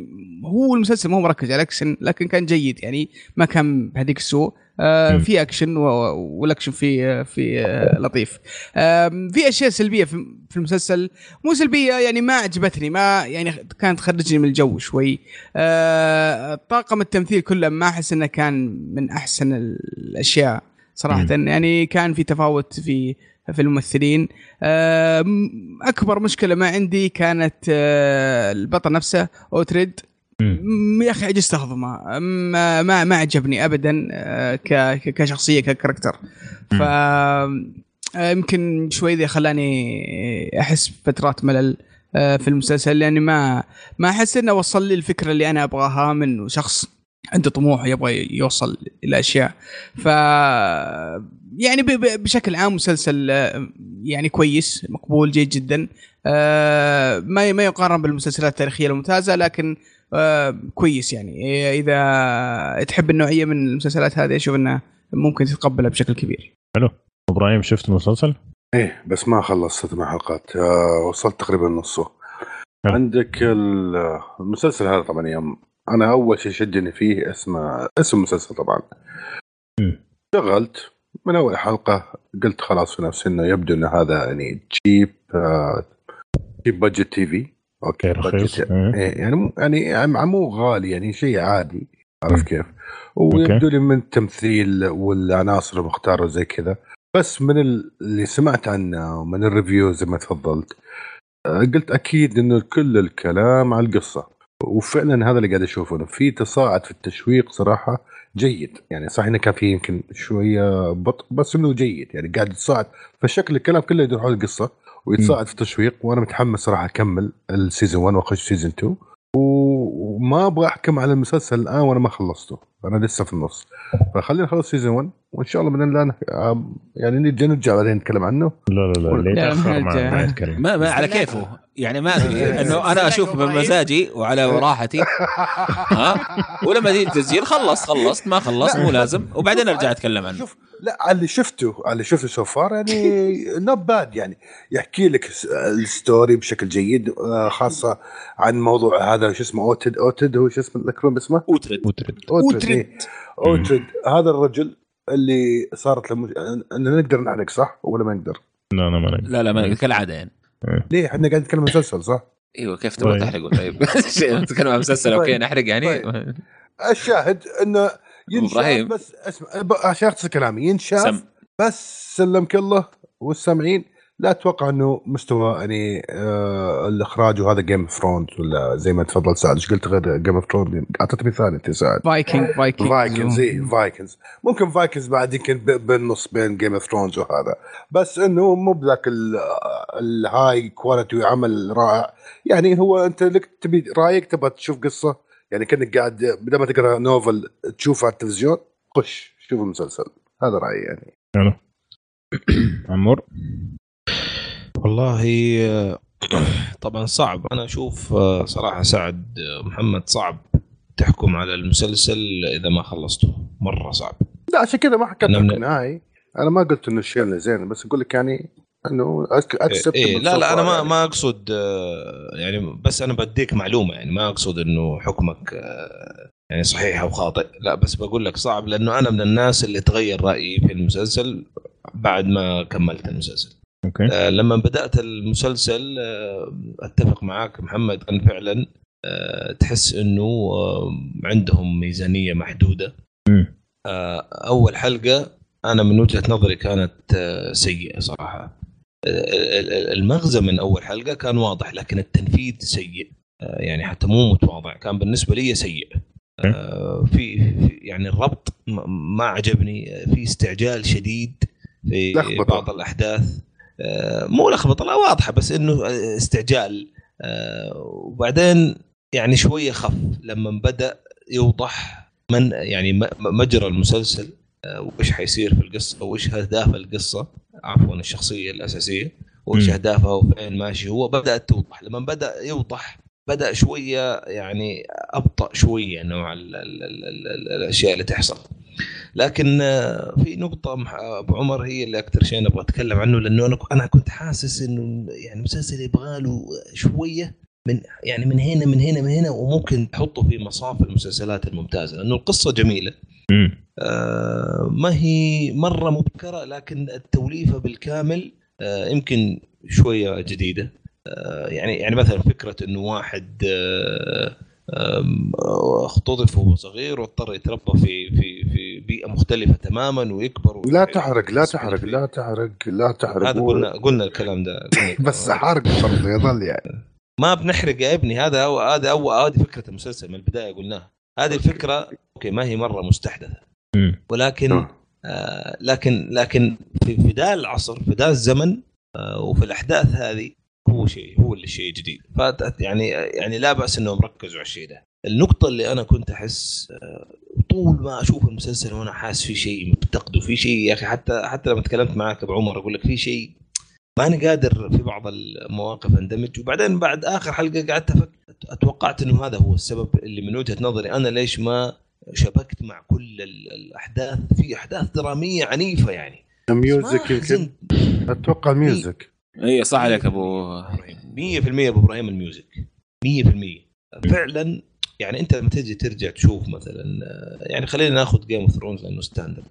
هو المسلسل ما هو مركز على الأكشن لكن كان جيد يعني ما كان بهذيك السوء. آه. في أكشن والأكشن في في آه لطيف. آم، في أشياء سلبية في في المسلسل مو سلبية يعني ما عجبتني ما يعني كانت تخرجني من الجو شوي. آه، طاقم التمثيل كله ما أحس إنه كان من أحسن الأشياء. صراحة. مم. يعني كان في تفاوت في في الممثلين. أكبر مشكلة ما عندي كانت آه، البطل نفسه أوتريد. يا أخي عجزت اهضمه ما ما ما عجبني ابدا آه، كشخصية ككاركتر. ف آه، يمكن شوي ذي خلاني أحس بفترات ملل في المسلسل لأني ما ما أحس إنه وصل لي الفكرة اللي أنا أبغاها منه شخص. عنده طموح يبغى يوصل إلى اشياء ف يعني بشكل عام مسلسل آه، يعني كويس مقبول جيد جدا. آه، ما ما يقارن بالمسلسلات التاريخية الممتازة لكن آه، كويس يعني. إذا تحب النوعية من المسلسلات هذه أشوف إنها ممكن تتقبلها بشكل كبير. إبراهيم شفت المسلسل؟ إيه بس ما خلصت ثمان حلقات وصلت تقريبا نصه. حلو. عندك ال- المسلسل هذا طبعا يوم أنا أول شيء شدني فيه اسمه اسم المسلسل طبعا. شغلت من أول حلقة قلت خلاص في نفسي إنه يبدو ان هذا يعني cheap cheap budget TV okay رخيص. يعني مو يعني يعني مو غالي يعني شيء عادي. عرفت كيف؟ ويبدو لي من التمثيل والعناصر المختاره زي كذا. بس من ال- اللي سمعت عنه ومن ال review زي ما تفضلت آه، قلت أكيد إنه كل الكلام على القصة. وفعلا هذا اللي قاعد أشوفه إنه في تصاعد في التشويق صراحة جيد. يعني صحيح إنه كان في يمكن شوية بطء بس إنه جيد. يعني قاعد يتصاعد فشكل الكلام كله يدور حول القصة ويتصاعد في التشويق وأنا متحمس صراحة أكمل ال season 1 وأخش season 2 و- وما أبغى أحكم على المسلسل الآن وأنا ما خلصته. أنا لسه في النص. فخلينا نخلص season 1 وإن شاء الله باذن الله يعني نرجع نرجع بعدين نتكلم عنه. لا لا لا يتأخر ما ما يتكلم. ما, ما على كيفه. يعني ما ادري إنه أنا أشوف بمزاجي وعلى راحتي. ها؟ ولما تيجي التسجيل خلص خلصت ما خلصت مو لازم. وبعدين أرجع أتكلم عنه. شوف لا على اللي شفته على اللي شفته so far يعني not bad يعني يحكي لك ال story بشكل جيد آه، خاصة عن موضوع هذا شو اسمه اوتد اوتد هو شو اسمه الاكرون اسمه اوترد وترد اوتد إيه. اوتد هذا الرجل اللي صارت له مش... ان نقدر نحرق صح ولا ما نقدر؟ لا لا ما نقدر لا لا ما كالعادة يعني ليه إحنا قاعدين نتكلم عن مسلسل صح؟ إيوه كيف تبغى طيب. تحرقوا طيب نتكلم عن مسلسل okay طيب. نحرق يعني طيب. الشاهد إنه ينشاف. بس اسمع عشان اختصر كلامي ينشاف بس سلمك الله والسامعين لا أتوقع إنه مستوى يعني آه الإخراج وهذا Game of Thrones ولا زي ما تفضل سعد. إيش قلت غير Game of Thrones اعطيت مثال أنت سعد. Viking Viking Vikings إي Vikings ممكن Vikings بعد يمكن ب- بالنص بين Game of Thrones وهذا. بس إنه مو بذاك ال- ال high quality وعمل رائع. يعني هو أنت لك تبي رأيك تبغى تشوف قصة؟ يعني كأنك قاعد بدل ما تقرأ novel تشوفه على التلفزيون خش شوف المسلسل. هذا رأيي يعني. حلو عمور؟ والله آه، طبعا صعب. أنا أشوف آه، صراحة سعد آه، محمد صعب تحكم على المسلسل إذا ما خلصته. مرة صعب. لا عشان كذا ما حكيت لك نهائي أنا ما قلت إنه الشيء اللي زين بس أقول لك يعني إنه أكسبت إيه لا لا أنا ما ما أقصد يعني بس أنا بديك معلومة يعني ما أقصد إنه حكمك يعني صحيح أو خاطئ. لا بس بقول لك صعب لأنه أنا من الناس اللي تغير رأيي في المسلسل بعد ما كملت المسلسل. أوكي. آه، لما بدأت المسلسل آه، أتفق معاك محمد كان فعلا آه، تحس إنه آه، عندهم ميزانية محدودة. آه، أول حلقة أنا من وجهة نظري كانت آه، سيئة صراحة. آه، ال- ال- المغزى من أول حلقة كان واضح لكن التنفيذ سيء. آه، يعني حتى مو متواضع كان بالنسبة لي سيء. في يعني الربط ما عجبني. في استعجال شديد في. بعض الأحداث. مو لخبطة لا واضحة بس إنه آه، استعجال. آه، وبعدين يعني شوية خف لما بدأ يوضح من يعني مجرى المسلسل آه، وإيش حيصير في القصة وإيش أهداف القصة عفوا الشخصية الأساسية وإيش. أهدافها وفين ماشي. هو بدأت توضح لما بدأ يوضح بدأ شوية يعني أبطأ شوية نوع ال ال ال ال ال الأشياء اللي تحصل. لكن آه، في نقطة مح- أبو عمر هي اللي أكثر شيء نبغى أتكلم عنه لأنه أنا أنا كنت حاسس إنه يعني مسلسل يبغى له شوية من يعني من هنا من هنا من هنا وممكن تحطه في مصاف المسلسلات الممتازة لأنه القصة جميلة مم. آه، ما هي مرة مبكرة لكن التوليفة بالكامل آه، يمكن شوية جديدة آه، يعني يعني مثلا فكرة إنه واحد آه، آه، اختطف وهو صغير واضطر يتربى في في في بيئة مختلفة تماما ويكبر لا تحرق لا تحرق لا تحرق لا تحرق. هذا قلنا قلنا الكلام ده بس. حرق برضه يظل يعني. ما بنحرق يا ابني هذا هو هذا هو هذه فكرة المسلسل من البداية قلناها. هذه الفكرة okay ما هي مرة مستحدثة. ولكن آه. آه لكن لكن في في ذا العصر في ذا الزمن آه وفي الأحداث هذه هو شيء هو اللي شيء جديد. فت يعني يعني لا بأس إنهم ركزوا على الشيء ده. النقطة اللي أنا كنت أحس آه، طول ما أشوف المسلسل وأنا حاسس في شيء مفتقده في شيء يا أخي. حتى حتى لما تكلمت معك أبو عمر أقول لك في شيء ماني قادر في بعض المواقف أندمج. وبعدين بعد آخر حلقة قعدت أفكر أتوقعت إنه هذا هو السبب اللي من وجهة نظري أنا ليش ما شبكت مع كل ال- الأحداث. في أحداث درامية عنيفة يعني. music ما يمكن. أتوقع music اي صح عليك أبو 100% أبو إبراهيم ال music. 100% فعلا يعني أنت لما تجي ترجع تشوف مثلا يعني خلينا ناخذ Game of Thrones لأنه standard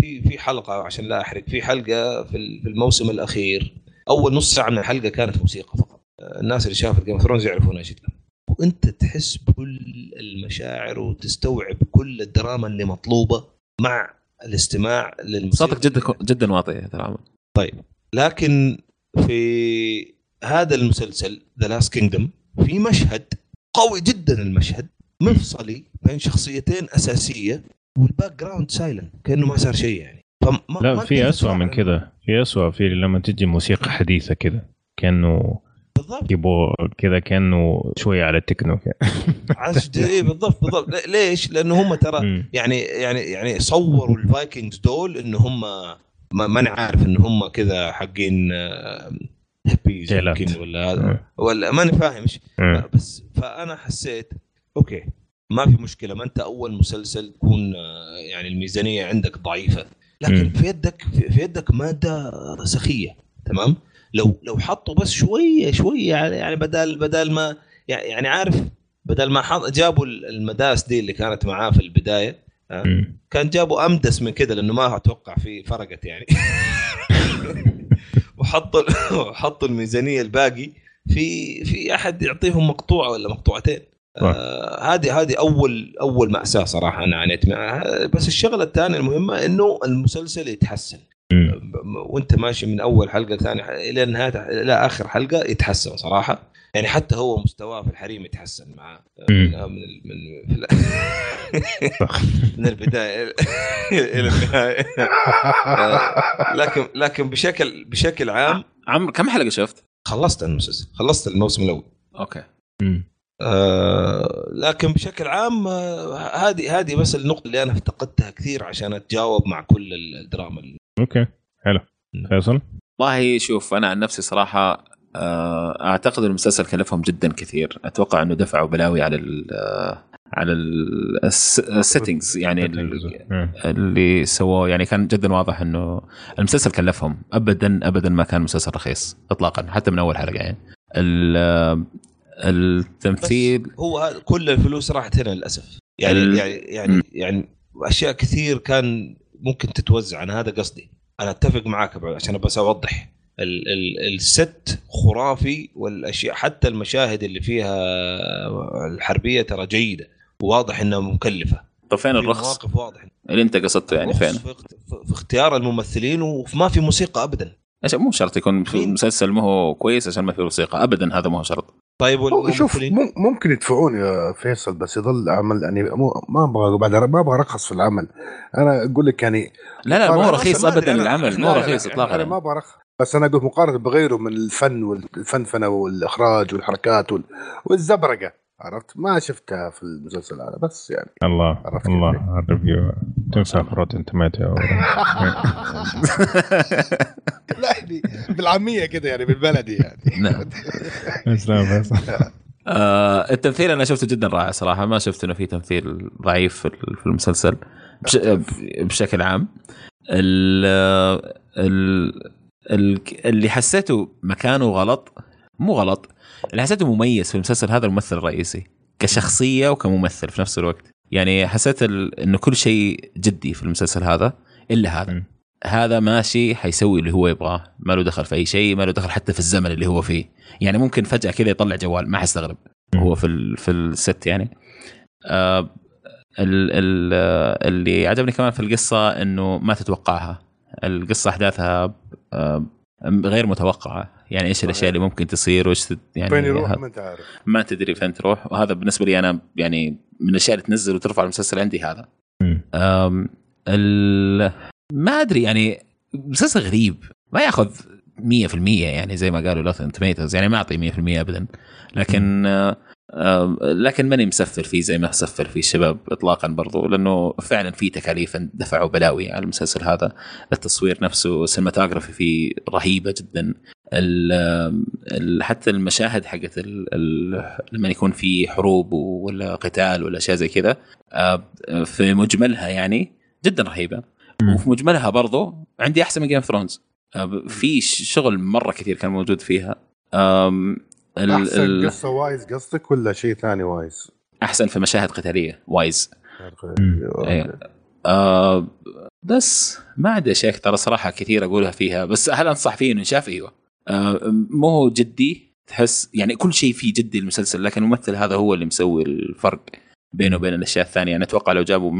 في في حلقة عشان لا أحرق في حلقة في ال- في الموسم الأخير أول نص ساعة من الحلقة كانت موسيقى فقط. الناس اللي شافت Game of Thrones يعرفون إيش وأنت تحس بكل المشاعر وتستوعب كل الدراما اللي مطلوبة مع الاستماع للموسيقى. صوتك جدا جدا واطي ترى. طيب لكن في هذا المسلسل The Last Kingdom في مشهد قوي جدا المشهد مفصلي بين شخصيتين أساسية وال background silent كأنه ما صار شيء يعني. فما لا ما في أسوأ من كذا في أسوأ في لما تجي موسيقى حديثة كذا كأنه بالضبط. يبغوا كذا كأنه شوية على التكنو إيه بالضبط بالضبط. ليش؟ لأنه هم ترى. يعني يعني يعني صوروا ال Vikings دول انه هم ما ماني عارف إن هم كذا حقين هيبيز جيلات. يمكن ولا. هذا ولا ماني فاهم إيش مم. بس فأنا حسيت أوكي ما في مشكلة ما أنت أول مسلسل تكون آه، يعني الميزانية عندك ضعيفة لكن. في يدك في يدك مادة سخية تمام لو لو حطوا بس شوية شوية يعني يعني بدل بدل ما يعني عارف بدل ما حط جابوا المداس دي اللي كانت معاه في البداية. كان جابوا أمدس من كده لأنه ما أتوقع في فرقت يعني وحطوا وحطوا الميزانية الباقي في في أحد يعطيهم مقطوعه ولا مقطوعتين. آه، هذه هذه أول أول مأساة صراحة أنا عانيت معها بس الشغلة الثانية المهمة إنه المسلسل يتحسن. ب- وأنت ماشي من أول حلقة ثاني إلى نهاية إلى آخر حلقة يتحسن صراحة يعني حتى هو مستواه في الحريم يتحسن معاه. مم. من من من, من البداية إلى النهاية. آه، لكن لكن بشكل بشكل عام عمر كم حلقة شفت؟ خلصت المسلسل خلصت الموسم الأول. أوكي. آه لكن بشكل عام آه، هذه هذه بس النقطة اللي أنا افتقدتها كثير عشان أتجاوب مع كل الدراما أوكي حلو. فيصل؟ والله شوف أنا عن نفسي صراحة أعتقد المسلسل كلفهم جدا كثير. أتوقع إنه دفعوا بلاوي على ال على ال settings يعني مم. اللي سووه. يعني كان جدا واضح إنه المسلسل كلفهم ابدا ابدا ما كان مسلسل رخيص اطلاقا حتى من أول حلقة يعني. ال- التمثيل هو كل الفلوس راحت هنا للأسف. يعني ال- يعني يعني يعني أشياء كثير كان ممكن تتوزع. أنا هذا قصدي. أنا أتفق معاك عشان بس أوضح. ال ال الست خرافي والأشياء حتى المشاهد اللي فيها الحربية ترى جيدة وواضح إنها مكلفة. طب فين في الرخص؟ مواقف واضح اللي أنت قصدته يعني فين؟ في, اخت- في اختيار الممثلين وما في موسيقى ابدا. عشان مو شرط يكون في؟ مسلسل ما هو كويس عشان ما في موسيقى. ابدا هذا ما هو شرط. طيب شوف ممكن يدفعون يا فيصل بس يظل عمل يعني مو ما أبغى بعد ما أبغى أرخص في العمل. أنا أقول لك يعني لا لا مو رخيص ابدا العمل مو رخيص لا، اطلاقا. أنا ما. أبغى أرخص. بس أنا أقول مقارنة بغيره من الفن والفنفنه والإخراج والحركات وال... والزبرقة عرفت؟ ما شفتها في المسلسل هذا بس يعني. الله عرفت الله؟ ال review تنسى Rotten Tomato لا يعني بالعامية كده يعني بالبلدي يعني. نعم. آه التمثيل أنا شفته جدا رائع صراحة ما شفت إنه في تمثيل ضعيف في في المسلسل بش بشكل عام. ال ال اللي حسيته مكانه غلط مو غلط اللي حسيته مميز في المسلسل هذا الممثل الرئيسي كشخصية وكممثل في نفس الوقت. يعني حسيت ال... إنه كل شيء جدي في المسلسل هذا إلا هذا. م. هذا ماشي حيسوي اللي هو يبغاه ما له دخل في أي شيء ما له دخل حتى في الزمن اللي هو فيه. يعني ممكن فجأة كذا يطلع جوال ما حستغرب. هو في ال... في الست يعني. آه ال... ال... اللي عجبني كمان في القصة إنه ما تتوقعها. القصة أحداثها آه غير متوقعة. يعني إيش الأشياء اللي ممكن تصير؟ وإيش يعني فين يروح؟ ما أنت عارف. ما تدري فين تروح. وهذا بالنسبة لي أنا يعني من الأشياء اللي تنزل وترفع المسلسل عندي هذا. ما أدري يعني مسلسل غريب. ما يأخذ 100% يعني زي ما قالوا لوثن توميتوز يعني ما أعطي 100% ابدا. لكن آه، لكن ماني مسفر فيه زي ما سفر فيه الشباب اطلاقا برضو لأنه فعلا في تكاليف دفعوا بلاوي على المسلسل هذا. التصوير نفسه ال cinematography فيه رهيبة جدا. حتى المشاهد حقت لما يكون في حروب ولا قتال ولا اشياء زي كذا في مجملها يعني جدا رهيبة. وفي مجملها برضو عندي أحسن من Game of Thrones في شغل مرة كثير كان موجود فيها. ال- أحسن ال- قصة wise قصدك ولا شيء ثاني wise؟ أحسن في مشاهد قتالية wise. أيوة. آه بس ما عندي أشياء ترى صراحة كثير أقولها فيها بس هل أنصح فيه إنه ينشاف أيوه آه مو هو جدي تحس يعني كل شيء فيه جدي المسلسل لكن الممثل هذا هو اللي مسوي الفرق بينه وبين الأشياء الثانية أنا أتوقع لو جابوا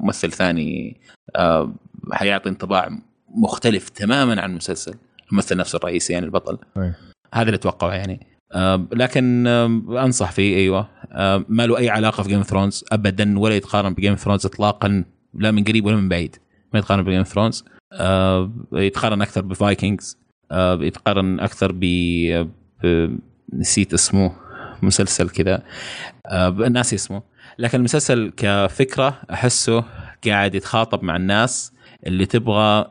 ممثل ثاني آه حيعطي انطباع مختلف تماما عن المسلسل الممثل نفسه الرئيسي يعني البطل. هذا اللي أتوقعه يعني آه لكن أنصح فيه أيوه. ما له أي علاقة في Game of Thrones ابدا ولا يتقارن ب Game of Thrones اطلاقا لا من قريب ولا من بعيد ما يتقارن ب Game of Thrones يتقارن أكثر ب Vikings يتقارن أكثر ب نسيت اسمه مسلسل كذا. ناسي اسمه. لكن المسلسل كفكرة أحسه قاعد يتخاطب مع الناس اللي تبغى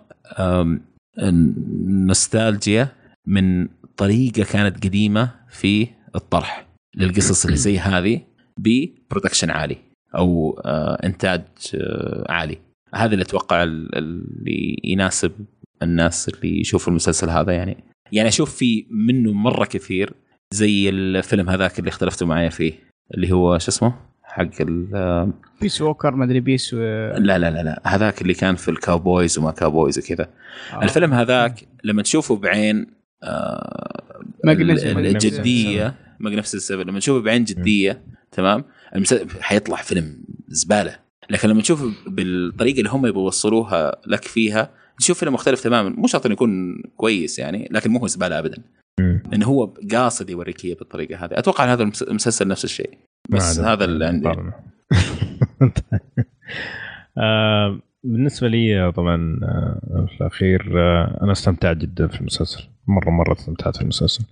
نوستالجيا من طريقة كانت قديمة في الطرح للقصص اللي زي هذه ب production عالي أو آه، إنتاج آه، عالي. هذا اللي أتوقع ال- اللي يناسب الناس اللي يشوفوا المسلسل هذا يعني. يعني أشوف في منه مرة كثير زي الفيلم هذاك اللي اختلفتوا معي فيه اللي هو شو اسمه؟ حق ال- بيس ووكر ما أدري بيس و... لا لا لا لا. هذاك اللي كان في ال cowboys وما cowboys وكذا. آه. الفيلم هذاك لما تشوفه بعين آه. الجدية ماجنفسنت سيفن لما تشوفه بعين جدية تمام؟ حيطلع فيلم زبالة. لكن لما تشوفه بالطريقة اللي هم يبغوا يوصلوها لك فيها تشوف فيلم مختلف تماما. مو شرط إنه يكون كويس يعني لكن مو هو زبالة ابدا. انه هو قاصد يوريك اياه بالطريقة هذه. أتوقع هذا المس- المسلسل نفس الشيء. بس هذا اللي عندي. مقارنة. آه، بالنسبة لي طبعا آه، في الأخير آه، أنا استمتعت جدا في المسلسل. مرة مرة استمتعت في المسلسل.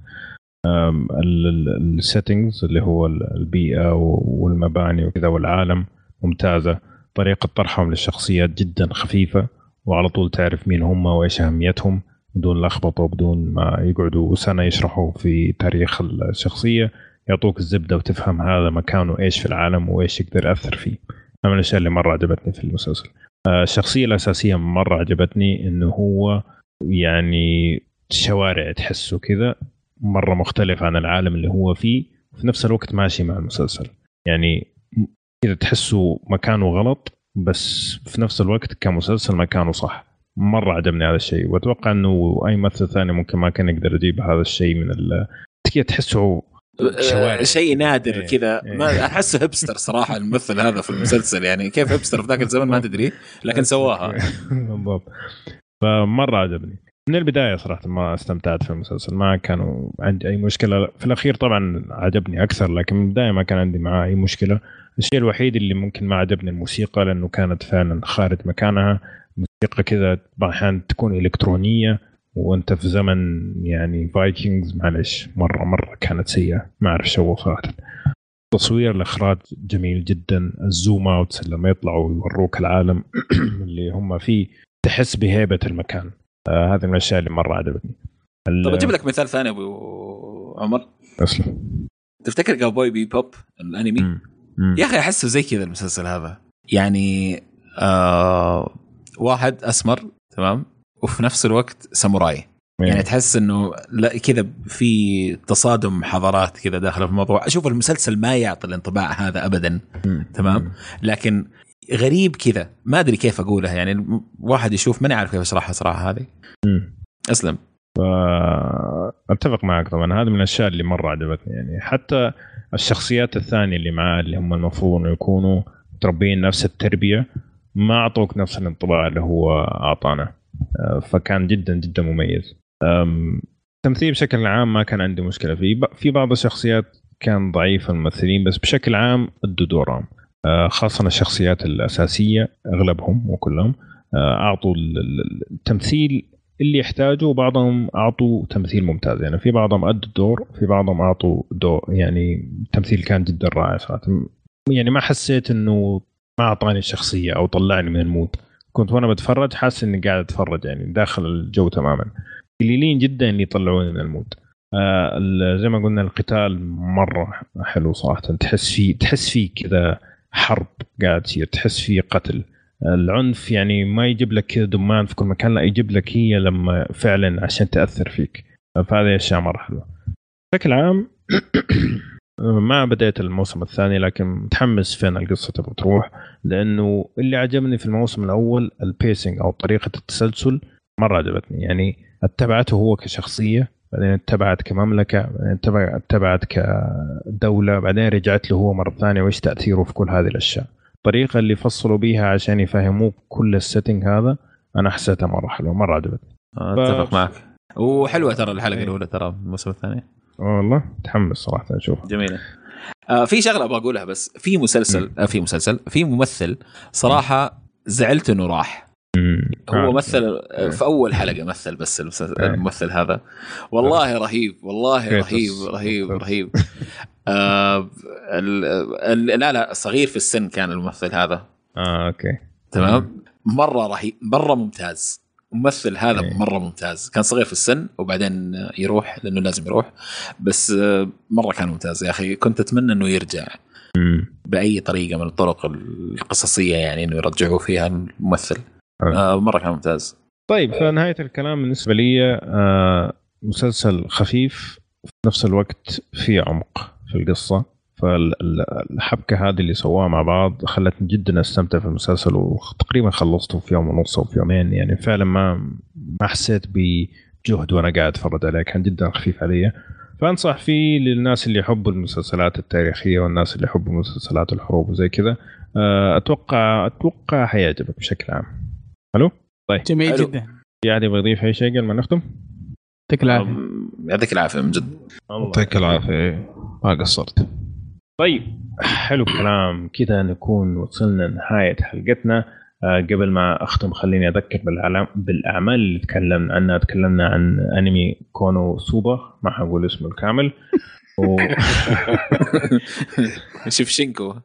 السيتنجز اللي هو ال- البيئة والمباني وكذا والعالم ممتازة. طريقة طرحهم للشخصيات جدا خفيفة وعلى طول تعرف مين هم وإيش أهميتهم بدون لخبطة وبدون ما يقعدوا سنة يشرحوا في تاريخ الشخصية. يعطوك الزبدة وتفهم هذا مكانه إيش في العالم وإيش يقدر يأثر فيه. من الأشياء اللي مرة عجبتني في المسلسل. آه، الشخصية الأساسية مرة عجبتني إنه هو يعني شوارع تحسه كذا مرة مختلف عن العالم اللي هو فيه. وفي نفس الوقت ماشي مع المسلسل. يعني كذا تحسه مكانه غلط بس في نفس الوقت كمسلسل مكانه صح. مرة عجبني هذا الشيء. وأتوقع إنه أي ممثل ثاني ممكن ما كان يقدر يجيب هذا الشيء من ال كذا تحسه شوارع. آه، شيء نادر إيه. كذا. إيه. أحسه هبستر صراحة الممثل هذا في المسلسل. يعني كيف هبستر في ذاك الزمن ما تدري لكن سواها. بالضبط. فمرة عجبني. من البداية صراحة ما استمتعت في المسلسل ما كانوا عندي أي مشكلة. في الأخير طبعا عجبني أكثر لكن من البداية ما كان عندي معاه أي مشكلة. الشيء الوحيد اللي ممكن ما عجبني الموسيقى لأنه كانت فعلا خارج مكانها. موسيقى كذا بعض الاحيان تكون إلكترونية وأنت في زمن يعني Vikings معلش مرة مرة كانت سيئة. ما أعرف شو صراحة. تصوير الإخراج جميل جدا. ال zoom outs لما يطلعوا يوروك العالم اللي هم فيه تحس بهيبة المكان. آه هذه من الأشياء اللي مرة عجبتني. طب أجيب لك مثال ثاني أبو عمر. أسلم. تفتكر Cowboy Bebop الأنمي؟ مم. مم. يا أخي أحسه زي كذا المسلسل هذا. يعني آه واحد أسمر تمام؟ وفي نفس الوقت ساموراي. يعني تحس إنه لا كذا في تصادم حضارات كذا داخله في الموضوع. أشوف المسلسل ما يعطي الانطباع هذا ابدا. تمام؟ لكن غريب كذا. ما أدري كيف أقولها يعني واحد يشوف ماني عارف كيف أشرحها صراحة هذه. مم. أسلم. أتفق معك طبعا. هذا من الأشياء اللي مرة عجبتني يعني حتى الشخصيات الثانية اللي معاه اللي هم المفروض إنه يكونوا متربيين نفس التربية ما أعطوك نفس الانطباع اللي هو أعطانا. آه، فكان جدا جدا مميز. التمثيل بشكل عام ما كان عندي مشكلة فيه. في بعض الشخصيات كان ضعيف الممثلين بس بشكل عام أدوا دورهم. آه، خاصة الشخصيات الأساسية أغلبهم مو كلهم آه، ال- التمثيل اللي يحتاجه وبعضهم أعطوا تمثيل ممتاز. يعني في بعضهم أدوا الدور في بعضهم أعطوا دور يعني التمثيل كان جدا رائع صراحة. يعني ما حسيت إنه ما أعطاني الشخصية أو طلعني من ال mood. كنت وأنا بتفرج حاسس إني قاعد أتفرج يعني داخل الجو تماما. قليلين جدا اللي يطلعوني من ال mood. آه زي ما قلنا القتال مرة حلو صراحة. تحس فيه تحس فيه كذا حرب قاعد تصير تحس فيه قتل. العنف يعني ما يجيب لك كذا دم ان في كل مكان لا يجيب لك هي لما فعلا عشان تأثر فيك. فهذه أشياء مره حلوة بشكل عام ما بديت الموسم الثاني لكن متحمس فين القصة تبغى تروح. لأنه اللي عجبني في الموسم الأول ال pacing أو طريقة التسلسل مرة عجبتني. يعني اتبعته هو كشخصية بعدين اتبعت كمملكة بعدين اتبع- اتبعت كدولة بعدين رجعت له هو مرة ثانية وإيش تأثيره في كل هذه الأشياء. الطريقة اللي فصلوا بيها عشان يفهموك كل ال setting هذا أنا حسيتها مرة حلوة مرة عجبتني. أتفق معك. وحلوة ترى الحلقة إيه. الأولى ترى الموسم الثاني. والله متحمس صراحة أشوف. جميلة. آه في شغلة أبغى أقولها بس في مسلسل آه في مسلسل في ممثل صراحة زعلت إنه راح. هو مثل إيه. في أول حلقة مثل بس إيه. الممثل هذا والله رهيب والله. رهيب رهيب. رهيب آه لا لا صغير في السن كان الممثل هذا آه أوكي تمام مرة رهيب مرة ممتاز الممثل هذا إيه. مرة ممتاز كان صغير في السن وبعدين يروح لأنه لازم يروح بس آه، مرة كان ممتاز يا أخي كنت أتمنى إنه يرجع. بأي طريقة من الطرق القصصية يعني إنه يرجعوا فيها الممثل. آه مرة كان ممتاز. طيب فنهاية الكلام بالنسبة لي آه مسلسل خفيف في نفس الوقت في عمق في القصة. فالحبكة هذه اللي سواها مع بعض خلتني جدا أستمتع في المسلسل وتقريبا خلصته في يوم ونص أو في يومين. يعني فعلا ما ما حسيت بجهد وأنا قاعد أتفرج عليه كان جدا خفيف علي. فأنصح فيه للناس اللي يحبوا المسلسلات التاريخية والناس اللي يحبوا مسلسلات الحروب وزي كذا. آه، أتوقع أتوقع حيعجبك بشكل عام. حلو جميل حلو. جدا. في احد يبغى يضيف أي شيء قبل ما نختم؟ يعطيك العافية. يعطيك العافية من جد. يعطيك العافية. ما قصرت. طيب حلو الكلام كذا نكون وصلنا لنهاية حلقتنا. آه، قبل ما أختم خليني أذكر بالأعمال اللي تكلمنا عنها. تكلمنا عن أنمي كونو سوبا. ما حقول اسمه الكامل. و... شوف شينكو.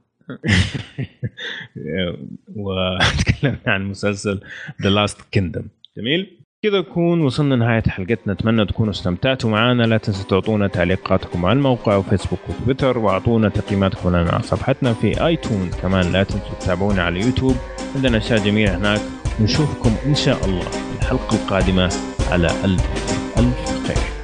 وتكلمنا عن مسلسل The Last Kingdom جميل؟ كذا نكون وصلنا لنهاية حلقتنا. أتمنى تكونوا استمتعتوا معنا. لا تنسوا تعطونا تعليقاتكم على الموقع وفيسبوك وتويتر وأعطونا تقييماتكم لنا على صفحتنا في iTunes كمان لا تنسوا تتابعونا على اليوتيوب عندنا أشياء جميلة هناك. نشوفكم إن شاء الله الحلقة القادمة على ألف ألف خير